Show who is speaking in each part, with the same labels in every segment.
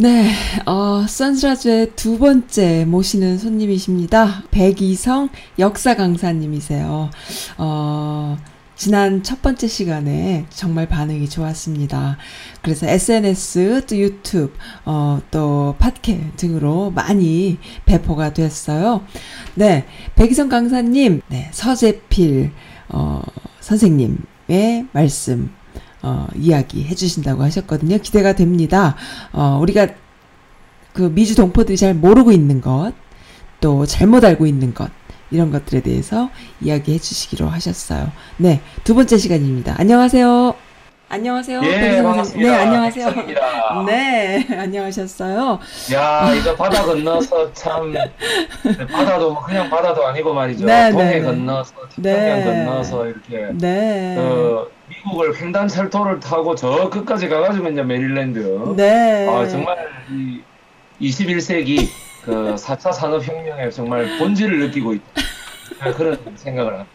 Speaker 1: 네, 어, 선즈라즈의 두 번째 모시는 손님이십니다. 백이성 역사 강사님이세요. 어, 지난 첫 번째 시간에 정말 반응이 좋았습니다. 그래서 SNS, 또 유튜브, 어, 또 팟캐 등으로 많이 배포가 됐어요. 네, 백이성 강사님, 네, 서재필, 어, 선생님의 말씀, 어, 이야기 해 주신다고 하셨거든요. 기대가 됩니다. 어, 우리가 그 미주 동포들이 잘 모르고 있는 것, 또 잘못 알고 있는 것, 이런 것들에 대해서 이야기해 주시기로 하셨어요. 네, 두 번째 시간입니다. 안녕하세요. 안녕하세요.
Speaker 2: 예, 반갑습니다.
Speaker 1: 네, 안녕하세요.
Speaker 2: 백성입니다.
Speaker 1: 네, 안녕하셨어요.
Speaker 2: 야, 이거 바다 건너서 참 바다도 뭐 그냥 바다도 아니고 말이죠.
Speaker 1: 네,
Speaker 2: 동해
Speaker 1: 네, 네.
Speaker 2: 건너서
Speaker 1: 네.
Speaker 2: 태평양 건너서 이렇게
Speaker 1: 네.
Speaker 2: 그 미국을 횡단 철도를 타고 저 끝까지 가가지고 이제 메릴랜드.
Speaker 1: 네.
Speaker 2: 아, 정말 이 21세기 그 4차 산업혁명의 정말 본질을 느끼고 있다. 아, 그런 생각을 합니다.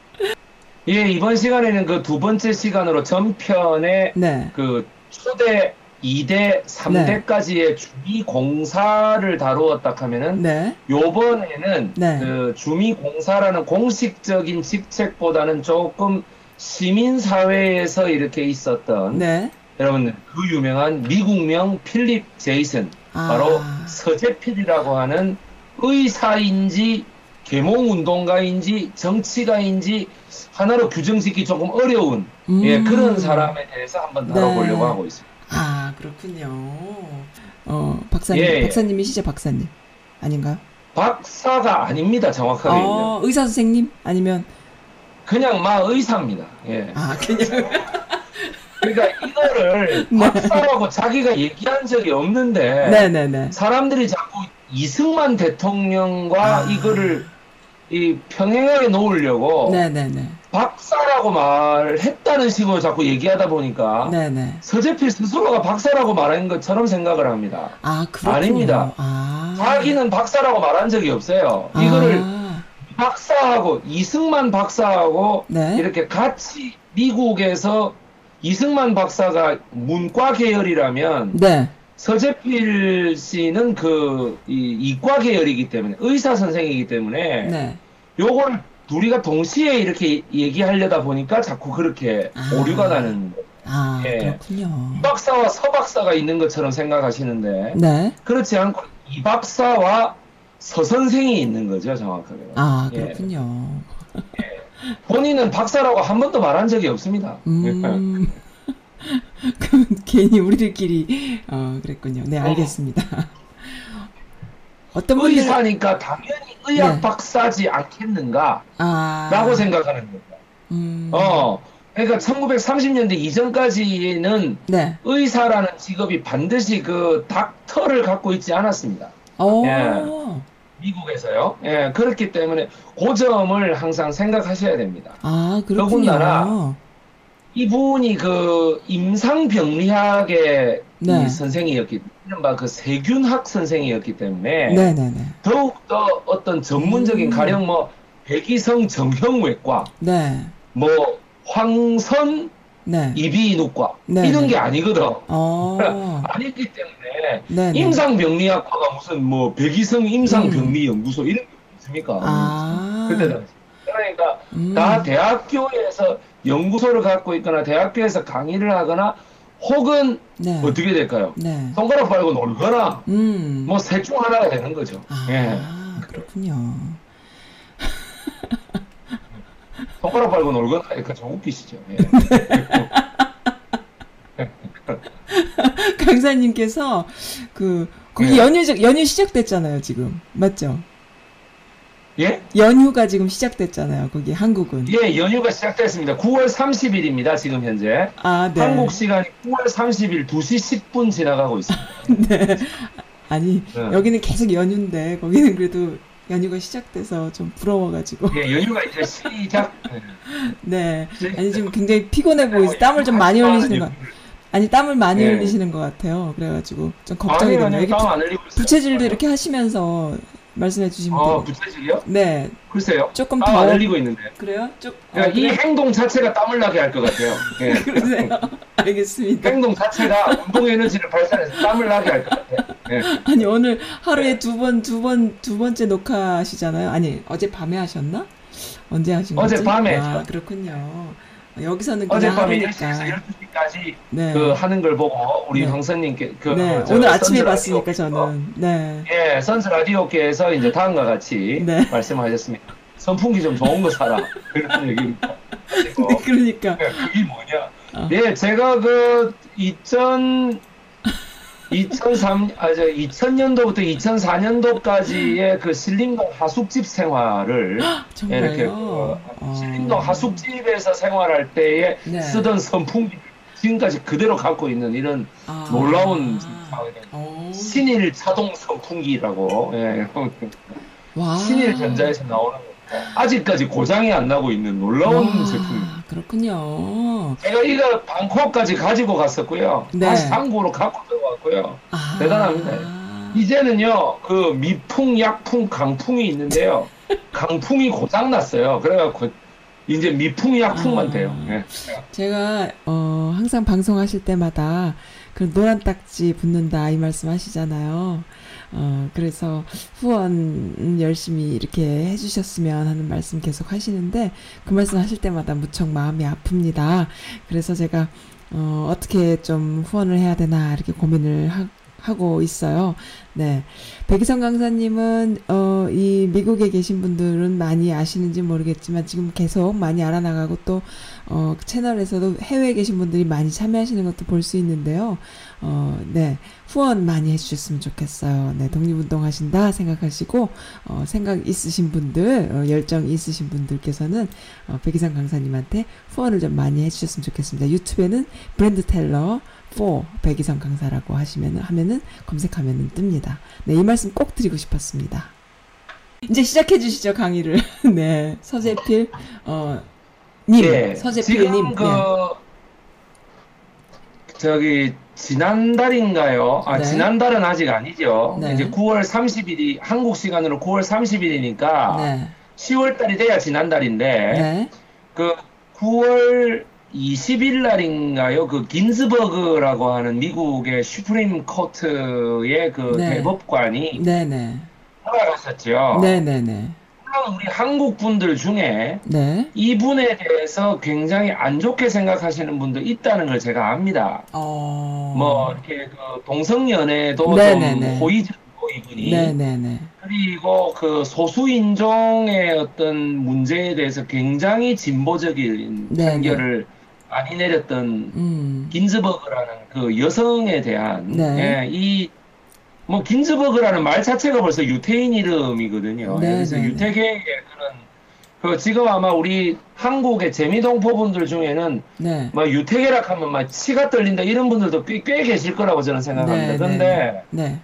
Speaker 2: 예, 이번 시간에는 그 두 번째 시간으로 전편의
Speaker 1: 네.
Speaker 2: 그 초대 2대, 3대까지의 주미 공사를 다루었다 하면은
Speaker 1: 네.
Speaker 2: 요번에는
Speaker 1: 네.
Speaker 2: 그 주미 공사라는 공식적인 직책보다는 조금 시민 사회에서 이렇게 있었던
Speaker 1: 네.
Speaker 2: 여러분 그 유명한 미국명 필립 제이슨
Speaker 1: 아.
Speaker 2: 바로 서재필이라고 하는 의사인지 계몽운동가인지 정치가인지 하나로 규정짓기 조금 어려운 예,
Speaker 1: 음.
Speaker 2: 그런 사람에 대해서 한번 다뤄보려고
Speaker 1: 네.
Speaker 2: 하고 있습니다.
Speaker 1: 아, 그렇군요. 어, 박사님,
Speaker 2: 예, 예.
Speaker 1: 박사님이시죠, 박사님? 아닌가요?
Speaker 2: 박사가 아닙니다, 정확하게. 는
Speaker 1: 어, 의사 선생님? 아니면,
Speaker 2: 그냥 막 의사입니다. 예.
Speaker 1: 아, 그냥,
Speaker 2: 그러니까 이거를
Speaker 1: 네.
Speaker 2: 박사라고 자기가 얘기한 적이 없는데
Speaker 1: 네네네.
Speaker 2: 사람들이 자꾸 이승만 대통령과
Speaker 1: 아.
Speaker 2: 이거를 이 평행하게 놓으려고
Speaker 1: 네네네.
Speaker 2: 박사라고 말했다는 식으로 자꾸 얘기하다 보니까
Speaker 1: 네네.
Speaker 2: 서재필 스스로가 박사라고 말한 것처럼 생각을 합니다.
Speaker 1: 아, 그렇군요.
Speaker 2: 아닙니다.
Speaker 1: 아.
Speaker 2: 자기는 박사라고 말한 적이 없어요. 이거를
Speaker 1: 아,
Speaker 2: 박사하고 이승만 박사하고
Speaker 1: 네.
Speaker 2: 이렇게 같이 미국에서 이승만 박사가 문과 계열이라면
Speaker 1: 네.
Speaker 2: 서재필 씨는 그 이, 이과 계열이기 때문에 의사 선생이기 때문에
Speaker 1: 네.
Speaker 2: 요걸 둘이가 동시에 이렇게 얘기하려다 보니까 자꾸 그렇게
Speaker 1: 아.
Speaker 2: 오류가 나는.
Speaker 1: 아,
Speaker 2: 예.
Speaker 1: 그렇군요.
Speaker 2: 이 박사와 서 박사가 있는 것처럼 생각하시는데
Speaker 1: 네.
Speaker 2: 그렇지 않고 이 박사와 서 선생이 있는 거죠 정확하게.
Speaker 1: 아,
Speaker 2: 예.
Speaker 1: 그렇군요.
Speaker 2: 본인은 박사라고 한 번도 말한 적이 없습니다.
Speaker 1: 음. 그 괜히 우리들끼리 어 그랬군요. 네 알겠습니다. 어떤 분들
Speaker 2: 의사니까 당연히 의학
Speaker 1: 네.
Speaker 2: 박사지 않겠는가라고
Speaker 1: 아
Speaker 2: 생각하는 겁니다.
Speaker 1: 음.
Speaker 2: 어, 그러니까 1930년대 이전까지는
Speaker 1: 네.
Speaker 2: 의사라는 직업이 반드시 그 닥터를 갖고 있지 않았습니다.
Speaker 1: 어.
Speaker 2: 예. 미국에서요. 예, 그렇기 때문에 그 점을 항상 생각하셔야 됩니다.
Speaker 1: 아 그렇군요.
Speaker 2: 더군다나 이분이 그 임상병리학의
Speaker 1: 네.
Speaker 2: 이 선생이었기, 이른바 그 세균학 선생이었기 때문에
Speaker 1: 네네네.
Speaker 2: 더욱더 어떤 전문적인
Speaker 1: 음.
Speaker 2: 가령 뭐 백이성 정형외과,
Speaker 1: 네.
Speaker 2: 뭐 황선
Speaker 1: 네.
Speaker 2: 이비인후과
Speaker 1: 네,
Speaker 2: 이런
Speaker 1: 네.
Speaker 2: 게 아니거든.
Speaker 1: 어.
Speaker 2: 아니기 때문에
Speaker 1: 네네.
Speaker 2: 임상병리학과가 무슨 뭐 백이성 임상병리연구소 이런 게 있습니까?
Speaker 1: 음. 아.
Speaker 2: 그때 당시. 그러니까
Speaker 1: 음.
Speaker 2: 다 대학교에서 연구소를 갖고 있거나 대학교에서 강의를 하거나 혹은
Speaker 1: 네.
Speaker 2: 어떻게 될까요?
Speaker 1: 네.
Speaker 2: 손가락 빨고 놀거나
Speaker 1: 음.
Speaker 2: 뭐셋 중 하나가 되는 거죠.
Speaker 1: 아
Speaker 2: 예.
Speaker 1: 그렇군요.
Speaker 2: 손가락 빨고 놀거나 그러니까 좀 웃기시죠. 예.
Speaker 1: 강사님께서 그 거기
Speaker 2: 네.
Speaker 1: 연휴 연휴 시작됐잖아요 지금 맞죠?
Speaker 2: 예?
Speaker 1: 연휴가 지금 시작됐잖아요. 거기 한국은.
Speaker 2: 예, 연휴가 시작됐습니다. 9월 30일입니다, 지금 현재.
Speaker 1: 아, 네.
Speaker 2: 한국 시간이 9월 30일 2시 10분 지나가고 있습니다.
Speaker 1: 네. 아니,
Speaker 2: 네.
Speaker 1: 여기는 계속 연휴인데, 거기는 그래도 연휴가 시작돼서 좀 부러워가지고.
Speaker 2: 예, 연휴가 이제 시작.
Speaker 1: 네. 아니, 지금 굉장히 피곤해 보이세요. 땀을 좀 많이 흘리시는 것, 아니, 땀을 많이
Speaker 2: 네.
Speaker 1: 흘리시는 것 같아요. 그래가지고 좀 걱정이 되네요. 이게
Speaker 2: 땀안 흘리고 있어요.
Speaker 1: 부채질도 이렇게 하시면서 말씀해 주시면
Speaker 2: 어,
Speaker 1: 돼요.
Speaker 2: 부채질이요?
Speaker 1: 네.
Speaker 2: 글쎄요.
Speaker 1: 조금 더.
Speaker 2: 흘리고 있는데.
Speaker 1: 그래요? 좀,
Speaker 2: 그러니까
Speaker 1: 어,
Speaker 2: 이
Speaker 1: 그래?
Speaker 2: 행동 자체가 땀을 나게 할 것 같아요. 예.
Speaker 1: 그러세요? 알겠습니다.
Speaker 2: 행동 자체가 운동 에너지를 발산해서 땀을 나게 할 것 같아요. 예.
Speaker 1: 아니 오늘 하루에 두 번 두 번 두 번째 녹화하시잖아요. 아니 어제 밤에 하셨나? 언제 하신 거지?
Speaker 2: 어젯밤에
Speaker 1: 아
Speaker 2: 했죠.
Speaker 1: 그렇군요. 여기서는
Speaker 2: 어젯밤에
Speaker 1: 하루니까.
Speaker 2: 10시에서 12시까지
Speaker 1: 네.
Speaker 2: 그 하는 걸 보고 우리
Speaker 1: 네.
Speaker 2: 형사님께 그
Speaker 1: 네.
Speaker 2: 저
Speaker 1: 오늘 아침에 봤으니까 저는 네.
Speaker 2: 예, 선스 라디오께서 이제 다음과 같이
Speaker 1: 네.
Speaker 2: 말씀하셨습니다. 선풍기 좀 좋은 거 사라. 그런 얘기입니다.
Speaker 1: 네, 그러니까
Speaker 2: 네, 그게 뭐냐?
Speaker 1: 어.
Speaker 2: 네, 제가 그 2000, 2003, 아, 저 2000년도부터 2004년도까지의 그 신림동 하숙집 생활을
Speaker 1: 정말요.
Speaker 2: 이렇게 그
Speaker 1: 어.
Speaker 2: 신림동 하숙집에서 생활할 때에
Speaker 1: 네.
Speaker 2: 쓰던 선풍기 지금까지 그대로 갖고 있는 이런
Speaker 1: 아.
Speaker 2: 놀라운
Speaker 1: 어.
Speaker 2: 신일 자동 선풍기라고 예,
Speaker 1: 와.
Speaker 2: 신일 전자에서 나오는 거. 아직까지 고장이 안 나고 있는 놀라운
Speaker 1: 와,
Speaker 2: 제품입니다.
Speaker 1: 그렇군요.
Speaker 2: 제가 이거 방콕까지 가지고 갔었고요.
Speaker 1: 네.
Speaker 2: 다시 한국으로 갖고 들어왔고요.
Speaker 1: 아.
Speaker 2: 대단합니다. 이제는요, 그 미풍, 약풍, 강풍이 있는데요. 강풍이 고장 났어요. 그래갖고 이제 미풍, 약풍만
Speaker 1: 아.
Speaker 2: 돼요. 예.
Speaker 1: 제가 어, 항상 방송하실 때마다 그 노란 딱지 붙는다 이 말씀 하시잖아요. 어, 그래서 후원 열심히 이렇게 해주셨으면 하는 말씀 계속 하시는데 그 말씀 하실 때마다 무척 마음이 아픕니다. 그래서 제가 어, 어떻게 좀 후원을 해야 되나 이렇게 고민을 하, 하고 있어요. 네. 백이성 강사님은, 어, 이 미국에 계신 분들은 많이 아시는지 모르겠지만 지금 계속 많이 알아나가고 또, 어, 채널에서도 해외에 계신 분들이 많이 참여하시는 것도 볼 수 있는데요. 어, 네. 후원 많이 해주셨으면 좋겠어요. 네. 독립운동 하신다 생각하시고, 어, 생각 있으신 분들, 어, 열정 있으신 분들께서는, 어, 백이성 강사님한테 후원을 좀 많이 해주셨으면 좋겠습니다. 유튜브에는 브랜드 텔러, 4 백이성 강사라고 하시면 하면은 검색하면은 뜹니다. 네, 이 말씀 꼭 드리고 싶었습니다. 이제 시작해 주시죠 강의를. 네, 서재필 어 님,
Speaker 2: 예,
Speaker 1: 서재필
Speaker 2: 지금
Speaker 1: 님.
Speaker 2: 그
Speaker 1: 네.
Speaker 2: 저기 지난달인가요? 아
Speaker 1: 네.
Speaker 2: 지난달은 아직 아니죠.
Speaker 1: 네.
Speaker 2: 이제 9월 30일이 한국 시간으로 9월 30일이니까
Speaker 1: 네.
Speaker 2: 10월 달이 돼야 지난달인데
Speaker 1: 네.
Speaker 2: 그 9월 20일 날인가요? 그 긴즈버그라고 하는 미국의 슈프림 코트의 그
Speaker 1: 네.
Speaker 2: 대법관이
Speaker 1: 네, 네.
Speaker 2: 돌아가셨죠.
Speaker 1: 네, 네, 네.
Speaker 2: 물론 우리 한국 분들 중에
Speaker 1: 네.
Speaker 2: 이분에 대해서 굉장히 안 좋게 생각하시는 분도 있다는 걸 제가 압니다.
Speaker 1: 어.
Speaker 2: 뭐 이렇게 그 동성연애도
Speaker 1: 네네네.
Speaker 2: 좀 호의적이고 이분이
Speaker 1: 네, 네, 네.
Speaker 2: 그리고 그 소수 인종의 어떤 문제에 대해서 굉장히 진보적인
Speaker 1: 네네.
Speaker 2: 판결을 많이 내렸던
Speaker 1: 음.
Speaker 2: 긴즈버그라는 그 여성에 대한
Speaker 1: 네.
Speaker 2: 예, 이뭐 긴즈버그라는 말 자체가 벌써 유태인 이름이거든요.
Speaker 1: 네,
Speaker 2: 그래서
Speaker 1: 네, 네.
Speaker 2: 유태계의 그런 그 지금 아마 우리 한국의 재미동포 분들 중에는
Speaker 1: 네.
Speaker 2: 뭐 유태계라 하면 막 치가 떨린다 이런 분들도 꽤, 꽤 계실 거라고 저는 생각합니다.
Speaker 1: 네,
Speaker 2: 그런데
Speaker 1: 네.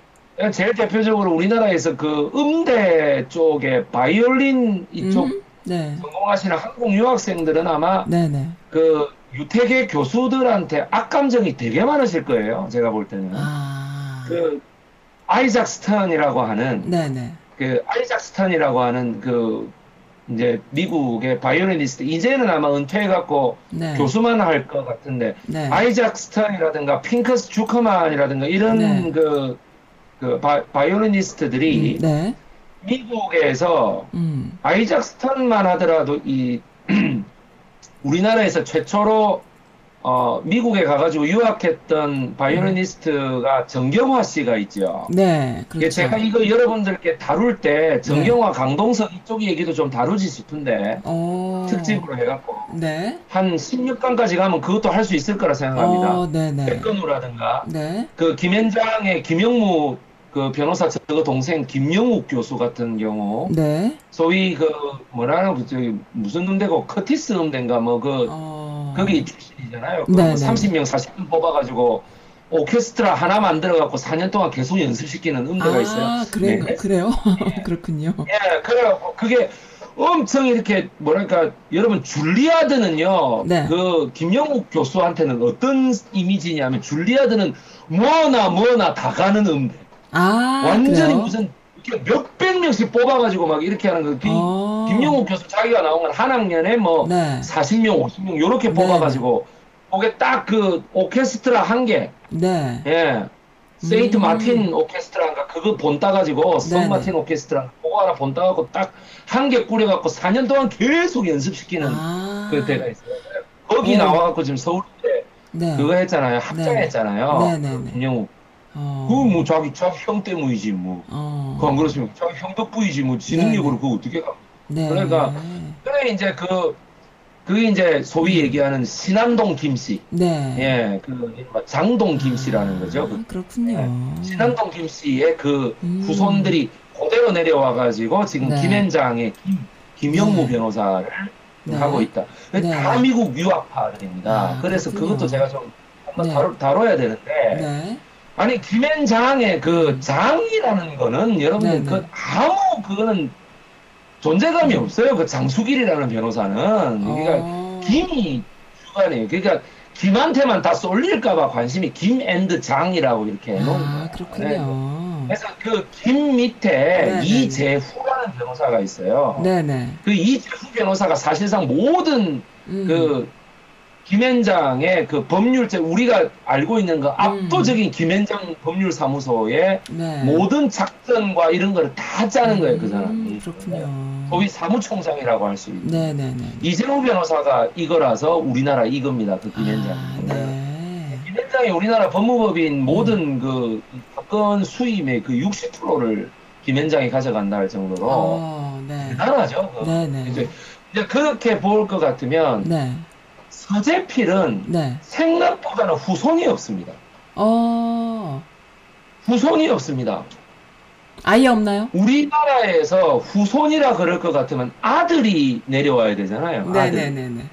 Speaker 2: 제일 대표적으로 우리나라에서 그 음대 쪽에 바이올린 이쪽
Speaker 1: 음? 네.
Speaker 2: 전공하시는 한국 유학생들은 아마
Speaker 1: 네, 네.
Speaker 2: 그 유태계 교수들한테 악감정이 되게 많으실 거예요. 제가 볼 때는.
Speaker 1: 아.
Speaker 2: 그 아이작 스턴이라고 하는
Speaker 1: 네, 네.
Speaker 2: 그 아이작 스턴이라고 하는 그 이제 미국의 바이올리니스트 이제는 아마 은퇴해갖고
Speaker 1: 네.
Speaker 2: 교수만 할 것 같은데
Speaker 1: 네.
Speaker 2: 아이작 스턴이라든가 핑커스 주커만이라든가 이런
Speaker 1: 네.
Speaker 2: 그, 그 바, 바이올리니스트들이
Speaker 1: 음, 네.
Speaker 2: 미국에서
Speaker 1: 음.
Speaker 2: 아이작 스턴만 하더라도 이 우리나라에서 최초로 어, 미국에 가가지고 유학했던 바이올리니스트가 정경화 씨가 있죠.
Speaker 1: 네.
Speaker 2: 예,
Speaker 1: 그렇죠.
Speaker 2: 제가 이거 여러분들께 다룰 때 정경화, 강동석 이쪽 얘기도 좀 다루지 싶은데
Speaker 1: 어.
Speaker 2: 특집으로 해갖고
Speaker 1: 네.
Speaker 2: 한 16강까지 가면 그것도 할 수 있을 거라 생각합니다.
Speaker 1: 어, 네, 네.
Speaker 2: 백건우라든가
Speaker 1: 네.
Speaker 2: 그 김현장의 김영무 그 변호사 저거 동생 김영욱 교수 같은 경우
Speaker 1: 네.
Speaker 2: 소위 그 뭐라나 그 저기 무슨 음대고 커티스 음대인가 뭐그
Speaker 1: 어.
Speaker 2: 거기 출신이잖아요. 그
Speaker 1: 네,
Speaker 2: 뭐
Speaker 1: 네.
Speaker 2: 30명 40명 뽑아가지고 오케스트라 하나 만들어 갖고 4년 동안 계속 연습시키는 음대가
Speaker 1: 아,
Speaker 2: 있어요.
Speaker 1: 그래,
Speaker 2: 네.
Speaker 1: 그래요? 그렇군요.
Speaker 2: 예, 그래갖고 그게 엄청 이렇게 뭐랄까 여러분 줄리아드는요.
Speaker 1: 네.
Speaker 2: 그 김영욱 교수한테는 어떤 이미지냐면 줄리아드는 뭐나 뭐나 다 가는 음대.
Speaker 1: 아,
Speaker 2: 완전히
Speaker 1: 그래요?
Speaker 2: 무슨 이렇게 몇백 명씩 뽑아가지고 막 이렇게 하는 거. 김,
Speaker 1: 어.
Speaker 2: 김영욱 교수 자기가 나온 건 한 학년에 뭐
Speaker 1: 네.
Speaker 2: 40명, 50명 요렇게
Speaker 1: 네.
Speaker 2: 뽑아가지고 그게 딱 그 오케스트라 한 개,
Speaker 1: 네.
Speaker 2: 예, 세인트
Speaker 1: 음.
Speaker 2: 마틴 오케스트라인가 그거 본 따가지고 선. 마틴 오케스트라 그거 하나 본 따가지고 딱 한 개 꾸려갖고 4년 동안 계속 연습시키는
Speaker 1: 아.
Speaker 2: 그 때가 있어요. 거기
Speaker 1: 오.
Speaker 2: 나와갖고 지금 서울대
Speaker 1: 네.
Speaker 2: 그거 했잖아요. 학장했잖아요.
Speaker 1: 네네네.
Speaker 2: 김영욱.
Speaker 1: 어.
Speaker 2: 그거 뭐 자기 자기 형 때문이지 뭐.
Speaker 1: 어.
Speaker 2: 안 그렇습니까? 자기 형 덕분이지 뭐 지능력으로 그거 어떻게 가?
Speaker 1: 네.
Speaker 2: 그러니까 그래 이제 그 그게 이제 소위 얘기하는 신안동 김씨.
Speaker 1: 네.
Speaker 2: 예, 그 장동 김씨라는 거죠. 그
Speaker 1: 아, 그렇군요.
Speaker 2: 신안동 김씨의 그
Speaker 1: 음.
Speaker 2: 후손들이 그대로 내려와 가지고 지금
Speaker 1: 네.
Speaker 2: 김현장의 김, 김영무
Speaker 1: 네.
Speaker 2: 변호사를
Speaker 1: 네.
Speaker 2: 하고 있다.
Speaker 1: 네.
Speaker 2: 다 미국 유학파들입니다.
Speaker 1: 아,
Speaker 2: 그래서
Speaker 1: 그렇군요.
Speaker 2: 그것도 제가 좀 한번
Speaker 1: 네.
Speaker 2: 다뤄, 다뤄야 되는데
Speaker 1: 네.
Speaker 2: 아니 김현장의 그 장이라는 거는 여러분들
Speaker 1: 네, 네.
Speaker 2: 그 아무 그거는 존재감이 없어요. 그 장수길이라는 변호사는 그러니까
Speaker 1: 어.
Speaker 2: 김이 주관이에요. 그러니까 김한테만 다 쏠릴까봐 관심이 김앤드 장이라고 이렇게 해놓은 거예요.
Speaker 1: 아, 그렇군요.
Speaker 2: 그래서 그 김 밑에
Speaker 1: 네네네.
Speaker 2: 이재후라는 변호사가 있어요.
Speaker 1: 네네.
Speaker 2: 그 이재후 변호사가 사실상 모든
Speaker 1: 음.
Speaker 2: 그 김현장의 그 법률제 우리가 알고 있는 그 압도적인 김현장 법률사무소의
Speaker 1: 네.
Speaker 2: 모든 작전과 이런 거를 다 짜는 거예요, 그
Speaker 1: 음,
Speaker 2: 사람이.
Speaker 1: 그렇군요.
Speaker 2: 소위 사무총장이라고 할 수 있는.
Speaker 1: 네네네.
Speaker 2: 이재호 변호사가 이거라서 우리나라 이겁니다. 그 김현장.
Speaker 1: 아, 네.
Speaker 2: 김현장이 우리나라 법무법인 모든 그 사건 수임의 그 60%를 김현장이 가져간다 할 정도로
Speaker 1: 어, 네.
Speaker 2: 대단하죠. 그.
Speaker 1: 네네.
Speaker 2: 이제 그렇게 볼 것 같으면
Speaker 1: 네.
Speaker 2: 서재필은
Speaker 1: 네.
Speaker 2: 생각보다는 후손이 없습니다.
Speaker 1: 어,
Speaker 2: 후손이 없습니다.
Speaker 1: 아예 없나요?
Speaker 2: 우리나라에서 후손이라 그럴 것 같으면 아들이 내려와야 되잖아요. 아들.
Speaker 1: 네네네네.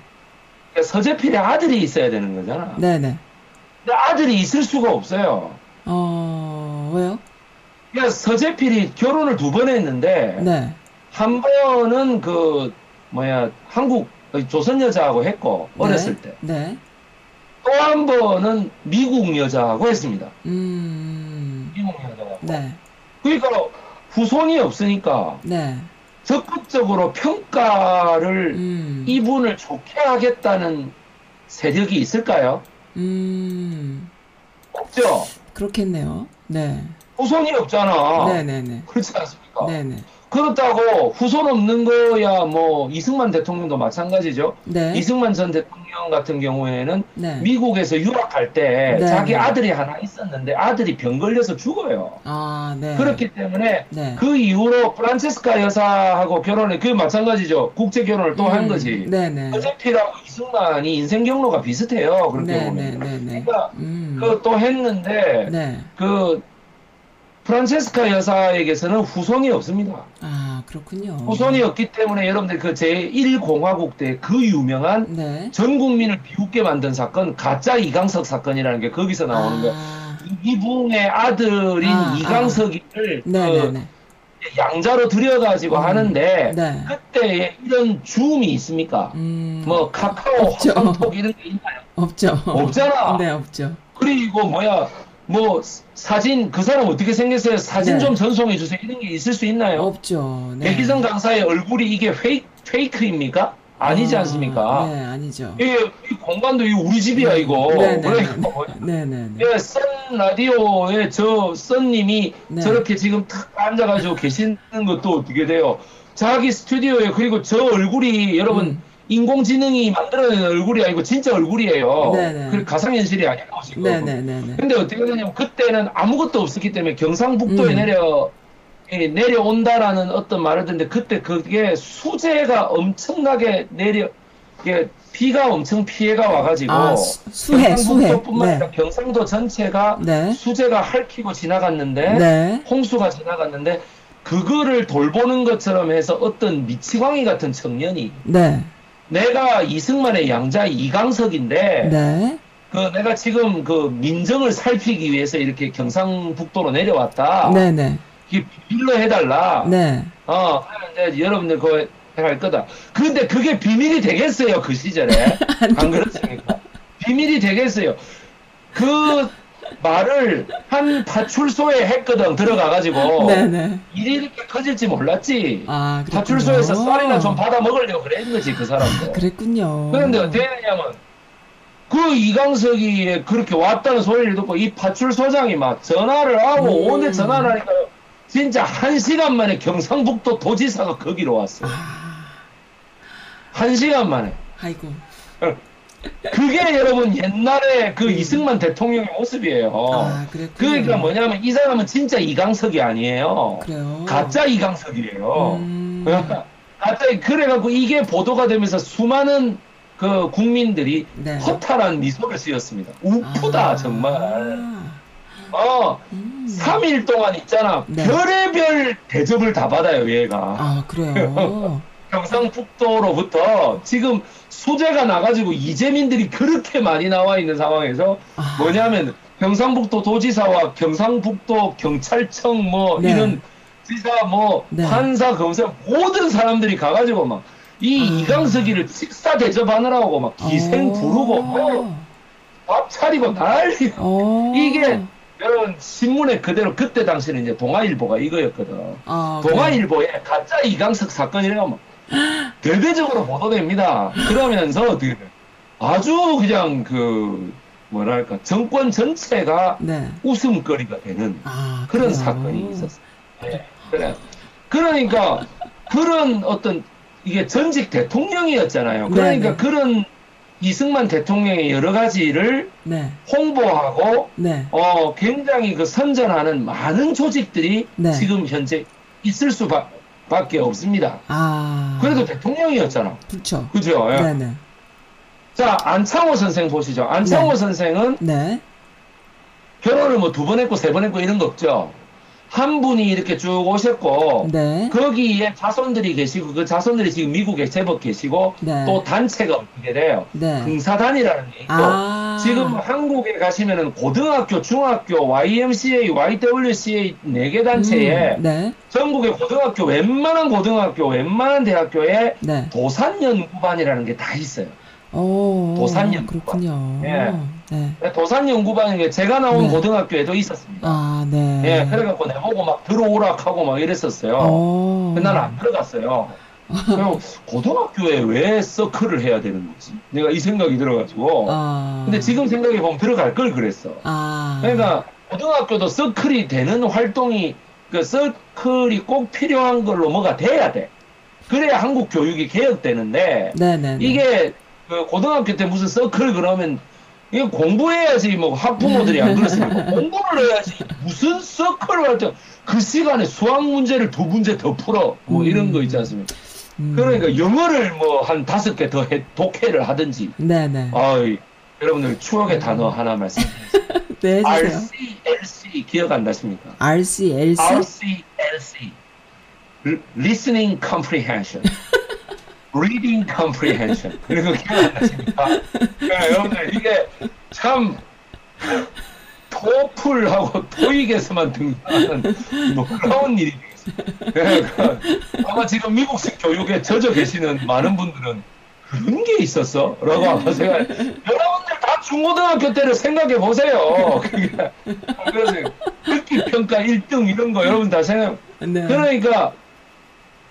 Speaker 2: 그러니까 서재필의 아들이 있어야 되는 거잖아.
Speaker 1: 네네.
Speaker 2: 근데 아들이 있을 수가 없어요.
Speaker 1: 어, 왜요?
Speaker 2: 그러니까 서재필이 결혼을 두 번 했는데
Speaker 1: 네.
Speaker 2: 한 번은 그 뭐야 한국 조선 여자하고 했고
Speaker 1: 네.
Speaker 2: 어렸을 때또
Speaker 1: 네.
Speaker 2: 한 번은 미국 여자하고 했습니다.
Speaker 1: 음,
Speaker 2: 미국 여자하고.
Speaker 1: 네.
Speaker 2: 그러니까 후손이 없으니까
Speaker 1: 네.
Speaker 2: 적극적으로 평가를
Speaker 1: 음,
Speaker 2: 이분을 좋게 하겠다는 세력이 있을까요?
Speaker 1: 음,
Speaker 2: 없죠.
Speaker 1: 그렇겠네요. 네.
Speaker 2: 후손이 없잖아.
Speaker 1: 네네네.
Speaker 2: 그렇지 않습니까?
Speaker 1: 네네.
Speaker 2: 그렇다고 후손 없는 거야 뭐 이승만 대통령도 마찬가지죠.
Speaker 1: 네.
Speaker 2: 이승만 전 대통령 같은 경우에는
Speaker 1: 네.
Speaker 2: 미국에서 유학할 때
Speaker 1: 네,
Speaker 2: 자기
Speaker 1: 네.
Speaker 2: 아들이 하나 있었는데 아들이 병 걸려서 죽어요.
Speaker 1: 아, 네.
Speaker 2: 그렇기 때문에
Speaker 1: 네.
Speaker 2: 그 이후로 프란체스카 여사하고 결혼해 그 마찬가지죠. 국제 결혼을 또한
Speaker 1: 음,
Speaker 2: 거지. 허재필하고 이승만이 인생 경로가 비슷해요. 보면.
Speaker 1: 네네네네.
Speaker 2: 그러니까
Speaker 1: 음.
Speaker 2: 그또 했는데
Speaker 1: 네.
Speaker 2: 그 프란체스카 여사에게서는 후손이 없습니다.
Speaker 1: 아, 그렇군요.
Speaker 2: 후손이 없기 때문에 여러분들 그 제1공화국 때 그 유명한
Speaker 1: 네.
Speaker 2: 전 국민을 비웃게 만든 사건 가짜 이강석 사건이라는 게 거기서 나오는 거예요.
Speaker 1: 아,
Speaker 2: 이붕의 아들인
Speaker 1: 아,
Speaker 2: 이강석이를 그
Speaker 1: 네네네.
Speaker 2: 양자로 들여가지고
Speaker 1: 음,
Speaker 2: 하는데
Speaker 1: 네.
Speaker 2: 그때 이런 줌이 있습니까?
Speaker 1: 음,
Speaker 2: 뭐 카카오,
Speaker 1: 없죠.
Speaker 2: 이런 게 있나요?
Speaker 1: 없죠.
Speaker 2: 없잖아.
Speaker 1: 네, 없죠.
Speaker 2: 그리고 뭐야 뭐 사진 그 사람 어떻게 생겼어요? 사진
Speaker 1: 네.
Speaker 2: 좀 전송해 주세요. 이런 게 있을 수 있나요?
Speaker 1: 없죠. 네.
Speaker 2: 백이성 강사의 얼굴이 이게 페이크, 페이크입니까? 아니지
Speaker 1: 아,
Speaker 2: 않습니까?
Speaker 1: 네, 아니죠.
Speaker 2: 이게 이 공간도 이 우리 집이야 이거.
Speaker 1: 네네네.
Speaker 2: 그러니까 뭐
Speaker 1: 네네 네.
Speaker 2: 예, 썬 라디오에 저 썬님이
Speaker 1: 네.
Speaker 2: 저렇게 지금 탁 앉아가지고 계시는 것도 어떻게 돼요? 자기 스튜디오에 그리고 저 얼굴이 여러분
Speaker 1: 음.
Speaker 2: 인공지능이 만들어낸 얼굴이 아니고 진짜 얼굴이에요.
Speaker 1: 네네.
Speaker 2: 그 가상현실이 아니고 지금.
Speaker 1: 네네네네.
Speaker 2: 근데 어떻게 되냐면 그때는 아무것도 없었기 때문에 경상북도에
Speaker 1: 음.
Speaker 2: 내려 예, 내려온다라는 어떤 말을 듣는데 그때 그게 수재가 엄청나게 내려 이게 비가 엄청 피해가 와가지고
Speaker 1: 아, 수- 수해.
Speaker 2: 경상북도뿐만 아니라
Speaker 1: 네.
Speaker 2: 경상도 전체가
Speaker 1: 네.
Speaker 2: 수재가 핥히고 지나갔는데
Speaker 1: 네.
Speaker 2: 홍수가 지나갔는데 그거를 돌보는 것처럼 해서 어떤 미치광이 같은 청년이
Speaker 1: 네.
Speaker 2: 내가 이승만의 양자 이강석인데
Speaker 1: 네.
Speaker 2: 그 내가 지금 그 민정을 살피기 위해서 이렇게 경상북도로 내려왔다.
Speaker 1: 네네.
Speaker 2: 이게 비밀로 해달라.
Speaker 1: 네.
Speaker 2: 어, 이제 여러분들 그거 할 거다. 근데 그게 비밀이 되겠어요 그 시절에 안 그렇습니까? 비밀이 되겠어요. 그 말을 한 파출소에 했거든 들어가가지고
Speaker 1: 네네.
Speaker 2: 일이 이렇게 커질지 몰랐지.
Speaker 1: 아.
Speaker 2: 파출소에서 쌀이나 좀 받아 먹으려고 그랬는 거지 그 사람도.
Speaker 1: 그랬군요.
Speaker 2: 그런데 어떻게 되냐면 그 이강석이 그렇게 왔다는 소리를 듣고 이 파출소장이 막 전화를 하고
Speaker 1: 음.
Speaker 2: 오늘 전화를 하니까 진짜 한 시간 만에 경상북도 도지사가 거기로 왔어요.
Speaker 1: 아,
Speaker 2: 한 시간 만에.
Speaker 1: 아이고.
Speaker 2: 그게 여러분 옛날에 그 이승만 대통령의 모습이에요.
Speaker 1: 음. 아.
Speaker 2: 그러니까 뭐냐면 이 사람은 진짜 이강석이 아니에요.
Speaker 1: 그래요.
Speaker 2: 가짜 이강석이에요.
Speaker 1: 음.
Speaker 2: 가짜 그래갖고 이게 보도가 되면서 수많은 그 국민들이
Speaker 1: 네.
Speaker 2: 허탈한 미소를 쓰였습니다. 우프다
Speaker 1: 아.
Speaker 2: 정말. 어,
Speaker 1: 음.
Speaker 2: 3일 동안 있잖아.
Speaker 1: 네.
Speaker 2: 별의별 대접을 다 받아요, 얘가.
Speaker 1: 아, 그래요.
Speaker 2: 경상북도로부터 지금 소재가 나가지고 이재민들이 그렇게 많이 나와 있는 상황에서
Speaker 1: 아.
Speaker 2: 뭐냐면 경상북도 도지사와 경상북도 경찰청 뭐
Speaker 1: 네.
Speaker 2: 이런 지사 뭐
Speaker 1: 네.
Speaker 2: 판사 검사 모든 사람들이 가가지고 막이
Speaker 1: 아.
Speaker 2: 이강석이를 식사 대접하느라고 막 기생
Speaker 1: 어.
Speaker 2: 부르고 뭐 밥 차리고 난리
Speaker 1: 어.
Speaker 2: 이게 여러분 신문에 그대로 그때 당시는 이제 동아일보가 이거였거든.
Speaker 1: 아.
Speaker 2: 동아일보에 가짜 이강석 사건이라고 막 대대적으로 보도됩니다. 그러면서? 아주 그냥 그 뭐랄까 정권 전체가
Speaker 1: 네.
Speaker 2: 웃음거리가 되는
Speaker 1: 아,
Speaker 2: 그런
Speaker 1: 그래요.
Speaker 2: 사건이 있었어요. 네, 그래. 그러니까 그런 어떤 이게 전직 대통령이었잖아요. 그러니까
Speaker 1: 네, 네.
Speaker 2: 그런 이승만 대통령의 여러 가지를
Speaker 1: 네.
Speaker 2: 홍보하고
Speaker 1: 네.
Speaker 2: 어 굉장히 그 선전하는 많은 조직들이
Speaker 1: 네.
Speaker 2: 지금 현재 있을 수밖에 없습니다.
Speaker 1: 아.
Speaker 2: 그래도 대통령이었잖아.
Speaker 1: 그렇죠.
Speaker 2: 그죠? 예.
Speaker 1: 네, 네.
Speaker 2: 자, 안창호 선생 보시죠. 안창호
Speaker 1: 네.
Speaker 2: 선생은
Speaker 1: 네.
Speaker 2: 결혼을 뭐 두 번 했고 세 번 했고 이런 거 없죠. 한 분이 이렇게 쭉 오셨고
Speaker 1: 네.
Speaker 2: 거기에 자손들이 계시고 그 자손들이 지금 미국에 제법 계시고
Speaker 1: 네.
Speaker 2: 또 단체가 어떻게 돼요?
Speaker 1: 네.
Speaker 2: 등사단이라는 게 있고
Speaker 1: 아.
Speaker 2: 지금 한국에 가시면은 고등학교, 중학교, YMCA, YWCA 네 개 단체에
Speaker 1: 음, 네.
Speaker 2: 전국의 고등학교 웬만한 고등학교, 웬만한 대학교에
Speaker 1: 네.
Speaker 2: 도산 연구반이라는 게 다 있어요.
Speaker 1: 오.
Speaker 2: 도산 연구반.
Speaker 1: 그렇군요.
Speaker 2: 예.
Speaker 1: 네.
Speaker 2: 도산 연구반인 게 제가 나온
Speaker 1: 네.
Speaker 2: 고등학교에도 있었습니다.
Speaker 1: 아, 네.
Speaker 2: 예, 그래갖고 내보고 막 들어오락하고 막 이랬었어요.
Speaker 1: 오.
Speaker 2: 근데 나는 안 들어갔어요. 그리고 고등학교에 왜 서클을 해야 되는 거지? 내가 이 생각이 들어가지고.
Speaker 1: 아.
Speaker 2: 근데 지금 생각해 보면 들어갈 걸 그랬어.
Speaker 1: 아.
Speaker 2: 그러니까 고등학교도 서클이 되는 활동이 그 서클이 꼭 필요한 걸로 뭐가 돼야 돼. 그래야 한국 교육이 개혁되는데
Speaker 1: 네네.
Speaker 2: 이게 그 고등학교 때 무슨 서클 그러면 이게 공부해야지 뭐 학부모들이 안 그렇습니까? 공부를 해야지 무슨 서클을 할때그 시간에 수학 문제를 두 문제 더 풀어 뭐
Speaker 1: 음.
Speaker 2: 이런 거 있지 않습니까?
Speaker 1: 음.
Speaker 2: 그러니까 영어를 뭐 한 다섯 개 더 독해를 하든지
Speaker 1: 네네.
Speaker 2: 아이 여러분들 추억의 단어 하나 말씀드리겠습니다.
Speaker 1: 네, 해주세요.
Speaker 2: RCLC 기억 안 나십니까?
Speaker 1: RCLC?
Speaker 2: RCLC L- Listening Comprehension Reading Comprehension 이런 거 기억 안 나십니까? 네, 여러분들 이게 참 토플하고 토익에서만 등장하는 놀라운 일이 되겠습니다. 그러니까 아마 지금 미국식 교육에 젖어 계시는 많은 분들은 그런 게 있었어? 라고 아마 생각 여러분들 다 중고등학교 때를 생각해 보세요. 그게 그래서 듣기 평가 1등 이런 거 여러분 다 생각
Speaker 1: 네.
Speaker 2: 그러니까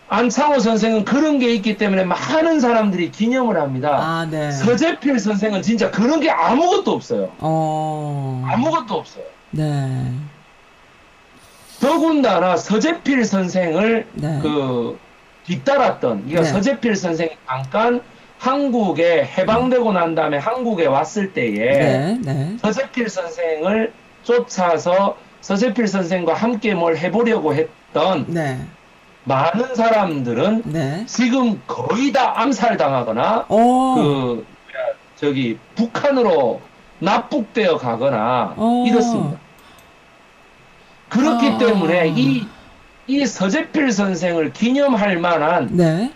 Speaker 2: 안창호 선생은 그런 게 있기 때문에 많은 사람들이 기념을 합니다.
Speaker 1: 아, 네.
Speaker 2: 서재필 선생은 진짜 그런 게 아무것도 없어요.
Speaker 1: 어.
Speaker 2: 아무것도 없어요.
Speaker 1: 네.
Speaker 2: 더군다나 서재필 선생을
Speaker 1: 네.
Speaker 2: 그 뒤따랐던 그러니까
Speaker 1: 네.
Speaker 2: 서재필 선생이 잠깐 한국에 해방되고 난 다음에 한국에 왔을 때에
Speaker 1: 네. 네.
Speaker 2: 서재필 선생을 쫓아서 서재필 선생과 함께 뭘 해보려고 했던
Speaker 1: 네.
Speaker 2: 많은 사람들은
Speaker 1: 네.
Speaker 2: 지금 거의 다 암살당하거나
Speaker 1: 어.
Speaker 2: 그 저기 북한으로 납북되어 가거나
Speaker 1: 어.
Speaker 2: 이렇습니다. 그렇기
Speaker 1: 아.
Speaker 2: 때문에 이, 이 서재필 선생을 기념할 만한
Speaker 1: 네.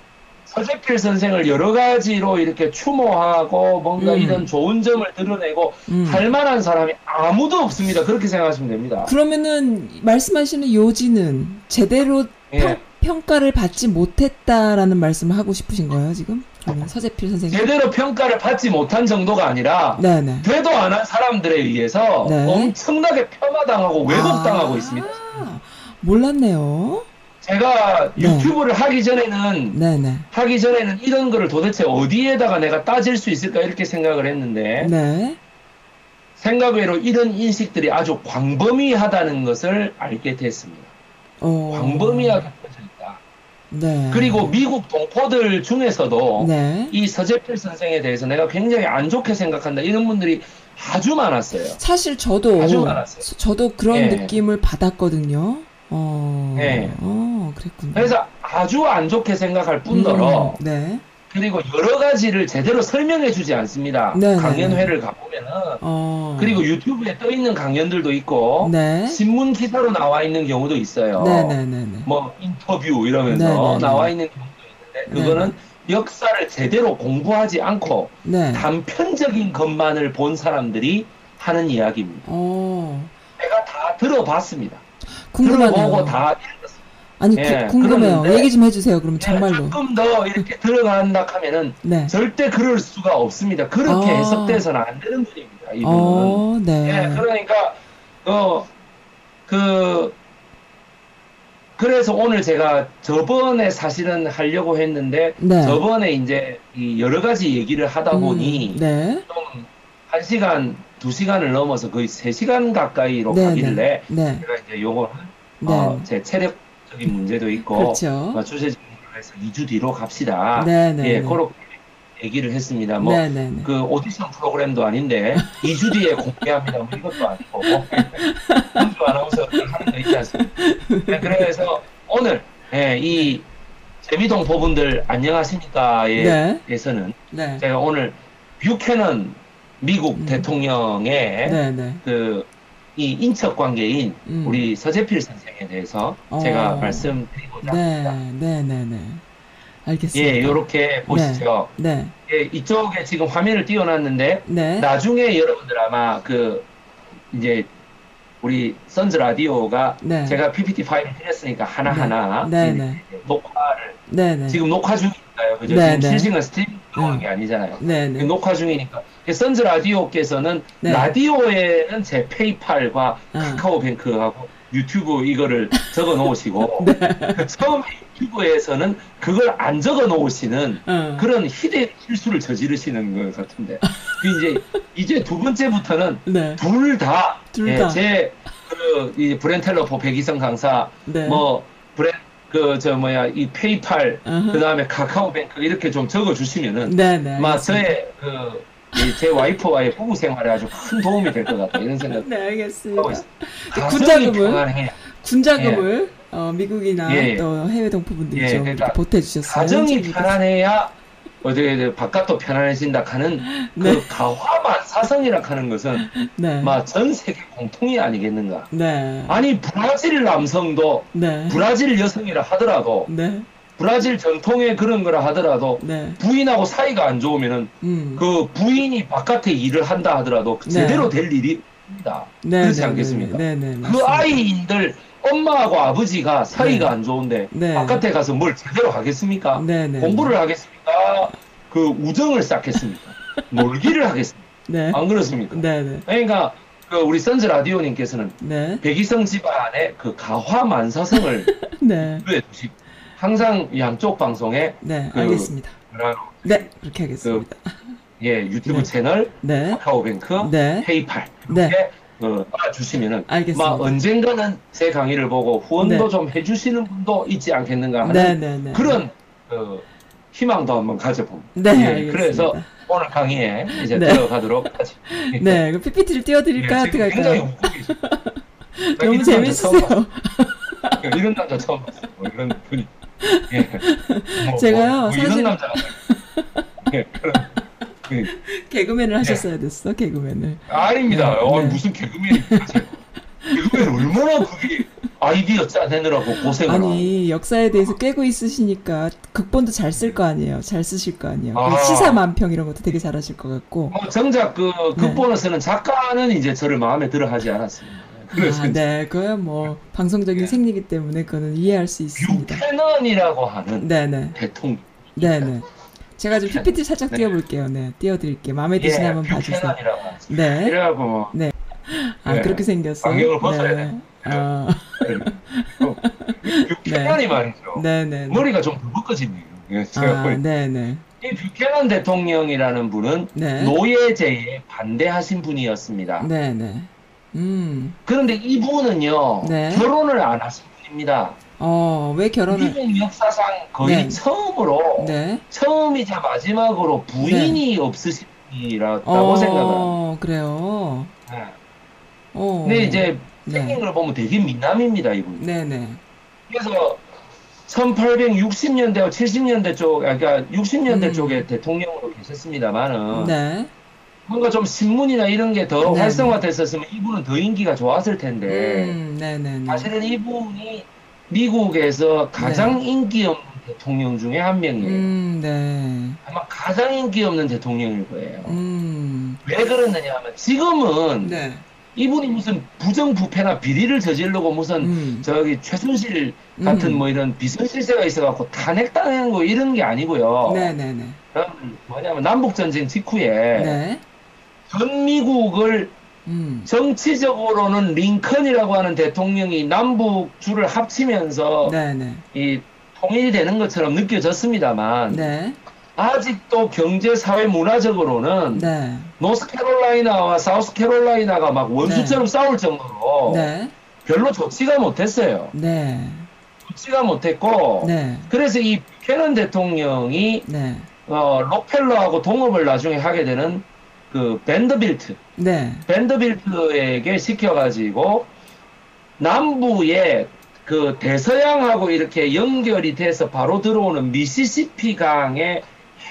Speaker 2: 서재필 선생을 여러 가지로 이렇게 추모하고 뭔가
Speaker 1: 음.
Speaker 2: 이런 좋은 점을 드러내고
Speaker 1: 음.
Speaker 2: 할 만한 사람이 아무도 없습니다. 그렇게 생각하시면 됩니다.
Speaker 1: 그러면은 말씀하시는 요지는 제대로
Speaker 2: 예.
Speaker 1: 평, 가를 받지 못했다라는 말씀을 하고 싶으신 거예요, 지금? 서재필 선생님.
Speaker 2: 제대로 평가를 받지 못한 정도가 아니라
Speaker 1: 네, 네.
Speaker 2: 되도 안 한 사람들에 의해서
Speaker 1: 네.
Speaker 2: 엄청나게 폄하당하고 왜곡당하고
Speaker 1: 아,
Speaker 2: 있습니다.
Speaker 1: 몰랐네요.
Speaker 2: 제가
Speaker 1: 네.
Speaker 2: 유튜브를 하기 전에는
Speaker 1: 네네.
Speaker 2: 하기 전에는 이런 거를 도대체 어디에다가 내가 따질 수 있을까 이렇게 생각을 했는데
Speaker 1: 네.
Speaker 2: 생각외로 이런 인식들이 아주 광범위하다는 것을 알게 됐습니다. 퍼져 있다.
Speaker 1: 네.
Speaker 2: 그리고 미국 동포들 중에서도
Speaker 1: 네.
Speaker 2: 이 서재필 선생에 대해서 내가 굉장히 안 좋게 생각한다 이런 분들이 아주 많았어요.
Speaker 1: 사실 저도
Speaker 2: 아주 많았어요.
Speaker 1: 저도 그런
Speaker 2: 예.
Speaker 1: 느낌을 받았거든요. 어.
Speaker 2: 예.
Speaker 1: 어, 그랬군요.
Speaker 2: 그래서 아주 안 좋게 생각할 뿐더러
Speaker 1: 음, 네.
Speaker 2: 그리고 여러 가지를 제대로 설명해 주지 않습니다.
Speaker 1: 네, 네,
Speaker 2: 강연회를 가보면은
Speaker 1: 어.
Speaker 2: 그리고 유튜브에 떠 있는 강연들도 있고
Speaker 1: 네.
Speaker 2: 신문 기사로 나와 있는 경우도 있어요.
Speaker 1: 네, 네, 네, 네.
Speaker 2: 뭐 인터뷰 이러면서
Speaker 1: 네, 네, 네.
Speaker 2: 나와 있는 경우도 있는데 그거는 역사를 제대로 공부하지 않고
Speaker 1: 네.
Speaker 2: 단편적인 것만을 본 사람들이 하는 이야기입니다.
Speaker 1: 어.
Speaker 2: 제가 다 들어봤습니다.
Speaker 1: 궁금하네요.
Speaker 2: 들어보고 다 읽었습니다.
Speaker 1: 아니
Speaker 2: 예,
Speaker 1: 구, 궁금해요.
Speaker 2: 그러는데
Speaker 1: 얘기 좀 해주세요. 그럼 정말로.
Speaker 2: 조금 더 이렇게 들어간다 하면은
Speaker 1: 네.
Speaker 2: 절대 그럴 수가 없습니다. 그렇게
Speaker 1: 아.
Speaker 2: 해석돼서는 안 되는 분입니다. 이분은.
Speaker 1: 어, 네.
Speaker 2: 예, 그러니까 어, 그 그래서 오늘 제가 저번에 사실은 하려고 했는데
Speaker 1: 네.
Speaker 2: 저번에 이제 이 여러 가지 얘기를 하다 보니
Speaker 1: 음, 네.
Speaker 2: 좀한 시간, 두 시간을 넘어서 거의 세 시간 가까이로
Speaker 1: 네,
Speaker 2: 가길래
Speaker 1: 네.
Speaker 2: 제가 이제 요거
Speaker 1: 네.
Speaker 2: 어, 제 체력 적인 문제도 있고
Speaker 1: 그렇죠.
Speaker 2: 어, 주제적으로 해서 2주 뒤로 갑시다.
Speaker 1: 네, 네.
Speaker 2: 예,
Speaker 1: 네.
Speaker 2: 그렇게 얘기를 했습니다. 뭐
Speaker 1: 네, 네, 네.
Speaker 2: 그 오디션 프로그램도 아닌데 2주 뒤에 공개합니다. 뭐 이것도 아니고 문주 아나운서 하는 거 있지 않습니까? 네, 그래서 오늘 예, 이 재미동포 분들 안녕하십니까에
Speaker 1: 네.
Speaker 2: 대해서는
Speaker 1: 네.
Speaker 2: 제가 오늘 뷰캐넌 미국
Speaker 1: 음.
Speaker 2: 대통령의. 그 이 인척 관계인
Speaker 1: 음.
Speaker 2: 우리 서재필 선생에 대해서
Speaker 1: 어.
Speaker 2: 제가 말씀드리고자
Speaker 1: 네,
Speaker 2: 합니다.
Speaker 1: 네, 네, 네. 알겠습니다.
Speaker 2: 예, 요렇게 보시죠.
Speaker 1: 네.
Speaker 2: 예, 이쪽에 지금 화면을 띄워놨는데
Speaker 1: 네.
Speaker 2: 나중에 여러분들 아마 그 이제 우리 선즈 라디오가
Speaker 1: 네.
Speaker 2: 제가 PPT 파일을 드렸으니까 하나 하나
Speaker 1: 네,
Speaker 2: 이제
Speaker 1: 네.
Speaker 2: 녹화를
Speaker 1: 네, 네.
Speaker 2: 지금 녹화 중이니까요. 그죠?
Speaker 1: 네,
Speaker 2: 지금
Speaker 1: 네.
Speaker 2: 실시간 들어간
Speaker 1: 음.
Speaker 2: 게 아니잖아요.
Speaker 1: 네, 네.
Speaker 2: 녹화 중이니까. 선즈 라디오께서는
Speaker 1: 네.
Speaker 2: 라디오에는 제 페이팔과
Speaker 1: 어.
Speaker 2: 카카오뱅크하고 유튜브 이거를 적어 놓으시고
Speaker 1: 네.
Speaker 2: 처음에 유튜브에서는 그걸 안 적어 놓으시는
Speaker 1: 어.
Speaker 2: 그런 희대 실수를 저지르시는 것 같은데 그 이제 이제 두 번째부터는
Speaker 1: 네.
Speaker 2: 둘 다,
Speaker 1: 둘
Speaker 2: 예,
Speaker 1: 다.
Speaker 2: 제, 그, 이 브렌텔러포 백이성 강사,
Speaker 1: 네.
Speaker 2: 뭐, 브렌, 그, 저, 뭐야, 이 페이팔. 그 다음에 카카오뱅크 이렇게 좀 적어 주시면은,
Speaker 1: 네, 네.
Speaker 2: 막
Speaker 1: 알겠습니다.
Speaker 2: 저의, 그, 이 제 와이프와의 부부 생활에 아주 큰 도움이 될 것 같다, 이런 생각
Speaker 1: 네, 알겠습니다. 그
Speaker 2: 가정이
Speaker 1: 군자금을? 군자금을 어, 미국이나
Speaker 2: 예, 예.
Speaker 1: 또 해외 동포분들이
Speaker 2: 예,
Speaker 1: 좀
Speaker 2: 그러니까
Speaker 1: 보태주셨어요.
Speaker 2: 가정이. 편안해야, 어떻게, 바깥도 편안해진다 하는 그
Speaker 1: 네.
Speaker 2: 가화만 사성이라 하는 것은,
Speaker 1: 네.
Speaker 2: 막전 세계 공통이 아니겠는가.
Speaker 1: 네.
Speaker 2: 아니, 브라질 남성도
Speaker 1: 네.
Speaker 2: 브라질 여성이라 하더라도
Speaker 1: 네.
Speaker 2: 브라질 전통의 그런 거라 하더라도
Speaker 1: 네.
Speaker 2: 부인하고 사이가 안 좋으면은
Speaker 1: 음.
Speaker 2: 그 부인이 바깥에 일을 한다 하더라도
Speaker 1: 네.
Speaker 2: 제대로 될 일이 없습니다.
Speaker 1: 네,
Speaker 2: 그렇지
Speaker 1: 네,
Speaker 2: 않겠습니까?
Speaker 1: 네, 네, 네,
Speaker 2: 그. 아이인들 엄마하고 아버지가 사이가
Speaker 1: 네.
Speaker 2: 안 좋은데
Speaker 1: 네.
Speaker 2: 바깥에 가서 뭘 제대로 하겠습니까?
Speaker 1: 네, 네.
Speaker 2: 공부를 하겠습니까? 그 우정을 쌓겠습니까? 놀기를 하겠습니까?
Speaker 1: 네.
Speaker 2: 안 그렇습니까?
Speaker 1: 네, 네.
Speaker 2: 그러니까 그 우리 선즈 라디오님께서는
Speaker 1: 네.
Speaker 2: 백이성 집안의 그 가화 만사성을
Speaker 1: 네.
Speaker 2: 왜 두시 항상 양쪽 방송에
Speaker 1: 네,
Speaker 2: 그-
Speaker 1: 알겠습니다.
Speaker 2: 뭐라
Speaker 1: 네, 그렇게 하겠습니다.
Speaker 2: 예 유튜브
Speaker 1: 네.
Speaker 2: 채널
Speaker 1: 네.
Speaker 2: 카카오뱅크
Speaker 1: 네.
Speaker 2: 페이팔
Speaker 1: 네.
Speaker 2: 이렇게 어, 주시면은
Speaker 1: 알겠습니다.
Speaker 2: 막 언젠가는 제 강의를 보고 후원도
Speaker 1: 네.
Speaker 2: 좀 해주시는 분도 있지 않겠는가 하는
Speaker 1: 네, 네, 네.
Speaker 2: 그런 그 희망도 한번 가져봅니다.
Speaker 1: 네,
Speaker 2: 예,
Speaker 1: 알겠습니다.
Speaker 2: 그래서 오늘 강의에 이제
Speaker 1: 네.
Speaker 2: 들어가도록 하죠. 예.
Speaker 1: 네, 그 PPT를 띄워드릴까요?
Speaker 2: 예,
Speaker 1: 어떻게
Speaker 2: 굉장히
Speaker 1: 할까요? 너무 재밌으세요.
Speaker 2: 이런 남자 처음 봤어요. 뭐 이런 분이. 예. 뭐,
Speaker 1: 제가요,
Speaker 2: 뭐, 뭐
Speaker 1: 사실-.
Speaker 2: 예, 그런. 그,
Speaker 1: 개그맨을 하셨어야 됐어, 개그맨을.
Speaker 2: 아닙니다.
Speaker 1: 네,
Speaker 2: 어,
Speaker 1: 네.
Speaker 2: 무슨 개그맨입니까? 제가. 개그맨 얼마나 그게 아이디어 짜내느라고 고생을.
Speaker 1: 아니, 역사에 대해서 깨고 있으시니까 극본도 잘 쓸 거 아니에요. 잘 쓰실 거 아니에요.
Speaker 2: 아.
Speaker 1: 그 시사만평 이런 것도 되게 잘하실 것 같고.
Speaker 2: 뭐 정작 그
Speaker 1: 네.
Speaker 2: 극본을 쓰는 작가는 이제 저를 마음에 들어 하지 않았습니다.
Speaker 1: 아, 네, 그거야 뭐 방송적인
Speaker 2: 네.
Speaker 1: 생리기 때문에 그거는 이해할 수 있습니다.
Speaker 2: 뷰캐넌이라고 하는
Speaker 1: 네, 네,
Speaker 2: 대통령.
Speaker 1: 네, 네. 제가 좀 PPT 살짝
Speaker 2: 네.
Speaker 1: 띄워볼게요. 네, 띄워드릴게요. 마음에
Speaker 2: 예,
Speaker 1: 드시면 한번 봐주세요. 네.
Speaker 2: 이래갖고 뭐
Speaker 1: 아,
Speaker 2: 네.
Speaker 1: 그렇게 생겼어요.
Speaker 2: 안경을 벗어야
Speaker 1: 네.
Speaker 2: 돼.
Speaker 1: 아,
Speaker 2: 어, 뷰캐넌이 말이죠.
Speaker 1: 네네.
Speaker 2: 머리가 좀 부끄러집니다. 예,
Speaker 1: 아. 네네.
Speaker 2: 이 뷰캐넌 대통령이라는 분은
Speaker 1: 네.
Speaker 2: 노예제에 반대하신 분이었습니다.
Speaker 1: 네네. 음.
Speaker 2: 그런데 이분은요,
Speaker 1: 네.
Speaker 2: 결혼을 안 하신 분입니다.
Speaker 1: 어, 왜 결혼을,
Speaker 2: 미국 역사상 거의
Speaker 1: 네.
Speaker 2: 처음으로,
Speaker 1: 네.
Speaker 2: 처음이자 마지막으로 부인이 없으신 분이라고 생각을 합니다.
Speaker 1: 어, 그래요.
Speaker 2: 네.
Speaker 1: 어.
Speaker 2: 근데 이제 생긴
Speaker 1: 네.
Speaker 2: 걸 보면 되게 미남입니다, 이분.
Speaker 1: 네네.
Speaker 2: 그래서 1860년대와 70년대 쪽, 그러니까 60년대
Speaker 1: 음.
Speaker 2: 쪽에 대통령으로 계셨습니다만은
Speaker 1: 네.
Speaker 2: 뭔가 좀 신문이나 이런 게더
Speaker 1: 네.
Speaker 2: 활성화됐었으면 이분은 더 인기가 좋았을 텐데
Speaker 1: 음, 네네네.
Speaker 2: 사실은 이분이 미국에서 가장 인기 없는 대통령 중에 한 명이에요.
Speaker 1: 음, 네.
Speaker 2: 아마 가장 인기 없는 대통령일 거예요.
Speaker 1: 음.
Speaker 2: 왜 그러느냐 하면 지금은
Speaker 1: 네.
Speaker 2: 이분이 무슨 부정부패나 비리를 저지르고 무슨
Speaker 1: 음.
Speaker 2: 저기 최순실 같은
Speaker 1: 음.
Speaker 2: 뭐 이런 비선실세가 있어갖고 탄핵당한 거 이런 게 아니고요.
Speaker 1: 네네네.
Speaker 2: 그럼 뭐냐면 남북전쟁 직후에
Speaker 1: 네.
Speaker 2: 전 미국을
Speaker 1: 음.
Speaker 2: 정치적으로는 링컨이라고 하는 대통령이 남북 주를 합치면서
Speaker 1: 네네.
Speaker 2: 이 통일이 되는 것처럼 느껴졌습니다만
Speaker 1: 네.
Speaker 2: 아직도 경제, 사회, 문화적으로는
Speaker 1: 네.
Speaker 2: 노스캐롤라이나와 사우스캐롤라이나가 막 원수처럼 싸울 정도로
Speaker 1: 네.
Speaker 2: 별로 좋지가 못했어요.
Speaker 1: 네.
Speaker 2: 좋지가 못했고
Speaker 1: 네.
Speaker 2: 그래서 이 캐넌 대통령이
Speaker 1: 네.
Speaker 2: 어, 록펠러하고 동업을 나중에 하게 되는 그 밴더빌트
Speaker 1: 네.
Speaker 2: 밴더빌트에게 시켜가지고 남부에 그 대서양하고 이렇게 연결이 돼서 바로 들어오는 미시시피 강의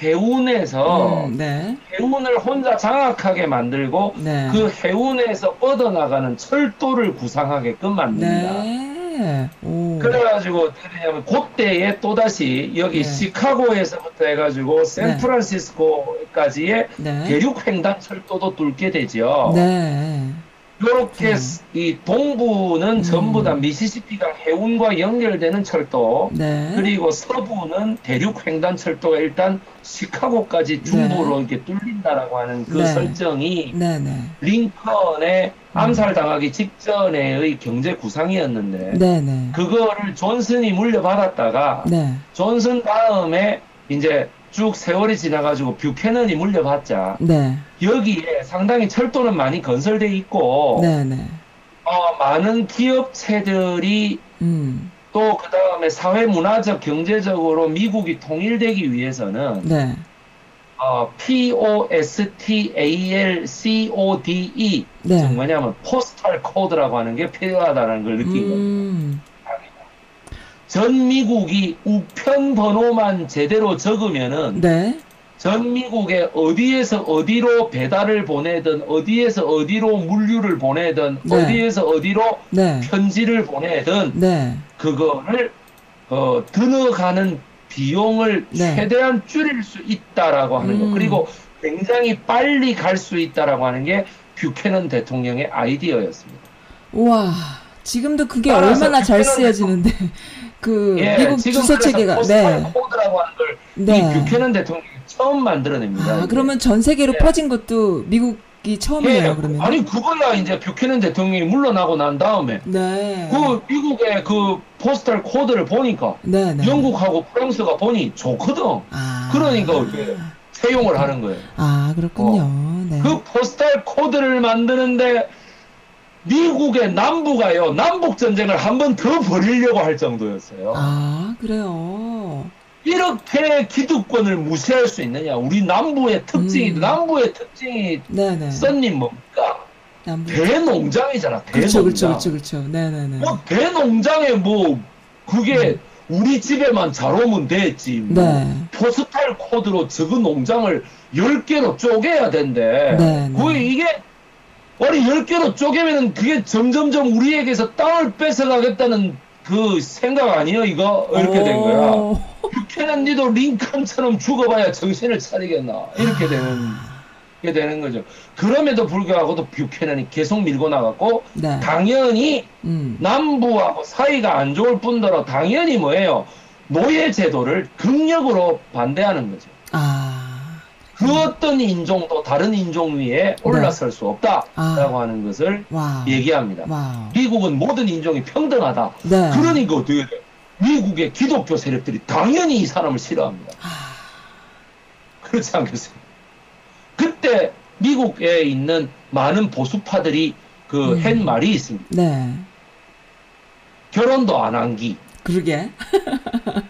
Speaker 2: 해운에서
Speaker 1: 음, 네.
Speaker 2: 해운을 혼자 장악하게 만들고
Speaker 1: 네.
Speaker 2: 그 해운에서 뻗어나가는 철도를 구상하게끔 만듭니다.
Speaker 1: 네. 오.
Speaker 2: 그래가지고 어떻게 되냐면 그때에 또 다시 여기
Speaker 1: 네.
Speaker 2: 시카고에서부터 해가지고 샌프란시스코까지의
Speaker 1: 네.
Speaker 2: 대륙 횡단 철도도 뚫게 되죠.
Speaker 1: 네.
Speaker 2: 이렇게
Speaker 1: 음.
Speaker 2: 이 동부는 전부 다 미시시피강 해운과 연결되는 철도,
Speaker 1: 네.
Speaker 2: 그리고 서부는 대륙 횡단 철도가 일단 시카고까지 중부로 이렇게 뚫린다라고 하는 그
Speaker 1: 네.
Speaker 2: 설정이
Speaker 1: 네네.
Speaker 2: 링컨의 암살당하기 직전의 경제 구상이었는데
Speaker 1: 네네.
Speaker 2: 그거를 존슨이 물려받았다가
Speaker 1: 네.
Speaker 2: 존슨 다음에 이제 쭉 세월이 지나가지고 뷰캐넌이 물려받자
Speaker 1: 네.
Speaker 2: 여기에 상당히 철도는 많이 건설돼 있고
Speaker 1: 네네.
Speaker 2: 어, 많은 기업체들이
Speaker 1: 음.
Speaker 2: 또그 다음에 사회 문화적 경제적으로 미국이 통일되기 위해서는
Speaker 1: 네.
Speaker 2: 어, P O S T A L C O D E
Speaker 1: 네.
Speaker 2: 즉 뭐냐면 포스탈 코드라고 하는 게 필요하다는 걸 느낀 겁니다.
Speaker 1: 음.
Speaker 2: 전 미국이 우편 번호만 제대로 적으면은
Speaker 1: 네.
Speaker 2: 전 미국에 어디에서 어디로 배달을 보내든 어디에서 어디로 물류를 보내든
Speaker 1: 네.
Speaker 2: 어디에서 어디로
Speaker 1: 네.
Speaker 2: 편지를 보내든
Speaker 1: 네.
Speaker 2: 그거를 어, 들어가는 비용을
Speaker 1: 네.
Speaker 2: 최대한 줄일 수 있다라고 하는
Speaker 1: 음.
Speaker 2: 거 그리고 굉장히 빨리 갈 수 있다라고 하는 게 뷰캐넌 대통령의 아이디어였습니다.
Speaker 1: 우와. 지금도 그게 얼마나 잘 쓰여지는데 그
Speaker 2: 예,
Speaker 1: 미국 주소 체계가 네.
Speaker 2: 코드라고 하는 걸
Speaker 1: 네.
Speaker 2: 이 뷰캐넌 대통령이 처음 만들어냅니다.
Speaker 1: 아. 그러면 전 세계로
Speaker 2: 예.
Speaker 1: 퍼진 것도 미국 이 처음이에요,
Speaker 2: 예,
Speaker 1: 그러면.
Speaker 2: 아니 그거야 이제 뷰캐넌 대통령이 물러나고 난 다음에
Speaker 1: 네.
Speaker 2: 그 미국의 그 postal code를 보니까
Speaker 1: 네, 네.
Speaker 2: 영국하고 프랑스가 보니 좋거든.
Speaker 1: 아.
Speaker 2: 그러니까 어떻게 채용을 하는 거예요.
Speaker 1: 아, 그렇군요. 네.
Speaker 2: 그 포스탈 코드를 만드는데 미국의 남부가요 남북 전쟁을 한 번 더 벌이려고 할 정도였어요.
Speaker 1: 아, 그래요.
Speaker 2: 이렇게 기득권을 무시할 수 있느냐? 우리 남부의 특징이
Speaker 1: 음.
Speaker 2: 남부의 특징이
Speaker 1: 네, 네.
Speaker 2: 썬님 뭡니까?
Speaker 1: 남부.
Speaker 2: 대농장이잖아.
Speaker 1: 그렇죠,
Speaker 2: 대농장.
Speaker 1: 그렇죠, 그렇죠, 그렇죠. 네, 네, 네.
Speaker 2: 뭐 대농장에 뭐 그게 우리 집에만 잘 오면 됐지. 뭐
Speaker 1: 네.
Speaker 2: postal code로 적은 농장을 10개로 쪼개야 된대.
Speaker 1: 네, 네.
Speaker 2: 이게 아니 10개로 쪼개면은 그게 점점점 우리에게서 땅을 뺏어가겠다는 그 생각 아니에요 이거? 이렇게 된 거야.
Speaker 1: 오.
Speaker 2: 뷰캐넌 니도 링컨처럼 죽어봐야 정신을 차리겠나 이렇게 되는 게 되는 거죠. 그럼에도 불구하고도 뷰캐넌이 계속 밀고 나갔고
Speaker 1: 네.
Speaker 2: 당연히
Speaker 1: 음.
Speaker 2: 남부하고 사이가 안 좋을 뿐더러 당연히 뭐예요? 노예 제도를 극력으로 반대하는 거죠.
Speaker 1: 아.
Speaker 2: 그 어떤 인종도 다른 인종 위에 올라설 수 없다라고
Speaker 1: 아.
Speaker 2: 하는 것을
Speaker 1: 와우.
Speaker 2: 얘기합니다.
Speaker 1: 와우.
Speaker 2: 미국은 모든 인종이 평등하다.
Speaker 1: 네.
Speaker 2: 그러니까 어떻게 돼? 미국의 기독교 세력들이 당연히 이 사람을 싫어합니다.
Speaker 1: 아,
Speaker 2: 그렇지 않겠습니까? 그때 미국에 있는 많은 보수파들이 그
Speaker 1: 음.
Speaker 2: 한 말이 있습니다.
Speaker 1: 네.
Speaker 2: 결혼도 안 한 기,
Speaker 1: 그러게.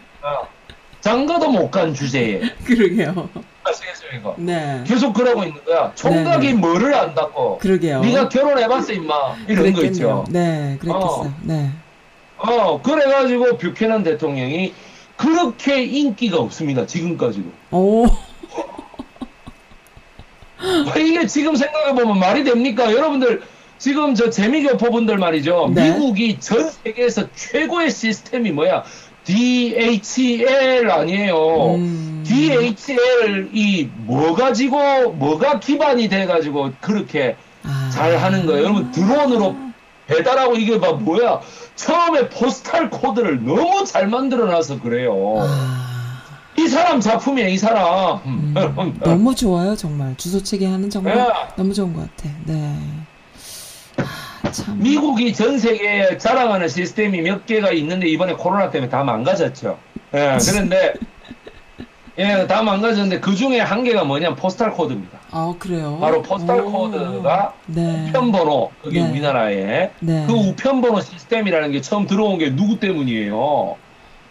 Speaker 2: 어, 장가도 못 간 주제에
Speaker 1: 그러게요.
Speaker 2: 아시겠습니까?
Speaker 1: 네.
Speaker 2: 계속 그러고 있는 거야. 총각이
Speaker 1: 네, 네.
Speaker 2: 뭐를 안다고?
Speaker 1: 그러게요.
Speaker 2: 네가 결혼해봤어 임마 이런 거 있죠.
Speaker 1: 네, 그랬겠어요.
Speaker 2: 어.
Speaker 1: 네.
Speaker 2: 어 그래가지고 뷰캐넌 대통령이 그렇게 인기가 없습니다 지금까지도.
Speaker 1: 오,
Speaker 2: 아, 이게 지금 생각해보면 말이 됩니까? 여러분들, 지금 저 재미교포분들 말이죠.
Speaker 1: 네.
Speaker 2: 미국이 전 세계에서 최고의 시스템이 뭐야? DHL 아니에요.
Speaker 1: 음.
Speaker 2: DHL이 뭐 가지고, 뭐가 기반이 돼 가지고 그렇게
Speaker 1: 아.
Speaker 2: 잘 하는 거예요. 여러분, 드론으로 배달하고 이게 막 뭐야? 처음에 포스탈 코드를 너무 잘 만들어 놔서 그래요.
Speaker 1: 아.
Speaker 2: 이 사람 작품이에요, 이 사람.
Speaker 1: 음. 너무 좋아요, 정말. 주소 체계 하나는 정말
Speaker 2: 예.
Speaker 1: 너무 좋은 것 같아. 네. 아, 참.
Speaker 2: 미국이 전 세계에 자랑하는 시스템이 몇 개가 있는데 이번에 코로나 때문에 다 망가졌죠. 예, 그런데 예, 다 망가졌는데 그 중에 한 개가 뭐냐면 postal code입니다.
Speaker 1: 아, 그래요?
Speaker 2: 바로 postal
Speaker 1: 오.
Speaker 2: code가
Speaker 1: 네.
Speaker 2: 우편번호 그게
Speaker 1: 네.
Speaker 2: 우리나라에
Speaker 1: 네.
Speaker 2: 그 우편번호 시스템이라는 게 처음 들어온 게 누구 때문이에요?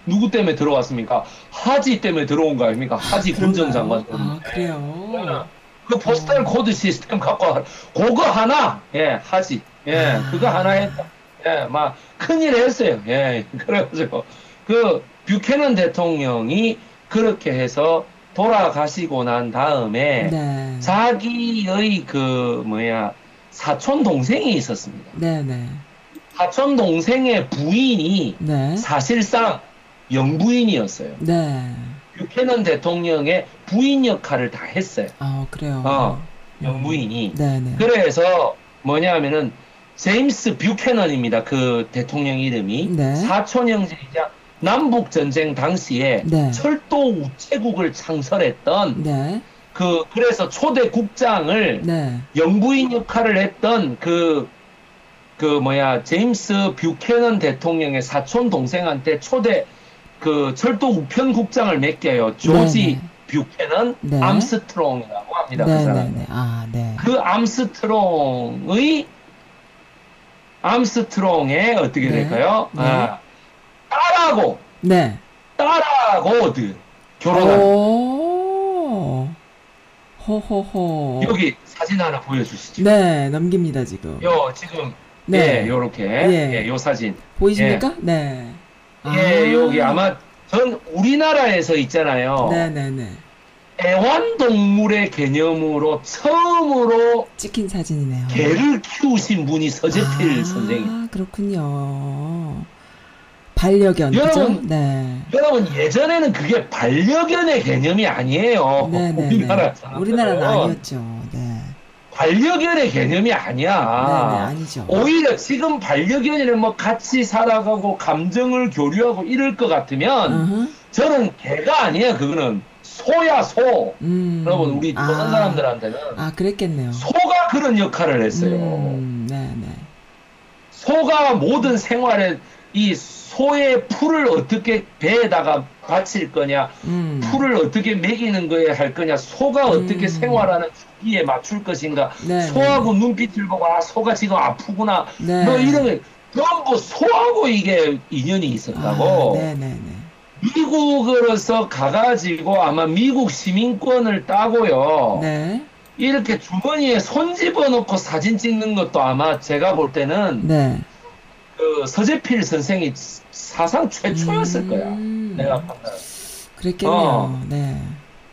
Speaker 2: 누구 때문에 들어왔습니까? 하지 때문에 들어온 거 아닙니까? 하지 군정장관.
Speaker 1: 아, 그래요?
Speaker 2: 그 postal code 시스템 갖고 와. 그거 하나 예 하지 예 그거 하나 했다 예 막 큰일 했어요 예 그래가지고 그 뷰캐넌 대통령이 그렇게 해서 돌아가시고 난 다음에
Speaker 1: 네.
Speaker 2: 자기의 그 뭐야 사촌 동생이 있었습니다
Speaker 1: 네, 네.
Speaker 2: 사촌 동생의 부인이
Speaker 1: 네.
Speaker 2: 사실상 영부인이었어요
Speaker 1: 네.
Speaker 2: 뷰캐넌 대통령의 부인 역할을 다 했어요
Speaker 1: 아, 그래요?
Speaker 2: 어, 영부인이
Speaker 1: 네, 네.
Speaker 2: 그래서 뭐냐면은 제임스 뷰캐넌입니다. 그 대통령 이름이
Speaker 1: 네.
Speaker 2: 사촌 형제이자 남북 전쟁 당시에
Speaker 1: 네.
Speaker 2: 철도 우체국을 창설했던
Speaker 1: 네.
Speaker 2: 그 그래서 초대 국장을
Speaker 1: 네.
Speaker 2: 영부인 역할을 했던 그그 뭐야 제임스 뷰캐넌 대통령의 사촌 동생한테 초대 그 철도 우편 국장을 맡겨요. 조지
Speaker 1: 네,
Speaker 2: 뷰캐넌
Speaker 1: 네.
Speaker 2: 암스트롱이라고 합니다. 그
Speaker 1: 네,
Speaker 2: 사람.
Speaker 1: 아, 네.
Speaker 2: 그 암스트롱의 암스트롱의 어떻게
Speaker 1: 네.
Speaker 2: 될까요?
Speaker 1: 네.
Speaker 2: 아, 딸하고
Speaker 1: 네.
Speaker 2: 딸하고 어디 결혼한
Speaker 1: 오. 호호호.
Speaker 2: 여기 사진 하나 보여주시죠.
Speaker 1: 네, 넘깁니다, 지금.
Speaker 2: 요 지금
Speaker 1: 네.
Speaker 2: 예, 요렇게
Speaker 1: 예.
Speaker 2: 예, 요 사진.
Speaker 1: 보이십니까? 네.
Speaker 2: 예, 여기 아마 전 우리나라에서 있잖아요.
Speaker 1: 네, 네, 네.
Speaker 2: 애완동물의 개념으로 처음으로
Speaker 1: 찍힌 사진이네요.
Speaker 2: 개를 키우신 분이 서재필
Speaker 1: 아,
Speaker 2: 선생님.
Speaker 1: 그렇군요. 반려견,
Speaker 2: 여러분?
Speaker 1: 네.
Speaker 2: 여러분 예전에는 그게 반려견의 개념이 아니에요.
Speaker 1: 네, 네,
Speaker 2: 우리나라
Speaker 1: 네.
Speaker 2: 사람들은.
Speaker 1: 우리나라는 아니었죠. 네.
Speaker 2: 반려견의 개념이 아니야.
Speaker 1: 네, 네, 아니죠.
Speaker 2: 오히려 지금 반려견이는 뭐 같이 살아가고 감정을 교류하고 이럴 것 같으면
Speaker 1: 어허.
Speaker 2: 저는 개가 아니에요. 그거는 소야 소.
Speaker 1: 음.
Speaker 2: 여러분 우리
Speaker 1: 아.
Speaker 2: 조선 사람들한테는
Speaker 1: 아, 그랬겠네요.
Speaker 2: 소가 그런 역할을 했어요.
Speaker 1: 음, 네, 네.
Speaker 2: 소가 모든 생활에 이 소의 풀을 어떻게 배에다가 바칠 거냐,
Speaker 1: 음.
Speaker 2: 풀을 어떻게 먹이는 거에 할 거냐, 소가 어떻게
Speaker 1: 음.
Speaker 2: 생활하는 주기에 맞출 것인가,
Speaker 1: 네,
Speaker 2: 소하고 눈빛을 보고 아 소가 지금 아프구나,
Speaker 1: 네.
Speaker 2: 뭐 이런 거 전부 소하고 이게 인연이 있었다고.
Speaker 1: 아, 네, 네, 네.
Speaker 2: 미국으로서 가가지고 아마 미국 시민권을 따고요.
Speaker 1: 네.
Speaker 2: 이렇게 주머니에 손 집어넣고 사진 찍는 것도 아마 제가 볼 때는
Speaker 1: 네.
Speaker 2: 그 서재필 선생이 사상 최초였을 거야.
Speaker 1: 음.
Speaker 2: 내가 판단.
Speaker 1: 그랬겠네요.
Speaker 2: 어.
Speaker 1: 네.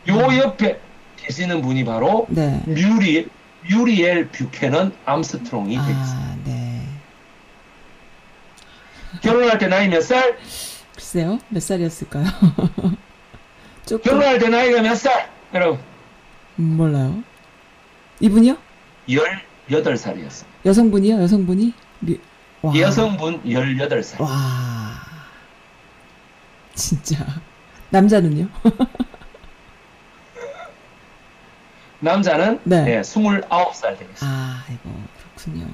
Speaker 2: 요 옆에 계시는 분이 바로
Speaker 1: 네.
Speaker 2: 뮤리 뮤리엘 뷰캐넌 암스트롱이 되겠습니다.
Speaker 1: 아, 네.
Speaker 2: 결혼할 때 나이 몇 살?
Speaker 1: 글쎄요. 몇 살이었을까요? 조금
Speaker 2: 결혼할 때 나이가 몇 살? 여러분
Speaker 1: 음, 몰라요. 이분이요?
Speaker 2: 18살이었어.
Speaker 1: 여성분이요? 여성분이? 미... 와.
Speaker 2: 여성분 18살.
Speaker 1: 와. 진짜. 남자는요?
Speaker 2: 남자는
Speaker 1: 네.
Speaker 2: 예, 29살 되겠습니다.
Speaker 1: 아, 이거 그렇군요.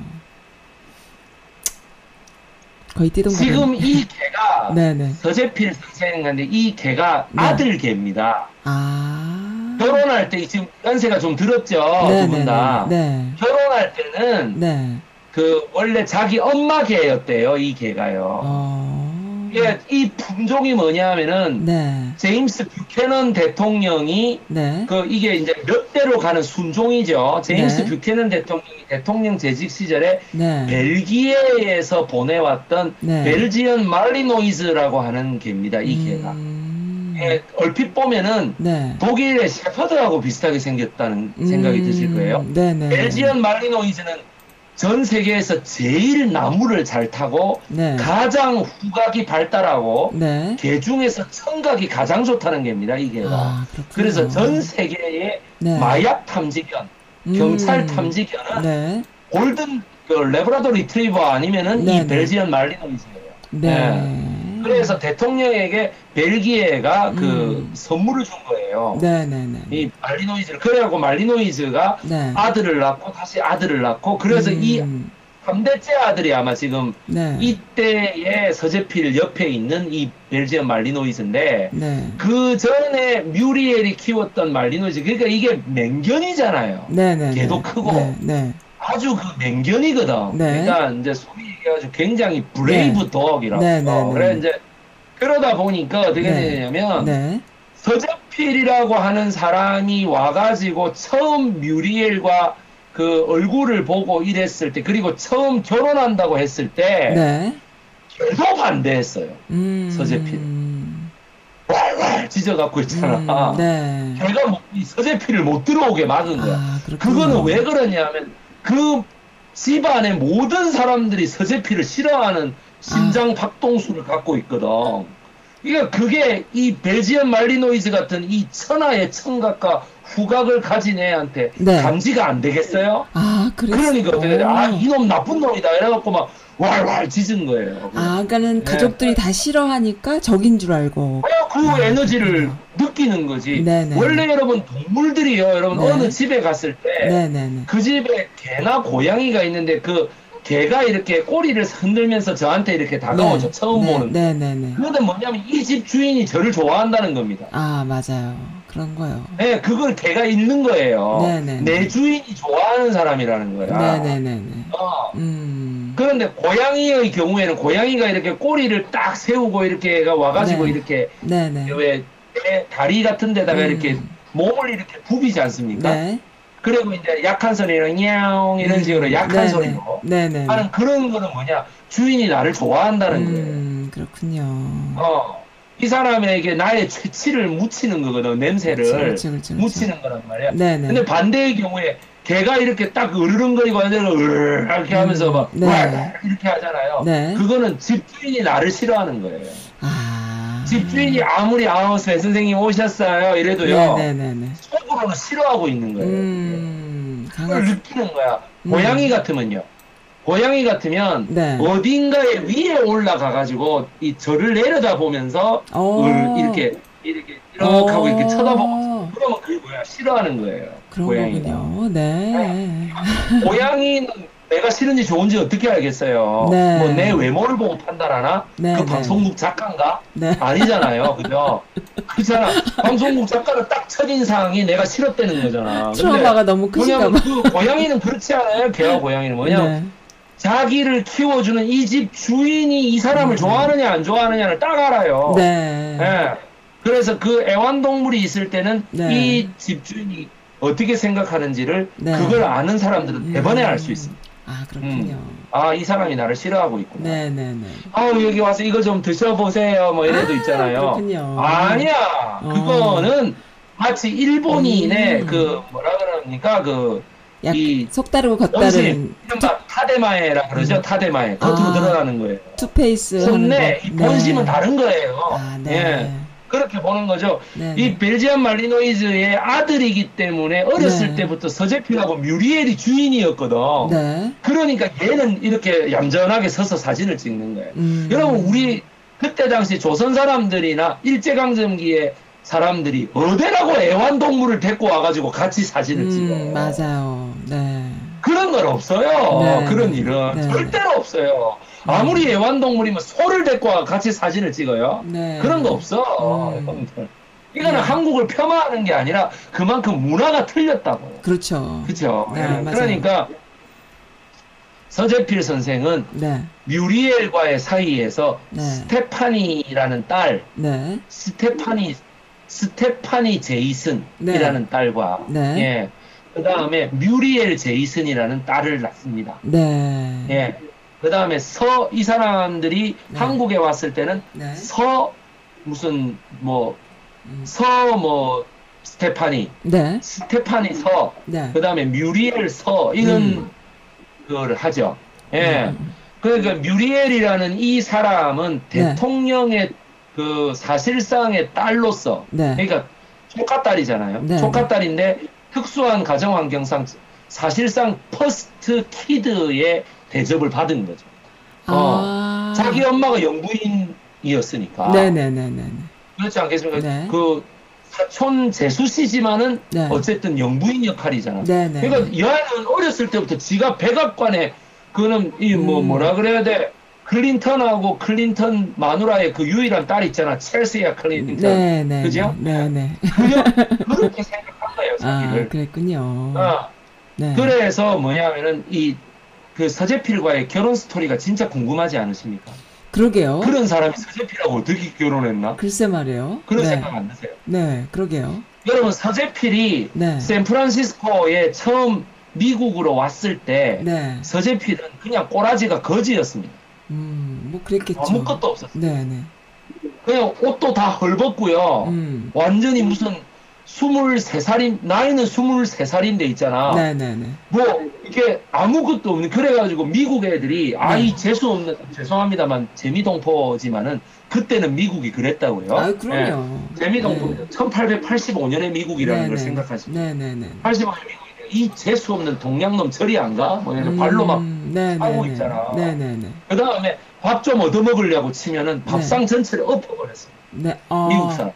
Speaker 1: 거의 띠동갑.
Speaker 2: 지금 이 개가 개가
Speaker 1: 네네.
Speaker 2: 서재필 선생인데 이 개가
Speaker 1: 네.
Speaker 2: 아들 개입니다.
Speaker 1: 아.
Speaker 2: 결혼할 때 지금 연세가 좀 들었죠 두 분 다.
Speaker 1: 네.
Speaker 2: 결혼할 때는
Speaker 1: 네.
Speaker 2: 그 원래 자기 엄마 개였대요 이 개가요.
Speaker 1: 어.
Speaker 2: 이게 이 품종이 뭐냐면은
Speaker 1: 네.
Speaker 2: 제임스 뷰캐넌 대통령이
Speaker 1: 네.
Speaker 2: 그 이게 이제 몇 대로 가는 순종이죠. 제임스
Speaker 1: 네.
Speaker 2: 뷰캐넌 대통령이 대통령 재직 시절에
Speaker 1: 네.
Speaker 2: 벨기에에서 보내왔던
Speaker 1: 네.
Speaker 2: Belgian Malinois라고 하는 개입니다. 이 개가.
Speaker 1: 음.
Speaker 2: 예, 얼핏 보면은
Speaker 1: 네.
Speaker 2: 독일의 셰퍼드하고 비슷하게 생겼다는 생각이
Speaker 1: 음.
Speaker 2: 드실 거예요.
Speaker 1: 네네.
Speaker 2: Belgian Malinois는 전 세계에서 제일 나무를 잘 타고
Speaker 1: 네.
Speaker 2: 가장 후각이 발달하고
Speaker 1: 네.
Speaker 2: 개 중에서 청각이 가장 좋다는 개입니다. 이 개가.
Speaker 1: 아.
Speaker 2: 그래서 전 세계의
Speaker 1: 네.
Speaker 2: 마약 탐지견,
Speaker 1: 음.
Speaker 2: 경찰 탐지견은
Speaker 1: 네.
Speaker 2: 골든 그 레브라도 리트리버 아니면은
Speaker 1: 네,
Speaker 2: 이
Speaker 1: 네.
Speaker 2: 벨지언 말리노이즈예요.
Speaker 1: 네.
Speaker 2: 그래서 대통령에게 벨기에가 그
Speaker 1: 음.
Speaker 2: 선물을 준 거예요.
Speaker 1: 네네네.
Speaker 2: 이 말리노이즈를 그래갖고 말리노이즈가
Speaker 1: 네.
Speaker 2: 아들을 낳고 다시 아들을 낳고 그래서 이
Speaker 1: 음.
Speaker 2: 3대째 아들이 아마 지금
Speaker 1: 네.
Speaker 2: 이때의 서재필 옆에 있는 이 Belgian Malinois인데
Speaker 1: 네.
Speaker 2: 그 전에 뮤리엘이 키웠던 Malinois 그러니까 이게 맹견이잖아요.
Speaker 1: 네네.
Speaker 2: 개도 크고.
Speaker 1: 네. 네.
Speaker 2: 아주 그 맹견이거든.
Speaker 1: 네.
Speaker 2: 그러니까 이제 소위 얘기해가지고 굉장히 brave dog이라고.
Speaker 1: 네, 네, 네.
Speaker 2: 그래 이제 그러다 보니까 어떻게
Speaker 1: 네.
Speaker 2: 되냐면
Speaker 1: 네.
Speaker 2: 서재필이라고 하는 사람이 와가지고 처음 뮤리엘과 그 얼굴을 보고 이랬을 때 그리고 처음 결혼한다고 했을 때
Speaker 1: 네.
Speaker 2: 계속 반대했어요.
Speaker 1: 음.
Speaker 2: 서재필. 왈왈 짖어갖고 있잖아.
Speaker 1: 음, 네.
Speaker 2: 걔가 뭐, 이 서재필을 못 들어오게 막은 거야.
Speaker 1: 아.
Speaker 2: 그거는 왜 그러냐면 그 집안의 모든 사람들이 서재필을 싫어하는 심장
Speaker 1: 아.
Speaker 2: 박동수를 갖고 있거든. 그러니까 그게 이 벨지언 말리노이즈 같은 이 천하의 청각과 후각을 가진 애한테
Speaker 1: 네.
Speaker 2: 감지가 안 되겠어요?
Speaker 1: 아.
Speaker 2: 그러니까 어떻게 돼? 아, 이놈 나쁜 놈이다. 이래갖고 막 왈왈 짖은 거예요.
Speaker 1: 아, 그러니까는
Speaker 2: 네.
Speaker 1: 가족들이 다 싫어하니까 적인 줄 알고.
Speaker 2: 어, 그 에너지를 느끼는 거지.
Speaker 1: 네네.
Speaker 2: 원래 여러분 동물들이요. 여러분
Speaker 1: 네.
Speaker 2: 어느 집에 갔을 때. 그 집에 개나 고양이가 있는데 그 개가 이렇게 꼬리를 흔들면서 저한테 이렇게 다가오죠. 처음
Speaker 1: 네,
Speaker 2: 보는.
Speaker 1: 네네네.
Speaker 2: 그거는 뭐냐면 이 집 주인이 저를 좋아한다는 겁니다.
Speaker 1: 아, 맞아요. 그런 거요.
Speaker 2: 네, 그걸 개가 있는 거예요.
Speaker 1: 네네.
Speaker 2: 내 주인이 좋아하는 사람이라는 거야.
Speaker 1: 네네네네.
Speaker 2: 어.
Speaker 1: 음.
Speaker 2: 그런데 고양이의 경우에는 고양이가 이렇게 꼬리를 딱 세우고 이렇게가 와가지고
Speaker 1: 네.
Speaker 2: 이렇게
Speaker 1: 네네.
Speaker 2: 왜개 다리 같은 데다가
Speaker 1: 음.
Speaker 2: 이렇게 몸을 이렇게 부비지 않습니까?
Speaker 1: 네.
Speaker 2: 그리고 이제 약한 소리로 냐옹 이런 식으로 약한
Speaker 1: 네네.
Speaker 2: 소리로
Speaker 1: 네네.
Speaker 2: 하는 그런 거는 뭐냐 주인이 나를 좋아한다는 거예요.
Speaker 1: 음, 그렇군요.
Speaker 2: 어, 이 사람에게 나의 최치를 묻히는 거거든 냄새를
Speaker 1: 그렇죠, 그렇죠, 그렇죠.
Speaker 2: 묻히는 거란 말이야.
Speaker 1: 네네.
Speaker 2: 근데 반대의 경우에 걔가 이렇게 딱 으르렁거리고 하는 이렇게 하면서 막
Speaker 1: 네.
Speaker 2: 왈 이렇게 하잖아요.
Speaker 1: 네.
Speaker 2: 그거는 집주인이 나를 싫어하는 거예요.
Speaker 1: 아.
Speaker 2: 집주인이 아무리 아우 배 선생님 오셨어요 이래도요
Speaker 1: 네네네네.
Speaker 2: 속으로는 싫어하고 있는 거예요.
Speaker 1: 음,
Speaker 2: 그걸
Speaker 1: 강아지.
Speaker 2: 느끼는 거야.
Speaker 1: 음.
Speaker 2: 고양이 같으면요. 고양이 같으면
Speaker 1: 네.
Speaker 2: 어딘가에 위에 올라가 가지고 이 저를 내려다 보면서
Speaker 1: 어.
Speaker 2: 을 이렇게 이렇게 이렇게 하고 이렇게
Speaker 1: 어.
Speaker 2: 쳐다보고 그러면 그게 뭐야 싫어하는 거예요.
Speaker 1: 그런
Speaker 2: 고양이가.
Speaker 1: 거군요. 네.
Speaker 2: 고양이는 내가 싫은지 좋은지 어떻게 알겠어요?
Speaker 1: 네.
Speaker 2: 뭐내 외모를 보고 판단하나?
Speaker 1: 네,
Speaker 2: 그
Speaker 1: 네.
Speaker 2: 방송국 작가인가?
Speaker 1: 네.
Speaker 2: 아니잖아요, 그죠? 그렇잖아. 방송국 작가는 딱 첫인상이 내가 싫었다는 거잖아.
Speaker 1: 트라우마가 너무 크신가 봐.
Speaker 2: 그 고양이는 그렇지 않아요? 개와 고양이는 뭐냐면
Speaker 1: 네.
Speaker 2: 자기를 키워주는 이 집 주인이 이 사람을 좋아하느냐 안 좋아하느냐를 딱 알아요.
Speaker 1: 음. 네.
Speaker 2: 예. 그래서 그 애완동물이 있을 때는
Speaker 1: 네.
Speaker 2: 이 집 주인이 어떻게 생각하는지를
Speaker 1: 네.
Speaker 2: 그걸 아는 사람들은
Speaker 1: 음.
Speaker 2: 대번에 알수 있습니다.
Speaker 1: 아, 그렇군요.
Speaker 2: 아, 이 사람이 나를 싫어하고 있구나.
Speaker 1: 네네네.
Speaker 2: 아우, 여기 와서 이거 좀 드셔보세요. 뭐 이래도 있잖아요.
Speaker 1: 그렇군요.
Speaker 2: 아니야.
Speaker 1: 어.
Speaker 2: 그거는 마치 일본인의
Speaker 1: 음.
Speaker 2: 그 뭐라 그럽니까? 그
Speaker 1: 약,
Speaker 2: 이
Speaker 1: 속다르고 겉다른
Speaker 2: 이른바 建前라 그러죠. 建前. 겉으로
Speaker 1: 아.
Speaker 2: 드러나는 거예요.
Speaker 1: two-face. 이
Speaker 2: 본심은 다른 거예요.
Speaker 1: 아, 네.
Speaker 2: 예. 그렇게 보는 거죠.
Speaker 1: 네.
Speaker 2: 이 벨지안 말리노이즈의 아들이기 때문에 어렸을
Speaker 1: 네.
Speaker 2: 때부터 서재필하고 뮤리엘이 주인이었거든.
Speaker 1: 네.
Speaker 2: 그러니까 얘는 이렇게 얌전하게 서서 사진을 찍는 거예요.
Speaker 1: 음.
Speaker 2: 여러분 우리 그때 당시 조선 사람들이나 일제강점기에 사람들이 어디라고 애완동물을 데리고 와가지고 같이 사진을 찍어.
Speaker 1: 음, 맞아요. 네.
Speaker 2: 그런 건 없어요.
Speaker 1: 네.
Speaker 2: 그런 일은
Speaker 1: 네.
Speaker 2: 절대로 없어요. 아무리 애완동물이면 소를 데리고 와 같이 사진을 찍어요.
Speaker 1: 네.
Speaker 2: 그런 거 없어.
Speaker 1: 음.
Speaker 2: 여러분들. 이거는
Speaker 1: 네.
Speaker 2: 한국을 폄하하는 게 아니라 그만큼 문화가 틀렸다고요.
Speaker 1: 그렇죠.
Speaker 2: 그죠?
Speaker 1: 네,
Speaker 2: 예. 그러니까 서재필 선생은
Speaker 1: 네.
Speaker 2: 뮤리엘과의 사이에서
Speaker 1: 네.
Speaker 2: 스테파니라는 딸,
Speaker 1: 네.
Speaker 2: 스테파니, 스테파니 제이슨이라는 딸과,
Speaker 1: 네.
Speaker 2: 예. 그 다음에 뮤리엘 제이슨이라는 딸을 낳습니다.
Speaker 1: 네.
Speaker 2: 예. 그 다음에 서, 이 사람들이
Speaker 1: 네.
Speaker 2: 한국에 왔을 때는
Speaker 1: 네.
Speaker 2: 서, 무슨, 뭐,
Speaker 1: 음.
Speaker 2: 서, 뭐, 스테파니,
Speaker 1: 네.
Speaker 2: 스테파니 서,
Speaker 1: 네.
Speaker 2: 그 다음에 뮤리엘 서, 이런
Speaker 1: 음.
Speaker 2: 거를 하죠. 예.
Speaker 1: 음.
Speaker 2: 그러니까 뮤리엘이라는 이 사람은
Speaker 1: 네.
Speaker 2: 대통령의 그 사실상의 딸로서,
Speaker 1: 네.
Speaker 2: 그러니까 조카 딸이잖아요.
Speaker 1: 네.
Speaker 2: 조카 딸인데 특수한 가정 환경상 사실상 first kid의 대접을 받은 거죠.
Speaker 1: 아.
Speaker 2: 자기 엄마가 영부인이었으니까.
Speaker 1: 네네네네.
Speaker 2: 그렇지 않겠습니까?
Speaker 1: 네.
Speaker 2: 그 사촌 제수 씨지만은
Speaker 1: 네.
Speaker 2: 어쨌든 영부인 역할이잖아.
Speaker 1: 네네.
Speaker 2: 그러니까 여아는 어렸을 때부터 지가 백악관에 그는 이뭐
Speaker 1: 음.
Speaker 2: 뭐라 그래야 돼? 클린턴하고 클린턴 마누라의 그 유일한 딸 있잖아. 첼시아 클린턴.
Speaker 1: 네 네.
Speaker 2: 그죠?
Speaker 1: 네 네.
Speaker 2: 그냥 그렇게 생각한 거예요,
Speaker 1: 아,
Speaker 2: 자기를.
Speaker 1: 그랬군요.
Speaker 2: 어.
Speaker 1: 네.
Speaker 2: 그래서 뭐냐면은 이 그 서재필과의 결혼 스토리가 진짜 궁금하지 않으십니까?
Speaker 1: 그러게요.
Speaker 2: 그런 사람이 서재필하고 어떻게 결혼했나?
Speaker 1: 글쎄 말이에요.
Speaker 2: 그런
Speaker 1: 네.
Speaker 2: 생각 안 드세요?
Speaker 1: 네, 그러게요.
Speaker 2: 여러분 서재필이
Speaker 1: 네.
Speaker 2: 샌프란시스코에 처음 미국으로 왔을 때
Speaker 1: 네.
Speaker 2: 서재필은 그냥 꼬라지가 거지였습니다.
Speaker 1: 음, 뭐 그랬겠죠.
Speaker 2: 아무것도 없었어요.
Speaker 1: 네 네.
Speaker 2: 그냥 옷도 다 헐벗고요.
Speaker 1: 음.
Speaker 2: 완전히 무슨 23살인 나이는 23살인데 있잖아.
Speaker 1: 네네네.
Speaker 2: 뭐 이게 아무것도 없는 그래가지고 미국 애들이 아이
Speaker 1: 네.
Speaker 2: 재수 없는 죄송합니다만 재미동포지만은 그때는 미국이 그랬다고요.
Speaker 1: 아, 그럼요.
Speaker 2: 예. 재미동포
Speaker 1: 네.
Speaker 2: 1885년의 미국이라는 걸
Speaker 1: 네네.
Speaker 2: 생각하시면
Speaker 1: 네네네.
Speaker 2: 85년 미국인데 이 재수 없는 동양놈 저리 안 가? 뭐 이런 발로 막
Speaker 1: 음, 네네네.
Speaker 2: 하고 있잖아.
Speaker 1: 네네네.
Speaker 2: 그 다음에 밥 좀 얻어 먹으려고 치면은 밥상 전체를 엎어버렸어.
Speaker 1: 네. 어.
Speaker 2: 미국 사람.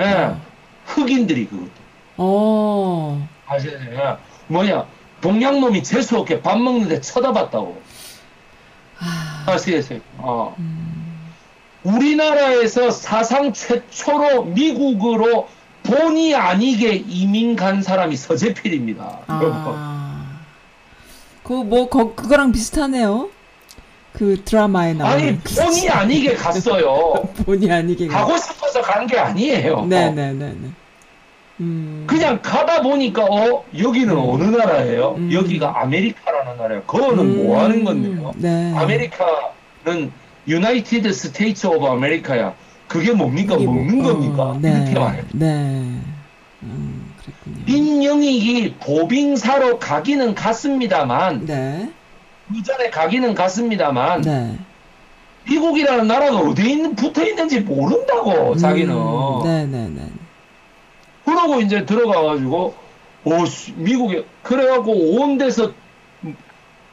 Speaker 2: 예.
Speaker 1: 어.
Speaker 2: 흑인들이 그것도.
Speaker 1: 어.
Speaker 2: 아시잖아요. 뭐냐. 동양놈이 재수 없게 밥 먹는데 쳐다봤다고.
Speaker 1: 아.
Speaker 2: 아시겠어요? 어.
Speaker 1: 음.
Speaker 2: 우리나라에서 사상 최초로 미국으로 본의 아니게 이민 간 사람이 서재필입니다.
Speaker 1: 아. 그뭐 그거랑 비슷하네요. 그 드라마에 나오는
Speaker 2: 아니, 본의 아니게 갔어요.
Speaker 1: 본의 아니게 가-
Speaker 2: 가고 싶어서 간 게 아니에요.
Speaker 1: 네네네네. 음.
Speaker 2: 그냥 가다 보니까 어 여기는
Speaker 1: 음.
Speaker 2: 어느 나라예요?
Speaker 1: 음.
Speaker 2: 여기가 아메리카라는 나라예요. 그거는
Speaker 1: 음.
Speaker 2: 뭐 하는 건데요?
Speaker 1: 네.
Speaker 2: 아메리카는 United States of America야. 그게 뭡니까?
Speaker 1: 뭐-
Speaker 2: 먹는
Speaker 1: 어,
Speaker 2: 겁니까?
Speaker 1: 네.
Speaker 2: 이렇게 말해요.
Speaker 1: 네. 음.
Speaker 2: 민영익이 보빙사로 가기는 갔습니다만
Speaker 1: 네.
Speaker 2: 그 전에 가기는 갔습니다만
Speaker 1: 네.
Speaker 2: 미국이라는 나라가 어디에 있는, 붙어 있는지 모른다고 자기는.
Speaker 1: 음, 네네네.
Speaker 2: 그러고 이제 들어가가지고 오 씨, 미국에 그래갖고 온 데서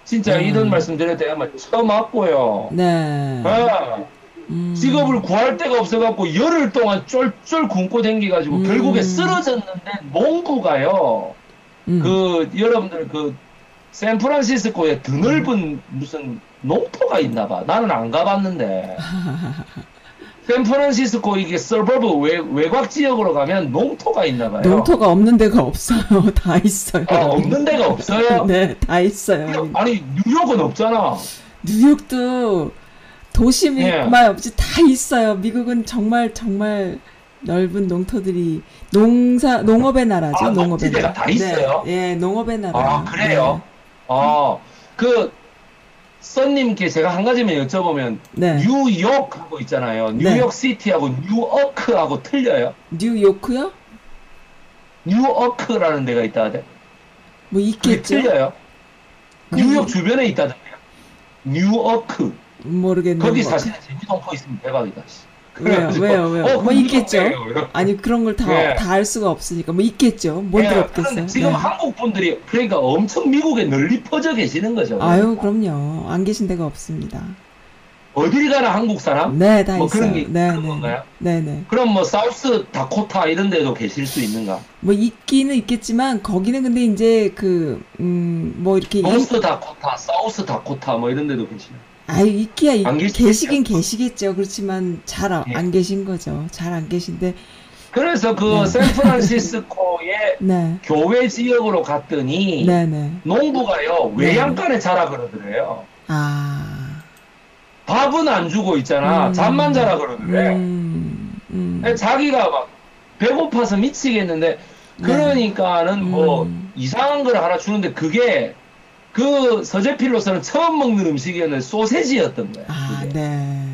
Speaker 2: 진짜
Speaker 1: 음.
Speaker 2: 이런 말씀 드려야 되면 처맞고요.
Speaker 1: 네.
Speaker 2: 아,
Speaker 1: 음.
Speaker 2: 직업을 구할 데가 없어갖고 열흘 동안 쫄쫄 굶고 댕기가지고
Speaker 1: 음.
Speaker 2: 결국에 쓰러졌는데 몽구가요.
Speaker 1: 음.
Speaker 2: 그 여러분들 그 샌프란시스코에 드넓은 무슨 농토가 있나봐. 나는 안 가봤는데. 샌프란시스코 이게 서버브 외, 외곽 지역으로 가면 농토가 있나 봐요.
Speaker 1: 농토가 없는 데가 없어요. 다 있어요.
Speaker 2: 아, 없는 데가 없어요?
Speaker 1: 네, 다 있어요.
Speaker 2: 아니, 뉴욕은 없잖아.
Speaker 1: 뉴욕도 도심만
Speaker 2: 예.
Speaker 1: 없지 다 있어요. 미국은 정말 정말 넓은 농토들이 농사 농업의 나라죠.
Speaker 2: 아,
Speaker 1: 농업의 나라.
Speaker 2: 다 있어요?
Speaker 1: 네, 예, 농업의 나라.
Speaker 2: 아, 그래요? 어, 그, 썬님께 제가 한 가지만 여쭤보면,
Speaker 1: 네. 네.
Speaker 2: 뉴욕하고 있잖아요. 뉴욕 시티하고 뉴어크하고 틀려요?
Speaker 1: 뉴요크요?
Speaker 2: 뉴어크라는 데가 있다대.
Speaker 1: 뭐 있겠죠.
Speaker 2: 틀려요?
Speaker 1: 그-
Speaker 2: 뉴욕 주변에 있다던데요. 뉴어크.
Speaker 1: 모르겠네요.
Speaker 2: 거기
Speaker 1: 뭐.
Speaker 2: 사시는 제주동포 있으면 대박이다. 씨.
Speaker 1: 왜요, 왜요, 왜요?
Speaker 2: 어,
Speaker 1: 뭐 있겠죠.
Speaker 2: 뉴욕이에요. 이러고.
Speaker 1: 아니 그런 걸다
Speaker 2: 예.
Speaker 1: 다알 수가 없으니까 뭐 있겠죠. 뭔들
Speaker 2: 예,
Speaker 1: 없겠어요.
Speaker 2: 지금
Speaker 1: 네.
Speaker 2: 한국 분들이 그러니까 엄청 미국에 널리 퍼져 계시는 거죠.
Speaker 1: 아유 그럼요. 안 계신 데가 없습니다.
Speaker 2: 어딜 가나 한국 사람?
Speaker 1: 네, 다
Speaker 2: 뭐
Speaker 1: 있어요.
Speaker 2: 그런 게
Speaker 1: 네, 네.
Speaker 2: 건가요?
Speaker 1: 네, 네.
Speaker 2: 그럼 뭐 사우스 다코타 이런 데도 계실 수 있는가?
Speaker 1: 뭐 있기는 있겠지만 거기는 근데 이제 그 음 뭐 이렇게
Speaker 2: 노스 다코타, 사우스 다코타 뭐 이런 데도 계시나 요?
Speaker 1: 아 있기야 있-
Speaker 2: 안 계시겠죠?
Speaker 1: 계시긴 계시겠죠. 그렇지만 잘안
Speaker 2: 예.
Speaker 1: 계신 거죠. 잘 안 계신데
Speaker 2: 그래서 그
Speaker 1: 네.
Speaker 2: 샌프란시스코의
Speaker 1: 네.
Speaker 2: 교외 지역으로 갔더니
Speaker 1: 네, 네.
Speaker 2: 농부가요
Speaker 1: 네.
Speaker 2: 외양간에 자라 그러더래요.
Speaker 1: 아.
Speaker 2: 밥은 안 주고 있잖아.
Speaker 1: 음.
Speaker 2: 잠만 자라 그러더래.
Speaker 1: 음. 음.
Speaker 2: 자기가 막 배고파서 미치겠는데 그러니까는 뭐
Speaker 1: 음.
Speaker 2: 이상한 걸 하나 주는데 그게 그 서재필로서는 처음 먹는 음식이었는데 소세지였던 거야.
Speaker 1: 아,
Speaker 2: 그게.
Speaker 1: 네.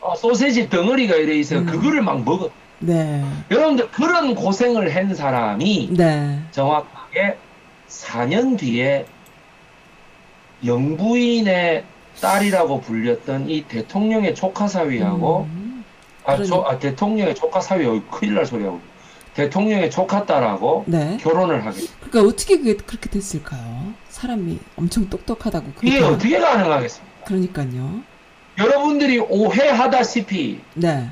Speaker 2: 어, 소세지 덩어리가 이래 있어요.
Speaker 1: 음.
Speaker 2: 그거를 막 먹어.
Speaker 1: 네.
Speaker 2: 여러분들 그런 고생을 한 사람이
Speaker 1: 네.
Speaker 2: 정확하게 4년 뒤에 영부인의 딸이라고 불렸던 이 대통령의 조카 사위하고
Speaker 1: 음.
Speaker 2: 아,
Speaker 1: 그러니-
Speaker 2: 조, 아, 대통령의 조카 사위 어, 큰일 날 소리하고 대통령의 조카 딸하고
Speaker 1: 네.
Speaker 2: 결혼을 하게
Speaker 1: 그러니까 어떻게 그게 그렇게 됐을까요? 사람이 엄청 똑똑하다고
Speaker 2: 이게
Speaker 1: 그렇게
Speaker 2: 어떻게 가능하겠습니까?
Speaker 1: 그러니까요.
Speaker 2: 여러분들이 오해하다시피
Speaker 1: 네.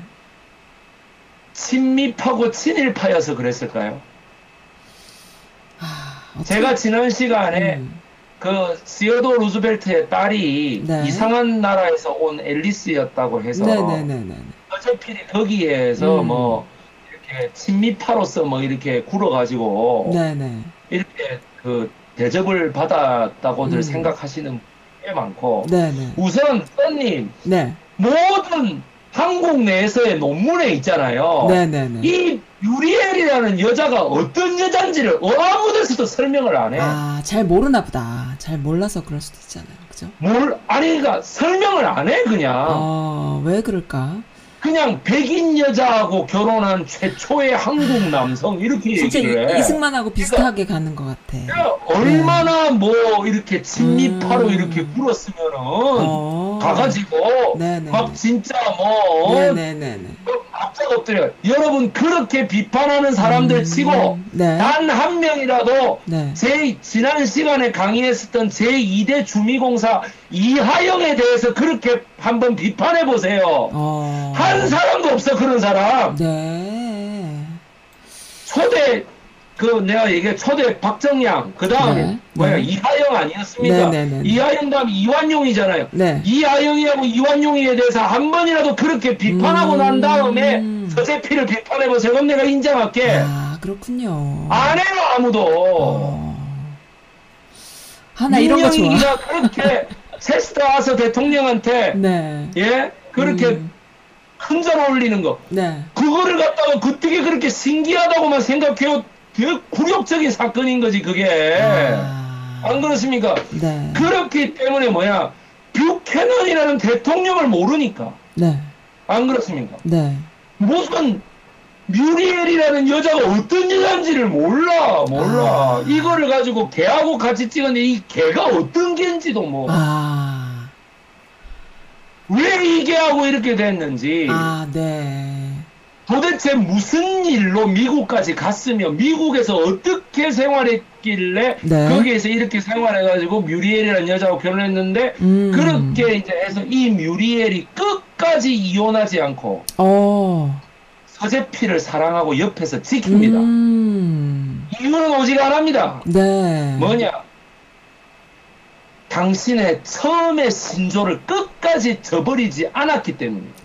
Speaker 2: 친밀하고 친일파여서 그랬을까요?
Speaker 1: 아,
Speaker 2: 제가 지난 시간에
Speaker 1: 음.
Speaker 2: 그 시어도 루즈벨트의 딸이
Speaker 1: 네.
Speaker 2: 이상한 나라에서 온 앨리스였다고 해서
Speaker 1: 네네네네.
Speaker 2: 어차피 거기에서
Speaker 1: 음.
Speaker 2: 뭐 이렇게 친미파로서 뭐 이렇게 굴어가지고
Speaker 1: 네네.
Speaker 2: 이렇게 그 대접을 받았다고들
Speaker 1: 음.
Speaker 2: 생각하시는 분꽤 많고
Speaker 1: 네네.
Speaker 2: 우선 선님
Speaker 1: 네.
Speaker 2: 모든 한국 내에서의 논문에 있잖아요.
Speaker 1: 네네네.
Speaker 2: 이 유리엘이라는 여자가 어떤 여잔지를 아무 데서도 설명을 안 해.
Speaker 1: 아, 잘 모르나 보다. 잘 몰라서 그럴 수도 있잖아요. 그죠?
Speaker 2: 뭘 아니 그러니까 설명을 안 해 그냥.
Speaker 1: 어, 왜 그럴까?
Speaker 2: 그냥 백인 여자하고 결혼한 최초의 한국 남성 이렇게
Speaker 1: 진짜
Speaker 2: 얘기를 해.
Speaker 1: 이승만하고 비슷하게 가는 것 같아.
Speaker 2: 그러니까 얼마나 뭐 이렇게 친미파로
Speaker 1: 음.
Speaker 2: 이렇게 굴었으면은
Speaker 1: 어.
Speaker 2: 가가지고
Speaker 1: 네네.
Speaker 2: 막 진짜 뭐. 앞자가 엎드려. 여러분 그렇게 비판하는 사람들
Speaker 1: 음,
Speaker 2: 치고
Speaker 1: 네.
Speaker 2: 단한 명이라도
Speaker 1: 네.
Speaker 2: 제 지난 시간에 강의했었던 제 2대 주미공사 이하영에 대해서 그렇게 한번 비판해 보세요.
Speaker 1: 어.
Speaker 2: 한 사람도 없어 그런 사람.
Speaker 1: 네.
Speaker 2: 초대 그 내가 얘기해 초대 박정양 그 다음에
Speaker 1: 네,
Speaker 2: 뭐야
Speaker 1: 네.
Speaker 2: 이하영 아니었습니까?
Speaker 1: 네, 네, 네, 네.
Speaker 2: 이하영 다음에 이완용이잖아요.
Speaker 1: 네.
Speaker 2: 이하영이하고 이완용이에 대해서 한 번이라도 그렇게 비판하고 난
Speaker 1: 음.
Speaker 2: 다음에 서재필을 비판해 보세요. 그럼 내가 인정할게.
Speaker 1: 아, 그렇군요.
Speaker 2: 안 해요 아무도.
Speaker 1: 어. 하나 이런 거 좋아.
Speaker 2: 민영익이가 그렇게 체스터 와서 대통령한테
Speaker 1: 네.
Speaker 2: 예 그렇게
Speaker 1: 음.
Speaker 2: 큰절 올리는 거
Speaker 1: 네.
Speaker 2: 그거를 갖다가 그때게 그렇게 신기하다고만 생각해요. 되게 굴욕적인 사건인 거지 그게.
Speaker 1: 아.
Speaker 2: 안 그렇습니까?
Speaker 1: 네.
Speaker 2: 그렇기 때문에 뭐야 뷰캐넌이라는 대통령을 모르니까
Speaker 1: 네.
Speaker 2: 안 그렇습니까?
Speaker 1: 네.
Speaker 2: 무슨 뮤리엘이라는 여자가 어떤 여자인지를 몰라 몰라
Speaker 1: 아.
Speaker 2: 이거를 가지고 개하고 같이 찍었는데 이 개가 어떤 개인지도 뭐왜
Speaker 1: 아.
Speaker 2: 이 걔하고 이렇게 됐는지
Speaker 1: 아, 네.
Speaker 2: 도대체 무슨 일로 미국까지 갔으며 미국에서 어떻게 생활했길래
Speaker 1: 네.
Speaker 2: 거기에서 이렇게 생활해가지고 뮤리엘이라는 여자하고 결혼했는데
Speaker 1: 음.
Speaker 2: 그렇게 이제 해서 이 뮤리엘이 끝까지 이혼하지 않고
Speaker 1: 어.
Speaker 2: 서재필을 사랑하고 옆에서 지킵니다.
Speaker 1: 음.
Speaker 2: 이유는 오직 하나입니다.
Speaker 1: 네.
Speaker 2: 뭐냐? 당신의 처음의 신조를 끝까지 저버리지 않았기 때문입니다.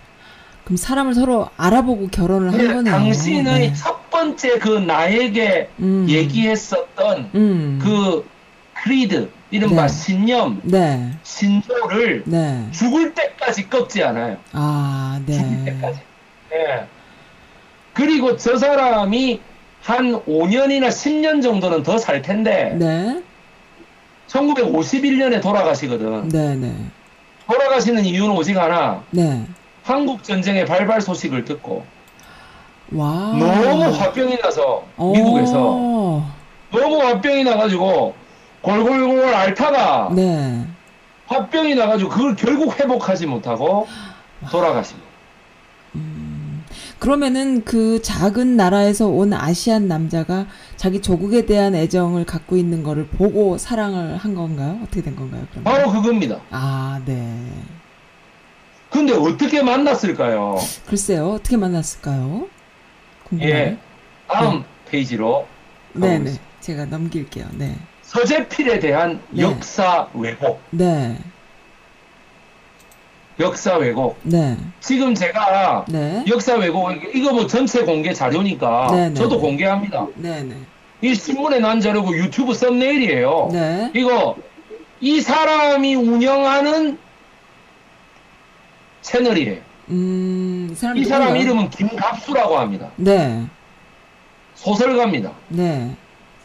Speaker 1: 그럼 사람을 서로 알아보고 결혼을 한 거네요.
Speaker 2: 당신의
Speaker 1: 네.
Speaker 2: 첫 번째 그 나에게
Speaker 1: 음.
Speaker 2: 얘기했었던
Speaker 1: 음.
Speaker 2: 그 크리드, 이른바
Speaker 1: 네.
Speaker 2: 신념,
Speaker 1: 네.
Speaker 2: 신조를
Speaker 1: 네.
Speaker 2: 죽을 때까지 꺾지 않아요.
Speaker 1: 아,
Speaker 2: 죽을
Speaker 1: 네.
Speaker 2: 때까지. 예. 그리고 저 사람이 한 5년이나 10년 정도는 더 살 텐데,
Speaker 1: 네.
Speaker 2: 1951년에 돌아가시거든.
Speaker 1: 네, 네.
Speaker 2: 돌아가시는 이유는 오직 하나,
Speaker 1: 네.
Speaker 2: 한국 전쟁의 발발 소식을 듣고,
Speaker 1: 와.
Speaker 2: 너무 화병이 나서,
Speaker 1: 어.
Speaker 2: 미국에서, 너무 화병이 나가지고, 골골골 앓다가,
Speaker 1: 네.
Speaker 2: 화병이 나가지고, 그걸 결국 회복하지 못하고, 돌아가십니다.
Speaker 1: 그러면은 그 작은 나라에서 온 아시안 남자가 자기 조국에 대한 애정을 갖고 있는 거를 보고 사랑을 한 건가요? 어떻게 된 건가요? 그러면?
Speaker 2: 바로 그겁니다.
Speaker 1: 아, 네.
Speaker 2: 근데 어떻게 만났을까요?
Speaker 1: 글쎄요, 어떻게 만났을까요? 궁금해요.
Speaker 2: 예. 다음 페이지로
Speaker 1: 네네.
Speaker 2: 가보겠습니다.
Speaker 1: 제가 넘길게요. 네.
Speaker 2: 서재필에 대한
Speaker 1: 네.
Speaker 2: 역사 왜곡.
Speaker 1: 네.
Speaker 2: 역사 왜곡.
Speaker 1: 네.
Speaker 2: 지금 제가
Speaker 1: 네.
Speaker 2: 역사 왜곡 이거 뭐 전체 공개 자료니까
Speaker 1: 네, 네,
Speaker 2: 저도
Speaker 1: 네.
Speaker 2: 공개합니다.
Speaker 1: 네네.
Speaker 2: 이 신문에 난 자료고 유튜브 썸네일이에요.
Speaker 1: 네.
Speaker 2: 이거 이 사람이 운영하는 채널이에요.
Speaker 1: 음, 이 사람
Speaker 2: 이 사람? 이름은 김갑수라고 합니다.
Speaker 1: 네.
Speaker 2: 소설가입니다.
Speaker 1: 네.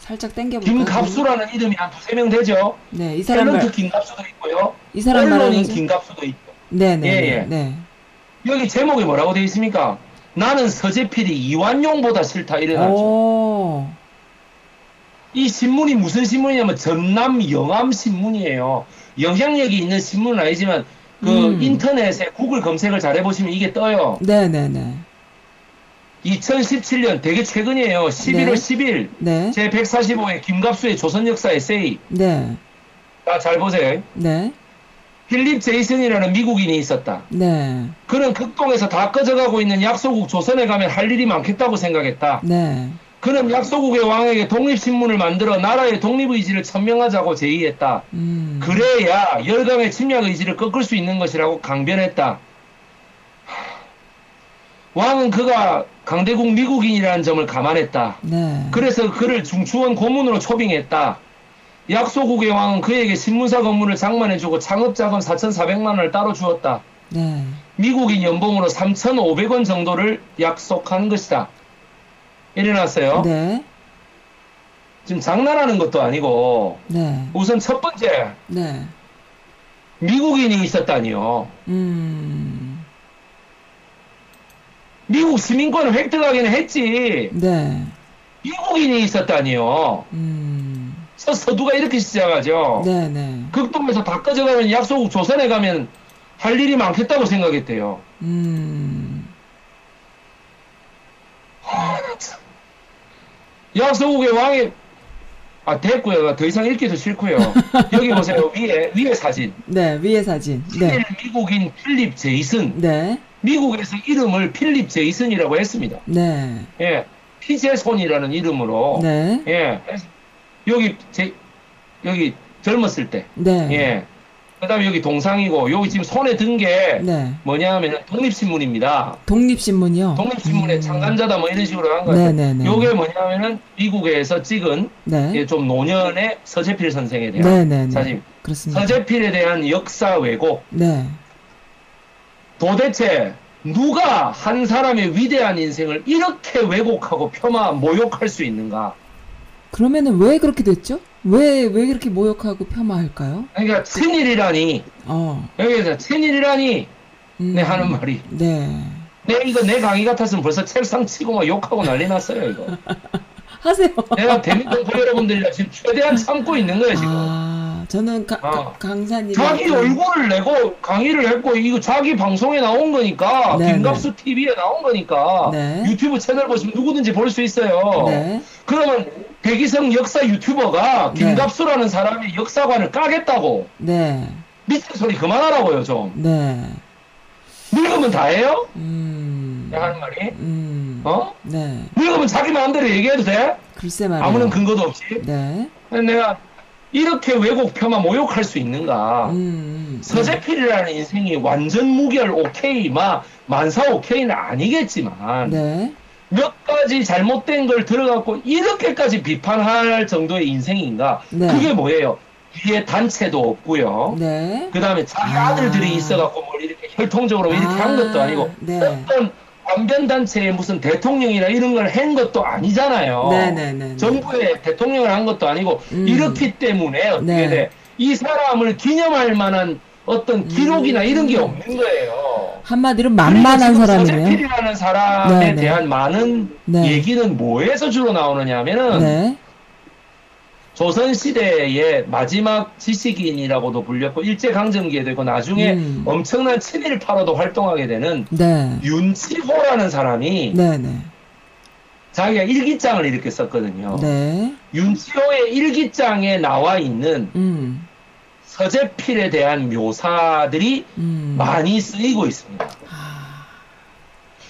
Speaker 1: 살짝 당겨볼까요?
Speaker 2: 김갑수라는 이름이 한 두세 명 되죠?
Speaker 1: 네, 이 사람
Speaker 2: 탤런트
Speaker 1: 말,
Speaker 2: 김갑수도 있고요.
Speaker 1: 이 사람
Speaker 2: 언론인
Speaker 1: 말하는?
Speaker 2: 김갑수도 있고.
Speaker 1: 네네.
Speaker 2: 예, 예.
Speaker 1: 네.
Speaker 2: 여기 제목에 뭐라고 되어 있습니까? 나는 서재필이 이완용보다 싫다 이래 놨죠.
Speaker 1: 오.
Speaker 2: 이 신문이 무슨 신문이냐면 전남 영암 신문이에요. 영향력이 있는 신문은 아니지만 그
Speaker 1: 음.
Speaker 2: 인터넷에 구글 검색을 잘 해보시면 이게 떠요.
Speaker 1: 네네네.
Speaker 2: 2017년 되게 최근이에요. 11월
Speaker 1: 네.
Speaker 2: 10일
Speaker 1: 네.
Speaker 2: 제 145회 김갑수의 조선 역사 에세이.
Speaker 1: 네.
Speaker 2: 자, 잘 보세요.
Speaker 1: 네.
Speaker 2: 필립 제이슨이라는 미국인이 있었다.
Speaker 1: 네. 그는
Speaker 2: 극동에서 다 꺼져가고 있는 약소국 조선에 가면 할 일이 많겠다고 생각했다.
Speaker 1: 네.
Speaker 2: 그는 약소국의 왕에게 독립신문을 만들어 나라의 독립의지를 천명하자고 제의했다.
Speaker 1: 음.
Speaker 2: 그래야 열강의 침략 의지를 꺾을 수 있는 것이라고 강변했다. 왕은 그가 강대국 미국인이라는 점을 감안했다.
Speaker 1: 네.
Speaker 2: 그래서 그를 중추원 고문으로 초빙했다. 약소국의 왕은 그에게 신문사 건물을 장만해주고 창업자금 4,400만 원을 따로 주었다.
Speaker 1: 네.
Speaker 2: 미국인 연봉으로 3,500원 정도를 약속한 것이다. 일어났어요.
Speaker 1: 네.
Speaker 2: 지금 장난하는 것도 아니고
Speaker 1: 네.
Speaker 2: 우선 첫 번째
Speaker 1: 네.
Speaker 2: 미국인이 있었다니요.
Speaker 1: 음.
Speaker 2: 미국 시민권을 획득하기는 했지.
Speaker 1: 네.
Speaker 2: 미국인이 있었다니요.
Speaker 1: 음.
Speaker 2: 서, 서두가 이렇게 시작하죠.
Speaker 1: 네네.
Speaker 2: 극동에서 다 꺼져가는 약소국 조선에 가면 할 일이 많겠다고 생각했대요.
Speaker 1: 음.
Speaker 2: 약소국의 왕이 아 됐고요. 더 이상 읽기도 싫고요. 여기 보세요. 위에 위에 사진.
Speaker 1: 네. 위에 사진. 네.
Speaker 2: 필 미국인 필립 제이슨.
Speaker 1: 네.
Speaker 2: 미국에서 이름을 필립 제이슨이라고 했습니다.
Speaker 1: 네.
Speaker 2: 예. 피제손이라는 이름으로
Speaker 1: 네.
Speaker 2: 예. 여기 제 여기 젊었을 때.
Speaker 1: 네.
Speaker 2: 예. 그다음에 여기 동상이고 여기 지금 손에 든게
Speaker 1: 네.
Speaker 2: 뭐냐면 독립신문입니다.
Speaker 1: 독립신문이요.
Speaker 2: 독립신문의
Speaker 1: 음.
Speaker 2: 창간자다 뭐 이런 식으로 한 거예요.
Speaker 1: 네네네.
Speaker 2: 요게 뭐냐면은 미국에서 찍은
Speaker 1: 네.
Speaker 2: 예, 좀 노년의 서재필 선생에 대한
Speaker 1: 네네네.
Speaker 2: 사진.
Speaker 1: 그렇습니다.
Speaker 2: 서재필에 대한 역사 왜곡.
Speaker 1: 네.
Speaker 2: 도대체 누가 한 사람의 위대한 인생을 이렇게 왜곡하고 폄하 모욕할 수 있는가?
Speaker 1: 그러면은 왜 그렇게 됐죠? 왜, 왜 그렇게 모욕하고 폄하할까요?
Speaker 2: 그러니까 친일이라니
Speaker 1: 어.
Speaker 2: 여기서 친일이라니
Speaker 1: 음.
Speaker 2: 내 하는 말이
Speaker 1: 네.
Speaker 2: 내 이거 내 강의 같았으면 벌써 책상 치고 막 욕하고 난리 났어요 이거.
Speaker 1: 하세요.
Speaker 2: 내가 대민동포 여러분들이랑 지금 최대한 참고 있는 거예요 지금.
Speaker 1: 아, 저는 가,
Speaker 2: 어.
Speaker 1: 가- 강사님.
Speaker 2: 자기 얼굴을 내고 강의를 했고 이거 자기 방송에 나온 거니까
Speaker 1: 네,
Speaker 2: 김갑수 TV에 나온 거니까
Speaker 1: 네.
Speaker 2: 유튜브 채널 보시면 누구든지 볼 수 있어요.
Speaker 1: 네.
Speaker 2: 그러면 백이성 역사 유튜버가
Speaker 1: 네.
Speaker 2: 김갑수라는 사람의 역사관을 까겠다고
Speaker 1: 네.
Speaker 2: 미친 소리 그만하라고요 좀.
Speaker 1: 네.
Speaker 2: 늙으면 다 해요?
Speaker 1: 음.
Speaker 2: 내가 하는 말이
Speaker 1: 음.
Speaker 2: 어?
Speaker 1: 네.
Speaker 2: 늙으면 자기 마음대로 얘기해도 돼?
Speaker 1: 글쎄 말이에요.
Speaker 2: 아무런 근거도 없이.
Speaker 1: 네.
Speaker 2: 내가 이렇게 왜곡 폄하 모욕할 수 있는가?
Speaker 1: 음, 음.
Speaker 2: 서재필이라는 인생이 완전 무결 오케이 막 만사 오케이는 아니겠지만
Speaker 1: 네.
Speaker 2: 몇 가지 잘못된 걸 들어갖고 이렇게까지 비판할 정도의 인생인가?
Speaker 1: 네.
Speaker 2: 그게 뭐예요? 뒤에 단체도 없고요.
Speaker 1: 네.
Speaker 2: 그 다음에 자기
Speaker 1: 아.
Speaker 2: 아들들이 있어갖고 뭘 이렇게 혈통적으로 이렇게 한 것도 아니고
Speaker 1: 네.
Speaker 2: 어떤 관변단체에 무슨 대통령이나 이런 걸 한 것도 아니잖아요.
Speaker 1: 네네네.
Speaker 2: 정부의 대통령을 한 것도 아니고
Speaker 1: 음.
Speaker 2: 이렇기 때문에 어떻게
Speaker 1: 네.
Speaker 2: 돼? 이 사람을 기념할 만한 어떤 기록이나
Speaker 1: 음.
Speaker 2: 이런 게 없는 거예요.
Speaker 1: 한마디로 만만한 사람이네요.
Speaker 2: 서재필이라는 사람에
Speaker 1: 네, 네.
Speaker 2: 대한 많은
Speaker 1: 네.
Speaker 2: 얘기는 뭐에서 주로 나오느냐면은
Speaker 1: 네.
Speaker 2: 조선 시대의 마지막 지식인이라고도 불렸고 일제 강점기에 되고 나중에
Speaker 1: 음.
Speaker 2: 엄청난 친일파로도 활동하게 되는
Speaker 1: 네.
Speaker 2: 윤치호라는 사람이. 자기가 일기장을 이렇게 썼거든요.
Speaker 1: 네.
Speaker 2: 윤치호의 일기장에 나와 있는
Speaker 1: 음.
Speaker 2: 서재필에 대한 묘사들이
Speaker 1: 음.
Speaker 2: 많이 쓰이고 있습니다.
Speaker 1: 아,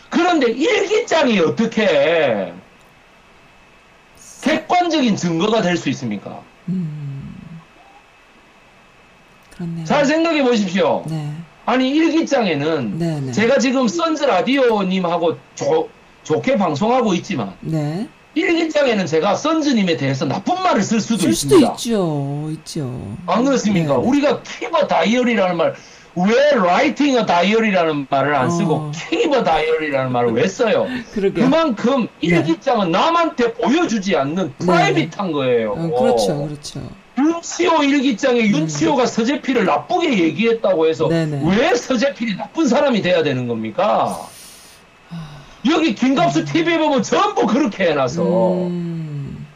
Speaker 2: 그런데 일기장이 어떻게 객관적인 증거가 될 수 있습니까?
Speaker 1: 음. 그렇네요.
Speaker 2: 잘 생각해 보십시오.
Speaker 1: 네.
Speaker 2: 아니 일기장에는
Speaker 1: 네, 네.
Speaker 2: 제가 지금 선즈 라디오님하고 조- 좋게 방송하고 있지만
Speaker 1: 네.
Speaker 2: 일기장에는 제가 선즈님에 대해서 나쁜 말을 쓸 수도
Speaker 1: 쓸 수도
Speaker 2: 있습니다.
Speaker 1: 있죠. 있죠.
Speaker 2: 안 그렇습니까?
Speaker 1: 네, 네.
Speaker 2: 우리가 keep a diary라는 말, 왜 writing a diary라는 말을 안 쓰고
Speaker 1: 어.
Speaker 2: keep a diary라는 말을 왜 써요?
Speaker 1: 그러게.
Speaker 2: 그만큼 일기장은 남한테 보여주지 않는
Speaker 1: 네.
Speaker 2: 프라이빗한 거예요.
Speaker 1: 어, 그렇죠. 그렇죠.
Speaker 2: 윤치호 일기장에 윤치호가 서재필을 나쁘게 얘기했다고 해서
Speaker 1: 네네.
Speaker 2: 왜 서재필이 나쁜 사람이 돼야 되는 겁니까? 여기 김갑수 TV에 보면 전부 그렇게 해놔서
Speaker 1: 음.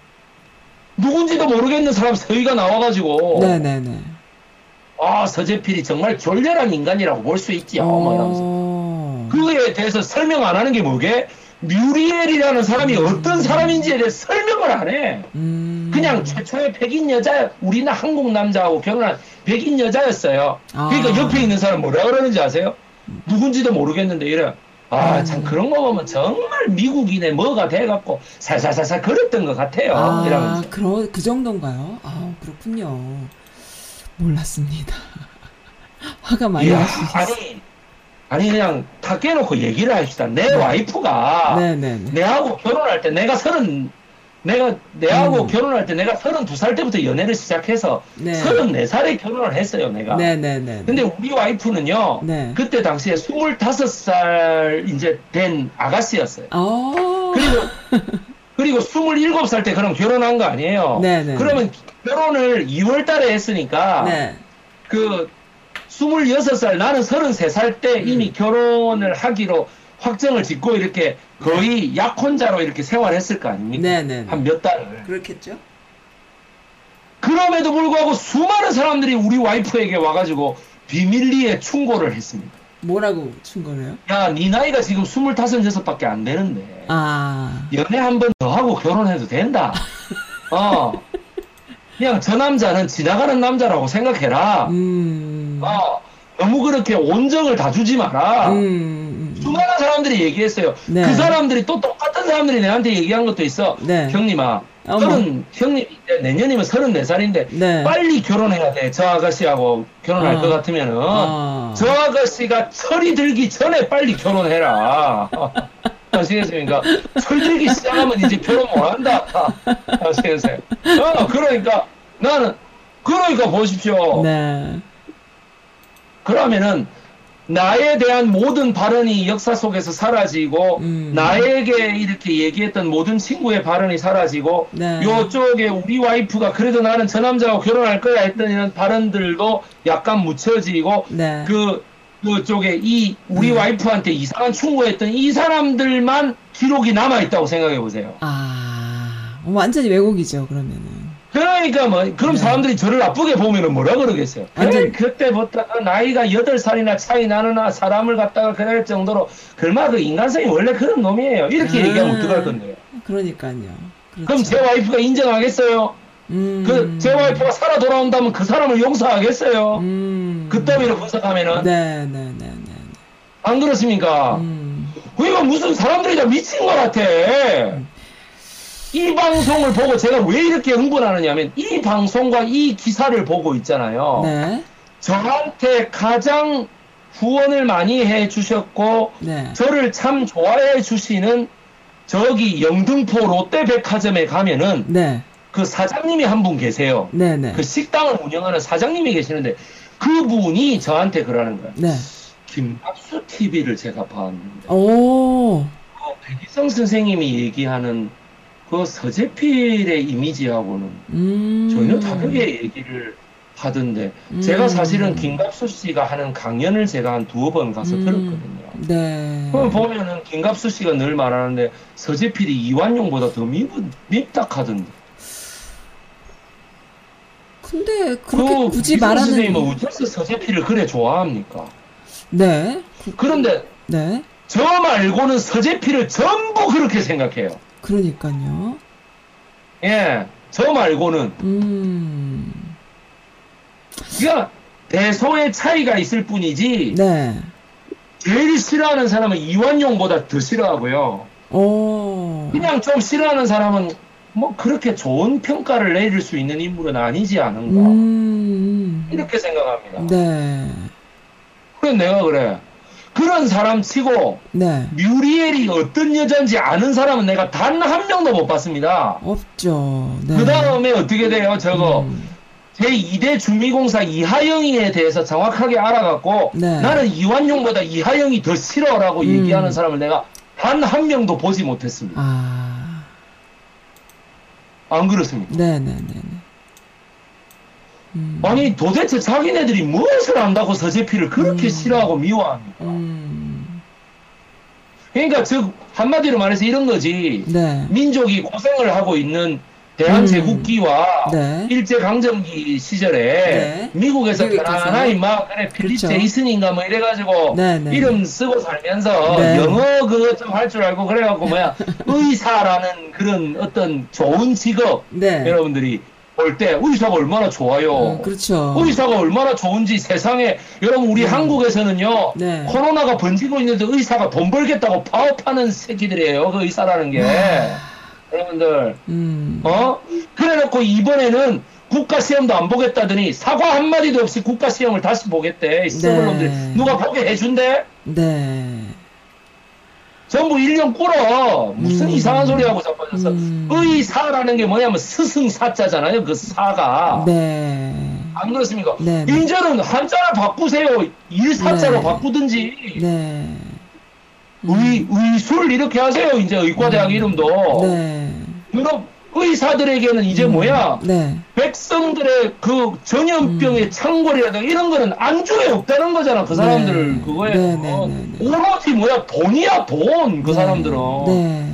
Speaker 2: 누군지도 모르겠는 사람 서희가 나와가지고
Speaker 1: 네, 네, 네.
Speaker 2: 아 서재필이 정말 졸렬한 인간이라고 볼 수 있지요. 뭐 이러면서.
Speaker 1: 어.
Speaker 2: 그에 대해서 설명 안 하는 게 뭐게? 뮤리엘이라는 사람이 어떤 사람인지에 대해 설명을 안 해.
Speaker 1: 음.
Speaker 2: 그냥 최초의 백인 여자, 우리는 한국 남자하고 결혼한 백인 여자였어요.
Speaker 1: 아.
Speaker 2: 그러니까 옆에 있는 사람 뭐라 그러는지 아세요? 누군지도 모르겠는데 이래. 아,
Speaker 1: 음.
Speaker 2: 참 그런 거 보면 정말 미국인의 뭐가 돼갖고 살살살살 그랬던 것 같아요.
Speaker 1: 아,
Speaker 2: 이러면서.
Speaker 1: 그러, 그 정도인가요? 아, 그렇군요. 몰랐습니다. 화가 많이 나시겠어요.
Speaker 2: 아니, 아니 그냥 다 깨놓고 얘기를 합시다. 내 와이프가
Speaker 1: 네, 네, 네.
Speaker 2: 내하고 결혼할 때 내가 서른 내가 내하고
Speaker 1: 음.
Speaker 2: 결혼할 때 내가 서른두 살 때부터 연애를 시작해서
Speaker 1: 네.
Speaker 2: 서른네 살에 결혼을 했어요, 내가.
Speaker 1: 네, 네, 네.
Speaker 2: 근데 우리 와이프는요.
Speaker 1: 네.
Speaker 2: 그때 당시에 스물다섯 살 이제 된 아가씨였어요.
Speaker 1: 어.
Speaker 2: 그리고 그리고 스물일곱 살때 그럼 결혼한 거 아니에요.
Speaker 1: 네 네.
Speaker 2: 그러면 결혼을 2월 달에 했으니까
Speaker 1: 네.
Speaker 2: 그 26살 나는 33살 때
Speaker 1: 음.
Speaker 2: 이미 결혼을 하기로 확정을 짓고 이렇게 거의 약혼자로 이렇게 생활했을 거 아닙니까?
Speaker 1: 네, 네.
Speaker 2: 한 몇 달을.
Speaker 1: 그렇겠죠?
Speaker 2: 그럼에도 불구하고 수많은 사람들이 우리 와이프에게 와가지고 비밀리에 충고를 했습니다.
Speaker 1: 뭐라고 충고해요?
Speaker 2: 야, 네 나이가 지금 25, 6밖에 안 되는데
Speaker 1: 아.
Speaker 2: 연애 한 번 더 하고 결혼해도 된다. 어. 그냥 저 남자는 지나가는 남자라고 생각해라.
Speaker 1: 음.
Speaker 2: 어. 너무 그렇게 온정을 다 주지 마라.
Speaker 1: 음, 음.
Speaker 2: 수많은 사람들이 얘기했어요.
Speaker 1: 네.
Speaker 2: 그 사람들이 또 똑같은 사람들이 내한테 얘기한 것도 있어.
Speaker 1: 네.
Speaker 2: 형님아. 서른, 형님, 내년이면 34살인데,
Speaker 1: 네.
Speaker 2: 빨리 결혼해야 돼. 저 아가씨하고 결혼할
Speaker 1: 어.
Speaker 2: 것 같으면은.
Speaker 1: 어.
Speaker 2: 저 아가씨가 철이 들기 전에 빨리 결혼해라. 아시겠습니까? 철 들기 시작하면 이제 결혼 못 한다. 아시겠어요? 어, 그러니까 나는, 그러니까 보십시오.
Speaker 1: 네.
Speaker 2: 그러면은 나에 대한 모든 발언이 역사 속에서 사라지고
Speaker 1: 음.
Speaker 2: 나에게 이렇게 얘기했던 모든 친구의 발언이 사라지고
Speaker 1: 네.
Speaker 2: 요쪽에 우리 와이프가 그래도 나는 저 남자하고 결혼할 거야 했던 이런 발언들도 약간 묻혀지고
Speaker 1: 네.
Speaker 2: 그 그쪽에 이 우리
Speaker 1: 음.
Speaker 2: 와이프한테 이상한 충고했던 이 사람들만 기록이 남아 있다고 생각해 보세요.
Speaker 1: 아. 완전히 왜곡이죠, 그러면은.
Speaker 2: 그러니까 뭐 그럼
Speaker 1: 네.
Speaker 2: 사람들이 저를 나쁘게 보면은 뭐라 그러겠어요.
Speaker 1: 완전-
Speaker 2: 그때부터 그 나이가 여덟 살이나 차이 나는 아 사람을 갖다가 그럴 정도로 그마 그 인간성이 원래 그런 놈이에요. 이렇게
Speaker 1: 음.
Speaker 2: 얘기하면 어떡할 건데요.
Speaker 1: 그러니까요. 그렇죠.
Speaker 2: 그럼 제 와이프가 인정하겠어요?
Speaker 1: 음.
Speaker 2: 그제 와이프가 살아 돌아온다면 그 사람을 용서하겠어요?
Speaker 1: 음.
Speaker 2: 그 따위로 분석하면은
Speaker 1: 네, 네, 네, 네.
Speaker 2: 안 그렇습니까?
Speaker 1: 음.
Speaker 2: 이거 무슨 사람들이 다 미친 것 같아. 이 방송을 보고 제가 왜 이렇게 흥분하느냐면 이 방송과 이 기사를 보고 있잖아요.
Speaker 1: 네.
Speaker 2: 저한테 가장 후원을 많이 해 주셨고
Speaker 1: 네.
Speaker 2: 저를 참 좋아해 주시는 저기 영등포 롯데백화점에 가면은
Speaker 1: 네.
Speaker 2: 그 사장님이 한 분 계세요.
Speaker 1: 네, 네.
Speaker 2: 그 식당을 운영하는 사장님이 계시는데 그분이 저한테 그러는 거예요.
Speaker 1: 네.
Speaker 2: 김박수 TV를 제가 봤는데
Speaker 1: 오.
Speaker 2: 그 백이성 선생님이 얘기하는 그 서재필의 이미지하고는
Speaker 1: 음.
Speaker 2: 전혀 다르게 얘기를 하던데
Speaker 1: 음.
Speaker 2: 제가 사실은 김갑수 씨가 하는 강연을 제가 한 두어 번 가서
Speaker 1: 음.
Speaker 2: 들었거든요.
Speaker 1: 네.
Speaker 2: 그럼 보면은 김갑수 씨가 늘 말하는데 서재필이 이완용보다 더 밉, 밉닥하던데.
Speaker 1: 근데 그렇게
Speaker 2: 그
Speaker 1: 굳이 말하는
Speaker 2: 선생님은 어째서 서재필을 그래 좋아합니까?
Speaker 1: 네. 그,
Speaker 2: 그런데
Speaker 1: 네.
Speaker 2: 저 말고는 서재필을 전부 그렇게 생각해요.
Speaker 1: 그러니까요.
Speaker 2: 예, 저 말고는
Speaker 1: 음.
Speaker 2: 그러니까 대소의 차이가 있을 뿐이지
Speaker 1: 네.
Speaker 2: 제일 싫어하는 사람은 이완용보다 더 싫어하고요.
Speaker 1: 오.
Speaker 2: 그냥 좀 싫어하는 사람은 뭐 그렇게 좋은 평가를 내릴 수 있는 인물은 아니지 않은가
Speaker 1: 음.
Speaker 2: 이렇게 생각합니다.
Speaker 1: 네.
Speaker 2: 그래 내가 그래 그런 사람 치고
Speaker 1: 네.
Speaker 2: 뮤리엘이 어떤 여자인지 아는 사람은 내가 단 한 명도 못 봤습니다.
Speaker 1: 없죠. 네.
Speaker 2: 그 다음에 어떻게 돼요? 저거
Speaker 1: 음.
Speaker 2: 제 2대 주미공사 이하영이에 대해서 정확하게 알아갖고
Speaker 1: 네.
Speaker 2: 나는 이완용보다 이하영이 더 싫어라고
Speaker 1: 음.
Speaker 2: 얘기하는 사람을 내가 단 한 명도 보지 못했습니다.
Speaker 1: 아.
Speaker 2: 안 그렇습니까?
Speaker 1: 네네네네. 음.
Speaker 2: 아니 도대체 자기네들이 무엇을 안다고 서재필을 그렇게
Speaker 1: 음.
Speaker 2: 싫어하고 미워합니까?
Speaker 1: 음.
Speaker 2: 그러니까 즉 한마디로 말해서 이런 거지
Speaker 1: 네.
Speaker 2: 민족이 고생을 하고 있는 대한제국기와
Speaker 1: 네.
Speaker 2: 일제강점기 시절에
Speaker 1: 네.
Speaker 2: 미국에서. 편안하게 막 그래 필립
Speaker 1: 그렇죠.
Speaker 2: 제이슨인가 뭐 이래가지고
Speaker 1: 네, 네.
Speaker 2: 이름 쓰고 살면서
Speaker 1: 네.
Speaker 2: 영어 그거 좀할 줄 알고 그래갖고 뭐야 의사라는 그런 어떤 좋은 직업
Speaker 1: 네.
Speaker 2: 여러분들이 볼때 의사가 얼마나 좋아요.
Speaker 1: 음, 그렇죠.
Speaker 2: 의사가 얼마나 좋은지 세상에 여러분 우리
Speaker 1: 네.
Speaker 2: 한국에서는요
Speaker 1: 네.
Speaker 2: 코로나가 번지고 있는데 의사가 돈 벌겠다고 파업하는 새끼들이에요 그 의사라는 게 여러분들
Speaker 1: 음.
Speaker 2: 어 그래놓고 이번에는 국가 시험도 안 보겠다더니 사과 한 마디도 없이 국가 시험을 다시 보겠대 이 썩을 놈들 누가 보게 해준대
Speaker 1: 네.
Speaker 2: 전부 1년 꿇어 무슨
Speaker 1: 음.
Speaker 2: 이상한 소리 하고 자빠졌어
Speaker 1: 음.
Speaker 2: 의사라는 게 뭐냐면 스승사자잖아요 그 사가
Speaker 1: 네.
Speaker 2: 안 그렇습니까?
Speaker 1: 네, 네.
Speaker 2: 이제는 한자를 바꾸세요. 일사자로
Speaker 1: 네.
Speaker 2: 바꾸든지.
Speaker 1: 네.
Speaker 2: 의, 의술 이렇게 하세요. 이제 의과대학 이름도.
Speaker 1: 네.
Speaker 2: 여러분, 의사들에게는 이제 뭐야?
Speaker 1: 네.
Speaker 2: 백성들의 그 전염병의 창궐이라든가 이런 거는 안중에 없다는 거잖아. 그 사람들
Speaker 1: 네.
Speaker 2: 그거에.
Speaker 1: 네, 네, 네, 네.
Speaker 2: 오로지 뭐야? 돈이야, 돈. 그
Speaker 1: 네.
Speaker 2: 사람들은.
Speaker 1: 네.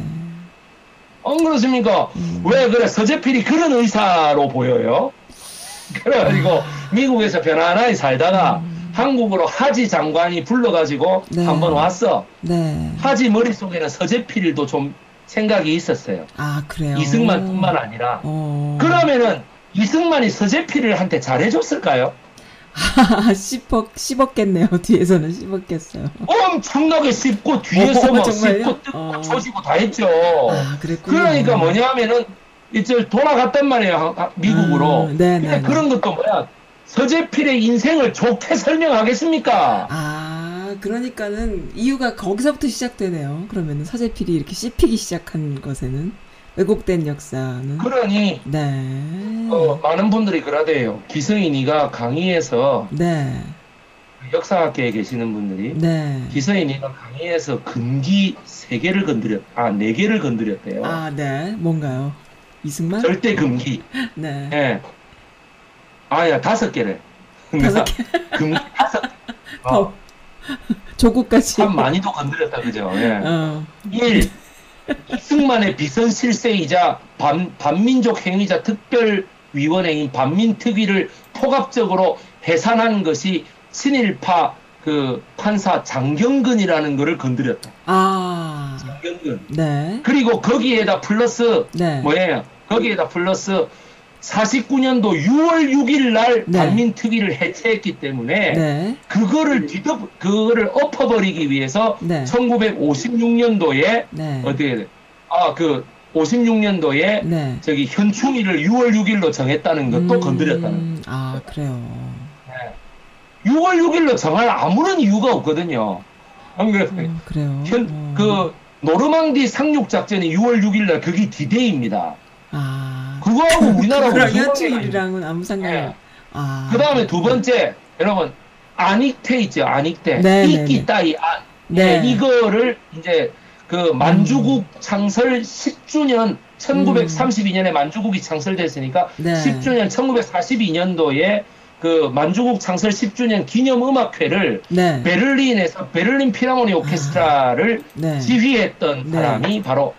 Speaker 2: 안 그렇습니까?
Speaker 1: 음.
Speaker 2: 왜 그래? 서재필이 그런 의사로 보여요? 그래가지고 미국에서 편안하게 살다가 한국으로 하지 장관이 불러가지고
Speaker 1: 네.
Speaker 2: 한번 왔어.
Speaker 1: 네.
Speaker 2: 하지 머릿속에는 서재필도 좀 생각이 있었어요.
Speaker 1: 아, 그래요.
Speaker 2: 이승만뿐만 아니라.
Speaker 1: 어.
Speaker 2: 그러면은 이승만이 서재필을 한테 잘해줬을까요?
Speaker 1: 아, 씹었, 씹었겠네요. 뒤에서는 씹었겠어요.
Speaker 2: 엄청나게 씹고 뒤에서
Speaker 1: 어,
Speaker 2: 막
Speaker 1: 정말요?
Speaker 2: 씹고 뜯고
Speaker 1: 어.
Speaker 2: 조지고 다 했죠.
Speaker 1: 아.
Speaker 2: 그러니까 뭐냐면은 이제 돌아갔단 말이에요 하- 하- 미국으로.
Speaker 1: 음, 네,
Speaker 2: 근데
Speaker 1: 네, 네.
Speaker 2: 그런 것도 뭐야 서재필의 인생을 좋게 설명하겠습니까?
Speaker 1: 아, 그러니까는 이유가 거기서부터 시작되네요. 그러면은 서재필이 이렇게 씹히기 시작한 것에는 왜곡된 역사는
Speaker 2: 그러니
Speaker 1: 네.
Speaker 2: 어, 많은 분들이 그러대요. 기성인이가 강의에서
Speaker 1: 네.
Speaker 2: 역사학계에 계시는 분들이
Speaker 1: 네.
Speaker 2: 기성인이가 강의에서 금기 세 개를 건드렸, 아, 네 개를 건드렸대요.
Speaker 1: 아, 네. 뭔가요? 이승만?
Speaker 2: 절대 금기.
Speaker 1: 네.
Speaker 2: 예. 아야 다섯 개래.
Speaker 1: 다섯 개.
Speaker 2: 금기 다섯. 어,
Speaker 1: 더. 조국까지.
Speaker 2: 참 많이도 건드렸다 그죠? 예.
Speaker 1: 어.
Speaker 2: 1. 이승만의 비선 실세이자 반, 반민족 행위자 특별위원회인 반민특위를 포괄적으로 해산한 것이 친일파 그 판사 장경근이라는 것을 건드렸다.
Speaker 1: 아.
Speaker 2: 장경근.
Speaker 1: 네.
Speaker 2: 그리고 거기에다 플러스
Speaker 1: 네.
Speaker 2: 뭐예요? 거기에다 플러스 49년도 6월 6일 날
Speaker 1: 네.
Speaker 2: 반민특위를 해체했기 때문에
Speaker 1: 네.
Speaker 2: 그거를 뒤덮 그거를 엎어버리기 위해서
Speaker 1: 네.
Speaker 2: 1956년도에
Speaker 1: 네.
Speaker 2: 어떻게 돼? 아, 그 56년도에
Speaker 1: 네.
Speaker 2: 저기 현충일을 6월 6일로 정했다는 것도
Speaker 1: 음,
Speaker 2: 건드렸다는.
Speaker 1: 아, 그래요.
Speaker 2: 6월 6일로 정할 아무런 이유가 없거든요. 안 그래요?
Speaker 1: 음, 그래요.
Speaker 2: 현,
Speaker 1: 어.
Speaker 2: 그 노르망디 상륙 작전이 6월 6일 날 그게 디데이입니다.
Speaker 1: 아.
Speaker 2: 그거하고 우리나라하고
Speaker 1: 현충일이랑은 아무 상관이
Speaker 2: 예.
Speaker 1: 없. 아.
Speaker 2: 그 다음에 두 번째, 여러분, 안익태 있죠, 안익태.
Speaker 1: 네, 네,
Speaker 2: 이끼
Speaker 1: 네.
Speaker 2: 따위, 아,
Speaker 1: 네.
Speaker 2: 네, 이거를 이제 그 만주국 창설 10주년, 1932년에 만주국이 창설됐으니까
Speaker 1: 네.
Speaker 2: 10주년, 1942년도에 그 만주국 창설 10주년 기념 음악회를
Speaker 1: 네.
Speaker 2: 베를린에서 베를린 피라모니 오케스트라를
Speaker 1: 네.
Speaker 2: 지휘했던
Speaker 1: 네.
Speaker 2: 사람이 바로.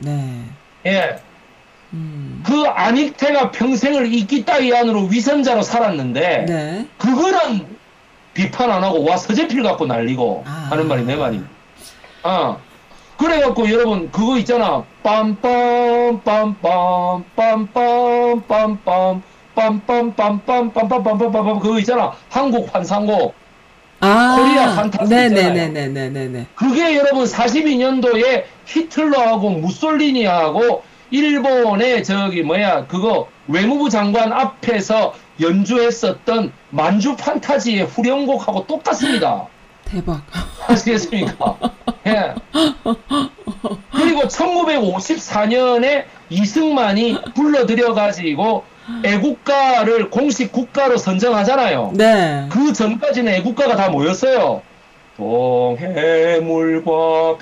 Speaker 1: 네.
Speaker 2: 예.
Speaker 1: 음.
Speaker 2: 그 아닉테가 평생을 이끼 따위 안으로 위선자로 살았는데
Speaker 1: 네.
Speaker 2: 그거는 비판 안 하고 와 서재필 갖고 날리고
Speaker 1: 아.
Speaker 2: 하는 말이 내 말입니다. 아 그래갖고 여러분 그거 있잖아 빰빰 빰빰 빰빰 빰빰 빰빰빰빰빰빰빰빰빰빰 그거 있잖아. 한국 환상곡.
Speaker 1: 아,
Speaker 2: 코리아 판타지 있잖아요.
Speaker 1: 네네네네네네네.
Speaker 2: 그게 여러분 42년도에 히틀러하고 무솔리니하고 일본의 저기 뭐야 그거 외무부 장관 앞에서 연주했었던 만주 판타지의 후렴곡하고 똑같습니다.
Speaker 1: 대박.
Speaker 2: 아시겠습니까? 예. 그리고 1954년에 이승만이 불러들여가지고 애국가를 공식 국가로 선정하잖아요.
Speaker 1: 네.
Speaker 2: 그 전까지는 애국가가 다 뭐였어요? 동해물과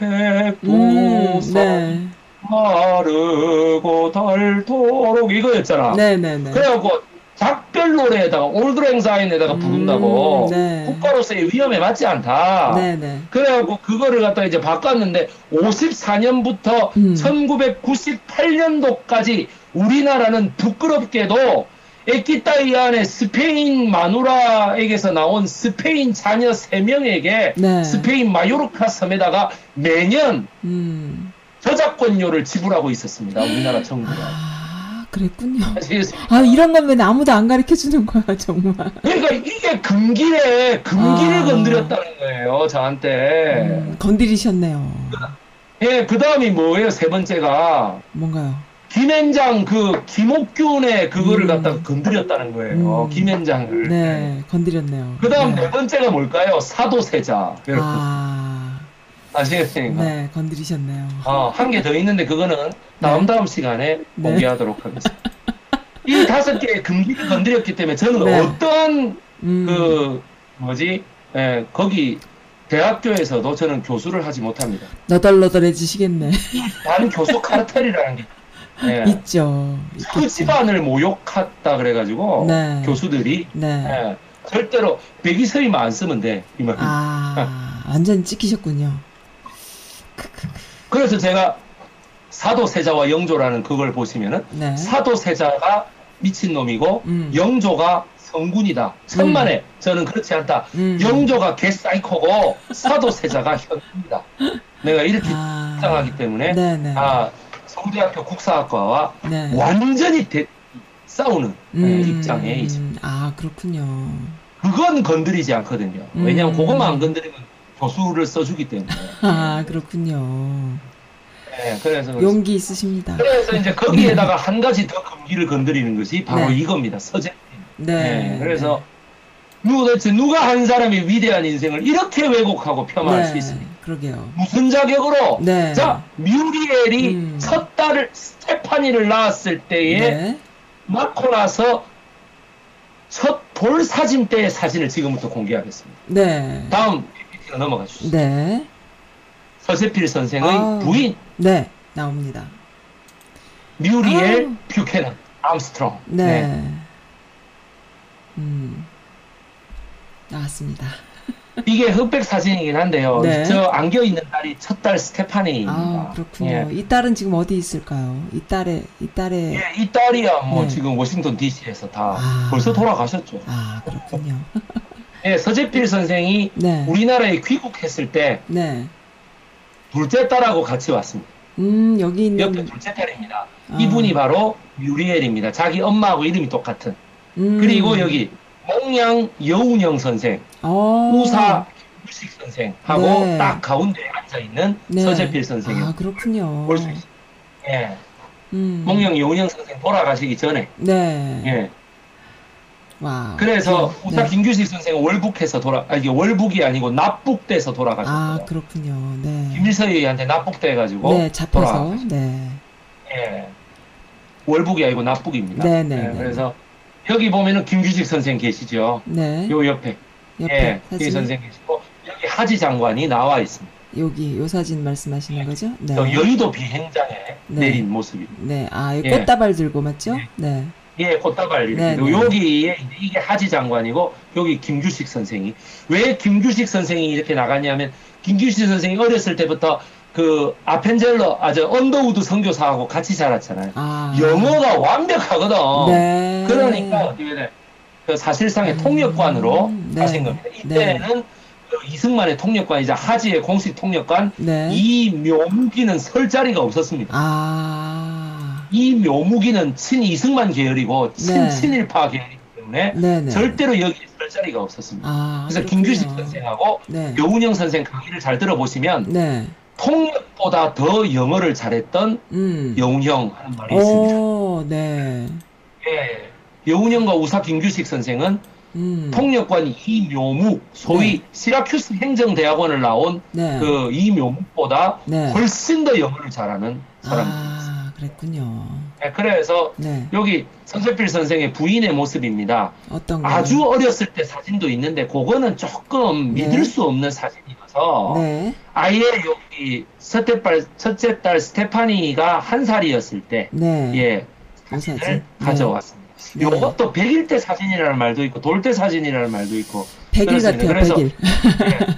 Speaker 1: 음,
Speaker 2: 백두산
Speaker 1: 네.
Speaker 2: 마르고 닳도록 이거였잖아.
Speaker 1: 네네네.
Speaker 2: 그래갖고 작별 노래에다가 올드랭 사인에다가 부른다고
Speaker 1: 음, 네.
Speaker 2: 국가로서의 위험에 맞지 않다.
Speaker 1: 네네.
Speaker 2: 그래갖고 그거를 갖다 이제 바꿨는데 54년부터
Speaker 1: 음.
Speaker 2: 1998년도까지 우리나라는 부끄럽게도 에키타이안의 스페인 마누라에게서 나온 스페인 자녀 3명에게
Speaker 1: 네.
Speaker 2: 스페인 마요르카 섬에다가 매년
Speaker 1: 음.
Speaker 2: 저작권료를 지불하고 있었습니다. 우리나라 정부가.
Speaker 1: 아, 그랬군요.
Speaker 2: 아시겠습니까?
Speaker 1: 아, 이런 건 왜 아무도 안 가르쳐 주는 거야, 정말.
Speaker 2: 그러니까 이게 금기에 금기를
Speaker 1: 아.
Speaker 2: 건드렸다는 거예요, 저한테.
Speaker 1: 음, 건드리셨네요.
Speaker 2: 예, 그 다음이 뭐예요? 세 번째가
Speaker 1: 뭔가요?
Speaker 2: 김현장 그 김옥균의 그거를
Speaker 1: 음.
Speaker 2: 갖다가 건드렸다는 거예요.
Speaker 1: 음.
Speaker 2: 김현장을.
Speaker 1: 네, 건드렸네요.
Speaker 2: 그 다음
Speaker 1: 네.
Speaker 2: 네 번째가 뭘까요? 사도세자.
Speaker 1: 아,
Speaker 2: 아시겠습니까?
Speaker 1: 네, 건드리셨네요.
Speaker 2: 어, 한 개 더 있는데 그거는 다음 다음 시간에
Speaker 1: 네.
Speaker 2: 공개하도록 하겠습니다. 이 다섯 개의 금기를 건드렸기 때문에 저는
Speaker 1: 네.
Speaker 2: 어떤
Speaker 1: 음,
Speaker 2: 그 뭐지? 예, 거기 대학교에서도 저는 교수를 하지 못합니다.
Speaker 1: 너덜너덜해지시겠네.
Speaker 2: 반 교수 카르텔이라는 게 예,
Speaker 1: 있죠.
Speaker 2: 그
Speaker 1: 있겠죠.
Speaker 2: 집안을 모욕했다 그래가지고
Speaker 1: 네.
Speaker 2: 교수들이
Speaker 1: 네.
Speaker 2: 예, 절대로 백이서이만 안 쓰면 돼. 이 말.
Speaker 1: 아, 완전 찍히셨군요.
Speaker 2: 그래서 제가 사도세자와 영조라는 그걸 보시면은
Speaker 1: 네.
Speaker 2: 사도세자가 미친놈이고
Speaker 1: 음.
Speaker 2: 영조가 성군이다. 천만에 저는 그렇지 않다.
Speaker 1: 음.
Speaker 2: 영조가 개사이코고 사도세자가 현입니다. 내가 이렇게
Speaker 1: 아,
Speaker 2: 주장하기 때문에
Speaker 1: 네네.
Speaker 2: 아, 서울대학교 국사학과와
Speaker 1: 네.
Speaker 2: 완전히 대- 싸우는 예,
Speaker 1: 음,
Speaker 2: 입장에 있습니다.
Speaker 1: 아, 그렇군요.
Speaker 2: 그건 건드리지 않거든요. 왜냐하면
Speaker 1: 음.
Speaker 2: 그것만 안 건드리면 교수를 써주기 때문에.
Speaker 1: 아, 그렇군요.
Speaker 2: 예, 그래서
Speaker 1: 용기 있으십니다.
Speaker 2: 그래서 이제 거기에다가 한 가지 더 금기를 건드리는 것이 바로
Speaker 1: 네.
Speaker 2: 이겁니다. 서재.
Speaker 1: 네.
Speaker 2: 예, 그래서 누가 도대체 누가 한 사람이 위대한 인생을 이렇게 왜곡하고 폄하할 수 있습니까?
Speaker 1: 그러게요.
Speaker 2: 무슨 자격으로?
Speaker 1: 네.
Speaker 2: 자, 뮤리엘이
Speaker 1: 음.
Speaker 2: 첫 딸을 스테파니를 낳았을 때에
Speaker 1: 네.
Speaker 2: 낳고 나서 첫돌 사진 때의 사진을 지금부터 공개하겠습니다.
Speaker 1: 네.
Speaker 2: 다음 PPT로 넘어가 주시죠.
Speaker 1: 네.
Speaker 2: 서재필 선생의
Speaker 1: 아우.
Speaker 2: 부인
Speaker 1: 네. 나옵니다.
Speaker 2: 뮤리엘
Speaker 1: 아우.
Speaker 2: 뷰캐넌 암스트롱.
Speaker 1: 네. 음. 나왔습니다.
Speaker 2: 이게 흑백 사진이긴 한데요.
Speaker 1: 네.
Speaker 2: 저 안겨 있는 딸이 첫 딸 스테파니입니다.
Speaker 1: 아, 그렇군요.
Speaker 2: 예.
Speaker 1: 이 딸은 지금 어디 있을까요? 이 딸의, 이 딸의,
Speaker 2: 예, 이 딸이야 뭐
Speaker 1: 네.
Speaker 2: 지금 워싱턴 DC에서 다
Speaker 1: 아.
Speaker 2: 벌써 돌아가셨죠.
Speaker 1: 아, 그렇군요.
Speaker 2: 예, 서재필 선생이
Speaker 1: 네.
Speaker 2: 우리나라에 귀국했을 때
Speaker 1: 네.
Speaker 2: 둘째 딸하고 같이 왔습니다.
Speaker 1: 음, 여기 있는,
Speaker 2: 옆에 둘째 딸입니다.
Speaker 1: 아.
Speaker 2: 이분이 바로 뮤리엘입니다. 자기 엄마하고 이름이 똑같은.
Speaker 1: 음.
Speaker 2: 그리고 여기 몽양 여운영 선생,
Speaker 1: 어.
Speaker 2: 우사 김규식 선생하고
Speaker 1: 네.
Speaker 2: 딱 가운데에 앉아 있는
Speaker 1: 네.
Speaker 2: 서재필 선생이
Speaker 1: 아, 그렇군요.
Speaker 2: 볼 수 있습니다. 예,
Speaker 1: 음.
Speaker 2: 몽양 여운영 선생 돌아가시기 전에.
Speaker 1: 네.
Speaker 2: 예.
Speaker 1: 와.
Speaker 2: 그래서
Speaker 1: 네.
Speaker 2: 우사 김규식 선생은 월북해서 돌아, 아, 이게 월북이 아니고 납북돼서 돌아가셨어요.
Speaker 1: 아, 그렇군요. 네.
Speaker 2: 김일서이한테 납북돼가지고
Speaker 1: 네, 잡혀서.
Speaker 2: 돌아가셨어요.
Speaker 1: 네.
Speaker 2: 예. 월북이 아니고 납북입니다.
Speaker 1: 네, 네,
Speaker 2: 예,
Speaker 1: 네.
Speaker 2: 그래서 여기 보면은 김규식 선생 계시죠.
Speaker 1: 네.
Speaker 2: 요 옆에
Speaker 1: 옆에
Speaker 2: 예,
Speaker 1: 사진.
Speaker 2: 이 선생 계시고 여기 하지 장관이 나와 있습니다.
Speaker 1: 여기 요 사진 말씀하시는 거죠? 네.
Speaker 2: 저 여의도 비행장에
Speaker 1: 네.
Speaker 2: 내린 모습입니다.
Speaker 1: 네. 아,
Speaker 2: 예.
Speaker 1: 꽃다발 들고 맞죠? 네.
Speaker 2: 예, 꽃다발 이렇게.
Speaker 1: 네, 네.
Speaker 2: 여기에 이게 하지 장관이고 여기 김규식 선생이 왜 김규식 선생이 이렇게 나갔냐면 김규식 선생이 어렸을 때부터 그 아펜젤러 아저 언더우드 선교사하고 같이 자랐잖아요.
Speaker 1: 아.
Speaker 2: 영어가 완벽하거든.
Speaker 1: 네.
Speaker 2: 그러니까 어떻게 돼? 그 사실상의
Speaker 1: 음,
Speaker 2: 통역관으로
Speaker 1: 네.
Speaker 2: 가신 겁니다. 이때는 그 이승만의 통역관이자 하지의 공식 통역관
Speaker 1: 네.
Speaker 2: 이묘기는 설 자리가 없었습니다.
Speaker 1: 아.
Speaker 2: 이 묘무기는 친이승만 계열이고 친,
Speaker 1: 네.
Speaker 2: 친일파 계열이기 때문에
Speaker 1: 네네.
Speaker 2: 절대로 여기 설 자리가 없었습니다.
Speaker 1: 아,
Speaker 2: 그래서
Speaker 1: 그렇군요.
Speaker 2: 김규식 선생하고
Speaker 1: 네.
Speaker 2: 여운영 선생 강의를 잘 들어보시면
Speaker 1: 네.
Speaker 2: 통역보다 더 영어를 잘했던
Speaker 1: 음.
Speaker 2: 여운형 하는 말이 있습니다.
Speaker 1: 오, 네.
Speaker 2: 예. 여운형과 우사 김규식 선생은
Speaker 1: 음.
Speaker 2: 통역관 이묘묵 소위 시라큐스 행정대학원을 나온
Speaker 1: 네.
Speaker 2: 그 이묘묵보다
Speaker 1: 네.
Speaker 2: 훨씬 더 영어를 잘하는 사람입니다.
Speaker 1: 아, 그랬군요.
Speaker 2: 예, 그래서
Speaker 1: 네.
Speaker 2: 여기 선세필 선생의 부인의 모습입니다.
Speaker 1: 어떤 거?
Speaker 2: 아주 어렸을 때 사진도 있는데 그거는 조금
Speaker 1: 네.
Speaker 2: 믿을 수 없는 사진이어서
Speaker 1: 네.
Speaker 2: 아예 여기 첫째 딸, 첫째 딸 스테파니가 한 살이었을 때
Speaker 1: 네.
Speaker 2: 예,
Speaker 1: 사진.
Speaker 2: 사진을
Speaker 1: 네.
Speaker 2: 가져왔습니다.
Speaker 1: 네.
Speaker 2: 요것도 100일 때 사진이라는 말도 있고 돌 때 사진이라는 말도 있고
Speaker 1: 백일. 같아요,
Speaker 2: 그래서
Speaker 1: 백일.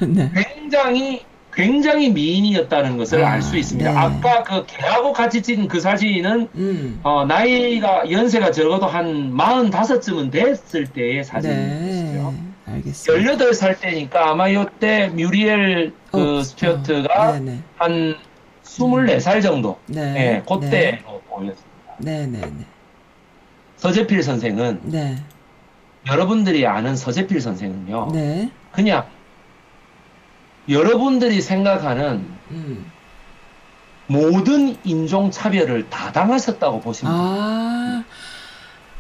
Speaker 1: 네.
Speaker 2: 굉장히 굉장히 미인이었다는 것을
Speaker 1: 아,
Speaker 2: 알수 있습니다.
Speaker 1: 네.
Speaker 2: 아까 그 개하고 같이 찍은 그 사진은
Speaker 1: 음.
Speaker 2: 어, 나이가 연세가 적어도 한 45쯤은 됐을 때의
Speaker 1: 네.
Speaker 2: 사진이었어요.
Speaker 1: 알겠습니다.
Speaker 2: 18살 때니까 아마 요때 뮤리엘 그
Speaker 1: 어,
Speaker 2: 스튜어트가
Speaker 1: 어, 네네.
Speaker 2: 한 24살 정도
Speaker 1: 네.
Speaker 2: 예, 그때로 보였습니다.
Speaker 1: 네, 네, 네.
Speaker 2: 서재필 선생은
Speaker 1: 네.
Speaker 2: 여러분들이 아는 서재필 선생은요.
Speaker 1: 네.
Speaker 2: 그냥 여러분들이 생각하는
Speaker 1: 음.
Speaker 2: 모든 인종 차별을 다 당하셨다고 보시면.
Speaker 1: 아.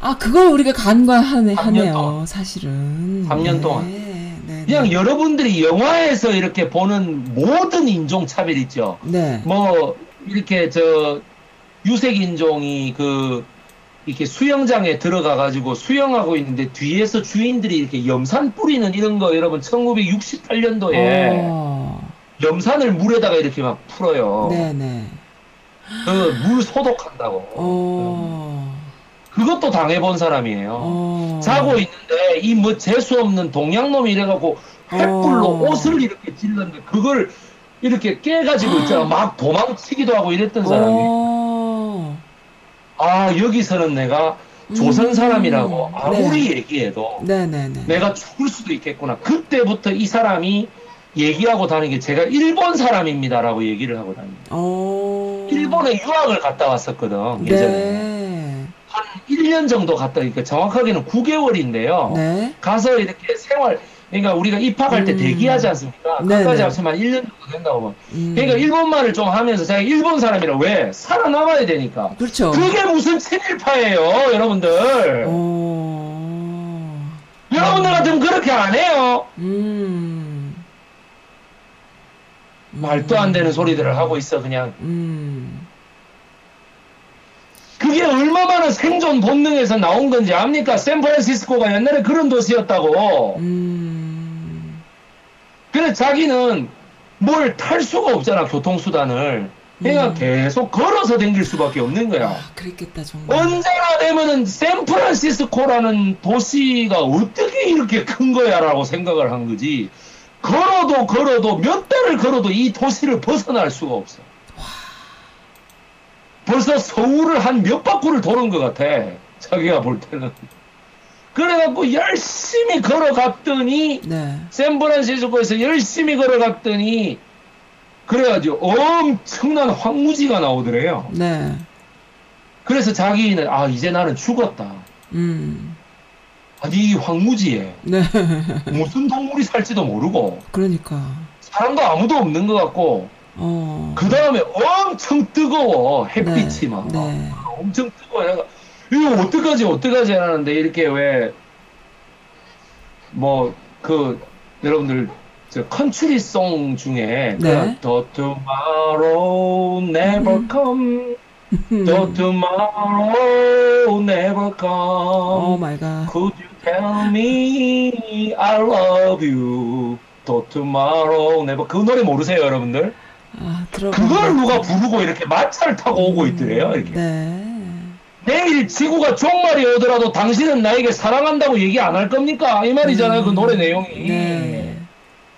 Speaker 1: 아, 그걸 우리가 간과하네, 하네요,
Speaker 2: 동안.
Speaker 1: 사실은.
Speaker 2: 삼년
Speaker 1: 네.
Speaker 2: 동안.
Speaker 1: 네.
Speaker 2: 그냥
Speaker 1: 네.
Speaker 2: 여러분들이 영화에서 이렇게 보는 모든 인종 차별 있죠.
Speaker 1: 네.
Speaker 2: 뭐 이렇게 저 유색 인종이 그 이렇게 수영장에 들어가 가지고 수영하고 있는데 뒤에서 주인들이 이렇게 염산 뿌리는 이런 거 여러분 1968년도에
Speaker 1: 어.
Speaker 2: 염산을 물에다가 이렇게 막 풀어요.
Speaker 1: 네, 네.
Speaker 2: 그 물 소독한다고.
Speaker 1: 어.
Speaker 2: 그것도 당해본 사람이에요.
Speaker 1: 어.
Speaker 2: 자고 있는데 이 뭐 재수 없는 동양놈이 이래갖고 횃불로
Speaker 1: 어.
Speaker 2: 옷을 이렇게 찔렀는데 그걸 이렇게 깨가지고 있잖아. 막 도망치기도 하고 이랬던 사람이.
Speaker 1: 어.
Speaker 2: 아 여기서는 내가 조선 사람이라고 아무리 얘기해도
Speaker 1: 네, 네, 네.
Speaker 2: 내가 죽을 수도 있겠구나. 그때부터 이 사람이 얘기하고 다니는 게 제가 일본 사람입니다라고 얘기를 하고 다닙니다.
Speaker 1: 어.
Speaker 2: 일본에 유학을 갔다 왔었거든 예전에
Speaker 1: 네.
Speaker 2: 한 1년 정도 갔다 그러니까 정확하게는 9개월인데요.
Speaker 1: 네.
Speaker 2: 가서 이렇게 생활 그러니까 우리가 입학할 때
Speaker 1: 음.
Speaker 2: 대기하지 않습니까? 그까지 합치면 한 1년 정도 된다고.
Speaker 1: 음.
Speaker 2: 그러니까 일본말을 좀 하면서 제가 일본 사람이라 왜 살아남아야 되니까.
Speaker 1: 그렇죠.
Speaker 2: 그게 무슨 친일파예요, 여러분들.
Speaker 1: 어.
Speaker 2: 여러분들 같으면 그렇게 안 해요.
Speaker 1: 음.
Speaker 2: 말도 안 되는 소리들을 하고 있어, 그냥.
Speaker 1: 음.
Speaker 2: 그게 얼마나 생존 본능에서 나온 건지 압니까? 샌프란시스코가 옛날에 그런 도시였다고.
Speaker 1: 음.
Speaker 2: 그래, 자기는 뭘 탈 수가 없잖아, 교통수단을. 그러니까
Speaker 1: 음.
Speaker 2: 계속 걸어서 댕길 수밖에 없는 거야.
Speaker 1: 아, 그랬겠다 정말.
Speaker 2: 언제나 되면은 샌프란시스코라는 도시가 어떻게 이렇게 큰 거야라고 생각을 한 거지. 걸어도 걸어도 몇 달을 걸어도 이 도시를 벗어날 수가 없어. 벌써 서울을 한 몇 바퀴를 도는 것 같아. 자기가 볼 때는. 그래갖고 열심히 걸어갔더니
Speaker 1: 네.
Speaker 2: 샌프란시스코에서 열심히 걸어갔더니 그래가지고 엄청난 황무지가 나오더래요.
Speaker 1: 네.
Speaker 2: 그래서 자기는 아 이제 나는 죽었다.
Speaker 1: 음.
Speaker 2: 아니 이 황무지에
Speaker 1: 네.
Speaker 2: 무슨 동물이 살지도 모르고
Speaker 1: 그러니까.
Speaker 2: 사람도 아무도 없는 것 같고
Speaker 1: 어.
Speaker 2: 그 다음에 엄청 뜨거워 햇빛이
Speaker 1: 네.
Speaker 2: 막
Speaker 1: 네.
Speaker 2: 엄청 뜨거워 이거 어떡하지 어떡하지 하는데 이렇게 왜 뭐 그 여러분들 저 컨트리송 중에
Speaker 1: 네.
Speaker 2: 그 The tomorrow never
Speaker 1: 음.
Speaker 2: come The tomorrow never
Speaker 1: oh
Speaker 2: come
Speaker 1: my God.
Speaker 2: Could you tell me I love you The tomorrow never 그 노래 모르세요 여러분들?
Speaker 1: 아, 들어.
Speaker 2: 그걸 누가 부르고 이렇게 마차를 타고 오고 있더래요 이렇게
Speaker 1: 네.
Speaker 2: 내일 지구가 종말이 오더라도 당신은 나에게 사랑한다고 얘기 안 할 겁니까? 이 말이잖아요 그 노래 내용이
Speaker 1: 네.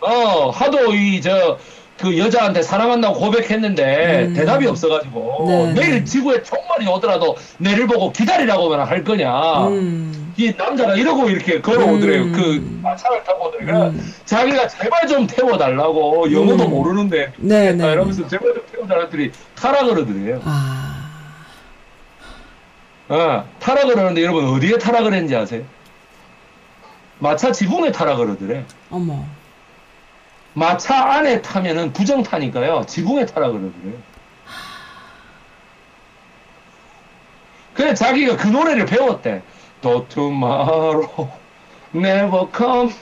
Speaker 2: 어 하도 이 저 그 여자한테 사랑한다고 고백했는데
Speaker 1: 음.
Speaker 2: 대답이 없어가지고
Speaker 1: 네.
Speaker 2: 내일 지구에 종말이 오더라도 내를 보고 기다리라고만 할 거냐
Speaker 1: 음.
Speaker 2: 이 남자가 이러고 이렇게 걸어오더래요
Speaker 1: 음.
Speaker 2: 그 마차를 타고 오더래요
Speaker 1: 음.
Speaker 2: 자기가 제발 좀 태워달라고 영어도
Speaker 1: 음.
Speaker 2: 모르는데
Speaker 1: 네, 네.
Speaker 2: 이러면서 제발 좀 태워달라 했더니 타라 그러더래요
Speaker 1: 아.
Speaker 2: 어, 타락을 하는데 여러분 어디에 타락을 했는지 아세요? 마차 지붕에 타락을 하더래.
Speaker 1: 어머.
Speaker 2: 마차 안에 타면은 부정 타니까요. 지붕에 타락을 하더래. 그래 자기가 그 노래를 배웠대. The tomorrow never come.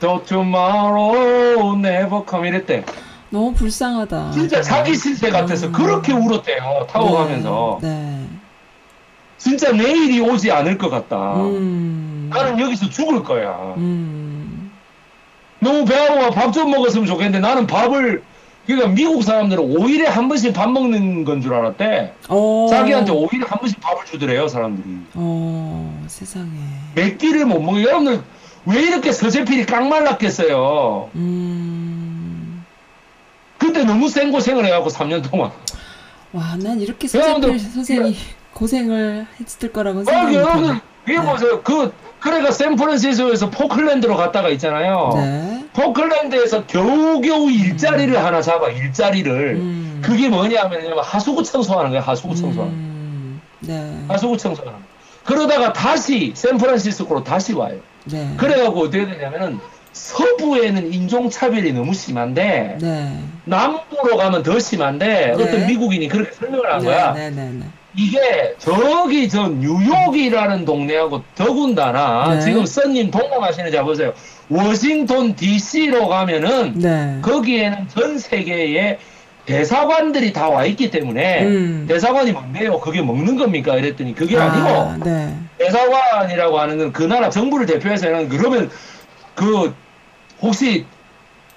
Speaker 2: The tomorrow never come 이랬대.
Speaker 1: 너무 불쌍하다.
Speaker 2: 진짜 자기 신세 같아서 그렇게 울었대요. 타고 가면서.
Speaker 1: 네.
Speaker 2: 진짜 내일이 오지 않을 것 같다.
Speaker 1: 음.
Speaker 2: 나는 여기서 죽을 거야.
Speaker 1: 음.
Speaker 2: 너무 배고파 밥좀 먹었으면 좋겠는데 나는 밥을 그러니까 미국 사람들은 5일에 한 번씩 밥 먹는 건 줄 알았대.
Speaker 1: 어.
Speaker 2: 자기한테 5일에 한 번씩 밥을 주더래요, 사람들이.
Speaker 1: 어, 세상에.
Speaker 2: 몇 끼를 못 먹어. 여러분들 왜 이렇게 서재필이 깡말랐겠어요?
Speaker 1: 음.
Speaker 2: 그때 너무 생고생을 해갖고 3년 동안.
Speaker 1: 와, 난 이렇게 서재필 선생이 고생을 했을 거라고
Speaker 2: 아,
Speaker 1: 생각이
Speaker 2: 여러분들,
Speaker 1: 못
Speaker 2: 이거 보세요. 그, 그래가 샌프란시스코에서 포클랜드로 갔다가 있잖아요.
Speaker 1: 네.
Speaker 2: 포클랜드에서 겨우겨우 일자리를 하나 잡아, 일자리를.
Speaker 1: 음.
Speaker 2: 그게 뭐냐면 하수구 청소하는 거야, 하수구 청소하는 거.
Speaker 1: 음. 네.
Speaker 2: 하수구 청소하는 거. 그러다가 다시 샌프란시스코로 다시 와요.
Speaker 1: 네.
Speaker 2: 그래갖고 어떻게 되냐면은 서부에는 인종차별이 너무 심한데
Speaker 1: 네.
Speaker 2: 남부로 가면 더 심한데
Speaker 1: 네.
Speaker 2: 어떤 미국인이 그렇게 설명을 한 거야. 이게 저기 저 뉴욕이라는 동네하고 더군다나
Speaker 1: 네.
Speaker 2: 지금 써님 동감하시는지 보세요. 워싱턴 DC로 가면은
Speaker 1: 네.
Speaker 2: 거기에는 전 세계의 대사관들이 다 와 있기 때문에
Speaker 1: 음.
Speaker 2: 대사관이 뭔데요? 그게 먹는 겁니까? 이랬더니 그게 아, 니고
Speaker 1: 아, 네.
Speaker 2: 대사관이라고 하는 건 그 나라 정부를 대표해서 하는 그러면 그 혹시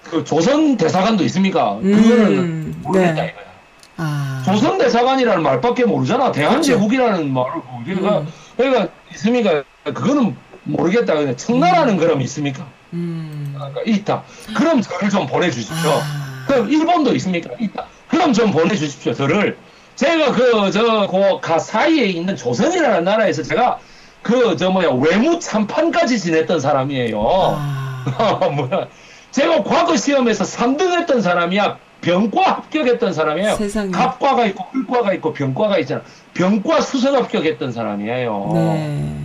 Speaker 2: 그 조선 대사관도 있습니까? 그거는
Speaker 1: 음,
Speaker 2: 모르겠다
Speaker 1: 네.
Speaker 2: 이거야.
Speaker 1: 아.
Speaker 2: 조선 대사관이라는 말밖에 모르잖아. 대한제국이라는 말을 우리가
Speaker 1: 음.
Speaker 2: 그러니까 있습니까? 그거는 모르겠다. 근데 청나라는 그럼 있습니까?
Speaker 1: 음.
Speaker 2: 그러니까 있다. 그럼 저를 좀 보내주십시오.
Speaker 1: 아.
Speaker 2: 그럼 일본도 있습니까? 있다. 그럼 좀 보내주십시오. 저를 제가 그 저그 사이에 있는 조선이라는 나라에서 제가 그 저 뭐야 외무 참판까지 지냈던 사람이에요.
Speaker 1: 아.
Speaker 2: 뭐야? 제가 과거 시험에서 3등 했던 사람이야. 병과 합격했던 사람이에요.
Speaker 1: 세상에.
Speaker 2: 갑과가 있고 꿀과가 있고 병과가 있잖아. 병과 수석 합격했던 사람이에요.
Speaker 1: 네.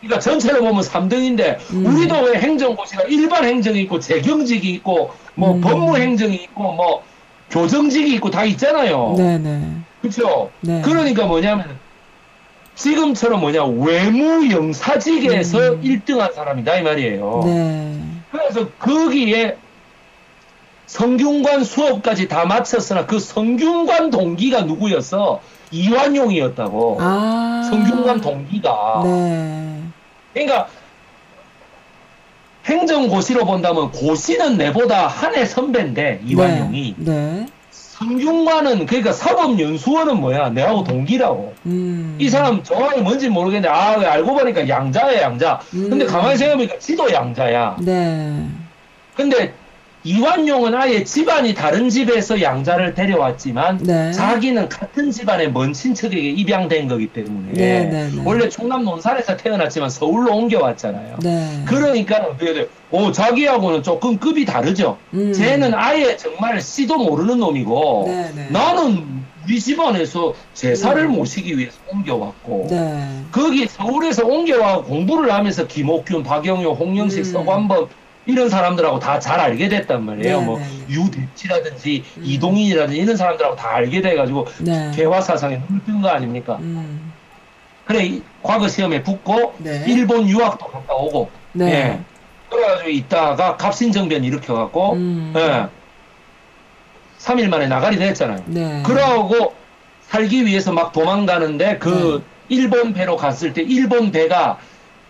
Speaker 2: 그러니까 전체를 보면 3등인데
Speaker 1: 음.
Speaker 2: 우리도 왜 행정고시가 일반 행정이 있고 재경직이 있고 뭐
Speaker 1: 음.
Speaker 2: 법무 행정이 있고 뭐 교정직이 있고 다 있잖아요.
Speaker 1: 네, 네.
Speaker 2: 그렇죠?
Speaker 1: 네.
Speaker 2: 그러니까 뭐냐면 지금처럼 뭐냐 외무 영사직에서
Speaker 1: 음.
Speaker 2: 1등한 사람이다 이 말이에요.
Speaker 1: 네.
Speaker 2: 그래서 거기에 성균관 수업까지 다 마쳤으나 그 성균관 동기가 누구였어? 이완용이었다고.
Speaker 1: 아.
Speaker 2: 성균관 동기가.
Speaker 1: 네.
Speaker 2: 그러니까 행정고시로 본다면 고시는 내보다 한 해 선배인데 이완용이
Speaker 1: 네. 네.
Speaker 2: 성균관은 그러니까 사법연수원은 뭐야 내하고 동기라고
Speaker 1: 음.
Speaker 2: 이 사람 정확히 뭔지 모르겠는데 아 알고 보니까 양자야 양자 근데
Speaker 1: 음.
Speaker 2: 가만히 생각해보니까 지도 양자야
Speaker 1: 네.
Speaker 2: 근데 이완용은 아예 집안이 다른 집에서 양자를 데려왔지만
Speaker 1: 네.
Speaker 2: 자기는 같은 집안의 먼 친척에게 입양된 거기 때문에
Speaker 1: 네, 네, 네.
Speaker 2: 원래 충남 논산에서 태어났지만 서울로 옮겨왔잖아요.
Speaker 1: 네.
Speaker 2: 그러니까? 오 자기하고는 조금 급이 다르죠.
Speaker 1: 음.
Speaker 2: 쟤는 아예 정말 씨도 모르는 놈이고. 나는 우리 집안에서 제사를
Speaker 1: 음.
Speaker 2: 모시기 위해서 옮겨왔고
Speaker 1: 네.
Speaker 2: 거기 서울에서 옮겨와 공부를 하면서 김옥균, 박영효, 홍영식,
Speaker 1: 음.
Speaker 2: 서관법 이런 사람들하고 다 잘 알게 됐단 말이에요.
Speaker 1: 네,
Speaker 2: 뭐
Speaker 1: 네, 네.
Speaker 2: 유대치라든지
Speaker 1: 음.
Speaker 2: 이동인이라든지 이런 사람들하고 다 알게 돼가지고
Speaker 1: 네.
Speaker 2: 개화 사상에 눈을 뜬 거 아닙니까?
Speaker 1: 음.
Speaker 2: 그래 이- 과거 시험에 붙고
Speaker 1: 네.
Speaker 2: 일본 유학도 갔다 오고
Speaker 1: 네.
Speaker 2: 예. 그래가지고 있다가 갑신정변 일으켜갖고
Speaker 1: 음.
Speaker 2: 예. 3일 만에 나가리 됐잖아요.
Speaker 1: 네.
Speaker 2: 그러고 살기 위해서 막 도망가는데 그
Speaker 1: 네.
Speaker 2: 일본 배로 갔을 때 일본 배가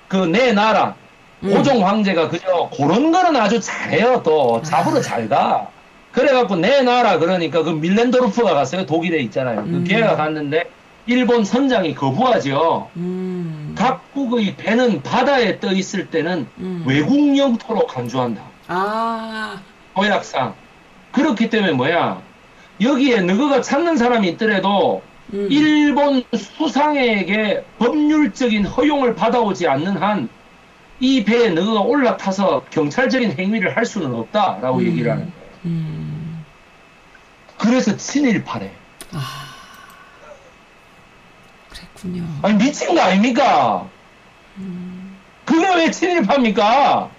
Speaker 2: 그 내 나라
Speaker 1: 음.
Speaker 2: 고종 황제가 그저 그런 거는 아주 잘해요 또 잡으러
Speaker 1: 아.
Speaker 2: 잘 가. 그래갖고 내 나라 그러니까 그 밀렌도르프가 갔어요 독일에 있잖아요. 그
Speaker 1: 음.
Speaker 2: 걔가 갔는데 일본 선장이 거부하죠.
Speaker 1: 음.
Speaker 2: 각국의 배는 바다에 떠 있을 때는
Speaker 1: 음.
Speaker 2: 외국 영토로 간주한다.
Speaker 1: 아.
Speaker 2: 조약상. 그렇기 때문에 뭐야? 여기에 너가 찾는 사람이 있더라도
Speaker 1: 음.
Speaker 2: 일본 수상에게 법률적인 허용을 받아오지 않는 한 이 배에 너가 올라타서 경찰적인 행위를 할 수는 없다라고
Speaker 1: 음.
Speaker 2: 얘기를 하는 거예요.
Speaker 1: 음.
Speaker 2: 그래서 친일파래.
Speaker 1: 아. 그렇군요.
Speaker 2: 아니 미친 거 아닙니까?
Speaker 1: 음,
Speaker 2: 그게 왜 친일파입니까?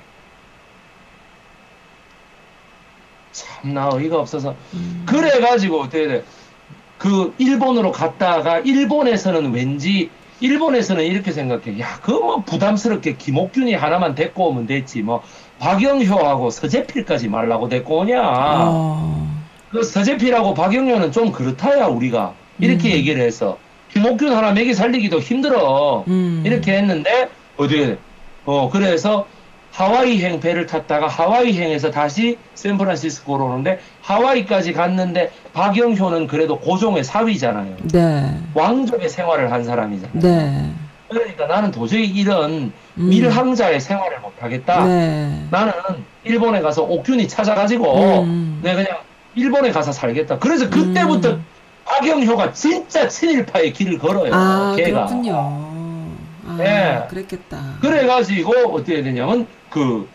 Speaker 2: 참나 어이가 없어서
Speaker 1: 음,
Speaker 2: 그래가지고 어떻게 돼? 그 일본으로 갔다가 일본에서는 왠지 일본에서는 이렇게 생각해. 야, 그거 뭐 부담스럽게 김옥균이 하나만 데리고 오면 됐지. 뭐 박영효하고 서재필까지 말라고 데리고 오냐.
Speaker 1: 어,
Speaker 2: 그 서재필하고 박영효는 좀 그렇다야 우리가 이렇게
Speaker 1: 음.
Speaker 2: 얘기를 했어. 김옥균 하나 먹이 살리기도 힘들어.
Speaker 1: 음,
Speaker 2: 이렇게 했는데 어디 어 그래서 하와이행 배를 탔다가 하와이행에서 다시 샌프란시스코로 오는데 하와이까지 갔는데 박영효는 그래도 고종의 사위잖아요.
Speaker 1: 네,
Speaker 2: 왕족의 생활을 한 사람이잖아요.
Speaker 1: 네,
Speaker 2: 그러니까 나는 도저히 이런
Speaker 1: 음,
Speaker 2: 밀항자의 생활을 못 하겠다.
Speaker 1: 네,
Speaker 2: 나는 일본에 가서 옥균이 찾아가지고
Speaker 1: 음.
Speaker 2: 내가 그냥 일본에 가서 살겠다. 그래서 그때부터
Speaker 1: 음.
Speaker 2: 박영효가 진짜 친일파의 길을 걸어요.
Speaker 1: 아,
Speaker 2: 걔가.
Speaker 1: 그렇군요. 아,
Speaker 2: 예.
Speaker 1: 그랬겠다.
Speaker 2: 그래가지고 어떻게 되냐면 그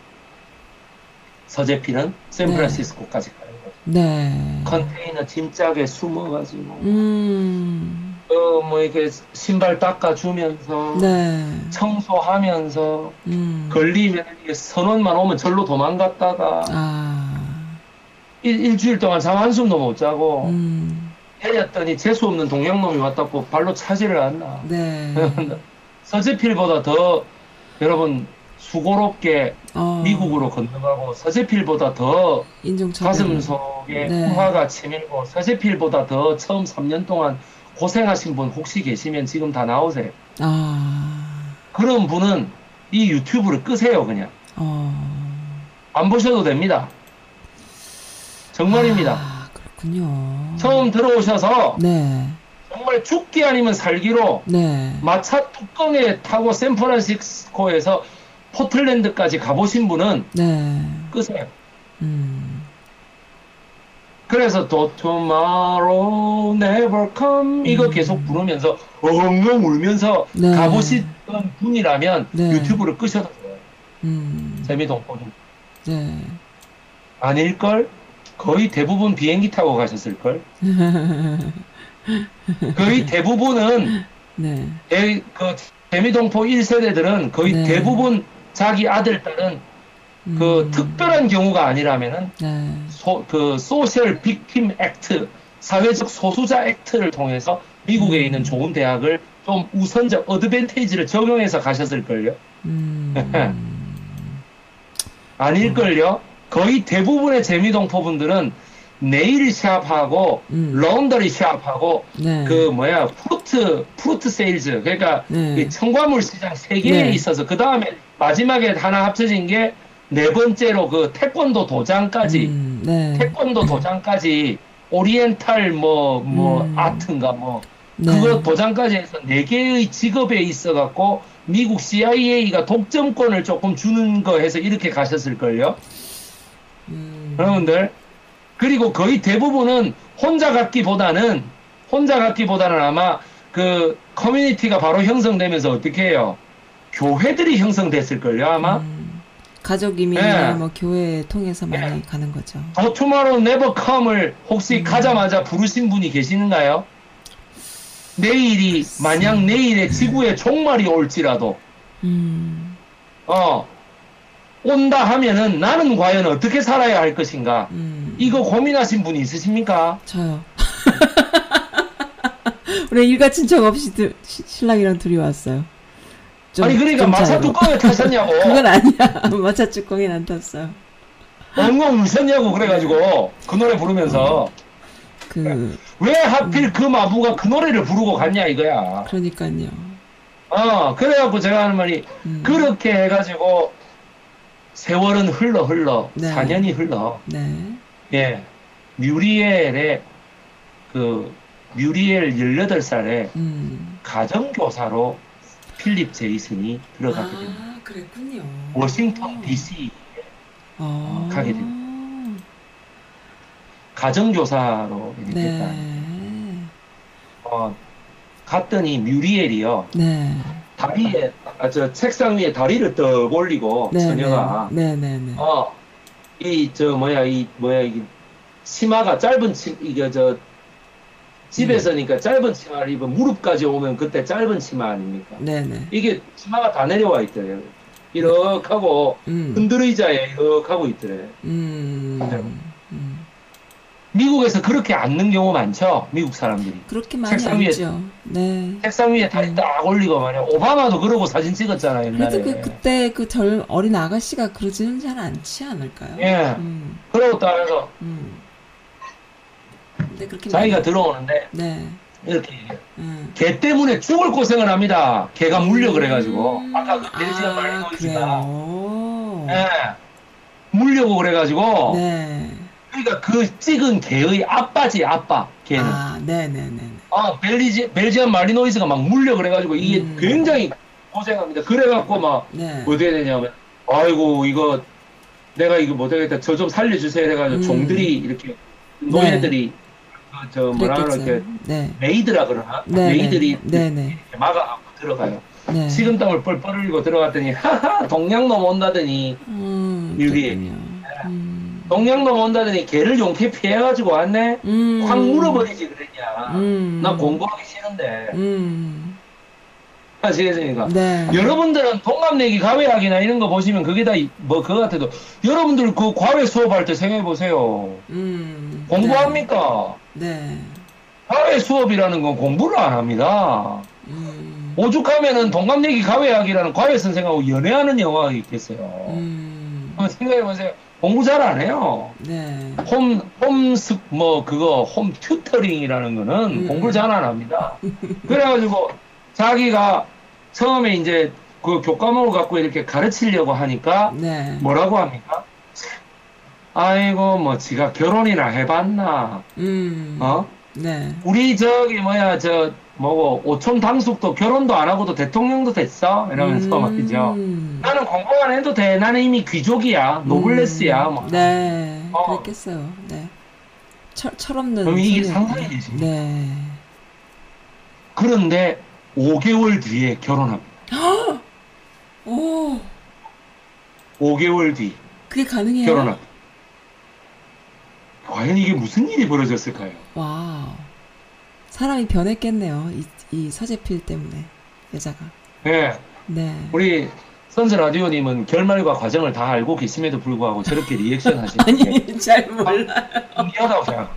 Speaker 2: 서재필은 샌프란시스코까지 가는 거죠.
Speaker 1: 네.
Speaker 2: 컨테이너 짐짝에 숨어가지고.
Speaker 1: 음,
Speaker 2: 어뭐 이렇게 신발 닦아주면서
Speaker 1: 네,
Speaker 2: 청소하면서
Speaker 1: 음,
Speaker 2: 걸리면 이게 선원만 오면 절로 도망갔다가
Speaker 1: 아,
Speaker 2: 일, 일주일 동안 잠 한숨도 못 자고
Speaker 1: 음,
Speaker 2: 해렸더니 재수 없는 동양놈이 왔다고 발로 차지를 않나.
Speaker 1: 네,
Speaker 2: 서재필보다 더 여러분 수고롭게
Speaker 1: 어,
Speaker 2: 미국으로 건너가고 서재필보다 더. 가슴 속에
Speaker 1: 네.
Speaker 2: 후화가 치밀고 서재필보다 더 처음 3년 동안 고생하신 분 혹시 계시면 지금 다 나오세요.
Speaker 1: 아,
Speaker 2: 그런 분은 이 유튜브를 끄세요 그냥.
Speaker 1: 어,
Speaker 2: 안 보셔도 됩니다. 정말입니다.
Speaker 1: 아, 그렇군요.
Speaker 2: 처음 들어오셔서
Speaker 1: 네,
Speaker 2: 정말 죽기 아니면 살기로
Speaker 1: 네,
Speaker 2: 마차 뚜껑에 타고 샌프란시스코에서 포틀랜드까지 가보신 분은
Speaker 1: 네,
Speaker 2: 끄세요.
Speaker 1: 음,
Speaker 2: 그래서 도 tomorrow never come 이거
Speaker 1: 음.
Speaker 2: 계속 부르면서 엉엉 울면서
Speaker 1: 네.
Speaker 2: 가보시던 분이라면
Speaker 1: 네.
Speaker 2: 유튜브를 끄셔도 돼요.
Speaker 1: 음,
Speaker 2: 재미동포는
Speaker 1: 네.
Speaker 2: 아닐걸? 거의 대부분 비행기 타고 가셨을걸? 거의 대부분은
Speaker 1: 네,
Speaker 2: 에, 그 재미동포 1세대들은 거의
Speaker 1: 네.
Speaker 2: 대부분 자기 아들, 딸은 그
Speaker 1: 음,
Speaker 2: 특별한 경우가 아니라면은
Speaker 1: 네,
Speaker 2: 소, 그 social victim act, 사회적 소수자 액트를 통해서 미국에
Speaker 1: 음.
Speaker 2: 있는 좋은 대학을 좀 우선적 advantage를 적용해서 가셨을 걸요?
Speaker 1: 음,
Speaker 2: 아닐 걸요? 거의 대부분의 재미동포 분들은 nail shop하고
Speaker 1: 음.
Speaker 2: laundry shop하고
Speaker 1: 네,
Speaker 2: 그 뭐야 fruit fruit sales 그러니까
Speaker 1: 네.
Speaker 2: 그 청과물 시장 세 개에
Speaker 1: 네.
Speaker 2: 있어서 그 다음에 마지막에 하나 합쳐진 게 네 번째로 그 태권도 도장까지.
Speaker 1: 음, 네,
Speaker 2: 태권도 도장까지. 오리엔탈 뭐뭐
Speaker 1: 음.
Speaker 2: 아트인가 뭐.
Speaker 1: 네.
Speaker 2: 그거 도장까지 해서 네 개의 직업에 있어 갖고 미국 CIA가 독점권을 조금 주는 거 해서 이렇게 가셨을 걸요?
Speaker 1: 음,
Speaker 2: 여러분들. 그리고 거의 대부분은 혼자 갔기보다는 혼자 갔기보다는 아마 그 커뮤니티가 바로 형성되면서 어떻게 해요 교회들이 형성됐을 걸요 아마
Speaker 1: 음, 가족 이민이나
Speaker 2: 네.
Speaker 1: 뭐 교회 통해서 많이 가는 거죠.
Speaker 2: The tomorrow never come을 혹시
Speaker 1: 음.
Speaker 2: 가자마자 부르신 분이 계시는가요? 내일이 만약 내일에 지구에 종말이 올지라도
Speaker 1: 음,
Speaker 2: 어 온다 하면은 나는 과연 어떻게 살아야 할 것인가
Speaker 1: 음,
Speaker 2: 이거 고민하신 분이 있으십니까?
Speaker 1: 저요. 우리 일가 친척 없이 들, 신랑이랑 둘이 왔어요. 좀-
Speaker 2: 아니 그러니까
Speaker 1: 좀
Speaker 2: 마차. 뚜껑에 타셨냐고
Speaker 1: 그건 아니야. 마차 뚜껑엔 안 탔어요.
Speaker 2: 엉엉 울셨냐고 그래가지고 그 노래 부르면서
Speaker 1: 그
Speaker 2: 왜 하필 그 마부가 그 노래를 부르고 갔냐 이거야
Speaker 1: 그러니까요.
Speaker 2: 어 그래갖고 제가 하는 말이
Speaker 1: 음,
Speaker 2: 그렇게 해가지고 세월은 흘러 흘러
Speaker 1: 네.
Speaker 2: 4년이 흘러
Speaker 1: 네.
Speaker 2: 예 뮤리엘의 그 뮤리엘 18살에
Speaker 1: 음.
Speaker 2: 가정교사로 필립 제이슨이 들어가게 됩니다.
Speaker 1: 아, 그랬군요.
Speaker 2: 워싱턴 DC
Speaker 1: 어.
Speaker 2: 가게 됩니다. 가정교사로 이렇게 됐다.
Speaker 1: 네.
Speaker 2: 어, 갔더니 뮤리엘이요.
Speaker 1: 네.
Speaker 2: 다리에 아, 저 책상 위에 다리를 떡 올리고
Speaker 1: 네.
Speaker 2: 처녀가
Speaker 1: 네, 네, 네.
Speaker 2: 어, 이, 저, 뭐야, 이, 뭐야, 이, 치마가 짧은 치, 이게, 저, 집에서니까 짧은 치마를 입으면 무릎까지 오면 그때 짧은 치마 아닙니까?
Speaker 1: 네네.
Speaker 2: 이게 치마가 다 내려와 있더래요. 이렇게 하고
Speaker 1: 음.
Speaker 2: 흔들의자에 이렇게 하고 있더래.
Speaker 1: 음. 음.
Speaker 2: 미국에서 그렇게 앉는 경우 많죠? 미국 사람들이.
Speaker 1: 그렇게 많이
Speaker 2: 책상 위에-
Speaker 1: 알죠. 네.
Speaker 2: 책상 위에 다리
Speaker 1: 음.
Speaker 2: 딱 올리고 말이야. 오바마도 그러고 사진 찍었잖아요, 옛날에.
Speaker 1: 그래도 그 그때 그절 어린 아가씨가 그러지는 잘 않지 않을까요?
Speaker 2: 예.
Speaker 1: 음.
Speaker 2: 그러고
Speaker 1: 음. 근데 그렇게
Speaker 2: 자기가 들어오는데
Speaker 1: 네.
Speaker 2: 이렇게 얘기해요.
Speaker 1: 음.
Speaker 2: 개 때문에 죽을 고생을 합니다. 개가 물려 그래가지고.
Speaker 1: 음.
Speaker 2: 아까 그 벨지엄
Speaker 1: 아,
Speaker 2: 말리노이즈가.
Speaker 1: 그래요.
Speaker 2: 예. 물려고 그래가지고.
Speaker 1: 네.
Speaker 2: 그러니까 그 찍은 개의 아빠지, 아빠. 걔는. 아,
Speaker 1: 아, 네, 네, 네. 네.
Speaker 2: 벨리지, 벨지엄 말리노이즈가 막 물려 그래가지고 이게
Speaker 1: 음.
Speaker 2: 굉장히 고생합니다. 그래갖고 막
Speaker 1: 네.
Speaker 2: 어떻게 되냐면, 아이고, 이거, 내가 이거 못하겠다. 저 좀 살려주세요. 해가지고
Speaker 1: 음.
Speaker 2: 종들이 이렇게, 노예들이, 그 저 뭐라 이렇게,
Speaker 1: 그랬겠어요. 네.
Speaker 2: maid라 그러나?
Speaker 1: 네,
Speaker 2: maid들이
Speaker 1: 네, 네.
Speaker 2: 이렇게 막아갖고 들어가요.
Speaker 1: 네.
Speaker 2: 식은땀을 뻘뻘 흘리고 들어갔더니, 하하, 동양놈 온다더니,
Speaker 1: 음,
Speaker 2: 여기.
Speaker 1: 그렇군요. 음.
Speaker 2: 동양놈 온다더니 걔를 용케 피해가지고 왔네?
Speaker 1: 음.
Speaker 2: 확 물어버리지 그랬냐.
Speaker 1: 음.
Speaker 2: 나 공부하기 싫은데.
Speaker 1: 음.
Speaker 2: 아시겠습니까?
Speaker 1: 네.
Speaker 2: 여러분들은 동갑내기 과외학이나 이런 거 보시면 그게 다 뭐 그거 같아도 여러분들 그 과외 수업할 때 생각해 보세요.
Speaker 1: 음.
Speaker 2: 공부합니까?
Speaker 1: 네.
Speaker 2: 과외 수업이라는 건 공부를 안 합니다.
Speaker 1: 음.
Speaker 2: 오죽하면은 동갑내기 과외학이라는 과외 선생하고 연애하는 영화가 있겠어요.
Speaker 1: 음.
Speaker 2: 한번 생각해 보세요. 공부 잘 안 해요.
Speaker 1: 네.
Speaker 2: 홈, 홈스, 뭐, 그거, 홈 튜터링이라는 거는
Speaker 1: 음.
Speaker 2: 공부를 잘 안 합니다. 그래가지고, 자기가 처음에 이제 그 교과목을 갖고 이렇게 가르치려고 하니까,
Speaker 1: 네.
Speaker 2: 뭐라고 합니까? 아이고, 뭐, 지가 결혼이나 해봤나,
Speaker 1: 음.
Speaker 2: 어?
Speaker 1: 네.
Speaker 2: 우리 저기, 뭐야, 저, 뭐고, 오촌 당숙도 결혼도 안 하고도 대통령도 됐어? 이러면서.
Speaker 1: 음.
Speaker 2: 나는 공부 안 해도 돼. 나는 이미 귀족이야. 노블레스야.
Speaker 1: 음.
Speaker 2: 뭐.
Speaker 1: 네.
Speaker 2: 어.
Speaker 1: 그랬겠어요. 네. 철, 철없는.
Speaker 2: 그럼 이게. 상상이 되지.
Speaker 1: 네.
Speaker 2: 그런데 5개월 뒤에 결혼합니다.
Speaker 1: 오.
Speaker 2: 5개월 뒤
Speaker 1: 그게 가능해요?
Speaker 2: 결혼합니다. 과연 이게 무슨 일이 벌어졌을까요?
Speaker 1: Wow. 사람이 변했겠네요. 이, 이 서재필 때문에. 여자가.
Speaker 2: 네,
Speaker 1: 네.
Speaker 2: 우리 선스 라디오님은 결말과 과정을 다 알고 계심에도 불구하고 저렇게 리액션 하시는 게
Speaker 1: 아니, 잘 몰라.
Speaker 2: 신기하다고 생각.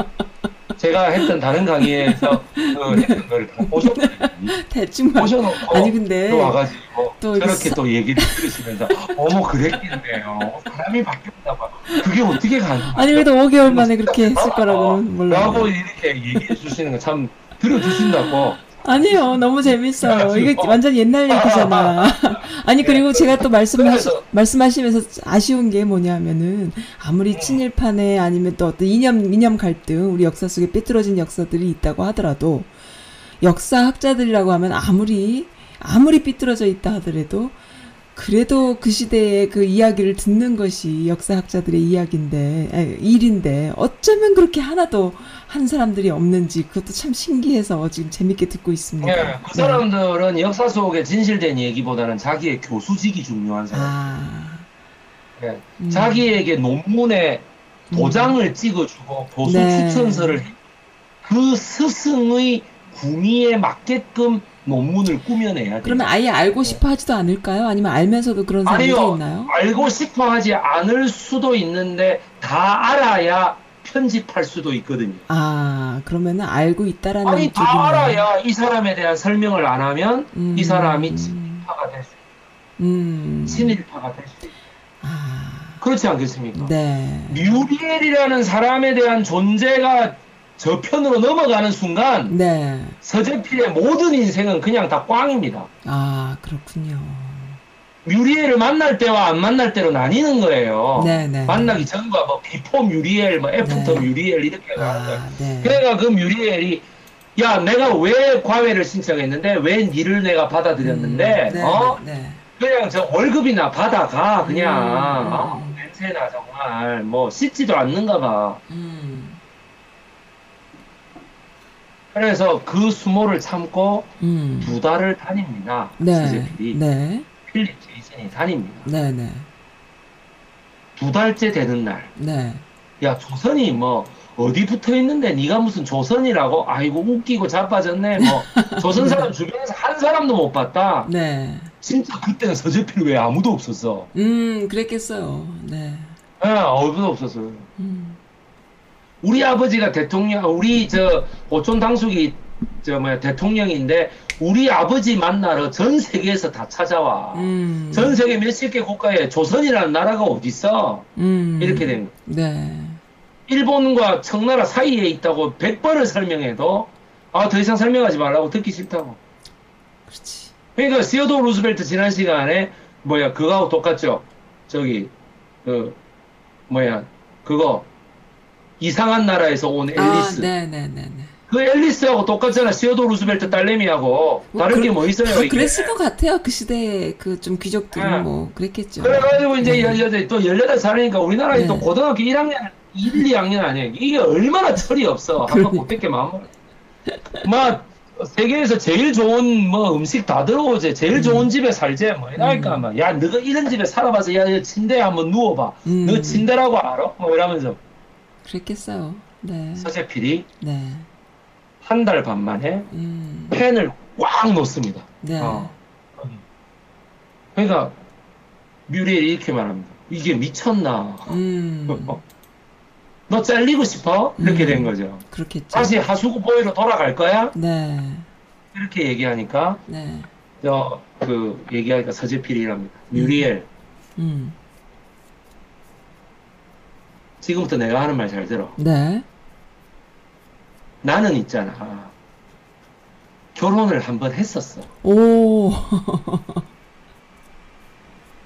Speaker 2: 제가 했던 다른 강의에서 그 했던 걸다 보셨거든요.
Speaker 1: 대충 말.
Speaker 2: 보셔놓고
Speaker 1: 아니, 근데
Speaker 2: 또 와가지고
Speaker 1: 또
Speaker 2: 저렇게
Speaker 1: 서-
Speaker 2: 또 얘기를 들으시면서 어머 그랬겠네요. 사람이 바뀌었다고 그게 어떻게 가능해요?
Speaker 1: 아니, 그래도 5개월 만에 그렇게 했을 거라고는 몰라요.
Speaker 2: 라고 이렇게 얘기해 주시는 거 참 들어주신다고.
Speaker 1: 아니요, 너무 재밌어요. 이게. 완전 옛날 얘기잖아. 아니, 그리고 제가 또 말씀하시, 말씀하시면서 아쉬운 게 뭐냐면은, 아무리 친일파네 아니면 또 어떤 이념, 이념 갈등, 우리 역사 속에 삐뚤어진 역사들이 있다고 하더라도, 역사학자들이라고 하면 아무리, 아무리 삐뚤어져 있다 하더라도, 그래도 그 시대의 그 이야기를 듣는 것이 역사학자들의 이야기인데, 아니, 일인데, 어쩌면 그렇게 하나도 한 사람들이 없는지, 그것도 참 신기해서 지금 재밌게 듣고 있습니다.
Speaker 2: 예, 그 사람들은 역사 속에 진실된 얘기보다는 자기의 교수직이 중요한 사람.
Speaker 1: 아,
Speaker 2: 예,
Speaker 1: 음.
Speaker 2: 자기에게 논문에 도장을 찍어주고 보수
Speaker 1: 네.
Speaker 2: 추천서를 해. 그 스승의 구미에 맞게끔 논문을 꾸며내야 돼요.
Speaker 1: 그러면 아예 알고 싶어 하지도 않을까요? 아니면 알면서도 그런
Speaker 2: 아니요.
Speaker 1: 있나요?
Speaker 2: 알고 싶어 하지 않을 수도 있는데 다 알아야 편집할 수도 있거든요.
Speaker 1: 아, 그러면은 알고 있다라는
Speaker 2: 아니
Speaker 1: 쪽이네요.
Speaker 2: 다 알아야 이 사람에 대한 설명을 안 하면
Speaker 1: 음.
Speaker 2: 이 사람이 친일파가 될 수,
Speaker 1: 음.
Speaker 2: 친일파가 될 수. 있어요.
Speaker 1: 아,
Speaker 2: 그렇지 않겠습니까?
Speaker 1: 네.
Speaker 2: 뮤리엘이라는 사람에 대한 존재가 저편으로 넘어가는 순간
Speaker 1: 네.
Speaker 2: 서재필의 모든 인생은 그냥 다 꽝입니다.
Speaker 1: 아, 그렇군요.
Speaker 2: 뮤리엘을 만날 때와 안 만날 때로 나뉘는 거예요.
Speaker 1: 네, 네.
Speaker 2: 만나기 전과 뭐 before 뮤리엘, 뭐 after
Speaker 1: 네.
Speaker 2: 뮤리엘 이렇게 거예요.
Speaker 1: 아, 네.
Speaker 2: 그러니까 그 뮤리엘이 야 내가 왜 과외를 신청했는데 왜 니를 내가 받아들였는데
Speaker 1: 음, 네,
Speaker 2: 어
Speaker 1: 네.
Speaker 2: 그냥 저 월급이나 받아가 그냥
Speaker 1: 음,
Speaker 2: 어?
Speaker 1: 음.
Speaker 2: 냄새나 정말 뭐 씻지도 않는가 봐.
Speaker 1: 음.
Speaker 2: 그래서 그 수모를 참고
Speaker 1: 음.
Speaker 2: 두 달을 다닙니다.
Speaker 1: 네.
Speaker 2: 서재필이
Speaker 1: 네.
Speaker 2: 필립 제이슨이 다닙니다.
Speaker 1: 네, 네.
Speaker 2: 두 달째 되는 날.
Speaker 1: 네.
Speaker 2: 야 조선이 뭐 어디 붙어 있는데 네가 무슨 조선이라고? 아이고 웃기고 자빠졌네. 뭐 조선 사람 주변에서 한 사람도 못 봤다.
Speaker 1: 네.
Speaker 2: 진짜 그때는 서재필 외에 아무도 없었어.
Speaker 1: 음, 그랬겠어요. 네.
Speaker 2: 예, 아무도 없었어.
Speaker 1: 음,
Speaker 2: 우리 아버지가 대통령, 우리 저 오촌 당숙이 저 뭐야 대통령인데 우리 아버지 만나러 전 세계에서 다 찾아와.
Speaker 1: 음,
Speaker 2: 전 세계 몇십 개 국가에 조선이라는 나라가 어디 있어?
Speaker 1: 음,
Speaker 2: 이렇게 된 거.
Speaker 1: 네.
Speaker 2: 일본과 청나라 사이에 있다고 100번을 설명해도 아, 더 이상 설명하지 말라고 듣기 싫다고.
Speaker 1: 그렇지.
Speaker 2: 그러니까 시어도 루즈벨트 지난 시간에 뭐야 그거하고 똑같죠. 저기 그 뭐야 그거 이상한 나라에서 온
Speaker 1: 아,
Speaker 2: 앨리스.
Speaker 1: 네, 네, 네, 네.
Speaker 2: 그 앨리스하고 똑같잖아. 시어도 루즈벨트
Speaker 1: 뭐
Speaker 2: 딸내미하고 다른
Speaker 1: 그-
Speaker 2: 게뭐 있어요?
Speaker 1: 그,
Speaker 2: 이게?
Speaker 1: 그랬을 것 같아요. 그 시대에 그 좀 귀족들은
Speaker 2: 네.
Speaker 1: 뭐 그랬겠죠.
Speaker 2: 그래가지고 이제
Speaker 1: 네.
Speaker 2: 18, 또 18살이니까 우리나라에
Speaker 1: 네.
Speaker 2: 또 고등학교 1학년, 1, 2학년 아니에요. 이게 얼마나 철이 없어. 한번
Speaker 1: 그러니까.
Speaker 2: 못 뺏게 마음. 막, 세계에서 제일 좋은 뭐 음식 다 들어오지. 제일
Speaker 1: 음.
Speaker 2: 좋은 집에 살지. 뭐 이러니까 막, 야, 너가 이런 집에 살아봐서 야, 야, 침대에 한번 누워봐.
Speaker 1: 음.
Speaker 2: 너 침대라고 알아? 뭐 이러면서
Speaker 1: 그랬겠어요. 네.
Speaker 2: 서재필이
Speaker 1: 네.
Speaker 2: 한 달 반 만에
Speaker 1: 음.
Speaker 2: 펜을 꽉 놓습니다.
Speaker 1: 네.
Speaker 2: 어. 그러니까 뮤리엘이 이렇게 말합니다. 이게 미쳤나?
Speaker 1: 음.
Speaker 2: 너 잘리고 싶어? 이렇게
Speaker 1: 음.
Speaker 2: 된 거죠.
Speaker 1: 그렇겠죠.
Speaker 2: 다시 하수구 보이로 돌아갈 거야?
Speaker 1: 네.
Speaker 2: 이렇게 얘기하니까
Speaker 1: 네.
Speaker 2: 저그 얘기하니까 서재필이랍니다. 뮤리엘
Speaker 1: 음.
Speaker 2: 지금부터 내가 하는 말 잘 들어.
Speaker 1: 네.
Speaker 2: 나는 있잖아. 결혼을 한 번 했었어.
Speaker 1: 오.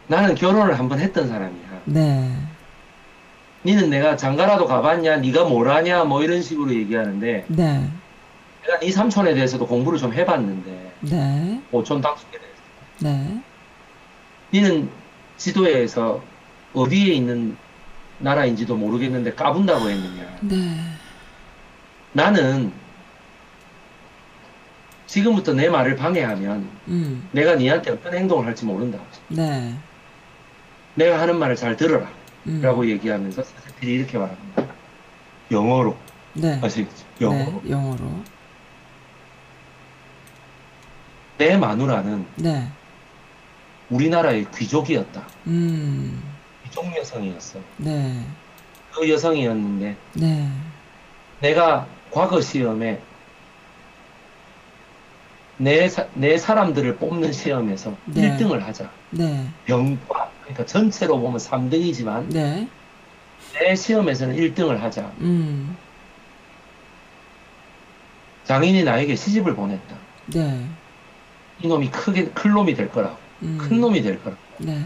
Speaker 2: 나는 결혼을 한 번 했던 사람이야.
Speaker 1: 네.
Speaker 2: 니는 내가 장가라도 가봤냐? 네가 뭘 아냐? 뭐 이런 식으로 얘기하는데
Speaker 1: 네.
Speaker 2: 내가 네 삼촌에 대해서도 공부를 좀 해봤는데
Speaker 1: 네.
Speaker 2: 오촌 당숙에 대해서
Speaker 1: 네.
Speaker 2: 니는 지도에서 어디에 있는 나라인지도 모르겠는데 까분다고 했느냐?
Speaker 1: 네.
Speaker 2: 나는 지금부터 내 말을 방해하면
Speaker 1: 음.
Speaker 2: 내가 니한테 어떤 행동을 할지 모른다.
Speaker 1: 네.
Speaker 2: 내가 하는 말을 잘 들어라.
Speaker 1: 음.
Speaker 2: 라고 얘기하면서 사세필이 이렇게 말합니다. 영어로.
Speaker 1: 네.
Speaker 2: 아시겠죠? 영어로.
Speaker 1: 네. 영어로.
Speaker 2: 내 마누라는
Speaker 1: 네.
Speaker 2: 우리나라의 귀족이었다.
Speaker 1: 음.
Speaker 2: 귀족 여성이었어.
Speaker 1: 네.
Speaker 2: 그 여성이었는데
Speaker 1: 네.
Speaker 2: 내가 과거 시험에 내, 사, 내 사람들을 뽑는 시험에서
Speaker 1: 네.
Speaker 2: 1등을 하자.
Speaker 1: 네.
Speaker 2: 병과, 그러니까 전체로 보면 3등이지만
Speaker 1: 네.
Speaker 2: 내 시험에서는 1등을 하자.
Speaker 1: 음.
Speaker 2: 장인이 나에게 시집을 보냈다.
Speaker 1: 네.
Speaker 2: 이놈이 크게, 큰 놈이 될 거라고.
Speaker 1: 음.
Speaker 2: 큰 놈이 될 거라고.
Speaker 1: 네.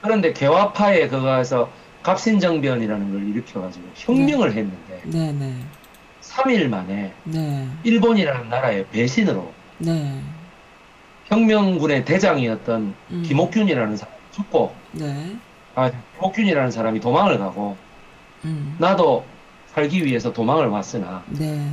Speaker 2: 그런데 개화파에 그거에서 갑신정변이라는 걸 일으켜가지고 혁명을 했는데
Speaker 1: 네. 네.
Speaker 2: 3일 만에
Speaker 1: 네.
Speaker 2: 일본이라는 나라의 배신으로
Speaker 1: 네.
Speaker 2: 혁명군의 대장이었던
Speaker 1: 음.
Speaker 2: 김옥균이라는 사람이 죽고
Speaker 1: 네.
Speaker 2: 아 김옥균이라는 사람이 도망을 가고
Speaker 1: 음.
Speaker 2: 나도 살기 위해서 도망을 왔으나
Speaker 1: 네.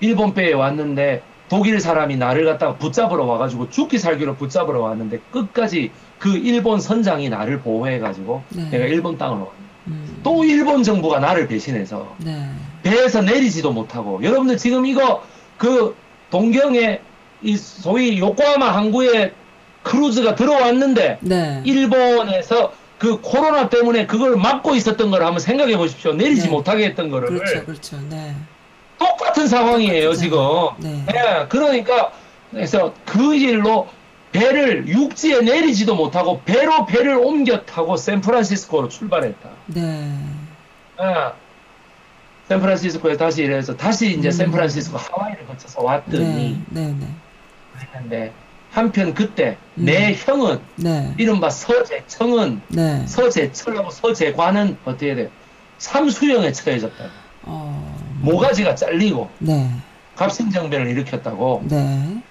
Speaker 2: 일본 배에 왔는데 독일 사람이 나를 갖다가 붙잡으러 와가지고 죽기 살기로 붙잡으러 왔는데 끝까지 그 일본 선장이 나를 보호해가지고
Speaker 1: 네.
Speaker 2: 내가 일본 땅으로
Speaker 1: 음.
Speaker 2: 또 일본 정부가 나를 배신해서
Speaker 1: 네.
Speaker 2: 배에서 내리지도 못하고 여러분들 지금 이거 그 동경에 이 소위 요코하마 항구에 크루즈가 들어왔는데
Speaker 1: 네.
Speaker 2: 일본에서 그 코로나 때문에 그걸 막고 있었던 걸 한번 생각해 보십시오. 내리지
Speaker 1: 네.
Speaker 2: 못하게 했던 거를
Speaker 1: 그렇죠. 그렇죠. 네.
Speaker 2: 똑같은 상황이에요 지금.
Speaker 1: 네.
Speaker 2: 예, 그러니까 그래서 그 일로 배를 육지에 내리지도 못하고 배로 배를 옮겨 타고 샌프란시스코로 출발했다.
Speaker 1: 네.
Speaker 2: 예. 샌프란시스코에 다시 이래서 다시 이제
Speaker 1: 음.
Speaker 2: 샌프란시스코 하와이를 거쳐서 왔더니
Speaker 1: 네. 네. 네.
Speaker 2: 했는데 한편 그때
Speaker 1: 음.
Speaker 2: 내 형은
Speaker 1: 네.
Speaker 2: 이른바 서재청은
Speaker 1: 네.
Speaker 2: 서재철하고 서재관은 어떻게 돼? 삼수형에 처해졌다.
Speaker 1: 어.
Speaker 2: 모가지가 잘리고
Speaker 1: 네.
Speaker 2: 갑신정변을 일으켰다고.
Speaker 1: 네.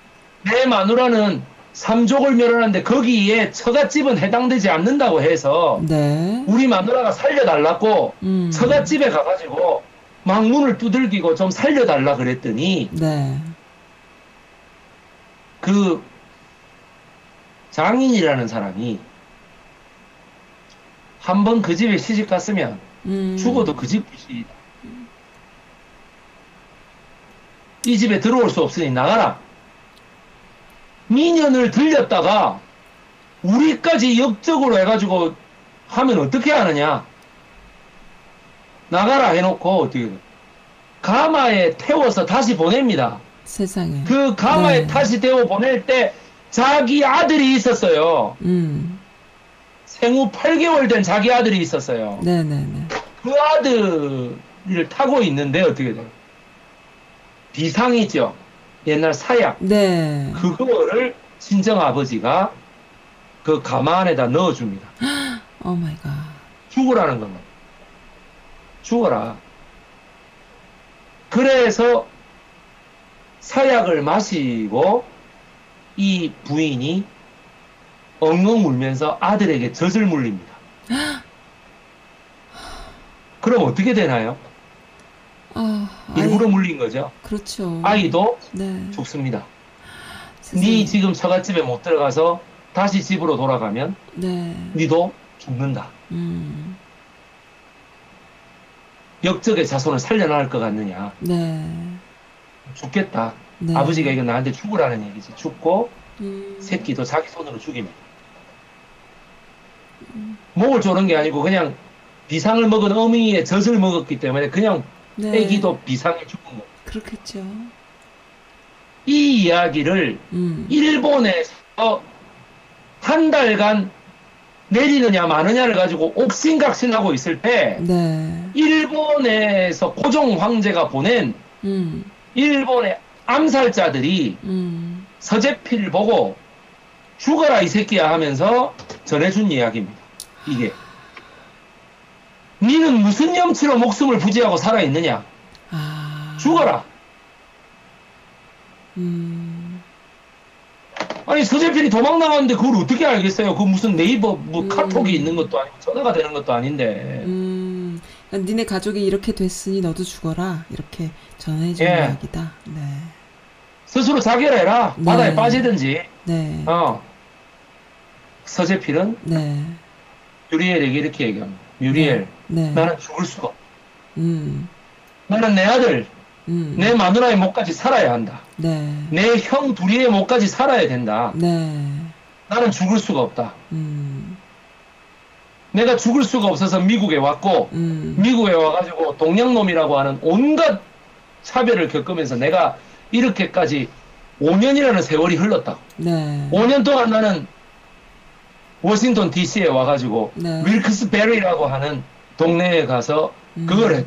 Speaker 2: 내 마누라는 삼족을 멸하는데 거기에 처갓집은 해당되지 않는다고 해서
Speaker 1: 네.
Speaker 2: 우리 마누라가 살려달라고
Speaker 1: 음.
Speaker 2: 처갓집에 가가지고 막 문을 두들기고 좀 살려달라 그랬더니
Speaker 1: 네.
Speaker 2: 그 장인이라는 사람이 한 번 그 집에 시집 갔으면
Speaker 1: 음.
Speaker 2: 죽어도 그 집 부시 이 집에 들어올 수 없으니 나가라. 미년을 들렸다가 우리까지 역적으로 해가지고 하면 어떻게 하느냐? 나가라 해놓고 어떻게 돼? 가마에 태워서 다시 보냅니다.
Speaker 1: 세상에.
Speaker 2: 그 가마에
Speaker 1: 네.
Speaker 2: 다시 태워 보낼 때 자기 아들이 있었어요.
Speaker 1: 음.
Speaker 2: 생후 8개월 된 자기 아들이 있었어요.
Speaker 1: 네네네.
Speaker 2: 그 아들을 타고 있는데 어떻게 돼요? 비상이죠. 옛날 사약.
Speaker 1: 네.
Speaker 2: 그거를 친정 아버지가 그 가마 안에다 넣어줍니다.
Speaker 1: Oh my God.
Speaker 2: 죽으라는 겁니다. 죽어라. 그래서 사약을 마시고 이 부인이 엉엉 울면서 아들에게 젖을 물립니다. 그럼 어떻게 되나요?
Speaker 1: 아,
Speaker 2: 일부러
Speaker 1: 아이,
Speaker 2: 물린 거죠.
Speaker 1: 그렇죠.
Speaker 2: 아이도
Speaker 1: 네.
Speaker 2: 죽습니다. 네 지금 처갓집에 못 들어가서 다시 집으로 돌아가면
Speaker 1: 네.
Speaker 2: 네도 죽는다.
Speaker 1: 음.
Speaker 2: 역적의 자손을 살려놔 것 같느냐?
Speaker 1: 네.
Speaker 2: 죽겠다.
Speaker 1: 네.
Speaker 2: 아버지가 이거 나한테 죽으라는 얘기지. 죽고
Speaker 1: 음.
Speaker 2: 새끼도 자기 손으로 죽입니다. 목을 조른 게 아니고 그냥 비상을 먹은 어미의 젖을 먹었기 때문에 그냥
Speaker 1: 네.
Speaker 2: 애기도 거.
Speaker 1: 그렇겠죠.
Speaker 2: 이 이야기를
Speaker 1: 음.
Speaker 2: 일본에서 한 달간 내리느냐 마느냐를 가지고 옥신각신하고 있을 때
Speaker 1: 네.
Speaker 2: 일본에서 고종 황제가 보낸
Speaker 1: 음.
Speaker 2: 일본의 암살자들이
Speaker 1: 음.
Speaker 2: 서재필을 보고 죽어라 이 새끼야 하면서 전해준 이야기입니다. 이게 니는 무슨 염치로 목숨을 부지하고 살아있느냐?
Speaker 1: 아.
Speaker 2: 죽어라.
Speaker 1: 음.
Speaker 2: 아니 서재필이 도망 나갔는데 그걸 어떻게 알겠어요? 그 무슨 네이버 뭐
Speaker 1: 음.
Speaker 2: 카톡이 있는 것도 아니고 전화가 되는 것도 아닌데.
Speaker 1: 음. 그러니까 니네 가족이 이렇게 됐으니 너도 죽어라. 이렇게 전해준
Speaker 2: 예.
Speaker 1: 이야기다. 네.
Speaker 2: 스스로 자결해라.
Speaker 1: 네.
Speaker 2: 바다에 빠지든지.
Speaker 1: 네.
Speaker 2: 어. 서재필은
Speaker 1: 네.
Speaker 2: 뮤리엘에게 이렇게 얘기합니다. 뮤리엘,
Speaker 1: 네.
Speaker 2: 나는 죽을 수가 없다.
Speaker 1: 음.
Speaker 2: 나는 내 아들,
Speaker 1: 음.
Speaker 2: 내 마누라의 목까지 살아야 한다.
Speaker 1: 네.
Speaker 2: 내 형 둘이의 목까지 살아야 된다.
Speaker 1: 네.
Speaker 2: 나는 죽을 수가 없다.
Speaker 1: 음.
Speaker 2: 내가 죽을 수가 없어서 미국에 왔고,
Speaker 1: 음.
Speaker 2: 미국에 와가지고 동양놈이라고 하는 온갖 차별을 겪으면서 내가 이렇게까지 5년이라는 세월이 흘렀다.
Speaker 1: 네.
Speaker 2: 5년 동안 나는 워싱턴 DC에 와가지고
Speaker 1: 네.
Speaker 2: 윌크스 베리라고 하는 동네에 가서
Speaker 1: 음.
Speaker 2: 그걸 했.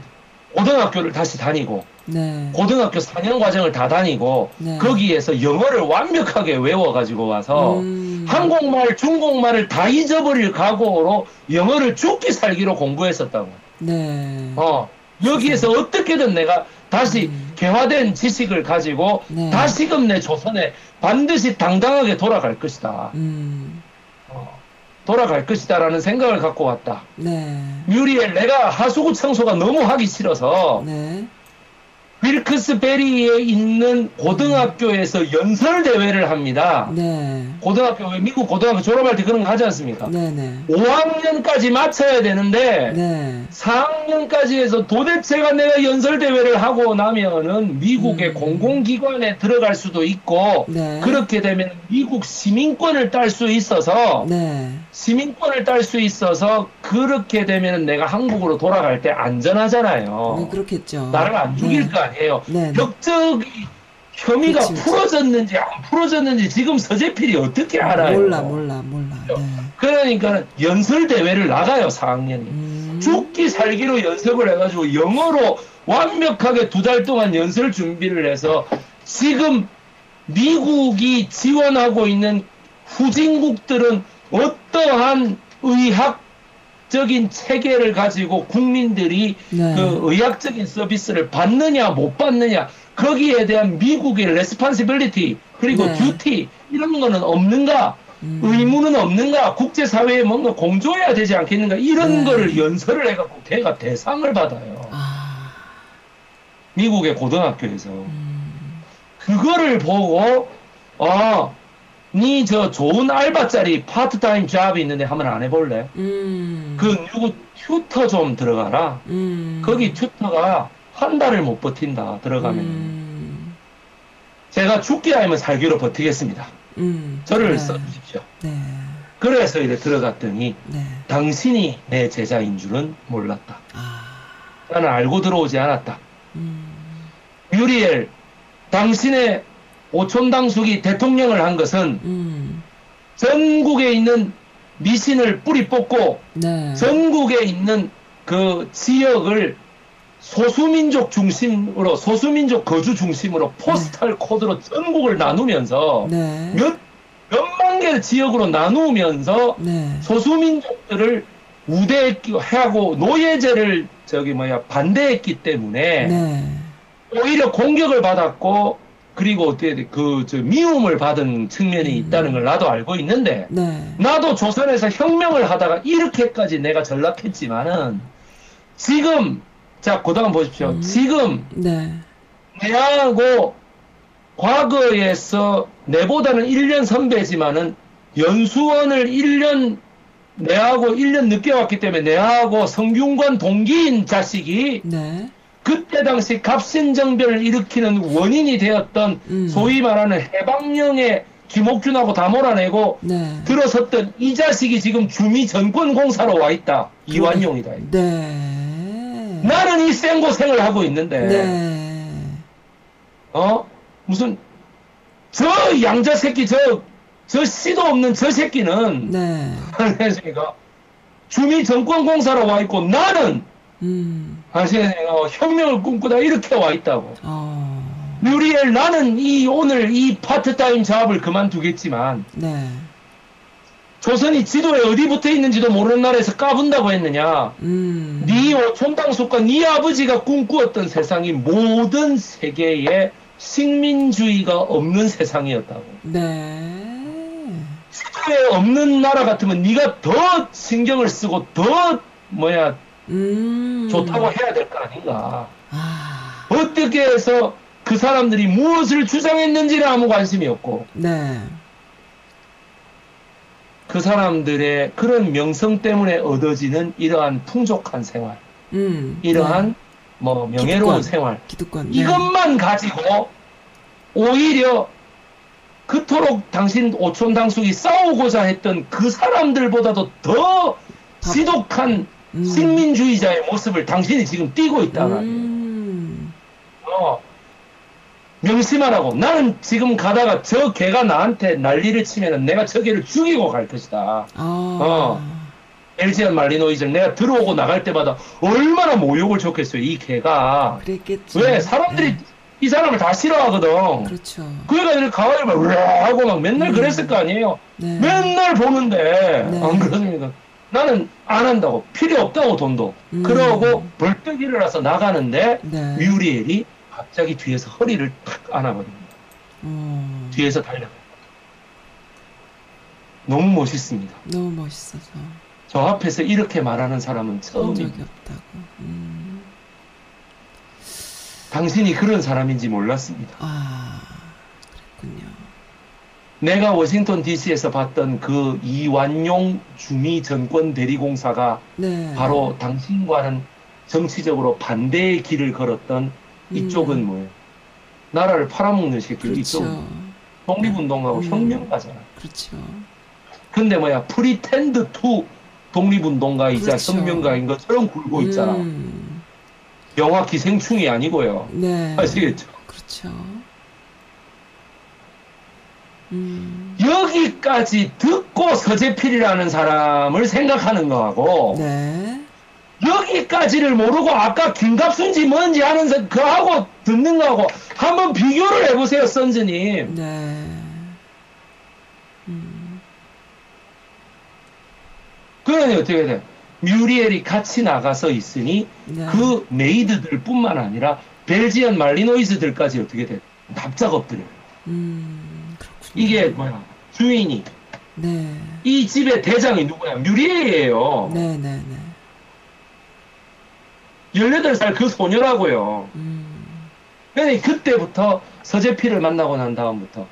Speaker 2: 고등학교를 다시 다니고
Speaker 1: 네.
Speaker 2: 고등학교 4년 과정을 다 다니고
Speaker 1: 네.
Speaker 2: 거기에서 영어를 완벽하게 외워가지고 와서
Speaker 1: 음.
Speaker 2: 한국말, 중국말을 다 잊어버릴 각오로 영어를 죽기 살기로 공부했었다고.
Speaker 1: 네.
Speaker 2: 어, 여기에서 어떻게든 내가 다시
Speaker 1: 음.
Speaker 2: 개화된 지식을 가지고
Speaker 1: 네.
Speaker 2: 다시금 내 조선에 반드시 당당하게 돌아갈 것이다.
Speaker 1: 음.
Speaker 2: 어, 돌아갈 것이다라는 생각을 갖고 왔다.
Speaker 1: 네.
Speaker 2: 뮤리엘 내가 하수구 청소가 너무 하기 싫어서
Speaker 1: 네.
Speaker 2: 윌크스베리에 있는 고등학교에서 연설 대회를 합니다.
Speaker 1: 네.
Speaker 2: 고등학교 미국 고등학교 졸업할 때 그런 거 하지 않습니까?
Speaker 1: 네. 네.
Speaker 2: 5학년까지 마쳐야 되는데
Speaker 1: 네.
Speaker 2: 4학년까지 해서 도대체가 내가 연설 대회를 하고 나면은 미국의
Speaker 1: 음.
Speaker 2: 공공기관에 들어갈 수도 있고
Speaker 1: 네.
Speaker 2: 그렇게 되면 미국 시민권을 딸 수 있어서
Speaker 1: 네.
Speaker 2: 시민권을 딸 수 있어서 그렇게 되면 내가 한국으로 돌아갈 때 안전하잖아요.
Speaker 1: 네, 그렇겠죠.
Speaker 2: 나를 안 죽일
Speaker 1: 네.
Speaker 2: 거 아니에요.
Speaker 1: 네, 네.
Speaker 2: 벽적이 혐의가
Speaker 1: 그치.
Speaker 2: 풀어졌는지 안 풀어졌는지 지금 서재필이 어떻게 알아요?
Speaker 1: 몰라, 몰라, 몰라. 네.
Speaker 2: 그러니까 연설 대회를 나가요 4학년이.
Speaker 1: 음.
Speaker 2: 죽기 살기로 연습을 해가지고 영어로 완벽하게 두 달 동안 연설 준비를 해서 지금 미국이 지원하고 있는 후진국들은 어떠한 의학 적인 체계를 가지고 국민들이
Speaker 1: 네.
Speaker 2: 그 의학적인 서비스를 받느냐 못 받느냐 거기에 대한 미국의 responsibility 그리고
Speaker 1: 네.
Speaker 2: duty 이런 거는 없는가
Speaker 1: 음.
Speaker 2: 의무는 없는가 국제사회에 뭔가 공조해야 되지 않겠는가 이런
Speaker 1: 네.
Speaker 2: 거를 연설을 해갖고 걔가 대상을 받아요
Speaker 1: 아.
Speaker 2: 미국의 고등학교에서
Speaker 1: 음.
Speaker 2: 그거를 보고 아 니 저 좋은 알바짜리 part-time job이 있는데 한번 안 해볼래?
Speaker 1: 음.
Speaker 2: 그 누구 tutor 좀 들어가라
Speaker 1: 음.
Speaker 2: 거기 tutor가 한 달을 못 버틴다 들어가면
Speaker 1: 음.
Speaker 2: 제가 죽기 아니면 살기로 버티겠습니다.
Speaker 1: 음.
Speaker 2: 저를
Speaker 1: 네.
Speaker 2: 써주십시오.
Speaker 1: 네.
Speaker 2: 그래서 이래 들어갔더니
Speaker 1: 네.
Speaker 2: 당신이 내 제자인 줄은 몰랐다.
Speaker 1: 아.
Speaker 2: 나는 알고 들어오지 않았다.
Speaker 1: 음.
Speaker 2: 유리엘, 당신의 오촌당숙이 대통령을 한 것은
Speaker 1: 음.
Speaker 2: 전국에 있는 미신을 뿌리 뽑고
Speaker 1: 네.
Speaker 2: 전국에 있는 그 지역을 소수민족 중심으로 소수민족 거주 중심으로 포스탈 코드로 전국을 나누면서
Speaker 1: 네.
Speaker 2: 몇 몇만 개의 지역으로 나누면서
Speaker 1: 네.
Speaker 2: 소수민족들을 우대하고 노예제를 저기 뭐야 반대했기 때문에
Speaker 1: 네.
Speaker 2: 오히려 공격을 받았고 그리고 어떻게 그 저 미움을 받은 측면이
Speaker 1: 음.
Speaker 2: 있다는 걸 나도 알고 있는데
Speaker 1: 네.
Speaker 2: 나도 조선에서 혁명을 하다가 이렇게까지 내가 전락했지만은 지금 자 고다음 보십시오.
Speaker 1: 음.
Speaker 2: 지금
Speaker 1: 네.
Speaker 2: 내하고 과거에서 내보다는 1년 선배지만은 연수원을 1년 내하고 1년 늦게 왔기 때문에 내하고 성균관 동기인 자식이
Speaker 1: 네.
Speaker 2: 그때 당시 갑신정변을 일으키는 원인이 되었던
Speaker 1: 음.
Speaker 2: 소위 말하는 해방령의 김옥준하고 다 몰아내고
Speaker 1: 네.
Speaker 2: 들어섰던 이 자식이 지금 주미 전권 공사로 와 있다. 이완용이다.
Speaker 1: 네.
Speaker 2: 나는 이 생고생을 하고 있는데
Speaker 1: 네.
Speaker 2: 어 무슨 저 양자 새끼 저 저 씨도 없는 저 새끼는
Speaker 1: 네.
Speaker 2: 주미 정권공사로 와 있고 나는
Speaker 1: 음.
Speaker 2: 아시겠습니까 혁명을 꿈꾸다 이렇게 와 있다고
Speaker 1: 어.
Speaker 2: 뮤리엘 나는 이 오늘 이 파트타임 작업을 그만두겠지만
Speaker 1: 네.
Speaker 2: 조선이 지도에 어디 붙어 있는지도 모르는 나라에서 까분다고 했느냐
Speaker 1: 음.
Speaker 2: 네 오촌당숙과 네 아버지가 꿈꾸었던 세상이 모든 세계에 식민주의가 없는 세상이었다고
Speaker 1: 네.
Speaker 2: 지도에 없는 나라 같으면 네가 더 신경을 쓰고 더 뭐야
Speaker 1: 음.
Speaker 2: 좋다고 해야 될 거 아닌가
Speaker 1: 아.
Speaker 2: 어떻게 해서 그 사람들이 무엇을 주장했는지는 아무 관심이 없고
Speaker 1: 네.
Speaker 2: 그 사람들의 그런 명성 때문에 얻어지는 이러한 풍족한 생활,
Speaker 1: 음.
Speaker 2: 이러한
Speaker 1: 네.
Speaker 2: 뭐 명예로운
Speaker 1: 기득권.
Speaker 2: 생활,
Speaker 1: 기득권. 네.
Speaker 2: 이것만 가지고 오히려 그토록 당신 오촌 당숙이 싸우고자 했던 그 사람들보다도 더 지독한
Speaker 1: 음.
Speaker 2: 식민주의자의 모습을 당신이 지금 띄고 있다 말이에요.
Speaker 1: 음.
Speaker 2: 어, 명심하라고. 나는 지금 가다가 저 개가 나한테 난리를 치면은 내가 저 개를 죽이고 갈 것이다.
Speaker 1: 아.
Speaker 2: 어. LGN 말리노이즈를 내가 들어오고 나갈 때마다 얼마나 모욕을 줬겠어요, 이 개가.
Speaker 1: 그랬겠죠.
Speaker 2: 왜? 사람들이
Speaker 1: 네.
Speaker 2: 이 사람을 다 싫어하거든.
Speaker 1: 그렇죠.
Speaker 2: 그래가 이렇게 가와이 막 으아 하고 막 맨날
Speaker 1: 음.
Speaker 2: 그랬을 거 아니에요.
Speaker 1: 네.
Speaker 2: 맨날 보는데
Speaker 1: 네.
Speaker 2: 안 그렇습니까? 나는 안 한다고 필요 없다고 돈도.
Speaker 1: 음.
Speaker 2: 그러고 벌떡 일어나서 나가는데
Speaker 1: 네.
Speaker 2: 뮤리엘이 갑자기 뒤에서 허리를 탁 안아버립니다.
Speaker 1: 어.
Speaker 2: 뒤에서 달려. 너무 멋있습니다.
Speaker 1: 너무 멋있어서
Speaker 2: 저 앞에서 이렇게 말하는 사람은
Speaker 1: 본 적이
Speaker 2: 처음입니다.
Speaker 1: 없다고. 음.
Speaker 2: 당신이 그런 사람인지 몰랐습니다.
Speaker 1: 아. 그랬군요.
Speaker 2: 내가 워싱턴 DC에서 봤던 그 이완용 주미 전권 대리공사가
Speaker 1: 네.
Speaker 2: 바로 당신과는 정치적으로 반대의 길을 걸었던 이쪽은
Speaker 1: 음.
Speaker 2: 뭐예요? 나라를 팔아먹는 새끼
Speaker 1: 그렇죠.
Speaker 2: 이쪽은 독립운동하고
Speaker 1: 음.
Speaker 2: 혁명가잖아.
Speaker 1: 그렇죠.
Speaker 2: 근데 뭐야 pretend to 독립운동가이자
Speaker 1: 그렇죠.
Speaker 2: 혁명가인 것처럼 굴고 있잖아.
Speaker 1: 음.
Speaker 2: 영화 기생충이 아니고요.
Speaker 1: 네.
Speaker 2: 아시겠죠?
Speaker 1: 그렇죠. 음.
Speaker 2: 여기까지 듣고 서재필이라는 사람을 생각하는 거하고
Speaker 1: 네.
Speaker 2: 여기까지를 모르고 아까 김갑순지 뭔지 하면서 그하고 듣는 거하고 한번 비교를 해보세요, 선즈님.
Speaker 1: 네. 음.
Speaker 2: 그러니 어떻게 돼? 뮤리엘이 같이 나가서 있으니
Speaker 1: 네.
Speaker 2: 그 메이드들 뿐만 아니라 벨지안 말리노이즈들까지 어떻게 돼? 납작업들을.
Speaker 1: 음.
Speaker 2: 이게 뭐야? 주인이.
Speaker 1: 네.
Speaker 2: 이 집의 대장이 누구야? 뮤리엘이에요.
Speaker 1: 네, 네, 네.
Speaker 2: 18살 그 소녀라고요.
Speaker 1: 음.
Speaker 2: 그때부터 서재필을 만나고 난 다음부터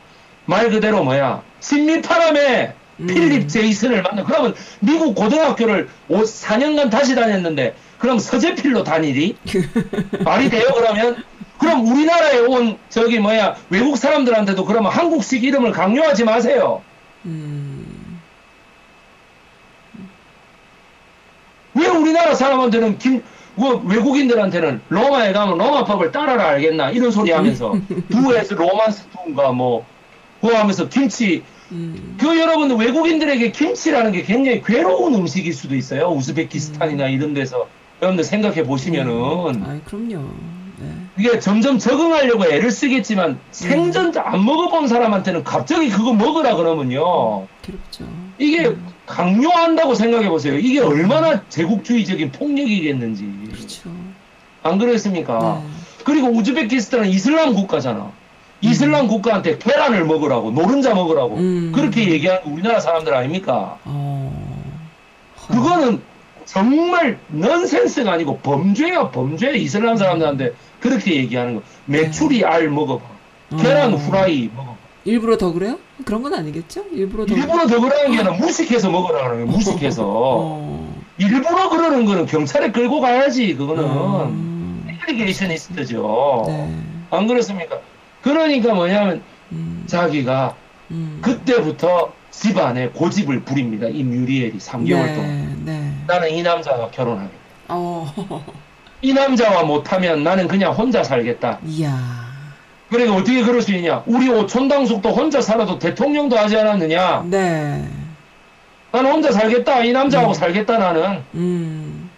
Speaker 2: 말 그대로 뭐야? 신미파람에
Speaker 1: 음.
Speaker 2: 필립 제이슨을 만나. 그러면 미국 고등학교를 5, 4년간 다시 다녔는데 그럼 서재필로 다니리? 말이 돼요 그러면? 그럼 우리나라에 온 저기 뭐야 외국 사람들한테도 그러면 한국식 이름을 강요하지 마세요.
Speaker 1: 음,
Speaker 2: 왜 우리나라 사람한테는 김, 뭐 외국인들한테는 로마에 가면 로마법을 따라라 알겠나? 이런 소리 하면서 두에서 로만스 두인가 뭐 그거 하면서 김치.
Speaker 1: 음,
Speaker 2: 그 여러분들 외국인들에게 김치라는 게 굉장히 괴로운 음식일 수도 있어요. 우즈베키스탄이나 이런 데서. 여러분들 생각해 보시면은.
Speaker 1: 아이, 그럼요. 네.
Speaker 2: 이게 점점 적응하려고 애를 쓰겠지만 생전 안 먹어본 사람한테는 갑자기 그거 먹으라 그러면요
Speaker 1: 괴롭죠.
Speaker 2: 이게 강요한다고 생각해 보세요 이게 얼마나 제국주의적인 폭력이겠는지
Speaker 1: 그렇죠.
Speaker 2: 안 그렇습니까?
Speaker 1: 네.
Speaker 2: 그리고 우즈베키스탄은 이슬람 국가잖아. 이슬람 국가한테 계란을 먹으라고, 노른자 먹으라고.
Speaker 1: 음.
Speaker 2: 그렇게 얘기하는 거 우리나라 사람들 아닙니까?
Speaker 1: 어. 헐.
Speaker 2: 그거는 정말 넌센스가 아니고 범죄야, 범죄. 이슬람 사람들한테 그렇게 얘기하는 거. 메추리 알 먹어봐. 계란
Speaker 1: 어.
Speaker 2: 후라이 먹어봐.
Speaker 1: 일부러 더 그래요? 그런 건 아니겠죠? 일부러 더.
Speaker 2: 일부러 더 그러는 게 아니라 무식해서 먹으라 그러는 거야, 무식해서.
Speaker 1: 어.
Speaker 2: 일부러 그러는 거는 경찰에 끌고 가야지, 그거는.
Speaker 1: 음.
Speaker 2: 애리게이셔니스트죠.
Speaker 1: 네.
Speaker 2: 안 그렇습니까? 그러니까 뭐냐면
Speaker 1: 음.
Speaker 2: 자기가
Speaker 1: 음.
Speaker 2: 그때부터 집안에 고집을 부립니다. 이 뮤리엘이 3개월
Speaker 1: 네,
Speaker 2: 동안.
Speaker 1: 네.
Speaker 2: 나는 이 남자와 결혼하겠다.
Speaker 1: 어.
Speaker 2: 이 남자와 못하면 나는 그냥 혼자 살겠다.
Speaker 1: 이야.
Speaker 2: 그러니까 어떻게 그럴 수 있냐? 우리 오촌당숙도 혼자 살아도 대통령도 하지 않았느냐?
Speaker 1: 네.
Speaker 2: 나는 혼자 살겠다. 이 남자하고
Speaker 1: 음.
Speaker 2: 살겠다 나는.
Speaker 1: 음.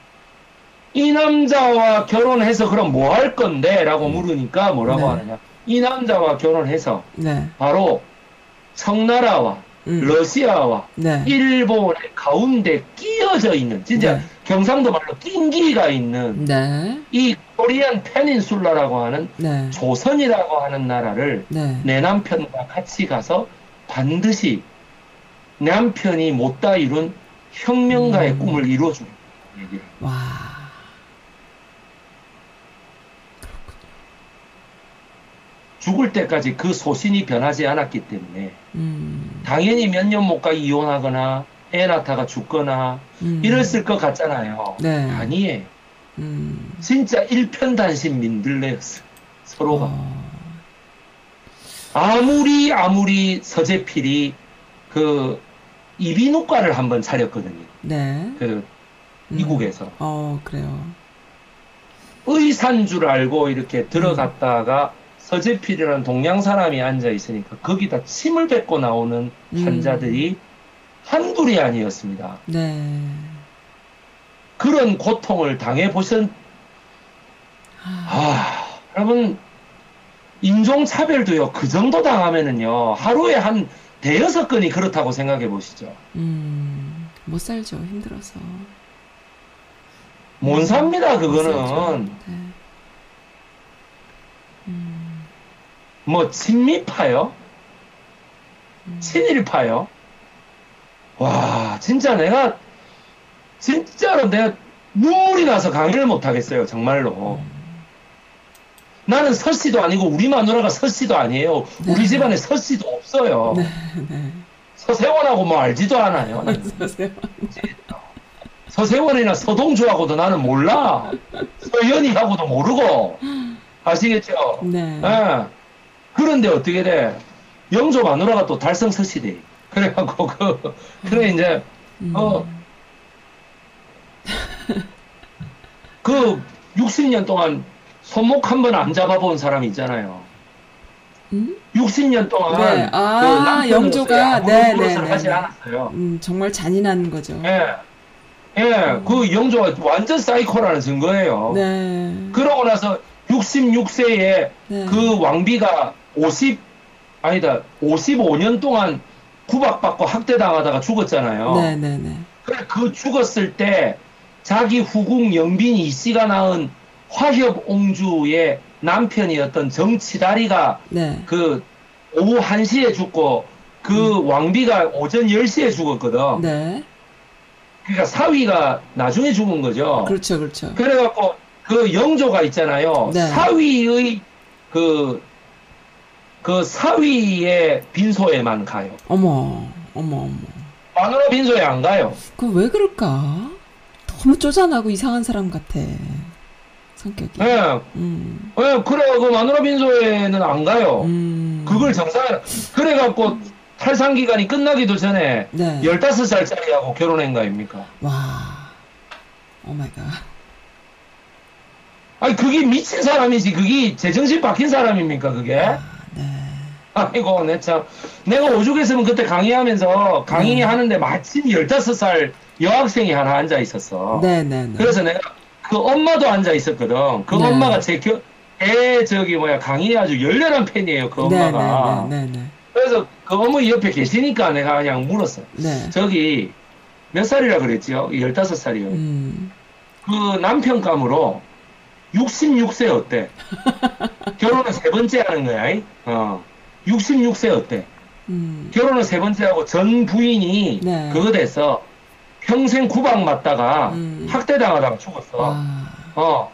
Speaker 2: 이 남자와 결혼해서 그럼 뭐 할 건데? 라고 물으니까 뭐라고
Speaker 1: 네.
Speaker 2: 하느냐? 이 남자와 결혼해서
Speaker 1: 네.
Speaker 2: 바로 청나라와
Speaker 1: 음.
Speaker 2: 러시아와
Speaker 1: 네.
Speaker 2: 일본의 가운데 끼어져 있는 진짜
Speaker 1: 네.
Speaker 2: 경상도 말로 낀기가 있는
Speaker 1: 네.
Speaker 2: 이 코리안 페닌술라라고 하는
Speaker 1: 네.
Speaker 2: 조선이라고 하는 나라를
Speaker 1: 네.
Speaker 2: 내 남편과 같이 가서 반드시 남편이 못다 이룬 혁명가의
Speaker 1: 음.
Speaker 2: 꿈을 이루어주는 얘기를.
Speaker 1: 와.
Speaker 2: 죽을 때까지 그 소신이 변하지 않았기 때문에
Speaker 1: 음.
Speaker 2: 당연히 몇 년 못 가 이혼하거나 애 낳다가 죽거나
Speaker 1: 음.
Speaker 2: 이랬을 것 같잖아요.
Speaker 1: 네.
Speaker 2: 아니에요.
Speaker 1: 음.
Speaker 2: 진짜 일편단심 민들레였어. 서로가.
Speaker 1: 어.
Speaker 2: 아무리 아무리 서재필이 그 이비인후과를 한번 차렸거든요.
Speaker 1: 네.
Speaker 2: 그
Speaker 1: 음.
Speaker 2: 미국에서
Speaker 1: 어, 그래요.
Speaker 2: 의사인 줄 알고 이렇게 들어갔다가 서재필이라는 동양 사람이 앉아 있으니까 거기다 침을 뱉고 나오는
Speaker 1: 음.
Speaker 2: 환자들이 한둘이 아니었습니다.
Speaker 1: 네.
Speaker 2: 그런 고통을 당해 보셨 아, 여러분, 인종 차별도요, 그 정도 당하면은요, 하루에 한 대여섯 건이 그렇다고 생각해 보시죠.
Speaker 1: 음. 못 살죠. 힘들어서.
Speaker 2: 못 삽니다,
Speaker 1: 못 살죠.
Speaker 2: 그거는.
Speaker 1: 네. 음.
Speaker 2: 뭐, 친미파요?
Speaker 1: 음.
Speaker 2: 친일파요? 와, 진짜 내가, 진짜로 내가 눈물이 나서 강의를 못 하겠어요, 정말로. 나는 서씨도 아니고 우리 마누라가 서씨도 아니에요. 우리
Speaker 1: 네.
Speaker 2: 집안에 서씨도 없어요.
Speaker 1: 네, 네.
Speaker 2: 서세원하고 뭐 알지도 않아요. 서세원이나 서동주하고도 나는 몰라. 서연이하고도 모르고. 아시겠죠?
Speaker 1: 네.
Speaker 2: 예. 그런데 어떻게 돼? 영조 마누라가 또 달성 서씨대. 그래갖고 그, 그래 이제,
Speaker 1: 음.
Speaker 2: 어, 그 60년 동안 손목 한 번 안 잡아본 사람이 있잖아요.
Speaker 1: 음?
Speaker 2: 60년 동안
Speaker 1: 네. 아,
Speaker 2: 그
Speaker 1: 영조가?
Speaker 2: 아무런
Speaker 1: 네, 네, 네,
Speaker 2: 하지
Speaker 1: 네.
Speaker 2: 않았어요.
Speaker 1: 음, 정말 잔인한 거죠.
Speaker 2: 예. 예, 그 영조가 완전 사이코라는 증거예요.
Speaker 1: 네.
Speaker 2: 그러고 나서 66세에
Speaker 1: 네.
Speaker 2: 그 왕비가 50, 아니다, 55년 동안 구박받고 학대당하다가 죽었잖아요.
Speaker 1: 네, 네, 네.
Speaker 2: 그래, 그 죽었을 때 자기 후궁 영빈 이씨가 낳은 화협 옹주의 남편이었던 정치다리가
Speaker 1: 네.
Speaker 2: 그 오후 1시에 죽고 그 왕비가 오전 10시에 죽었거든.
Speaker 1: 음. 네.
Speaker 2: 그러니까 사위가 나중에 죽은 거죠.
Speaker 1: 그렇죠, 그렇죠.
Speaker 2: 그래갖고 그 영조가 있잖아요.
Speaker 1: 네.
Speaker 2: 사위의 그, 그 사위의 빈소에만 가요.
Speaker 1: 어머, 어머, 어머.
Speaker 2: 마누라 빈소에 안 가요.
Speaker 1: 그 왜 그럴까? 너무 쪼잔하고 이상한 사람 같아. 성격이.
Speaker 2: 예,
Speaker 1: 음.
Speaker 2: 예, 그래, 그 마누라 빈소에는 안 가요.
Speaker 1: 음.
Speaker 2: 그걸 정상에, 그래갖고 탈상 기간이 끝나기도 전에
Speaker 1: 네.
Speaker 2: 15살짜리하고 결혼한 거 아닙니까?
Speaker 1: 와. Oh my god.
Speaker 2: 아니, 그게 미친 사람이지. 그게 제정신 박힌 사람입니까, 그게?
Speaker 1: 아, 네.
Speaker 2: 아이고, 내 참. 내가 오죽했으면 그때 강의하면서 강의
Speaker 1: 네.
Speaker 2: 하는데 마침 15살 여학생이 하나 앉아 있었어.
Speaker 1: 네, 네, 네.
Speaker 2: 그래서 내가 그 엄마도 앉아 있었거든. 그
Speaker 1: 네.
Speaker 2: 엄마가 제 겨, 애 저기 뭐야 강의에 아주 열렬한 팬이에요. 그
Speaker 1: 네,
Speaker 2: 엄마가.
Speaker 1: 네, 네, 네,
Speaker 2: 그래서 그 어머니 옆에 계시니까 내가 그냥 물었어.
Speaker 1: 네.
Speaker 2: 저기 몇 살이라 그랬지요? 15살이요.
Speaker 1: 음.
Speaker 2: 그 남편감으로 66세 어때? 결혼을 세 번째 하는 거야. 이? 어. 66세 어때?
Speaker 1: 음.
Speaker 2: 결혼을 세 번째 하고 전 부인이
Speaker 1: 네.
Speaker 2: 그거 돼서 평생 구박 맞다가
Speaker 1: 음.
Speaker 2: 학대당하다가 죽었어.
Speaker 1: 와.
Speaker 2: 어.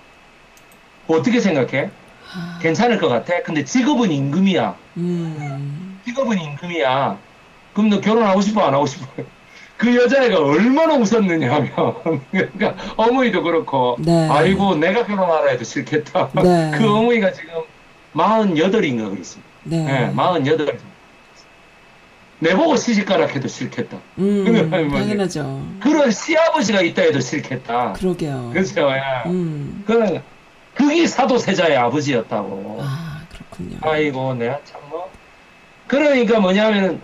Speaker 2: 어떻게 생각해?
Speaker 1: 아.
Speaker 2: 괜찮을 것 같아? 근데 직업은 임금이야.
Speaker 1: 음.
Speaker 2: 직업은 임금이야. 그럼 너 결혼하고 싶어? 안 하고 싶어? 그 여자애가 얼마나 웃었느냐 하면. 그러니까 어머니도 그렇고.
Speaker 1: 네.
Speaker 2: 아이고, 내가 결혼하라 해도 싫겠다.
Speaker 1: 네.
Speaker 2: 그 어머니가 지금 48인가 그랬습니다.
Speaker 1: 네.
Speaker 2: 예, 48. 내보고 시집가라 해도 싫겠다.
Speaker 1: 음.
Speaker 2: 뭐지?
Speaker 1: 당연하죠.
Speaker 2: 그런 시아버지가 있다 해도 싫겠다.
Speaker 1: 그러게요.
Speaker 2: 그렇죠. 예.
Speaker 1: 음.
Speaker 2: 그, 그게 사도세자의 아버지였다고.
Speaker 1: 아, 그렇군요.
Speaker 2: 아이고, 내가 참 뭐. 그러니까 뭐냐면은,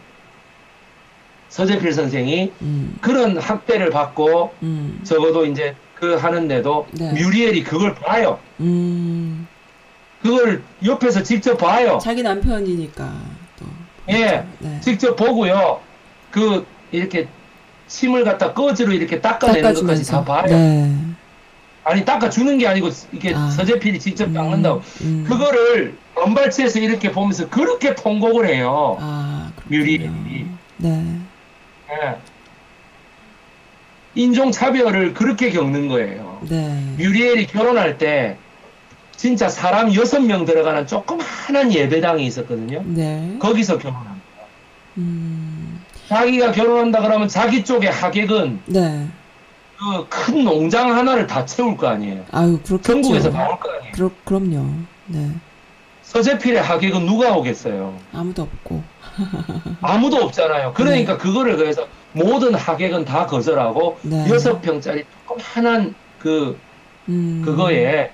Speaker 2: 서재필 선생이
Speaker 1: 음.
Speaker 2: 그런 학대를 받고,
Speaker 1: 음.
Speaker 2: 적어도 이제 그 하는데도,
Speaker 1: 네.
Speaker 2: 뮤리엘이 그걸 봐요.
Speaker 1: 음.
Speaker 2: 그걸 옆에서 직접 봐요.
Speaker 1: 자기 남편이니까 또.
Speaker 2: 예.
Speaker 1: 네.
Speaker 2: 직접 보고요. 그, 이렇게, 침을 갖다 꺼지로 이렇게 닦아내는 것까지 다 봐요.
Speaker 1: 네.
Speaker 2: 아니, 닦아주는 게 아니고, 이게
Speaker 1: 아.
Speaker 2: 서재필이 직접 닦는다고.
Speaker 1: 음.
Speaker 2: 그거를 언발치에서 이렇게 보면서 그렇게 통곡을 해요.
Speaker 1: 아.
Speaker 2: 뮤리엘이.
Speaker 1: 네.
Speaker 2: 예. 인종차별을 그렇게 겪는 거예요.
Speaker 1: 네.
Speaker 2: 뮤리엘이 결혼할 때 진짜 사람 여섯 명 들어가는 조그마한 예배당이 있었거든요.
Speaker 1: 네.
Speaker 2: 거기서 결혼합니다.
Speaker 1: 음.
Speaker 2: 자기가 결혼한다 그러면 자기 쪽의 하객은
Speaker 1: 네.
Speaker 2: 그큰 농장 하나를 다 채울 거 아니에요.
Speaker 1: 아유, 그렇겠죠.
Speaker 2: 전국에서 나올 거 아니에요.
Speaker 1: 그렇, 그럼요. 네.
Speaker 2: 서재필의 하객은 누가 오겠어요?
Speaker 1: 아무도 없고.
Speaker 2: 아무도 없잖아요. 그러니까 그거를 그래서 모든 하객은 다 거절하고
Speaker 1: 네.
Speaker 2: 여섯 평짜리 조그만한 그
Speaker 1: 음.
Speaker 2: 그거에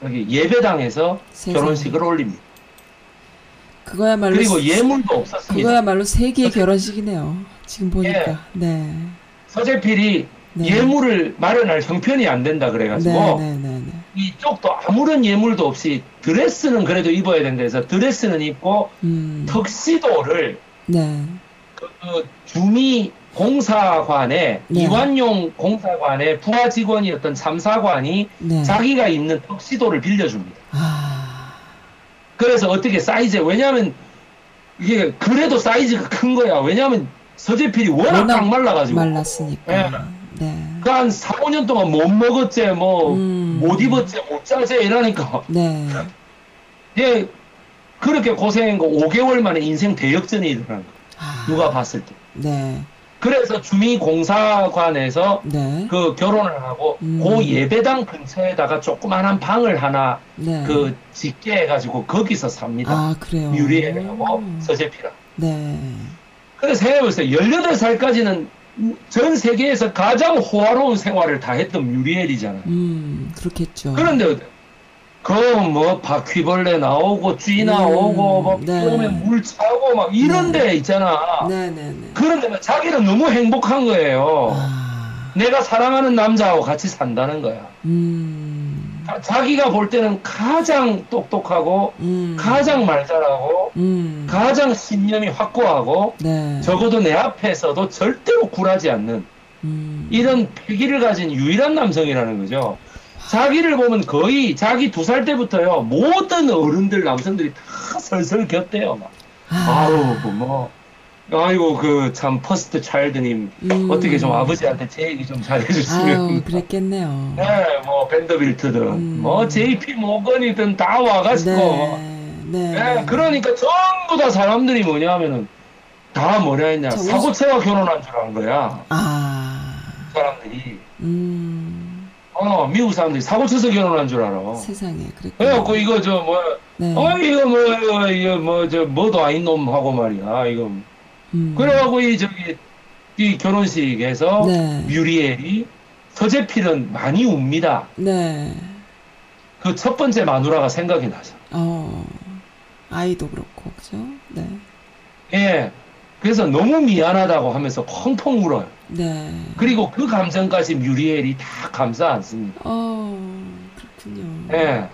Speaker 2: 저기 예배당에서
Speaker 1: 세상에.
Speaker 2: 결혼식을 올립니다.
Speaker 1: 그거야말로.
Speaker 2: 그리고
Speaker 1: 세-
Speaker 2: 예물도 없었습니다.
Speaker 1: 그거야말로 세계의 결혼식이네요. 지금 보니까. 네.
Speaker 2: 서재필이
Speaker 1: 네.
Speaker 2: 예물을 마련할 형편이 안 된다 그래가지고
Speaker 1: 네, 네, 네, 네.
Speaker 2: 이쪽도 아무런 예물도 없이 드레스는 그래도 입어야 된다 해서 드레스는 입고
Speaker 1: 음.
Speaker 2: 턱시도를
Speaker 1: 네.
Speaker 2: 그, 그 주미 공사관에
Speaker 1: 네.
Speaker 2: 이완용 공사관의 부하 직원이었던 참사관이
Speaker 1: 네.
Speaker 2: 자기가 입는 턱시도를 빌려줍니다.
Speaker 1: 아.
Speaker 2: 그래서 어떻게 사이즈 왜냐하면 이게 그래도 사이즈가 큰 거야. 왜냐하면 서재필이 워낙,
Speaker 1: 워낙
Speaker 2: 딱 말라가지고
Speaker 1: 말랐으니까.
Speaker 2: 예.
Speaker 1: 네.
Speaker 2: 그한 4, 5년 동안 못 먹었지, 뭐,
Speaker 1: 음.
Speaker 2: 못 입었지, 못 자지, 이러니까.
Speaker 1: 네.
Speaker 2: 얘, 그렇게 고생한 거 5개월 만에 인생 대역전이 일어난 거야.
Speaker 1: 아.
Speaker 2: 누가 봤을 때.
Speaker 1: 네.
Speaker 2: 그래서 주민공사관에서
Speaker 1: 네.
Speaker 2: 그 결혼을 하고,
Speaker 1: 음.
Speaker 2: 그 예배당 근처에다가 조그만한 방을 하나
Speaker 1: 네.
Speaker 2: 그 짓게 해가지고 거기서 삽니다.
Speaker 1: 아, 그래요.
Speaker 2: 유리엘하고 서재필하고.
Speaker 1: 네.
Speaker 2: 근데 생각해보세요. 18살까지는 전 세계에서 가장 호화로운 생활을 다 했던 뮤리엘이잖아요.
Speaker 1: 음, 그렇겠죠.
Speaker 2: 그런데 그뭐 바퀴벌레 나오고 쥐
Speaker 1: 음,
Speaker 2: 나오고 뭐
Speaker 1: 네.
Speaker 2: 처음에 물 차고 막 이런
Speaker 1: 네.
Speaker 2: 데 있잖아.
Speaker 1: 네, 네, 네.
Speaker 2: 그런데 막 자기는 너무 행복한 거예요.
Speaker 1: 아.
Speaker 2: 내가 사랑하는 남자하고 같이 산다는 거야.
Speaker 1: 음.
Speaker 2: 자- 자기가 볼 때는 가장 똑똑하고
Speaker 1: 음.
Speaker 2: 가장 말 잘하고
Speaker 1: 음.
Speaker 2: 가장 신념이 확고하고
Speaker 1: 네.
Speaker 2: 적어도 내 앞에서도 절대로 굴하지 않는
Speaker 1: 음.
Speaker 2: 이런 패기를 가진 유일한 남성이라는 거죠. 자기를 보면 거의 자기 두 살 때부터요 모든 어른들 남성들이 다 설설 겼대요. 막.
Speaker 1: 아.
Speaker 2: 아우 그뭐 아이고 그 참 first child님
Speaker 1: 음.
Speaker 2: 어떻게 좀 아버지한테 제 얘기 좀
Speaker 1: 아유,
Speaker 2: 잘해주시면
Speaker 1: 그랬겠네요.
Speaker 2: 네, 뭐 밴더빌트든
Speaker 1: 음.
Speaker 2: 뭐 JP 모건이든 다 와가지고 뭐.
Speaker 1: 네.
Speaker 2: 네, 그러니까 전부 다 사람들이 뭐냐면은 다 뭐냐 했냐
Speaker 1: 저
Speaker 2: 사고체와 결혼한 줄안 거야
Speaker 1: 아.
Speaker 2: 사람들이
Speaker 1: 음.
Speaker 2: 어, 미국 사람들이 사고 쳐서 결혼한 줄 알아.
Speaker 1: 세상에 그랬군요.
Speaker 2: 그래갖고 이거 저 뭐,
Speaker 1: 네.
Speaker 2: 어 이거 뭐 이거 이거 뭐 저 뭐도 아닌 놈 하고 말이야 이거.
Speaker 1: 음.
Speaker 2: 그래갖고 이 저기 이 결혼식에서
Speaker 1: 네.
Speaker 2: 뮤리엘이 서재필은 많이 웁니다.
Speaker 1: 네.
Speaker 2: 그 첫 번째 마누라가 생각이 나죠.
Speaker 1: 어. 아이도 그렇고 그죠? 네.
Speaker 2: 예. 그래서 너무 미안하다고 하면서 펑펑 울어요.
Speaker 1: 네.
Speaker 2: 그리고 그 감정까지 뮤리엘이 다 감싸 안습니다.
Speaker 1: 어. 그렇군요.
Speaker 2: 예.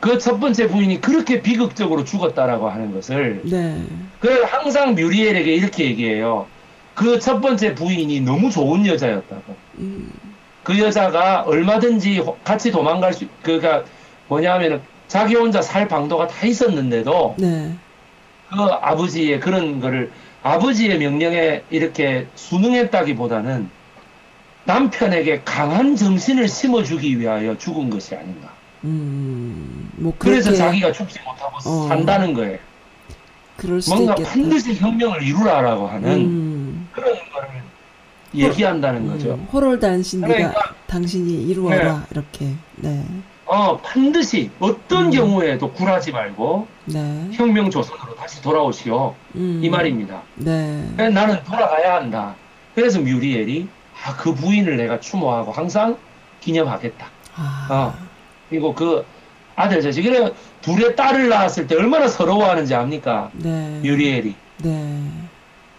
Speaker 2: 그첫 번째 부인이 그렇게 비극적으로 죽었다라고 하는 것을
Speaker 1: 네.
Speaker 2: 그 항상 뮤리엘에게 이렇게 얘기해요. 그 첫 번째 부인이 너무 좋은 여자였다고.
Speaker 1: 음.
Speaker 2: 그 여자가 얼마든지 호- 같이 도망갈 수, 그가 뭐냐면은 자기 혼자 살 방도가 다 있었는데도
Speaker 1: 네.
Speaker 2: 그 아버지의 그런 거를 아버지의 명령에 이렇게 순응했다기보다는 남편에게 강한 정신을 심어주기 위하여 죽은 것이 아닌가.
Speaker 1: 음. 뭐
Speaker 2: 그래서
Speaker 1: 그렇게
Speaker 2: 자기가 죽지 못하고
Speaker 1: 어.
Speaker 2: 산다는 거예요. 뭔가
Speaker 1: 있겠다.
Speaker 2: 반드시 혁명을 이루라라고 하는
Speaker 1: 음.
Speaker 2: 그런 거를 얘기한다는 거죠.
Speaker 1: 음. 호롤 단신 네가
Speaker 2: 그러니까-
Speaker 1: 당신이 이루어라 이렇게. 네.
Speaker 2: 어, 반드시 어떤
Speaker 1: 음.
Speaker 2: 경우에도 굴하지 말고
Speaker 1: 네.
Speaker 2: 혁명 조선으로 다시 돌아오시오.
Speaker 1: 음.
Speaker 2: 이 말입니다.
Speaker 1: 네.
Speaker 2: 나는 돌아가야 한다. 그래서 뮤리엘이 아, 그 부인을 내가 추모하고 항상 기념하겠다.
Speaker 1: 아.
Speaker 2: 어. 그리고 그 아들 자식 그래 둘의 딸을 낳았을 때 얼마나 서러워하는지 압니까?
Speaker 1: 네.
Speaker 2: 뮤리엘이
Speaker 1: 네.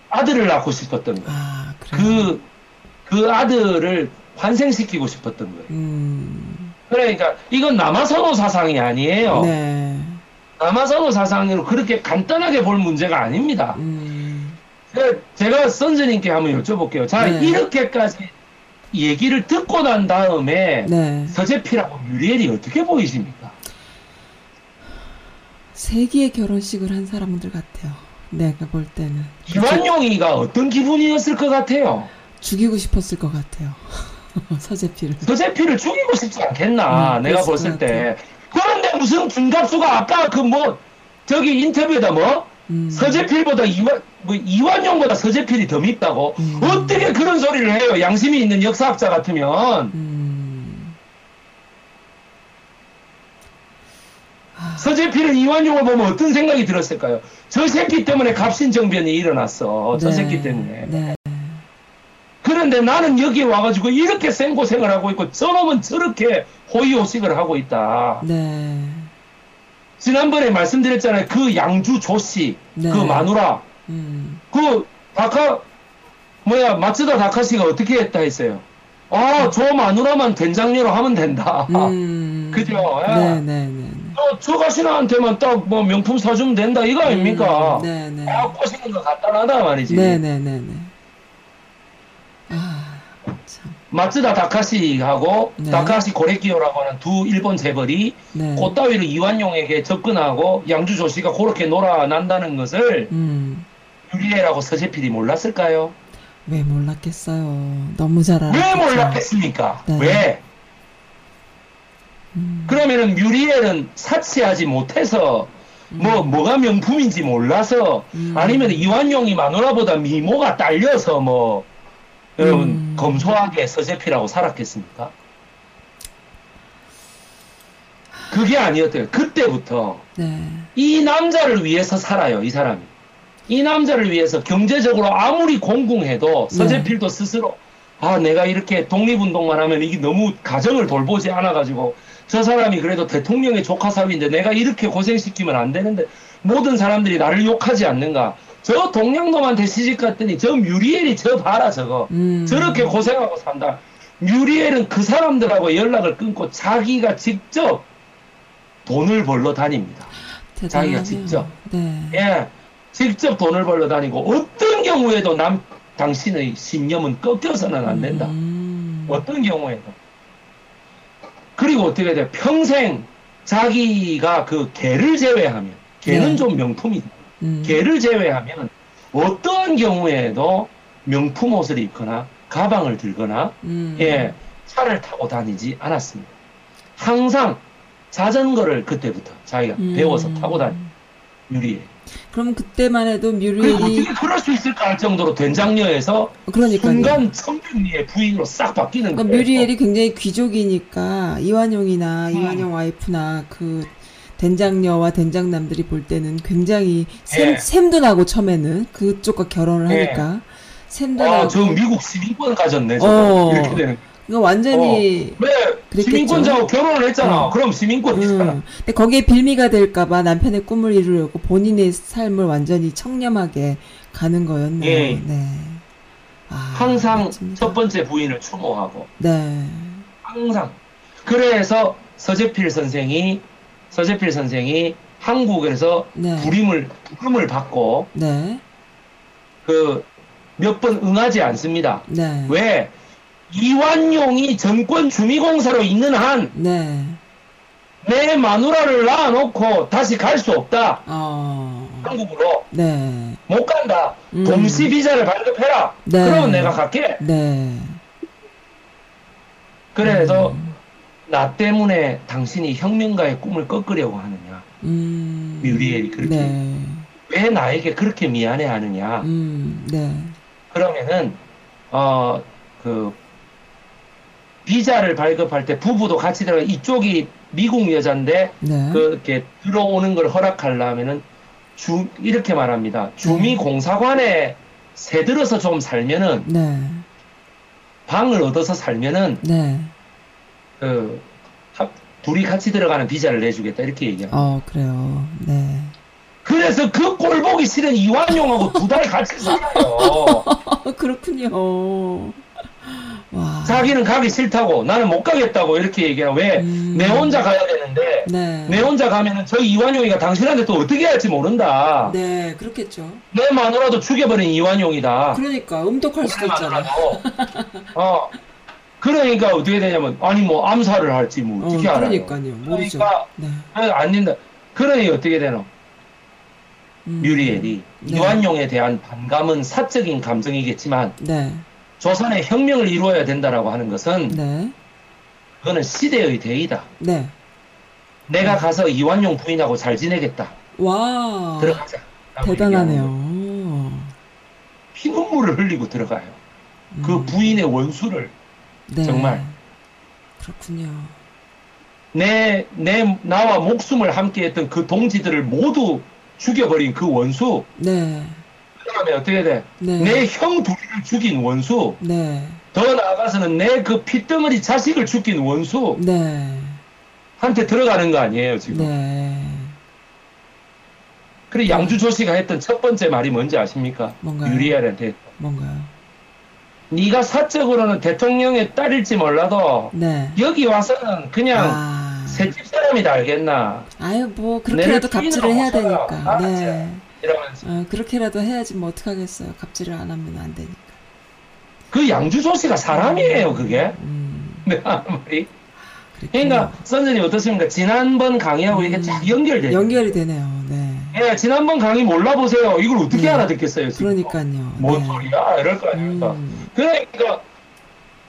Speaker 2: 아들을 낳고 싶었던 거예요.
Speaker 1: 아. 그,
Speaker 2: 그 아들을 환생시키고 싶었던 거예요.
Speaker 1: 음.
Speaker 2: 그러니까 이건 남아선호 사상이 아니에요.
Speaker 1: 네.
Speaker 2: 남아선호 사상으로 그렇게 간단하게 볼 문제가 아닙니다.
Speaker 1: 음.
Speaker 2: 그래서 제가 선생님께 한번 여쭤볼게요. 자,
Speaker 1: 네.
Speaker 2: 이렇게까지 얘기를 듣고 난 다음에
Speaker 1: 네.
Speaker 2: 서재필하고 뮤리엘이 어떻게 보이십니까?
Speaker 1: 세기의 결혼식을 한 사람들 같아요. 내가 볼 때는.
Speaker 2: 이완용이가 어떤 기분이었을 것 같아요?
Speaker 1: 죽이고 싶었을 것 같아요. 서재필을.
Speaker 2: 서재필을 죽이고 싶지 않겠나?
Speaker 1: 음,
Speaker 2: 내가 봤을
Speaker 1: 것
Speaker 2: 때. 그런데 무슨 김갑수가 아까 그 뭐 저기 인터뷰에다 뭐
Speaker 1: 음.
Speaker 2: 서재필보다 이완 뭐 이완용보다 서재필이 더 밉다고
Speaker 1: 음.
Speaker 2: 어떻게 그런 소리를 해요? 양심이 있는 역사학자 같으면
Speaker 1: 음. 아,
Speaker 2: 서재필은 이완용을 보면 어떤 생각이 들었을까요? 저 새끼 때문에 갑신정변이 일어났어. 저
Speaker 1: 네.
Speaker 2: 새끼 때문에.
Speaker 1: 네.
Speaker 2: 그런데 나는 여기 와가지고 이렇게 생고생을 하고 있고 저놈은 저렇게 호의호식을 하고 있다.
Speaker 1: 네.
Speaker 2: 지난번에 말씀드렸잖아요. 그 양주 조씨,
Speaker 1: 네.
Speaker 2: 그 마누라,
Speaker 1: 음.
Speaker 2: 그 다카 뭐야 마츠다 다카시가 어떻게 했다 했어요. 아, 저 마누라만 된장녀로 하면 된다.
Speaker 1: 음.
Speaker 2: 그죠? 예.
Speaker 1: 네, 네, 네.
Speaker 2: 저, 저 가시나한테만 딱 뭐 명품 사주면 된다 이거 아닙니까?
Speaker 1: 음, 네, 네.
Speaker 2: 아, 꼬시는 거 간단하다 말이지.
Speaker 1: 네, 네, 네, 네. 아, 참.
Speaker 2: 마츠다 다카시하고
Speaker 1: 네.
Speaker 2: 다카시 고레키오라고 하는 두 일본 재벌이
Speaker 1: 네.
Speaker 2: 그따위로 이완용에게 접근하고 양주 조씨가 그렇게 놀아난다는 것을
Speaker 1: 음.
Speaker 2: 유리애라고 서재필이 몰랐을까요?
Speaker 1: 왜 몰랐겠어요. 너무 잘 알았죠.
Speaker 2: 왜 몰랐겠습니까?
Speaker 1: 네.
Speaker 2: 왜?
Speaker 1: 음.
Speaker 2: 그러면은 뮤리엘은 사치하지 못해서 뭐 뭐가 명품인지 몰라서
Speaker 1: 음.
Speaker 2: 아니면 이완용이 마누라보다 미모가 딸려서 뭐 여러분
Speaker 1: 음.
Speaker 2: 검소하게 서재필하고 살았겠습니까? 그게 아니었대요. 그때부터
Speaker 1: 네.
Speaker 2: 이 남자를 위해서 살아요. 이 사람이. 이 남자를 위해서 경제적으로 아무리 공공해도
Speaker 1: 네.
Speaker 2: 서재필도 스스로 아 내가 이렇게 독립운동만 하면 이게 너무 가정을 돌보지 않아 가지고 저 사람이 그래도 대통령의 조카 사위인데 내가 이렇게 고생시키면 안 되는데 모든 사람들이 나를 욕하지 않는가 저 동양놈한테 시집 갔더니 저 뮤리엘이 저 봐라 저거
Speaker 1: 음.
Speaker 2: 저렇게 고생하고 산다 뮤리엘은 그 사람들하고 연락을 끊고 자기가 직접 돈을 벌러 다닙니다
Speaker 1: 대단하네요.
Speaker 2: 자기가 직접.
Speaker 1: 네.
Speaker 2: 예, 직접 돈을 벌러 다니고 어떤 경우에도 남 당신의 신념은 꺾여서는 안 된다.
Speaker 1: 음.
Speaker 2: 어떤 경우에도. 그리고 어떻게 돼? 평생 자기가 그 개를 제외하면 개는
Speaker 1: 네.
Speaker 2: 좀 명품이다.
Speaker 1: 음.
Speaker 2: 개를 제외하면 어떤 경우에도 명품 옷을 입거나 가방을 들거나
Speaker 1: 음.
Speaker 2: 예, 차를 타고 다니지 않았습니다. 항상 자전거를 그때부터 자기가
Speaker 1: 음.
Speaker 2: 배워서 타고 다니 유리에.
Speaker 1: 그럼 그때만 해도 뮤리엘이
Speaker 2: 어떻게 그럴 수 있을까 할 정도로 된장녀에서
Speaker 1: 그러니까요.
Speaker 2: 순간 청백리의 부인으로 싹 바뀌는
Speaker 1: 그러니까
Speaker 2: 거예요.
Speaker 1: 뮤리엘이 굉장히 귀족이니까 이완용이나
Speaker 2: 음.
Speaker 1: 이완용 와이프나 그 된장녀와 된장남들이 볼 때는 굉장히 샘,
Speaker 2: 예.
Speaker 1: 샘도 나고 처음에는 그쪽과 결혼을
Speaker 2: 예.
Speaker 1: 하니까 샘도
Speaker 2: 아,
Speaker 1: 나고
Speaker 2: 저 미국 시민권 가졌네. 저
Speaker 1: 어.
Speaker 2: 이렇게 되는.
Speaker 1: 이거 완전히
Speaker 2: 왜
Speaker 1: 그랬겠죠.
Speaker 2: 시민권자하고 결혼을 했잖아.
Speaker 1: 어.
Speaker 2: 그럼 시민권이잖아.
Speaker 1: 음. 근데 거기에 빌미가 될까봐 남편의 꿈을 이루려고 본인의 삶을 완전히 청렴하게 가는 거였네요.
Speaker 2: 예.
Speaker 1: 네. 아,
Speaker 2: 항상
Speaker 1: 멋집니다.
Speaker 2: 첫 번째 부인을 추모하고
Speaker 1: 네.
Speaker 2: 항상. 그래서 서재필 선생이 서재필 선생이 한국에서
Speaker 1: 네.
Speaker 2: 부림을 부름을 받고
Speaker 1: 네.
Speaker 2: 그몇 번 응하지 않습니다.
Speaker 1: 네.
Speaker 2: 왜 이완용이 정권 주미공사로 있는 한내
Speaker 1: 네.
Speaker 2: 마누라를 낳아놓고 다시 갈 수 없다.
Speaker 1: 어.
Speaker 2: 한국으로
Speaker 1: 네.
Speaker 2: 못 간다.
Speaker 1: 음.
Speaker 2: 동시 비자를 발급해라.
Speaker 1: 네.
Speaker 2: 그러면 내가 갈게.
Speaker 1: 네.
Speaker 2: 그래서
Speaker 1: 음.
Speaker 2: 나 때문에 당신이 혁명가의 꿈을 꺾으려고 하느냐.
Speaker 1: 음.
Speaker 2: 뮤리엘이 그렇게.
Speaker 1: 네.
Speaker 2: 왜 나에게 그렇게 미안해 하느냐.
Speaker 1: 음. 네.
Speaker 2: 그러면은 어 그 비자를 발급할 때 부부도 같이 들어가 이쪽이 미국 여잔데
Speaker 1: 네.
Speaker 2: 그렇게 들어오는 걸 허락하려면은 주 이렇게 말합니다. 주미 공사관에 새 들어서 좀 살면은
Speaker 1: 네.
Speaker 2: 방을 얻어서 살면은 합- 둘이 같이 들어가는 비자를 내주겠다 이렇게 얘기합니다.
Speaker 1: 어, 그래요. 네.
Speaker 2: 그래서 그 꼴 보기 싫은 이완용하고 두 달 같이 살아요.
Speaker 1: 어, 그렇군요. 와.
Speaker 2: 자기는 가기 싫다고 나는 못 가겠다고 이렇게 얘기하고 왜
Speaker 1: 음.
Speaker 2: 내 혼자 가야 되는데
Speaker 1: 네.
Speaker 2: 내 혼자 가면은 저 이완용이가 당신한테 또 어떻게 할지 모른다.
Speaker 1: 네, 그렇겠죠.
Speaker 2: 내 마누라도 죽여버린 이완용이다.
Speaker 1: 그러니까 음독할 수도
Speaker 2: 내
Speaker 1: 있잖아.
Speaker 2: 마누라도. 어. 그러니까 어떻게 되냐면 아니 뭐 암살을 할지 뭐
Speaker 1: 어,
Speaker 2: 어떻게 알아요.
Speaker 1: 그러니까요. 모르죠.
Speaker 2: 그러니까
Speaker 1: 네.
Speaker 2: 안 된다. 그러니 어떻게 되노?
Speaker 1: 음.
Speaker 2: 뮤리엘이
Speaker 1: 네.
Speaker 2: 이완용에 대한 반감은 사적인 감정이겠지만
Speaker 1: 네.
Speaker 2: 조선의 혁명을 이루어야 된다라고 하는 것은
Speaker 1: 네.
Speaker 2: 그거는 시대의 대의다.
Speaker 1: 네.
Speaker 2: 내가 가서 이완용 부인하고 잘 지내겠다.
Speaker 1: 와.
Speaker 2: 들어가자.
Speaker 1: 대단하네요.
Speaker 2: 피눈물을 흘리고 들어가요. 그
Speaker 1: 음.
Speaker 2: 부인의 원수를
Speaker 1: 네.
Speaker 2: 정말.
Speaker 1: 그렇군요.
Speaker 2: 내, 내, 나와 목숨을 함께 했던 그 동지들을 모두 죽여버린 그 원수.
Speaker 1: 네.
Speaker 2: 그 다음에 어떻게 돼?
Speaker 1: 네.
Speaker 2: 내형 둘이를 죽인 원수.
Speaker 1: 네.
Speaker 2: 더 나아가서는 내그 핏덩어리 자식을 죽인 원수.
Speaker 1: 네.
Speaker 2: 한테 들어가는 거 아니에요, 지금.
Speaker 1: 네.
Speaker 2: 그래, 양주 조 씨가 했던 첫 번째 말이 뭔지 아십니까?
Speaker 1: 뭔가요?
Speaker 2: 유리엘한테.
Speaker 1: 뭔가요?
Speaker 2: 네가 사적으로는 대통령의 딸일지 몰라도
Speaker 1: 네.
Speaker 2: 여기 와서는 그냥
Speaker 1: 아.
Speaker 2: 새집 사람이다 알겠나?
Speaker 1: 아유, 뭐, 그렇게라도 갑질을 해야 되니까.
Speaker 2: 모셔라.
Speaker 1: 네.
Speaker 2: 이러면서
Speaker 1: 어, 그렇게라도 해야지 뭐 어떡하겠어요. 갑질을 안 하면 안 되니까.
Speaker 2: 그 양주 조 씨가 사람이에요, 그게.
Speaker 1: 음.
Speaker 2: 하는 말이.
Speaker 1: 그렇군요.
Speaker 2: 그러니까 선생님 어떻습니까? 지난번 강의하고 이게
Speaker 1: 음.
Speaker 2: 쫙 연결돼요.
Speaker 1: 연결이 되네요. 네.
Speaker 2: 예, 지난번 강의 몰라보세요. 이걸 어떻게
Speaker 1: 네.
Speaker 2: 알아듣겠어요, 지금.
Speaker 1: 그러니까요.
Speaker 2: 뭔
Speaker 1: 네.
Speaker 2: 소리야? 이럴 거 아닙니까?
Speaker 1: 음.
Speaker 2: 그러니까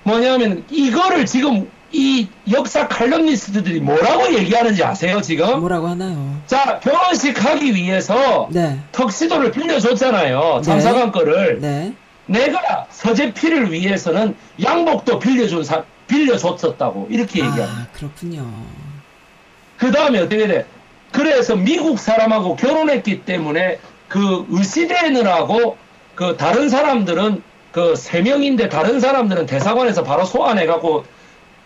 Speaker 2: 뭐냐면 이거를 지금 이 역사 칼럼니스트들이 뭐라고 얘기하는지 아세요, 지금?
Speaker 1: 뭐라고 하나요?
Speaker 2: 자, 결혼식 하기 위해서
Speaker 1: 네.
Speaker 2: 턱시도를 빌려줬잖아요.
Speaker 1: 네.
Speaker 2: 장사관 거를.
Speaker 1: 네.
Speaker 2: 내가 서재필을 위해서는 양복도 빌려준 사, 빌려줬었다고. 이렇게 얘기합니다.
Speaker 1: 아, 그렇군요.
Speaker 2: 그 다음에 어떻게 돼? 그래서 미국 사람하고 결혼했기 때문에 그 의시되느라고 그 다른 사람들은 그 세 명인데 다른 사람들은 대사관에서 바로 소환해갖고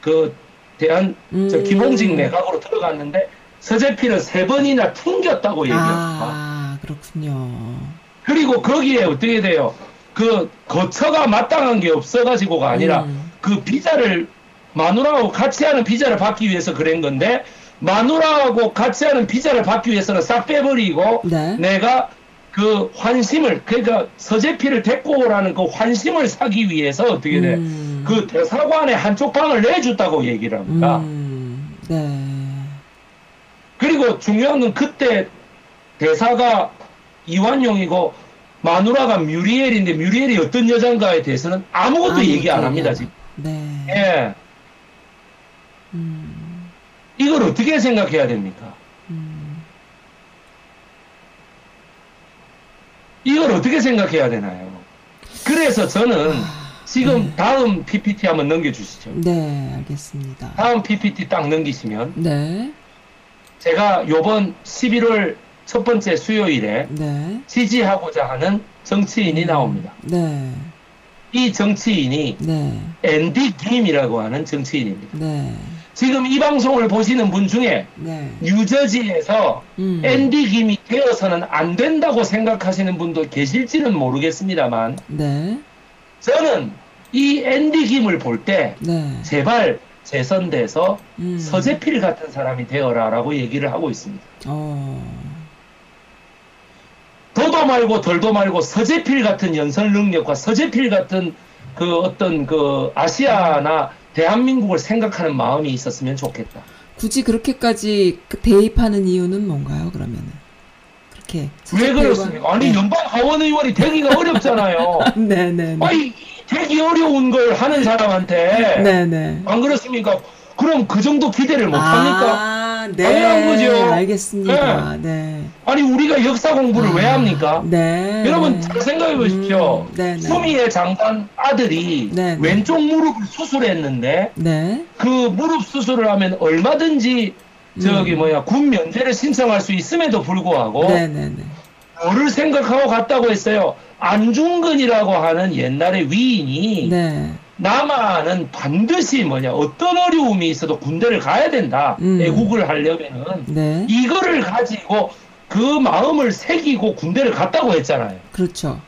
Speaker 2: 그 대한 저
Speaker 1: 음.
Speaker 2: 기봉직 내각으로 들어갔는데 서재필은 세 번이나 튕겼다고 얘기합니다.
Speaker 1: 아, 그렇군요.
Speaker 2: 그리고 거기에 어떻게 돼요? 그 거처가 마땅한 게 없어가지고가 아니라
Speaker 1: 음.
Speaker 2: 그 비자를 마누라하고 같이 하는 비자를 받기 위해서 그런 건데 마누라하고 같이 하는 비자를 받기 위해서는 싹 빼버리고
Speaker 1: 네.
Speaker 2: 내가 그 환심을 그러니까 서재필을 데리고 오라는 그 환심을 사기 위해서 어떻게 돼?
Speaker 1: 음.
Speaker 2: 그 대사관에 한쪽 방을 내줬다고 얘기를 합니다.
Speaker 1: 음. 네.
Speaker 2: 그리고 중요한 건 그때 대사가 이완용이고 마누라가 뮤리엘인데 뮤리엘이 어떤 여잔가에 대해서는 아무것도
Speaker 1: 아무것도
Speaker 2: 얘기 안 합니다 지금.
Speaker 1: 네.
Speaker 2: 예,
Speaker 1: 음.
Speaker 2: 이걸 어떻게 생각해야 됩니까?
Speaker 1: 음.
Speaker 2: 이걸 어떻게 생각해야 되나요? 그래서 저는 지금
Speaker 1: 네.
Speaker 2: 다음 PPT 한번 넘겨주시죠.
Speaker 1: 네, 알겠습니다.
Speaker 2: 다음 PPT 딱 넘기시면
Speaker 1: 네,
Speaker 2: 제가 요번 11월 첫 번째 수요일에
Speaker 1: 네,
Speaker 2: 지지하고자 하는 정치인이 나옵니다.
Speaker 1: 네,
Speaker 2: 이 정치인이
Speaker 1: 네,
Speaker 2: 앤디 김이라고 하는 정치인입니다.
Speaker 1: 네,
Speaker 2: 지금 이 방송을 보시는 분 중에
Speaker 1: 네.
Speaker 2: 뉴저지에서
Speaker 1: 음.
Speaker 2: 앤디 김이 되어서는 안 된다고 생각하시는 분도 계실지는 모르겠습니다만
Speaker 1: 네,
Speaker 2: 저는 이 앤디 김을 볼때
Speaker 1: 네.
Speaker 2: 제발 재선돼서
Speaker 1: 음.
Speaker 2: 서재필 같은 사람이 되어라라고 얘기를 하고 있습니다.
Speaker 1: 어,
Speaker 2: 더도 말고 덜도 말고 서재필 같은 연설 능력과 서재필 같은 그 어떤 그 아시아나 대한민국을 생각하는 마음이 있었으면 좋겠다.
Speaker 1: 굳이 그렇게까지 그 대입하는 이유는 뭔가요, 그러면은? 그렇게.
Speaker 2: 왜 그렇습니까? 아니 연방 하원 의원이 되기가 어렵잖아요.
Speaker 1: 네, 네, 네.
Speaker 2: 아니 되기 어려운 걸 하는 사람한테
Speaker 1: 네, 네.
Speaker 2: 안 그렇습니까? 그럼 그 정도 기대를 못 합니까?
Speaker 1: 아, 네.
Speaker 2: 당연한 거죠.
Speaker 1: 알겠습니다. 네.
Speaker 2: 아니 우리가 역사 공부를 왜 합니까?
Speaker 1: 네.
Speaker 2: 여러분 잘 생각해 보십시오.
Speaker 1: 음, 네 네.
Speaker 2: 수미의 장관 아들이
Speaker 1: 네네.
Speaker 2: 왼쪽 무릎을 수술했는데
Speaker 1: 네.
Speaker 2: 그 무릎 수술을 하면 얼마든지 저기
Speaker 1: 음.
Speaker 2: 뭐야 군 면제를 신청할 수 있음에도 불구하고
Speaker 1: 네, 네, 네.
Speaker 2: 뭐를 생각하고 갔다고 했어요. 안중근이라고 하는 옛날의 위인이
Speaker 1: 네.
Speaker 2: 남한은 반드시 뭐냐 어떤 어려움이 있어도 군대를 가야 된다.
Speaker 1: 음.
Speaker 2: 애국을 하려면은
Speaker 1: 네.
Speaker 2: 이거를 가지고 그 마음을 새기고 군대를 갔다고 했잖아요.
Speaker 1: 그렇죠.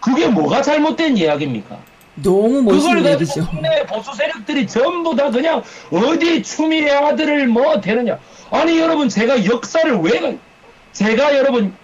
Speaker 2: 그게 뭐가 잘못된 이야기입니까?
Speaker 1: 너무
Speaker 2: 그걸
Speaker 1: 멋있는
Speaker 2: 가지고
Speaker 1: 얘기죠.
Speaker 2: 국내 보수 세력들이 전부 다 그냥 어디 추미애 아들을 뭐 되느냐. 아니 여러분 제가 역사를 왜 가- 제가 여러분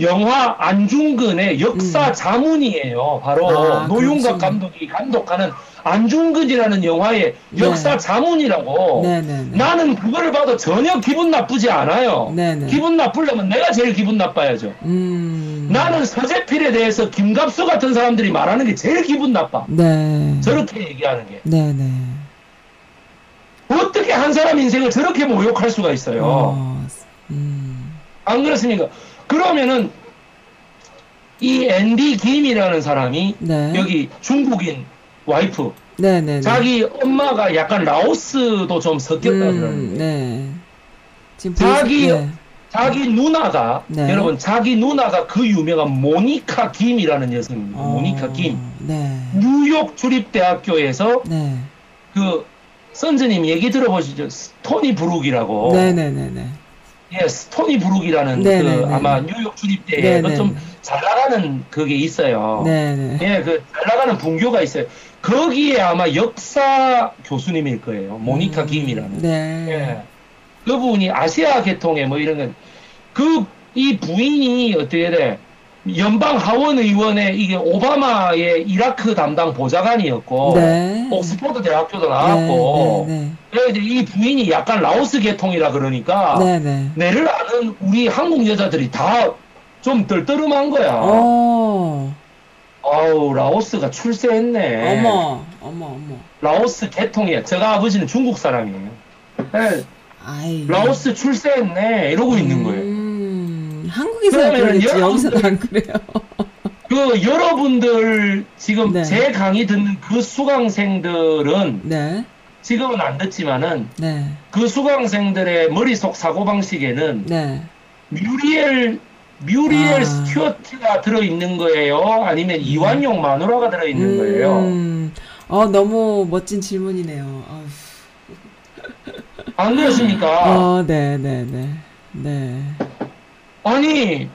Speaker 2: 영화 안중근의 역사
Speaker 1: 음.
Speaker 2: 자문이에요. 바로
Speaker 1: 아,
Speaker 2: 노윤각
Speaker 1: 그렇죠.
Speaker 2: 감독이 감독하는 안중근이라는 영화의
Speaker 1: 네.
Speaker 2: 역사 자문이라고.
Speaker 1: 네, 네, 네.
Speaker 2: 나는 그거를 봐도 전혀 기분 나쁘지 않아요.
Speaker 1: 네, 네.
Speaker 2: 기분 나쁘려면 내가 제일 기분 나빠야죠.
Speaker 1: 음.
Speaker 2: 나는 서재필에 대해서 김갑수 같은 사람들이 말하는 게 제일 기분 나빠.
Speaker 1: 네.
Speaker 2: 저렇게 얘기하는 게. 어떻게 한 사람 인생을 저렇게 모욕할 수가 있어요?
Speaker 1: 어. 음.
Speaker 2: 안 그렇습니까? 그러면은 이 앤디 김이라는 사람이
Speaker 1: 네.
Speaker 2: 여기 중국인 와이프
Speaker 1: 네, 네, 네.
Speaker 2: 자기 엄마가 약간 라오스도 좀 섞였다
Speaker 1: 음, 네. 지금
Speaker 2: 자기-
Speaker 1: 네.
Speaker 2: 자기 누나가
Speaker 1: 네.
Speaker 2: 여러분 자기 누나가 그 유명한 모니카 김이라는 여성입니다.
Speaker 1: 어,
Speaker 2: 모니카 김
Speaker 1: 네.
Speaker 2: 뉴욕 주립대학교에서
Speaker 1: 네.
Speaker 2: 그 선생님 얘기 들어보시죠. 스토니 브룩이라고.
Speaker 1: 네, 네, 네, 네.
Speaker 2: 예, 스토니 브룩이라는
Speaker 1: 네,
Speaker 2: 그
Speaker 1: 네, 네.
Speaker 2: 아마 뉴욕
Speaker 1: 네,
Speaker 2: 그
Speaker 1: 네,
Speaker 2: 좀
Speaker 1: 네.
Speaker 2: 잘 나가는 그게 있어요.
Speaker 1: 네, 네.
Speaker 2: 예, 그 잘 나가는 분교가 있어요. 거기에 아마 역사 교수님일 거예요. 모니카
Speaker 1: 음,
Speaker 2: 김이라는.
Speaker 1: 네.
Speaker 2: 예. 그분이 아시아 계통의 뭐 이런 건, 그, 이 부인이 어떻게 돼? 연방 하원 의원의 이게 오바마의 이라크 담당 보좌관이었고,
Speaker 1: 네.
Speaker 2: 옥스퍼드 대학교도 나왔고,
Speaker 1: 네,
Speaker 2: 그래서 이제 이 부인이 약간 라오스 계통이라 그러니까,
Speaker 1: 네, 네. 네.
Speaker 2: 내를 아는 우리 한국 여자들이 다 좀 떨떠름한 거야.
Speaker 1: 어.
Speaker 2: 아우, 라오스가 출세했네.
Speaker 1: 어머, 어머, 어머.
Speaker 2: 라오스 계통이야. 제가 아버지는 중국 사람이에요. 네,
Speaker 1: 아이.
Speaker 2: 라오스 출세했네. 이러고 있는 거예요.
Speaker 1: 음, 한국에서
Speaker 2: 여러분들-
Speaker 1: 여기서는 안 그래요.
Speaker 2: 그 여러분들 지금
Speaker 1: 네.
Speaker 2: 제 강의 듣는 그 수강생들은
Speaker 1: 네,
Speaker 2: 지금은 안 듣지만은
Speaker 1: 네,
Speaker 2: 그 수강생들의 머릿속 사고방식에는
Speaker 1: 네.
Speaker 2: 뮤리엘 뮤리엘
Speaker 1: 아.
Speaker 2: 스튜어트가 들어있는 거예요? 아니면 이완용 마누라가 들어있는 거예요?
Speaker 1: 음, 어, 너무 멋진 질문이네요. 어휴.
Speaker 2: 안 그렇습니까?
Speaker 1: 어, 네, 네, 네. 네.
Speaker 2: 아니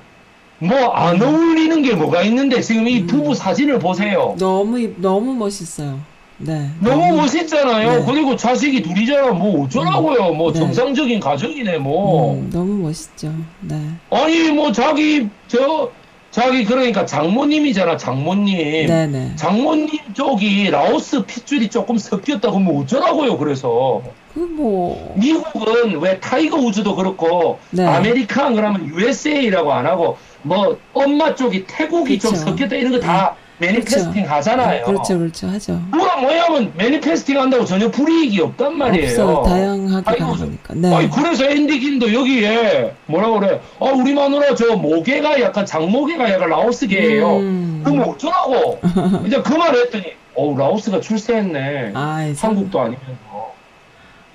Speaker 2: 뭐 안 어울리는 게 뭐가 있는데 지금 이
Speaker 1: 음.
Speaker 2: 부부 사진을 보세요.
Speaker 1: 너무, 이- 너무 멋있어요. 네.
Speaker 2: 너무 멋있잖아요.
Speaker 1: 네.
Speaker 2: 그리고 자식이 둘이잖아. 뭐 어쩌라고요. 뭐
Speaker 1: 네.
Speaker 2: 정상적인 가정이네. 뭐
Speaker 1: 음, 너무 멋있죠. 네.
Speaker 2: 아니 뭐 자기 저 자기 그러니까 장모님이잖아. 장모님.
Speaker 1: 네, 네.
Speaker 2: 장모님 쪽이 라오스 핏줄이 조금 섞였다고 뭐 어쩌라고요. 그래서
Speaker 1: 그 뭐,
Speaker 2: 미국은 왜 타이거 우즈도 그렇고
Speaker 1: 네.
Speaker 2: American 그러면 USA라고 안 하고 뭐 엄마 쪽이 태국이 좀
Speaker 1: 그쵸.
Speaker 2: 섞였다 이런 거다 매니페스팅 하잖아요.
Speaker 1: 그렇죠, 그렇죠, 하죠.
Speaker 2: 뭐가 뭐냐면 매니페스팅 한다고 전혀 불이익이 없단 말이에요.
Speaker 1: 없어 다양하게 거니까. 네.
Speaker 2: 아니 그래서 앤디 김도 여기에 뭐라 그래? 아 우리 마누라 저 모계가 약간 장모계가 약간 라오스계예요.
Speaker 1: 음.
Speaker 2: 그럼 어쩌라고? 이제 그말 했더니 어 라오스가 출세했네.
Speaker 1: 아이, 참.
Speaker 2: 한국도 아니면서.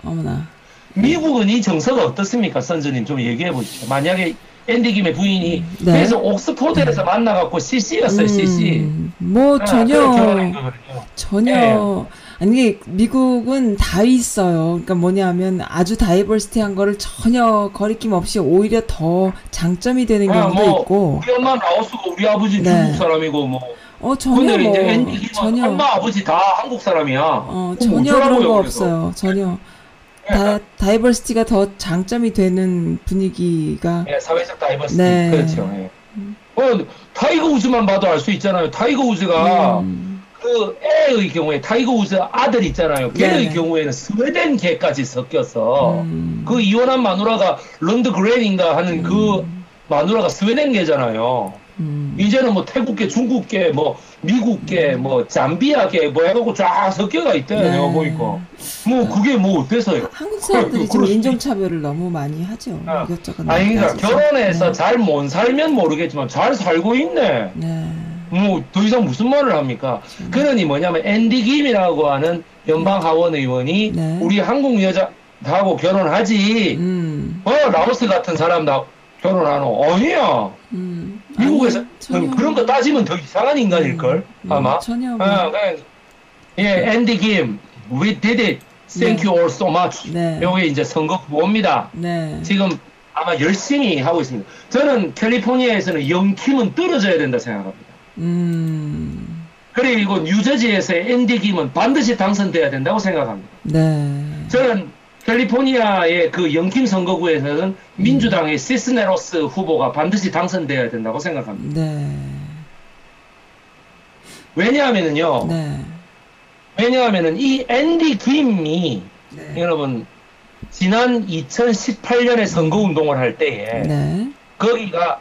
Speaker 1: 어머나.
Speaker 2: 미국은 이 정서가 어떻습니까, 선주님? 좀 얘기해 보시죠. 만약에 앤디 김의 부인이
Speaker 1: 네.
Speaker 2: 그래서 옥스포드에서 만나갖고 CC였어요, CC.
Speaker 1: 음, 뭐
Speaker 2: 아,
Speaker 1: 전혀. 전혀
Speaker 2: 예.
Speaker 1: 아니 미국은 다 있어요. 그러니까 뭐냐면 아주 다이버시티한 거를 전혀 거리낌 없이 오히려 더 장점이 되는
Speaker 2: 아,
Speaker 1: 경우도
Speaker 2: 뭐
Speaker 1: 있고.
Speaker 2: 우리 엄마 라오스고 우리 아버지
Speaker 1: 네.
Speaker 2: 중국 사람이고 뭐
Speaker 1: 어 전혀 뭐
Speaker 2: 이제
Speaker 1: 전혀
Speaker 2: 엄마 아버지 다 한국 사람이야.
Speaker 1: 어 전혀 그런 거. 없어요. 전혀 다 diversity가 더 장점이 되는 분위기가
Speaker 2: 예, 사회적 diversity
Speaker 1: 네.
Speaker 2: 그렇죠. 예. 어, 타이거 우즈만 봐도 알 수 있잖아요. 타이거 우즈가
Speaker 1: 음,
Speaker 2: 그 애의 경우에 타이거 우즈 아들 있잖아요. 걔의
Speaker 1: 네네.
Speaker 2: 경우에는 스웨덴 개까지 섞여서
Speaker 1: 음.
Speaker 2: 그 이혼한 마누라가 런드 그레인인가 하는 그 마누라가 스웨덴 개잖아요.
Speaker 1: 음.
Speaker 2: 이제는 뭐 태국계, 중국계, 뭐 미국계, 뭐 잠비아계 뭐 해갖고 쫙 섞여가 있대
Speaker 1: 네.
Speaker 2: 내가 보니까 뭐 그게 뭐 어때서요?
Speaker 1: 한국 사람들이 지금
Speaker 2: 그럴 수
Speaker 1: 인종차별을 너무 많이 하죠.
Speaker 2: 아,
Speaker 1: 이것저것
Speaker 2: 아니 그러니까. 결혼해서
Speaker 1: 네.
Speaker 2: 잘못 살면 모르겠지만 잘 살고 있네.
Speaker 1: 네.
Speaker 2: 뭐더 이상 무슨 말을 합니까? 그러니 뭐냐면 앤디 김이라고 하는 연방 하원 의원이
Speaker 1: 네.
Speaker 2: 우리 한국 여자 하고 결혼하지.
Speaker 1: 음.
Speaker 2: 어 라오스 같은 사람다 결혼하노? 아니야.
Speaker 1: 음.
Speaker 2: 미국에서
Speaker 1: 아니, 전혀.
Speaker 2: 그런 거 따지면 더 이상한 인간일 걸
Speaker 1: 음,
Speaker 2: 아마.
Speaker 1: 전혀 뭐.
Speaker 2: 어, 그냥, 예, 앤디 김, we did it. Thank
Speaker 1: 네.
Speaker 2: you all so much.
Speaker 1: 네.
Speaker 2: 요게 이제 선거 후보입니다.
Speaker 1: 네.
Speaker 2: 지금 아마 열심히 하고 있습니다. 저는 캘리포니아에서는 영킴은 떨어져야 된다 생각합니다.
Speaker 1: 음.
Speaker 2: 그리고 뉴저지에서의 앤디 김은 반드시 당선돼야 된다고 생각합니다.
Speaker 1: 네.
Speaker 2: 저는 캘리포니아의 그 영킴 선거구에서는 민주당의 시스네로스 후보가 반드시 당선돼야 된다고 생각합니다.
Speaker 1: 네.
Speaker 2: 왜냐하면은요,
Speaker 1: 네.
Speaker 2: 왜냐하면은 이 앤디 김이
Speaker 1: 네.
Speaker 2: 여러분 지난 2018년에 선거 운동을 할 때에
Speaker 1: 네.
Speaker 2: 거기가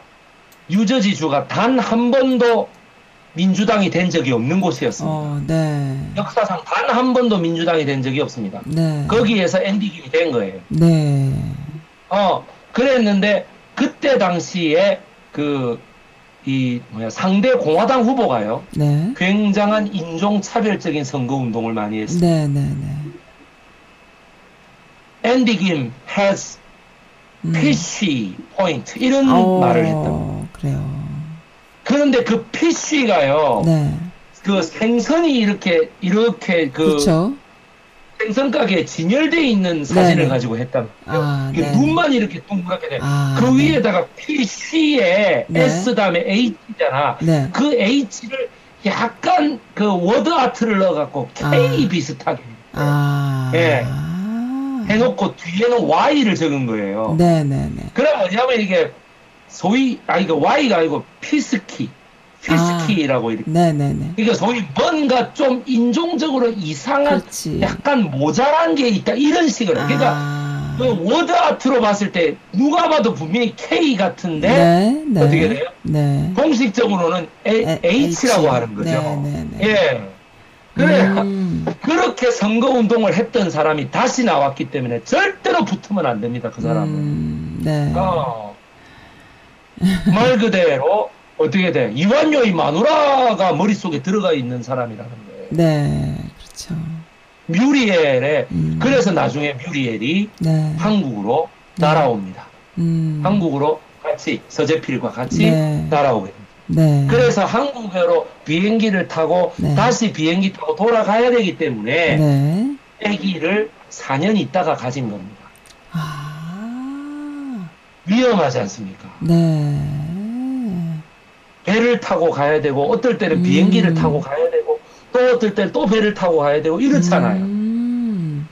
Speaker 2: 뉴저지주가 단 한 번도 민주당이 된 적이 없는 곳이었습니다.
Speaker 1: 어, 네.
Speaker 2: 역사상 단 한 번도 민주당이 된 적이 없습니다.
Speaker 1: 네.
Speaker 2: 거기에서 앤디 김이 된 거예요.
Speaker 1: 네.
Speaker 2: 어, 그랬는데 그때 당시에 그 이 뭐야 상대 공화당 후보가요.
Speaker 1: 네.
Speaker 2: 굉장한 인종 차별적인 선거 운동을 많이 했어요.
Speaker 1: 네, 네, 네.
Speaker 2: 앤디 김 has
Speaker 1: 음.
Speaker 2: fishy point 이런
Speaker 1: 어,
Speaker 2: 말을 했다.
Speaker 1: 그래요.
Speaker 2: 그런데 그 fishy가요.
Speaker 1: 네.
Speaker 2: 그 생선이 이렇게 이렇게 그. 생선 가게에 진열돼 있는 사진을
Speaker 1: 네네.
Speaker 2: 가지고 말이에요.
Speaker 1: 아, 네.
Speaker 2: 눈만 이렇게 동그랗게 돼.
Speaker 1: 아,
Speaker 2: 그
Speaker 1: 네.
Speaker 2: 위에다가 PC에
Speaker 1: 네.
Speaker 2: S 다음에 H잖아.
Speaker 1: 네.
Speaker 2: 그 H를 약간 그 워드 아트를 넣어갖고 K
Speaker 1: 아.
Speaker 2: 비슷하게
Speaker 1: 아.
Speaker 2: 예. 해놓고 뒤에는 Y를 적은 거예요.
Speaker 1: 네, 네, 네.
Speaker 2: 그럼 뭐냐면 이게 소위 아 이거 Y가 아니고 피스키, 피스키라고 이렇게.
Speaker 1: 네, 네, 네.
Speaker 2: 이게 소위 뭔가 좀 인종적으로 이상한
Speaker 1: 그렇지.
Speaker 2: 약간 모자란 게 있다 이런 식으로. 그러니까
Speaker 1: 아.
Speaker 2: 그 워드 아트로 봤을 때 누가 봐도 분명히 K 같은데
Speaker 1: 네, 네.
Speaker 2: 어떻게 돼요?
Speaker 1: 네.
Speaker 2: 공식적으로는 A,
Speaker 1: 에-
Speaker 2: H라고
Speaker 1: H.
Speaker 2: 하는 거죠.
Speaker 1: 네, 네, 네.
Speaker 2: 예. 그래
Speaker 1: 음.
Speaker 2: 그렇게 선거 운동을 했던 사람이 다시 나왔기 때문에 절대로 붙으면 안 됩니다. 그 사람은.
Speaker 1: 음, 네.
Speaker 2: 어. 말 그대로 어떻게 돼? 이완요의 마누라가 머릿속에 들어가 있는 사람이라는 거예요.
Speaker 1: 네. 그렇죠.
Speaker 2: 뮤리엘에
Speaker 1: 음.
Speaker 2: 그래서 나중에 뮤리엘이
Speaker 1: 네.
Speaker 2: 한국으로 날아옵니다.
Speaker 1: 음.
Speaker 2: 한국으로 같이 서재필과 같이
Speaker 1: 네.
Speaker 2: 날아오게 됩니다.
Speaker 1: 네.
Speaker 2: 그래서 한국으로 비행기를 타고
Speaker 1: 네.
Speaker 2: 다시 비행기 타고 돌아가야 되기 때문에
Speaker 1: 네.
Speaker 2: 아기를 4년 있다가 가진 겁니다.
Speaker 1: 아.
Speaker 2: 위험하지 않습니까?
Speaker 1: 네.
Speaker 2: 배를 타고 가야 되고 어떨 때는
Speaker 1: 음.
Speaker 2: 비행기를 타고 가야 되고 또 어떨 때는 또 배를 타고 가야 되고 이렇잖아요.
Speaker 1: 음.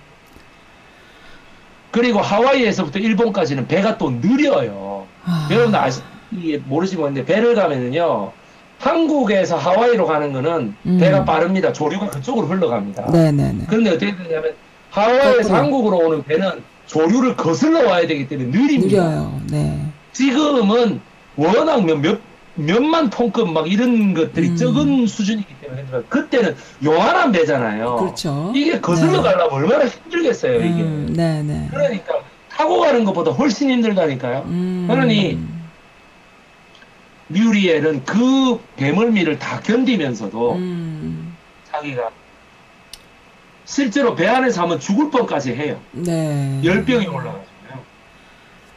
Speaker 2: 그리고 하와이에서부터 일본까지는 배가 또 느려요.
Speaker 1: 아.
Speaker 2: 여러분 아시 이게 모르시 모르는데 배를 가면은요 한국에서 하와이로 가는 거는
Speaker 1: 음.
Speaker 2: 배가 빠릅니다. 조류가 그쪽으로 흘러갑니다.
Speaker 1: 네, 네, 네.
Speaker 2: 그런데 어떻게 되냐면 하와이에서
Speaker 1: 거꾸로.
Speaker 2: 한국으로 오는 배는 조류를 거슬러 와야 되기 때문에 느립니다.
Speaker 1: 느려요. 네.
Speaker 2: 지금은 워낙 몇, 몇 몇만 톤급 막 이런 것들이
Speaker 1: 음.
Speaker 2: 적은 수준이기 때문에 그때는 요만한 배잖아요.
Speaker 1: 그렇죠.
Speaker 2: 이게 거슬러
Speaker 1: 네.
Speaker 2: 가려면 얼마나 힘들겠어요, 이게.
Speaker 1: 음, 네 네.
Speaker 2: 그러니까 타고 가는 것보다 훨씬 힘들다니까요.
Speaker 1: 음.
Speaker 2: 그러니 뮤리엘은 그 배멀미를 다 견디면서도
Speaker 1: 음,
Speaker 2: 자기가 실제로 배 안에서 하면 죽을 뻔까지 해요.
Speaker 1: 네.
Speaker 2: 열병이 올라가지고요.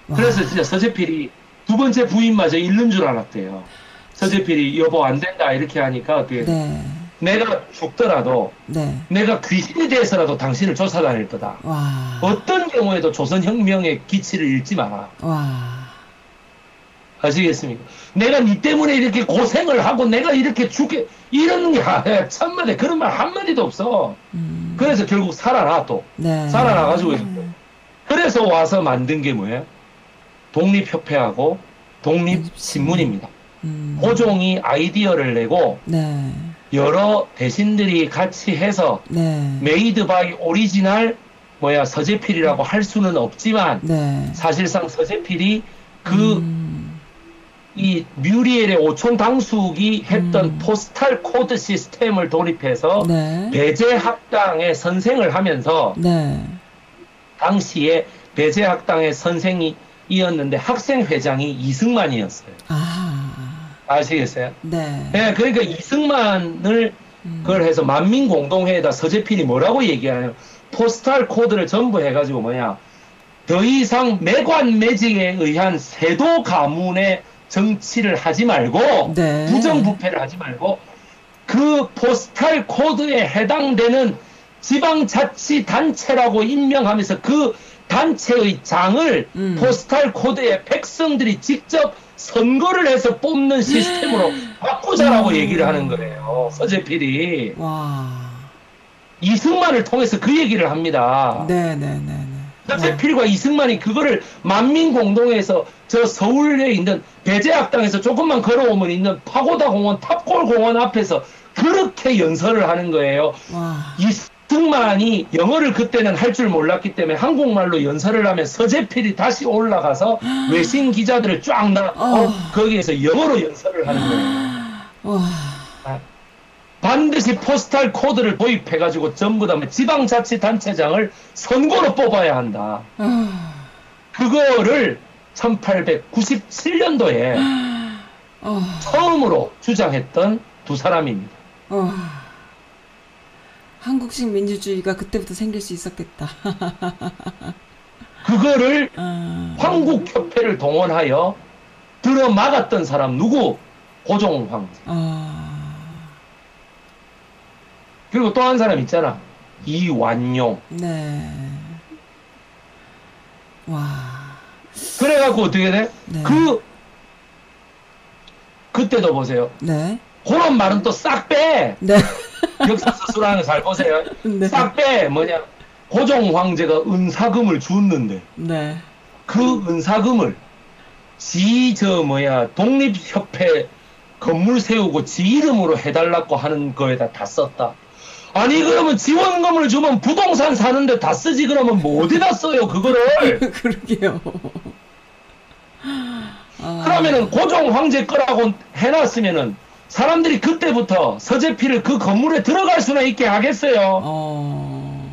Speaker 1: 와.
Speaker 2: 그래서 진짜 서재필이 두 번째 부인마저 잃는 줄 알았대요. 서재필이 여보 안 된다 이렇게 하니까 어떻게
Speaker 1: 네.
Speaker 2: 내가 죽더라도
Speaker 1: 네.
Speaker 2: 내가 귀신이 돼서라도 당신을 쫓아다닐 거다.
Speaker 1: 와.
Speaker 2: 어떤 경우에도 조선혁명의 기치를 잃지 마라.
Speaker 1: 와.
Speaker 2: 아시겠습니까? 내가 니 때문에 이렇게 고생을 하고 내가 이렇게 죽게 이런 게 아, 참마디 그런 말 한마디도 없어.
Speaker 1: 음.
Speaker 2: 그래서 결국 살아나 또.
Speaker 1: 네.
Speaker 2: 살아나 가지고 있고. 그래서 와서 만든 게 뭐예요? 독립협회하고 독립신문입니다.
Speaker 1: 음.
Speaker 2: 고종이 아이디어를 내고
Speaker 1: 네.
Speaker 2: 여러 대신들이 같이 해서
Speaker 1: 네.
Speaker 2: made by original 뭐야 서재필이라고 할 수는 없지만
Speaker 1: 네.
Speaker 2: 사실상 서재필이 그
Speaker 1: 음.
Speaker 2: 이 뮤리엘의 오촌 당숙이 했던
Speaker 1: 음.
Speaker 2: postal code 시스템을 도입해서
Speaker 1: 네.
Speaker 2: 배재 학당의 선생을 하면서
Speaker 1: 네.
Speaker 2: 당시에 배재 학당의 선생이었는데 학생 회장이 이승만이었어요.
Speaker 1: 아.
Speaker 2: 아시겠어요?
Speaker 1: 네.
Speaker 2: 예, 그러니까 이승만을
Speaker 1: 음.
Speaker 2: 그걸 해서 만민 공동회에다 서재필이 뭐라고 얘기하냐면 postal code를 전부 해가지고 뭐냐 더 이상 매관 매직에 의한 세도 가문의 정치를 하지 말고
Speaker 1: 네.
Speaker 2: 부정부패를 하지 말고 그 postal code에 해당되는 지방자치단체라고 임명하면서 그 단체의 장을
Speaker 1: 음.
Speaker 2: postal code에 백성들이 직접 선거를 해서 뽑는 시스템으로 바꾸자라고
Speaker 1: 음.
Speaker 2: 얘기를 하는 거예요. 서재필이
Speaker 1: 와.
Speaker 2: 이승만을 통해서 그 얘기를 합니다.
Speaker 1: 네, 네, 네, 네.
Speaker 2: 서재필과 이승만이 그거를 만민공동에서 저 서울에 있는 배제학당에서 조금만 걸어오면 있는 파고다 공원, 탑골 공원 앞에서 그렇게 연설을 하는 거예요.
Speaker 1: 와.
Speaker 2: 이승만이 영어를 그때는 할 줄 몰랐기 때문에 한국말로 연설을 하면 서재필이 다시 올라가서 외신 기자들을 쫙 나,
Speaker 1: 어.
Speaker 2: 거기에서 영어로 연설을 하는 거예요.
Speaker 1: 와.
Speaker 2: 반드시 포스탈 코드를 도입해가지고 전부 다 지방자치단체장을 선거로 뽑아야 한다.
Speaker 1: 아.
Speaker 2: 그거를 1897년도에
Speaker 1: 어.
Speaker 2: 처음으로 주장했던 두 사람입니다.
Speaker 1: 어. 한국식 민주주의가 그때부터 생길 수 있었겠다.
Speaker 2: 그거를
Speaker 1: 아.
Speaker 2: 황국협회를 동원하여 들어막았던 사람 누구? 고종 황제.
Speaker 1: 아.
Speaker 2: 그리고 또 한 사람 있잖아. 이완용.
Speaker 1: 네. 와.
Speaker 2: 그래갖고 어떻게 돼?
Speaker 1: 네.
Speaker 2: 그 그때도 보세요.
Speaker 1: 네.
Speaker 2: 그런 말은 또 싹 빼.
Speaker 1: 네.
Speaker 2: 역사 서술하는 거잘 보세요.
Speaker 1: 네.
Speaker 2: 싹 빼. 뭐냐? 고종 황제가 은사금을 줬는데
Speaker 1: 네.
Speaker 2: 그 은사금을 지 저 뭐야 독립협회 건물 세우고 지 이름으로 해달라고 하는 거에다 다 썼다. 아니 그러면 지원금을 주면 부동산 사는데 다 쓰지 그러면 뭐 어디다 써요 그거를?
Speaker 1: 그러게요. 아.
Speaker 2: 그러면은 고종 황제 거라고 해놨으면은 사람들이 그때부터 서재필을 그 건물에 들어갈 수나 있게 하겠어요.
Speaker 1: 어.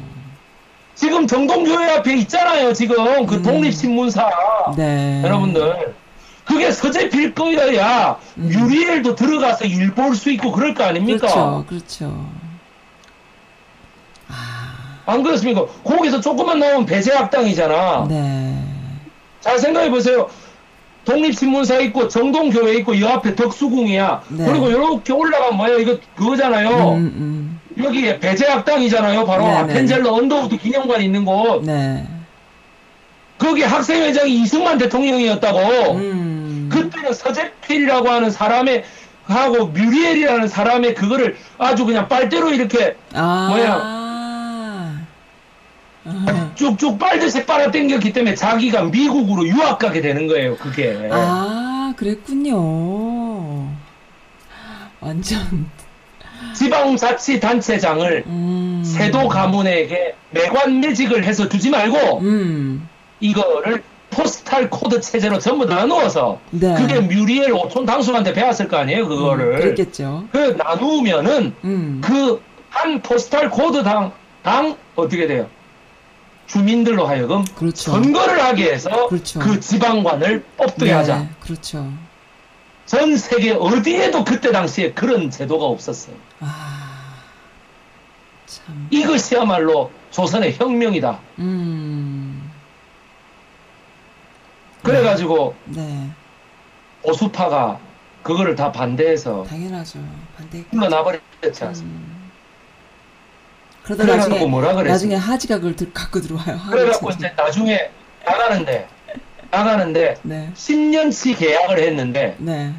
Speaker 2: 지금 정동교회 앞에 있잖아요. 지금 그
Speaker 1: 음.
Speaker 2: 독립신문사.
Speaker 1: 네.
Speaker 2: 여러분들 그게 서재필 거여야
Speaker 1: 음.
Speaker 2: 뮤리엘도 들어가서 일 볼 수 있고 그럴 거 아닙니까?
Speaker 1: 그렇죠. 그렇죠. 아.
Speaker 2: 안 그렇습니까? 거기서 조금만 나오면 배재학당이잖아.
Speaker 1: 네.
Speaker 2: 잘 생각해 보세요. 독립신문사 있고 정동교회 있고 이 앞에 덕수궁이야.
Speaker 1: 네.
Speaker 2: 그리고 이렇게 올라가면 뭐야 이거 그거잖아요.
Speaker 1: 음, 음.
Speaker 2: 여기 배재학당이잖아요. 바로
Speaker 1: 네, 네.
Speaker 2: 아펜젤러 언더우드 기념관 있는 곳.
Speaker 1: 네.
Speaker 2: 거기 학생회장이 이승만 대통령이었다고.
Speaker 1: 음.
Speaker 2: 그때는 서재필이라고 하는 사람의 하고 뮤리엘이라는 사람의 그거를 아주 그냥 빨대로 이렇게
Speaker 1: 아.
Speaker 2: 뭐야?
Speaker 1: 아.
Speaker 2: 쭉쭉 빨듯이 빨아당겼기 때문에 자기가 미국으로 유학 가게 되는 거예요. 그게.
Speaker 1: 아, 그랬군요. 완전.
Speaker 2: 지방자치단체장을
Speaker 1: 음.
Speaker 2: 세도 가문에게 매관 매직을 해서 주지 말고
Speaker 1: 음.
Speaker 2: 이거를 postal code 체제로 전부 나누어서
Speaker 1: 네.
Speaker 2: 그게 뮤리엘 오촌 당숙한테 배웠을 거 아니에요
Speaker 1: 음,
Speaker 2: 그거를
Speaker 1: 그랬겠죠.
Speaker 2: 그 나누면은
Speaker 1: 음.
Speaker 2: 그한 postal code 당 당 어떻게 돼요? 주민들로 하여금
Speaker 1: 그렇죠.
Speaker 2: 선거를 하게 해서
Speaker 1: 그렇죠.
Speaker 2: 그 지방관을 뽑게
Speaker 1: 네,
Speaker 2: 하자.
Speaker 1: 그렇죠.
Speaker 2: 전 세계 어디에도 그때 당시에 그런 제도가 없었어요.
Speaker 1: 아. 참.
Speaker 2: 이것이야말로 조선의 혁명이다.
Speaker 1: 음.
Speaker 2: 그래가지고
Speaker 1: 네.
Speaker 2: 보수파가 그거를 다 반대해서
Speaker 1: 당연하죠. 반대.
Speaker 2: 흘러나버렸지 않습니까?
Speaker 1: 음. 그러다 나중에
Speaker 2: 뭐라 그랬어?
Speaker 1: 나중에 하지가 그걸 들- 갖고 들어와요.
Speaker 2: 그래갖고. 이제 나중에 나가는데 나가는데
Speaker 1: 네.
Speaker 2: 10년치 계약을 했는데
Speaker 1: 네.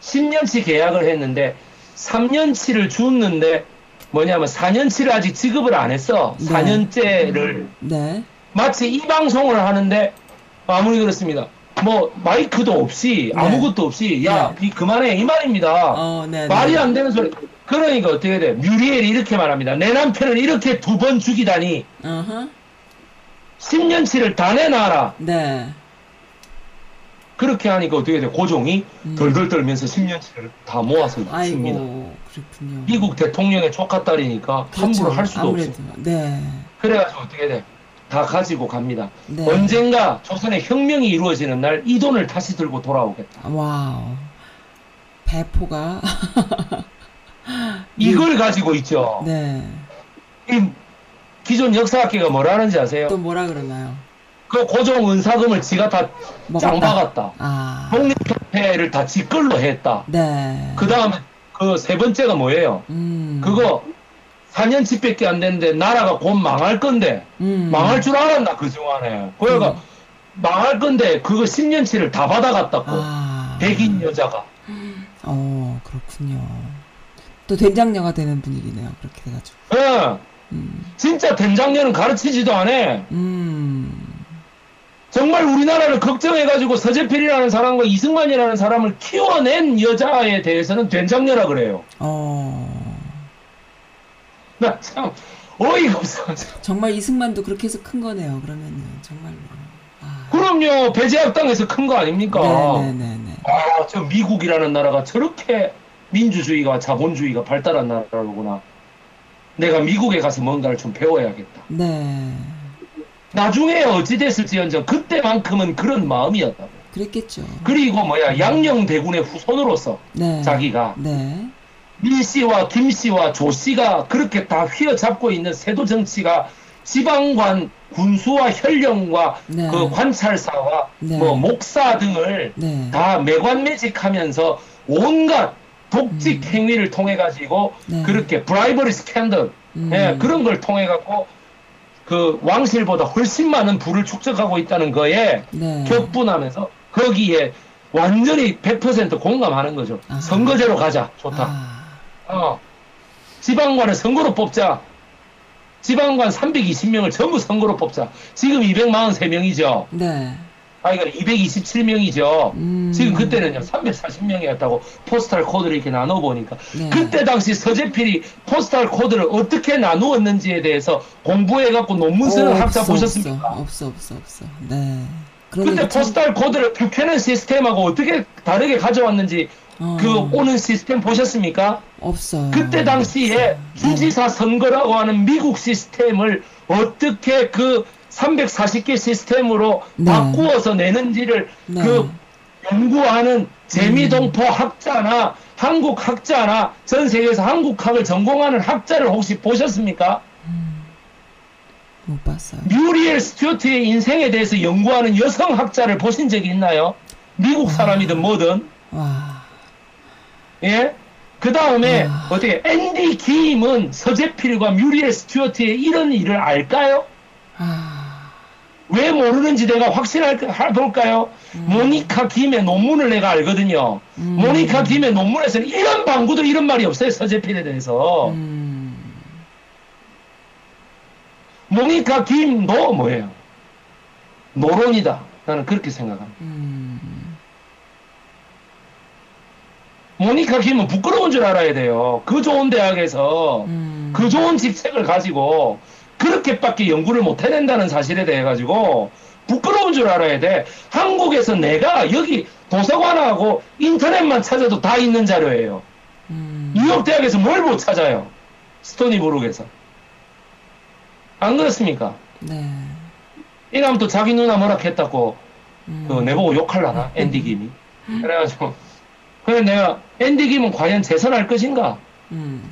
Speaker 2: 10년치 계약을 했는데 3년치를 줬는데 뭐냐면 4년치를 아직 지급을 안 했어.
Speaker 1: 네.
Speaker 2: 4년째를
Speaker 1: 네.
Speaker 2: 마치 이 방송을 하는데 아무리 그렇습니다. 뭐 마이크도 없이
Speaker 1: 네.
Speaker 2: 아무것도 없이 야이 그만해 이 말입니다.
Speaker 1: 어, 네.
Speaker 2: 말이
Speaker 1: 네.
Speaker 2: 안 되는 소리. 그러니까 어떻게 돼? 뮤리엘이 이렇게 말합니다. 내 남편을 이렇게 두 번 죽이다니
Speaker 1: 어허.
Speaker 2: 10년치를 다 내놔라.
Speaker 1: 네.
Speaker 2: 그렇게 하니까 어떻게 돼? 고종이
Speaker 1: 음.
Speaker 2: 덜덜 떨면서 10년치를 다 모아서.
Speaker 1: 아이고, 그렇군요.
Speaker 2: 미국 대통령의 조카딸이니까 함부로 할 수도
Speaker 1: 그렇죠. 아무래도.
Speaker 2: 없어.
Speaker 1: 네.
Speaker 2: 그래가지고 어떻게 돼? 다 가지고 갑니다.
Speaker 1: 네.
Speaker 2: 언젠가 조선의 혁명이 이루어지는 날 이 돈을 다시 들고 돌아오겠다.
Speaker 1: Wow. 배포가.
Speaker 2: 이걸 가지고 있죠.
Speaker 1: 네.
Speaker 2: 이 기존 역사학계가 뭐라는지 아세요?
Speaker 1: 또 뭐라 그러나요?
Speaker 2: 그 고종 은사금을 지가 다. 짱박았다.
Speaker 1: 아.
Speaker 2: 독립협회를 다 지걸로 했다.
Speaker 1: 네.
Speaker 2: 그 다음에 그 세 번째가 뭐예요?
Speaker 1: 음.
Speaker 2: 그거 4년치밖에 안 됐는데 나라가 곧 망할 건데
Speaker 1: 음.
Speaker 2: 망할 줄 알았나 그 중안에 그러니까
Speaker 1: 음.
Speaker 2: 망할 건데 그거 10년치를 다 받아갔다고
Speaker 1: 아.
Speaker 2: 백인 여자가
Speaker 1: 어, 그렇군요. 또 된장녀가 되는 분위기네요. 그렇게 돼가지고.
Speaker 2: 예,
Speaker 1: 음.
Speaker 2: 진짜 된장녀는 가르치지도 않아
Speaker 1: 음.
Speaker 2: 정말 우리나라를 걱정해가지고 서재필이라는 사람과 이승만이라는 사람을 키워낸 여자에 대해서는 된장녀라 그래요
Speaker 1: 어.
Speaker 2: 나 참 어이가 없어
Speaker 1: 정말 이승만도 그렇게 해서 큰 거네요. 그러면은 정말로. 아.
Speaker 2: 그럼요 배제학당에서 큰 거 아닙니까
Speaker 1: 네네네네.
Speaker 2: 아, 저 미국이라는 나라가 저렇게 민주주의가 자본주의가 발달한 나라로구나. 내가 미국에 가서 뭔가를 좀 배워야겠다.
Speaker 1: 네.
Speaker 2: 나중에 어찌 됐을지언정 그때만큼은 그런 마음이었다고.
Speaker 1: 그랬겠죠.
Speaker 2: 그리고 뭐야 양녕 대군의 후손으로서
Speaker 1: 네.
Speaker 2: 자기가
Speaker 1: 네.
Speaker 2: 민 씨와 김 씨와 조 씨가 그렇게 다 휘어잡고 있는 세도 정치가 지방관 군수와 현령과
Speaker 1: 네.
Speaker 2: 그 관찰사와
Speaker 1: 네.
Speaker 2: 뭐 목사 등을
Speaker 1: 네.
Speaker 2: 다 매관매직하면서 온갖 독직 행위를 통해 가지고
Speaker 1: 네.
Speaker 2: 그렇게 브라이버리 스캔들
Speaker 1: 음.
Speaker 2: 예, 그런 걸 통해 갖고 그 왕실보다 훨씬 많은 부를 축적하고 있다는 거에
Speaker 1: 네.
Speaker 2: 격분하면서 거기에 완전히 100% 공감하는 거죠.
Speaker 1: 아하.
Speaker 2: 선거제로 가자. 좋다.
Speaker 1: 아.
Speaker 2: 어. 지방관을 선거로 뽑자. 지방관 320명을 전부 선거로 뽑자. 지금 243명이죠.
Speaker 1: 네.
Speaker 2: 아, 이거 227명이죠.
Speaker 1: 음.
Speaker 2: 지금 그때는요, 340명이었다고 postal code를 이렇게 나눠보니까.
Speaker 1: 네.
Speaker 2: 그때 당시 서재필이 postal code를 어떻게 나누었는지에 대해서 공부해갖고 논문 쓰는
Speaker 1: 어,
Speaker 2: 학자
Speaker 1: 없어,
Speaker 2: 보셨습니까?
Speaker 1: 없어, 없어, 없어. 네.
Speaker 2: 그때
Speaker 1: 얘기 참-
Speaker 2: postal code를 뷰캐넌 시스템하고 어떻게 다르게 가져왔는지
Speaker 1: 어,
Speaker 2: 그 오는 시스템 보셨습니까?
Speaker 1: 없어요.
Speaker 2: 그때 당시에 주지사 선거라고 하는 미국 시스템을 어떻게 그 340개 시스템으로
Speaker 1: 네.
Speaker 2: 바꾸어서 내는지를
Speaker 1: 네.
Speaker 2: 그 연구하는 재미동포
Speaker 1: 음.
Speaker 2: 학자나 한국 학자나 전 세계에서 한국학을 전공하는 학자를 혹시 보셨습니까?
Speaker 1: 못 봤어요.
Speaker 2: 뮤리엘 스튜어트의 인생에 대해서 연구하는 여성 학자를 보신 적이 있나요? 미국 사람이든 뭐든
Speaker 1: 와.
Speaker 2: 예? 그 다음에
Speaker 1: 아.
Speaker 2: 어떻게 앤디 김은 서재필과 뮤리엘 스튜어트의 이런 일을 알까요?
Speaker 1: 아.
Speaker 2: 왜 모르는지 내가 확신할 볼까요? 모니카 김의 논문을 내가 알거든요.
Speaker 1: 음.
Speaker 2: 모니카 김의 논문에서는 이런 방구도 이런 말이 없어요. 서재필에 대해서.
Speaker 1: 음.
Speaker 2: 모니카 김도 뭐예요? 노론이다. 나는 그렇게 생각합니다.
Speaker 1: 음.
Speaker 2: 모니카 김은 부끄러운 줄 알아야 돼요. 그 좋은 대학에서
Speaker 1: 음.
Speaker 2: 그 좋은 직책을 가지고 그렇게밖에 연구를 못 해낸다는 사실에 대해 가지고 부끄러운 줄 알아야 돼. 한국에서 내가 여기 도서관하고 인터넷만 찾아도 다 있는 자료예요.
Speaker 1: 음,
Speaker 2: 뉴욕 대학에서 뭘 못 찾아요? 스토니 브룩에서. 안 그렇습니까?
Speaker 1: 네.
Speaker 2: 이러면 또 자기 누나 뭐라 했다고
Speaker 1: 음,
Speaker 2: 그 내보고 욕할라나 앤디 김이. 그래가지고 그래 내가 앤디 김은 과연 재선할 것인가?
Speaker 1: 음,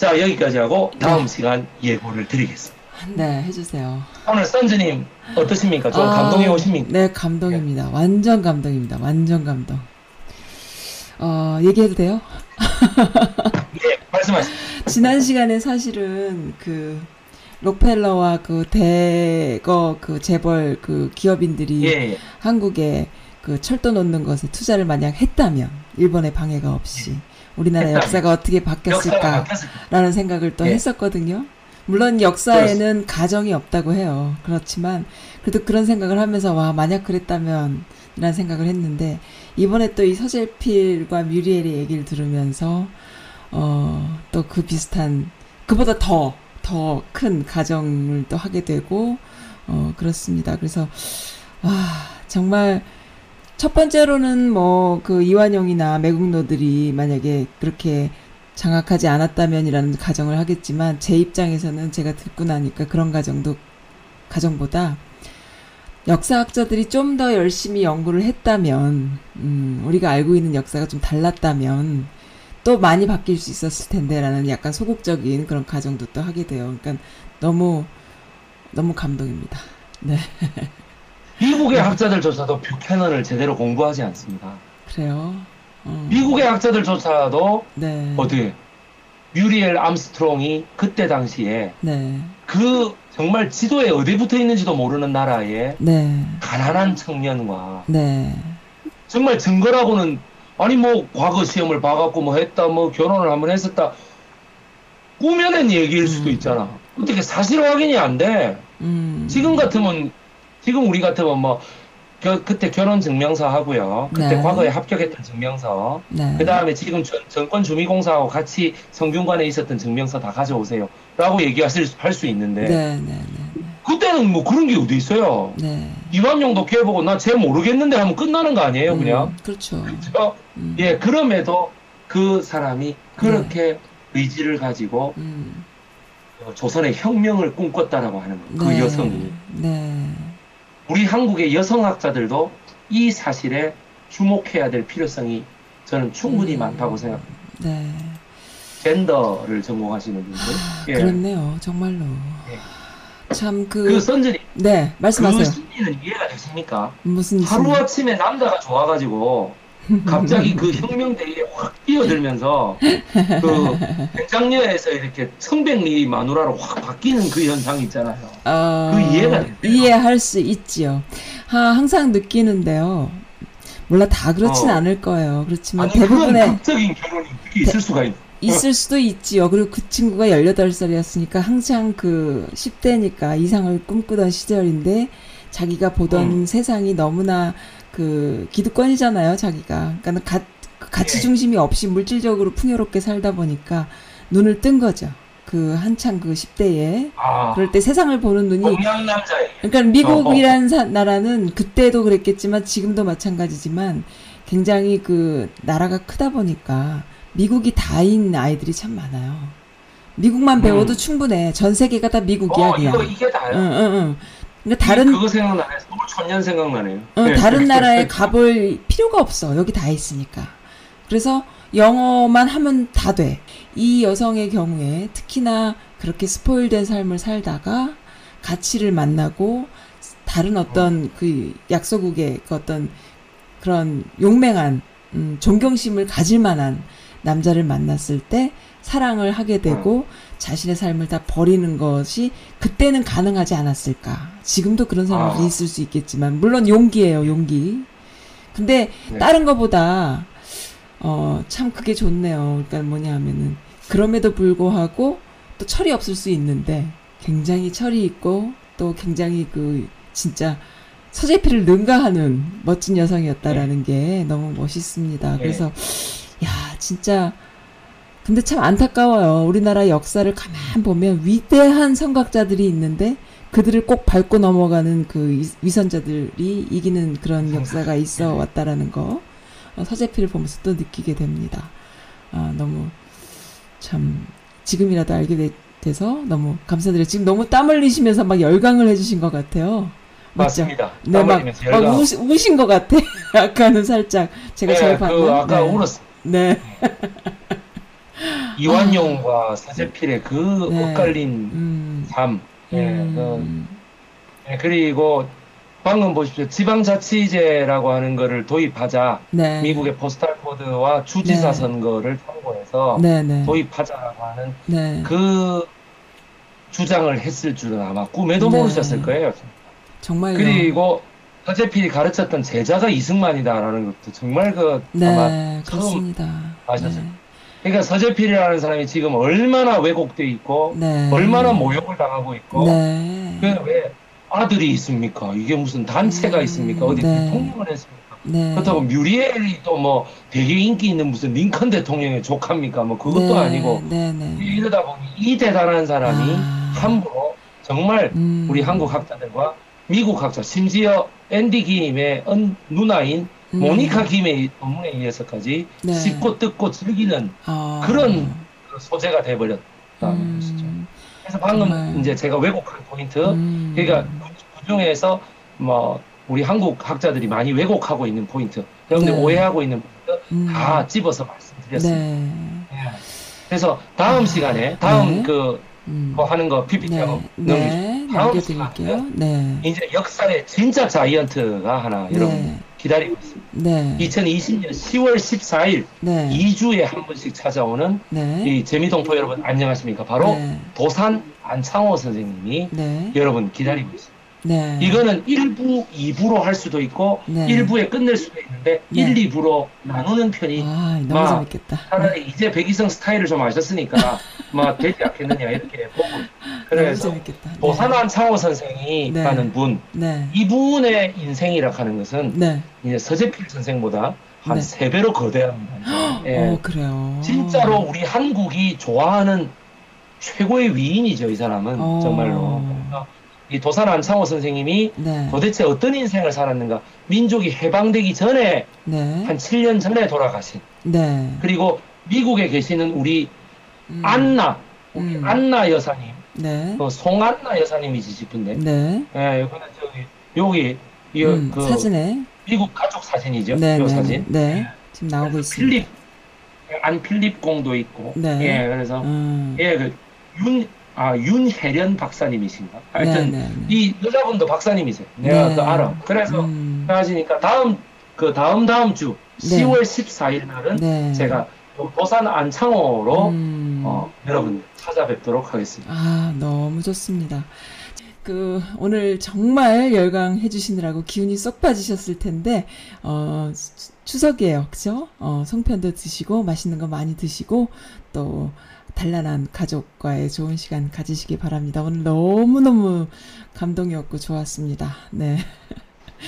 Speaker 2: 자 여기까지 하고 다음
Speaker 1: 네.
Speaker 2: 시간 예고를 드리겠습니다.
Speaker 1: 네, 해주세요.
Speaker 2: 오늘 선즈님 어떠십니까? 좀
Speaker 1: 아,
Speaker 2: 감동이 오십니까?
Speaker 1: 네, 감동입니다. 완전 감동입니다. 완전 감동. 어, 얘기해도 돼요?
Speaker 2: 예, 말씀하세요.
Speaker 1: 지난 시간에 사실은 그 록펠러와 그 대거 그 재벌 그 기업인들이
Speaker 2: 예, 예.
Speaker 1: 한국에 그 철도 놓는 것에 투자를 만약 했다면 일본의 방해가 없이 우리나라
Speaker 2: 했다면.
Speaker 1: 역사가 어떻게 바뀌었을까라는
Speaker 2: 바뀌었을까?
Speaker 1: 생각을 또
Speaker 2: 예.
Speaker 1: 했었거든요. 물론 역사에는 가정이 없다고 해요. 그렇지만 그래도 그런 생각을 하면서 와 만약 그랬다면 이라는 생각을 했는데 이번에 또 이 서재필과 뮤리엘의 얘기를 들으면서 어 또 그 비슷한 그보다 더 더 큰 가정을 또 하게 되고 어 그렇습니다. 그래서 아 정말 첫 번째로는 뭐 그 이완용이나 매국노들이 만약에 그렇게 장악하지 않았다면이라는 가정을 하겠지만 제 입장에서는 제가 듣고 나니까 그런 가정도 가정보다 역사학자들이 좀 더 열심히 연구를 했다면 음, 우리가 알고 있는 역사가 좀 달랐다면 또 많이 바뀔 수 있었을 텐데라는 약간 소극적인 그런 가정도 또 하게 돼요. 그러니까 너무 너무 감동입니다. 네,
Speaker 2: 미국의 학자들조차도 뷰캐넌을 제대로 공부하지 않습니다.
Speaker 1: 그래요. 어,
Speaker 2: 미국의 학자들조차도
Speaker 1: 네,
Speaker 2: 어디? 뮤리엘 암스트롱이 그때 당시에
Speaker 1: 네,
Speaker 2: 그 정말 지도에 어디 붙어 있는지도 모르는 나라의
Speaker 1: 네,
Speaker 2: 가난한 청년과
Speaker 1: 네,
Speaker 2: 정말 증거라고는 아니 뭐 과거 시험을 봐갖고 뭐 했다 뭐 결혼을 한번 했었다 꾸며낸 얘기일 수도
Speaker 1: 음.
Speaker 2: 있잖아. 어떻게 사실 확인이 안 돼?
Speaker 1: 음,
Speaker 2: 지금 같으면 지금 우리 같으면 뭐 겨- 그때 결혼 증명서 하고요 그때
Speaker 1: 네.
Speaker 2: 과거에 합격했던 증명서
Speaker 1: 네,
Speaker 2: 그 다음에 지금 전, 정권 주미공사하고 같이 성균관에 있었던 증명서 다 가져오세요 라고 얘기하실 할 수 있는데
Speaker 1: 네, 네, 네,
Speaker 2: 그때는 뭐 그런 게 어디 있어요
Speaker 1: 네.
Speaker 2: 이완용도 걔보고 나 쟤 모르겠는데 하면 끝나는 거 아니에요 그냥
Speaker 1: 음, 그렇죠.
Speaker 2: 그렇죠?
Speaker 1: 음,
Speaker 2: 예, 그럼에도 그 사람이 그렇게 의지를 가지고
Speaker 1: 음,
Speaker 2: 어, 조선의 혁명을 꿈꿨다라고 하는 거예요. 그
Speaker 1: 네,
Speaker 2: 여성이.
Speaker 1: 네,
Speaker 2: 우리 한국의 여성학자들도 이 사실에 주목해야 될 필요성이 저는 충분히
Speaker 1: 음.
Speaker 2: 많다고 생각합니다.
Speaker 1: 네.
Speaker 2: 젠더를 전공하시는 분들. 예.
Speaker 1: 그렇네요, 정말로. 참 그,
Speaker 2: 그 선진이
Speaker 1: 네,
Speaker 2: 그
Speaker 1: 말씀하세요.
Speaker 2: 심리는 이해가 되십니까?
Speaker 1: 무슨
Speaker 2: 하루 아침에 남자가 좋아가지고 갑자기 그 혁명대회에 확 뛰어들면서 그 백장녀에서 이렇게 청백리 마누라로 확 바뀌는 그 현상이 있잖아요.
Speaker 1: 어,
Speaker 2: 그 이해가 되세요?
Speaker 1: 이해할 수 있지요. 하, 항상 느끼는데요. 몰라 다 그렇진
Speaker 2: 어.
Speaker 1: 않을 거예요. 그렇지만
Speaker 2: 아니
Speaker 1: 대부분의
Speaker 2: 극적인 결혼이 어떻게 있을 수가 있?
Speaker 1: 있을 수도 있지요. 그리고 그 친구가 18살이었으니까 항상 그 10대니까 이상을 꿈꾸던 시절인데 자기가 보던
Speaker 2: 음.
Speaker 1: 세상이 너무나 그 기득권이잖아요, 자기가. 그러니까 가, 그 가치
Speaker 2: 네.
Speaker 1: 중심이 없이 물질적으로 풍요롭게 살다 보니까 눈을 뜬 거죠. 그 한창 그 10대에.
Speaker 2: 아,
Speaker 1: 그럴 때 세상을 보는 눈이. 그러니까 미국이라는 사- 나라는 그때도 그랬겠지만 지금도 마찬가지지만 굉장히 그 나라가 크다 보니까 미국이 다인 아이들이 참 많아요. 미국만
Speaker 2: 음.
Speaker 1: 배워도 충분해. 전 세계가 다 미국이야
Speaker 2: 어,
Speaker 1: 그냥.
Speaker 2: 이거 이게 다요.
Speaker 1: 응, 응, 응. 그러니까 다른
Speaker 2: 그거 생각나네. 서울 천년 생각나네요.
Speaker 1: 어,
Speaker 2: 네.
Speaker 1: 다른 나라에 가볼 필요가 없어. 여기 다 있으니까. 그래서 영어만 하면 다 돼. 이 여성의 경우에 특히나 그렇게 스포일된 삶을 살다가 가치를 만나고 다른 어떤 그 약소국의 그 어떤 그런 용맹한 음, 존경심을 가질 만한 남자를 만났을 때 사랑을 하게 되고 자신의 삶을 다 버리는 것이 그때는 가능하지 않았을까. 지금도 그런 사람들이
Speaker 2: 아.
Speaker 1: 있을 수 있겠지만 물론 용기예요, 용기. 근데
Speaker 2: 네.
Speaker 1: 다른 거보다 어, 참 그게 좋네요. 그러니까 뭐냐 하면은 그럼에도 불구하고 또 철이 없을 수 있는데 굉장히 철이 있고 또 굉장히 그 진짜 서재필을 능가하는 멋진 여성이었다라는 게 너무 멋있습니다.
Speaker 2: 네.
Speaker 1: 그래서 야 진짜 근데 참 안타까워요. 우리나라 역사를 가만 보면 위대한 성각자들이 있는데 그들을 꼭 밟고 넘어가는 그 이- 위선자들이 이기는 그런 역사가 있어 왔다라는 거 어, 서재필을 보면서 또 느끼게 됩니다. 아, 너무 참 지금이라도 알게 되, 돼서 너무 감사드려요. 지금 너무 땀 흘리시면서 막 열강을 해주신 것 같아요. 맞죠?
Speaker 2: 맞습니다.
Speaker 1: 네,
Speaker 2: 땀
Speaker 1: 막, 막. 우시, 우신 것 같아. 아까는 살짝 제가
Speaker 2: 네,
Speaker 1: 잘 봤나?
Speaker 2: 그 아까
Speaker 1: 네.
Speaker 2: 울었어.
Speaker 1: 네.
Speaker 2: 이완용과 서재필의 그
Speaker 1: 네.
Speaker 2: 엇갈린
Speaker 1: 음.
Speaker 2: 삶. 예,
Speaker 1: 음.
Speaker 2: 그, 예, 그리고 방금 보십시오. 지방자치제라고 하는 거를 도입하자.
Speaker 1: 네.
Speaker 2: 미국의 포스탈 코드와 주지사
Speaker 1: 네.
Speaker 2: 선거를 참고해서
Speaker 1: 네, 네.
Speaker 2: 도입하자라고 하는
Speaker 1: 네.
Speaker 2: 그 주장을 했을 줄은 아마 꿈에도
Speaker 1: 네.
Speaker 2: 모르셨을 거예요.
Speaker 1: 정말요.
Speaker 2: 그리고 서재필이 가르쳤던 제자가 이승만이다라는 것도 정말 그 아마
Speaker 1: 네,
Speaker 2: 처음
Speaker 1: 그렇습니다.
Speaker 2: 아셨어요? 그러니까 서재필이라는 사람이 지금 얼마나 왜곡돼 있고
Speaker 1: 네. 네.
Speaker 2: 얼마나 모욕을 당하고 있고
Speaker 1: 네.
Speaker 2: 그왜 아들이 있습니까? 이게 무슨 단체가
Speaker 1: 음,
Speaker 2: 있습니까? 어디
Speaker 1: 네.
Speaker 2: 대통령을 했습니까?
Speaker 1: 네.
Speaker 2: 그렇다고 뮤리엘이 또 뭐 되게 인기 있는 무슨 링컨 대통령의 조카입니까? 뭐 그것도
Speaker 1: 네,
Speaker 2: 아니고
Speaker 1: 네, 네.
Speaker 2: 이러다 보니 이 대단한 사람이
Speaker 1: 아.
Speaker 2: 함부로 정말
Speaker 1: 음.
Speaker 2: 우리 한국 학자들과 미국 학자 심지어 앤디 김의 은 누나인
Speaker 1: 음.
Speaker 2: 모니카 김의 논문에 의해서까지
Speaker 1: 네.
Speaker 2: 씹고 뜯고 즐기는
Speaker 1: 아.
Speaker 2: 그런 그 소재가 돼버렸다는
Speaker 1: 음.
Speaker 2: 것이죠. 그래서 방금
Speaker 1: 정말.
Speaker 2: 이제 제가 왜곡한 포인트,
Speaker 1: 음.
Speaker 2: 그러니까 그 중에서 뭐 우리 한국 학자들이 많이 왜곡하고 있는 포인트, 여러분들
Speaker 1: 네.
Speaker 2: 오해하고 있는 포인트
Speaker 1: 음.
Speaker 2: 다 집어서 말씀드렸습니다.
Speaker 1: 네.
Speaker 2: 예. 그래서 다음 시간에 다음
Speaker 1: 네.
Speaker 2: 그
Speaker 1: 음.
Speaker 2: 뭐 하는 거 PPT하고
Speaker 1: 네.
Speaker 2: 넘기죠.
Speaker 1: 네.
Speaker 2: 다음
Speaker 1: 남겨드릴게요. 네.
Speaker 2: 이제 역사의 진짜 자이언트가 하나 여러분
Speaker 1: 네.
Speaker 2: 기다리고 있습니다.
Speaker 1: 네.
Speaker 2: 2020년 10월 14일
Speaker 1: 네.
Speaker 2: 2주에 한 번씩 찾아오는
Speaker 1: 네.
Speaker 2: 이 재미동포 여러분 안녕하십니까? 바로
Speaker 1: 네.
Speaker 2: 도산 안창호 선생님이
Speaker 1: 네.
Speaker 2: 여러분 기다리고 있습니다.
Speaker 1: 네.
Speaker 2: 이거는 1부, 2부로 할 수도 있고
Speaker 1: 네.
Speaker 2: 1부에 끝낼 수도 있는데
Speaker 1: 네.
Speaker 2: 1, 2부로 나누는 편이
Speaker 1: 아, 너무
Speaker 2: 막
Speaker 1: 재밌겠다.
Speaker 2: 차라리 이제 백이성 스타일을 좀 아셨으니까 막 되지 않겠느냐 이렇게 보고 그래서
Speaker 1: 재밌겠다. 네.
Speaker 2: 도산 안창호 선생이라는
Speaker 1: 네.
Speaker 2: 분
Speaker 1: 네.
Speaker 2: 이분의 인생이라 하는 것은
Speaker 1: 네.
Speaker 2: 이제 서재필 선생보다 한
Speaker 1: 네.
Speaker 2: 세 배로 거대합니다. 예.
Speaker 1: 어, 그래요.
Speaker 2: 진짜로 우리 한국이 좋아하는 최고의 위인이죠, 이 사람은.
Speaker 1: 어.
Speaker 2: 정말로. 그래서 이 도산 안창호 선생님이
Speaker 1: 네.
Speaker 2: 도대체 어떤 인생을 살았는가. 민족이 해방되기 전에,
Speaker 1: 네.
Speaker 2: 한 7년 전에 돌아가신.
Speaker 1: 네.
Speaker 2: 그리고 미국에 계시는 우리
Speaker 1: 음.
Speaker 2: 안나, 우리
Speaker 1: 음.
Speaker 2: 안나 여사님,
Speaker 1: 네.
Speaker 2: 어, 송안나 여사님이지 싶은데.
Speaker 1: 네.
Speaker 2: 예, 이거는 저기, 여기, 이,
Speaker 1: 음,
Speaker 2: 그,
Speaker 1: 사진에.
Speaker 2: 미국 가족 사진이죠.
Speaker 1: 네,
Speaker 2: 요
Speaker 1: 네,
Speaker 2: 사진.
Speaker 1: 네. 지금 나오고 있습니다.
Speaker 2: 필립, 안 필립 공도 있고.
Speaker 1: 네.
Speaker 2: 예, 그래서,
Speaker 1: 음.
Speaker 2: 예, 그, 윤, 아, 윤혜련 박사님이신가? 하여튼,
Speaker 1: 네, 네, 네.
Speaker 2: 이 여자분도 박사님이세요. 내가
Speaker 1: 네.
Speaker 2: 그 알아. 그래서,
Speaker 1: 음.
Speaker 2: 하시니까 다음, 그 다음 다음 주,
Speaker 1: 네.
Speaker 2: 10월 14일 날은
Speaker 1: 네.
Speaker 2: 제가 요 도산 안창호로,
Speaker 1: 음.
Speaker 2: 어, 여러분 찾아뵙도록 하겠습니다.
Speaker 1: 아, 너무 좋습니다. 그, 오늘 정말 열강해 주시느라고 기운이 쏙 빠지셨을 텐데, 어, 수- 추석이에요. 그죠? 어, 송편도 드시고, 맛있는 거 많이 드시고, 또, 단란한 가족과의 좋은 시간 가지시기 바랍니다. 오늘 너무너무 감동이었고 좋았습니다. 네.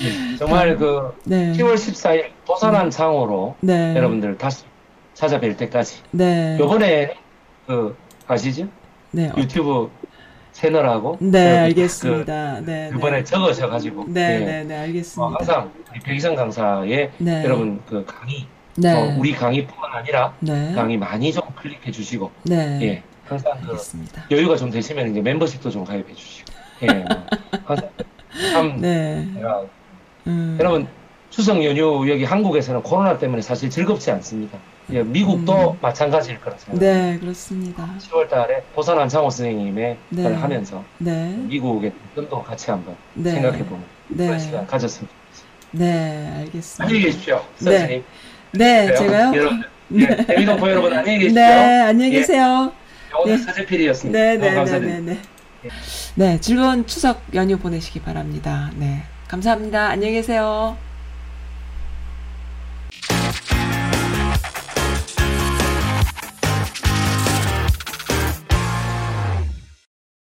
Speaker 2: 네, 정말 그,
Speaker 1: 네.
Speaker 2: 10월 14일 도산 안창호로
Speaker 1: 네.
Speaker 2: 여러분들 다시 찾아뵐 때까지.
Speaker 1: 네.
Speaker 2: 요번에, 그, 아시죠?
Speaker 1: 네. 어,
Speaker 2: 유튜브 채널하고.
Speaker 1: 네,
Speaker 2: 여러분
Speaker 1: 알겠습니다. 네.
Speaker 2: 그, 이번에
Speaker 1: 네.
Speaker 2: 적으셔가지고.
Speaker 1: 네,
Speaker 2: 예.
Speaker 1: 네, 네,
Speaker 2: 어,
Speaker 1: 알겠습니다.
Speaker 2: 항상 우리 백이성 강사의
Speaker 1: 네.
Speaker 2: 여러분 그 강의,
Speaker 1: 네.
Speaker 2: 어, 우리 강의뿐만 아니라
Speaker 1: 네.
Speaker 2: 강의 많이 좀 클릭해 주시고,
Speaker 1: 네.
Speaker 2: 예, 항상 그. 여유가 좀 되시면 이제 멤버십도 좀 가입해 주시고, 예, 뭐, 항상 참
Speaker 1: 네.
Speaker 2: 제가
Speaker 1: 음.
Speaker 2: 여러분 추석 연휴 여기 한국에서는 코로나 때문에 사실 즐겁지 않습니다. 예, 미국도 마찬가지일 거라 생각합니다.
Speaker 1: 네, 그렇습니다.
Speaker 2: 10월 달에 도산 안창호 선생님의
Speaker 1: 네.
Speaker 2: 걸 하면서
Speaker 1: 네.
Speaker 2: 미국의 돈도 같이 한번
Speaker 1: 네.
Speaker 2: 생각해 보는
Speaker 1: 네.
Speaker 2: 그런 시간 가졌습니다.
Speaker 1: 네, 알겠습니다.
Speaker 2: 안녕히 계십시오,
Speaker 1: 네.
Speaker 2: 선생님.
Speaker 1: 네,
Speaker 2: 그래요?
Speaker 1: 제가요?
Speaker 2: 여러분, 예, 재미동포 여러분 안녕히 계십시오.
Speaker 1: 네, 안녕히
Speaker 2: 예.
Speaker 1: 계세요.
Speaker 2: 오늘
Speaker 1: 네.
Speaker 2: 서재필이었습니다.
Speaker 1: 네, 네, 네. 네, 네. 네, 즐거운 추석 연휴 보내시기 바랍니다. 네. 감사합니다. 안녕히 계세요.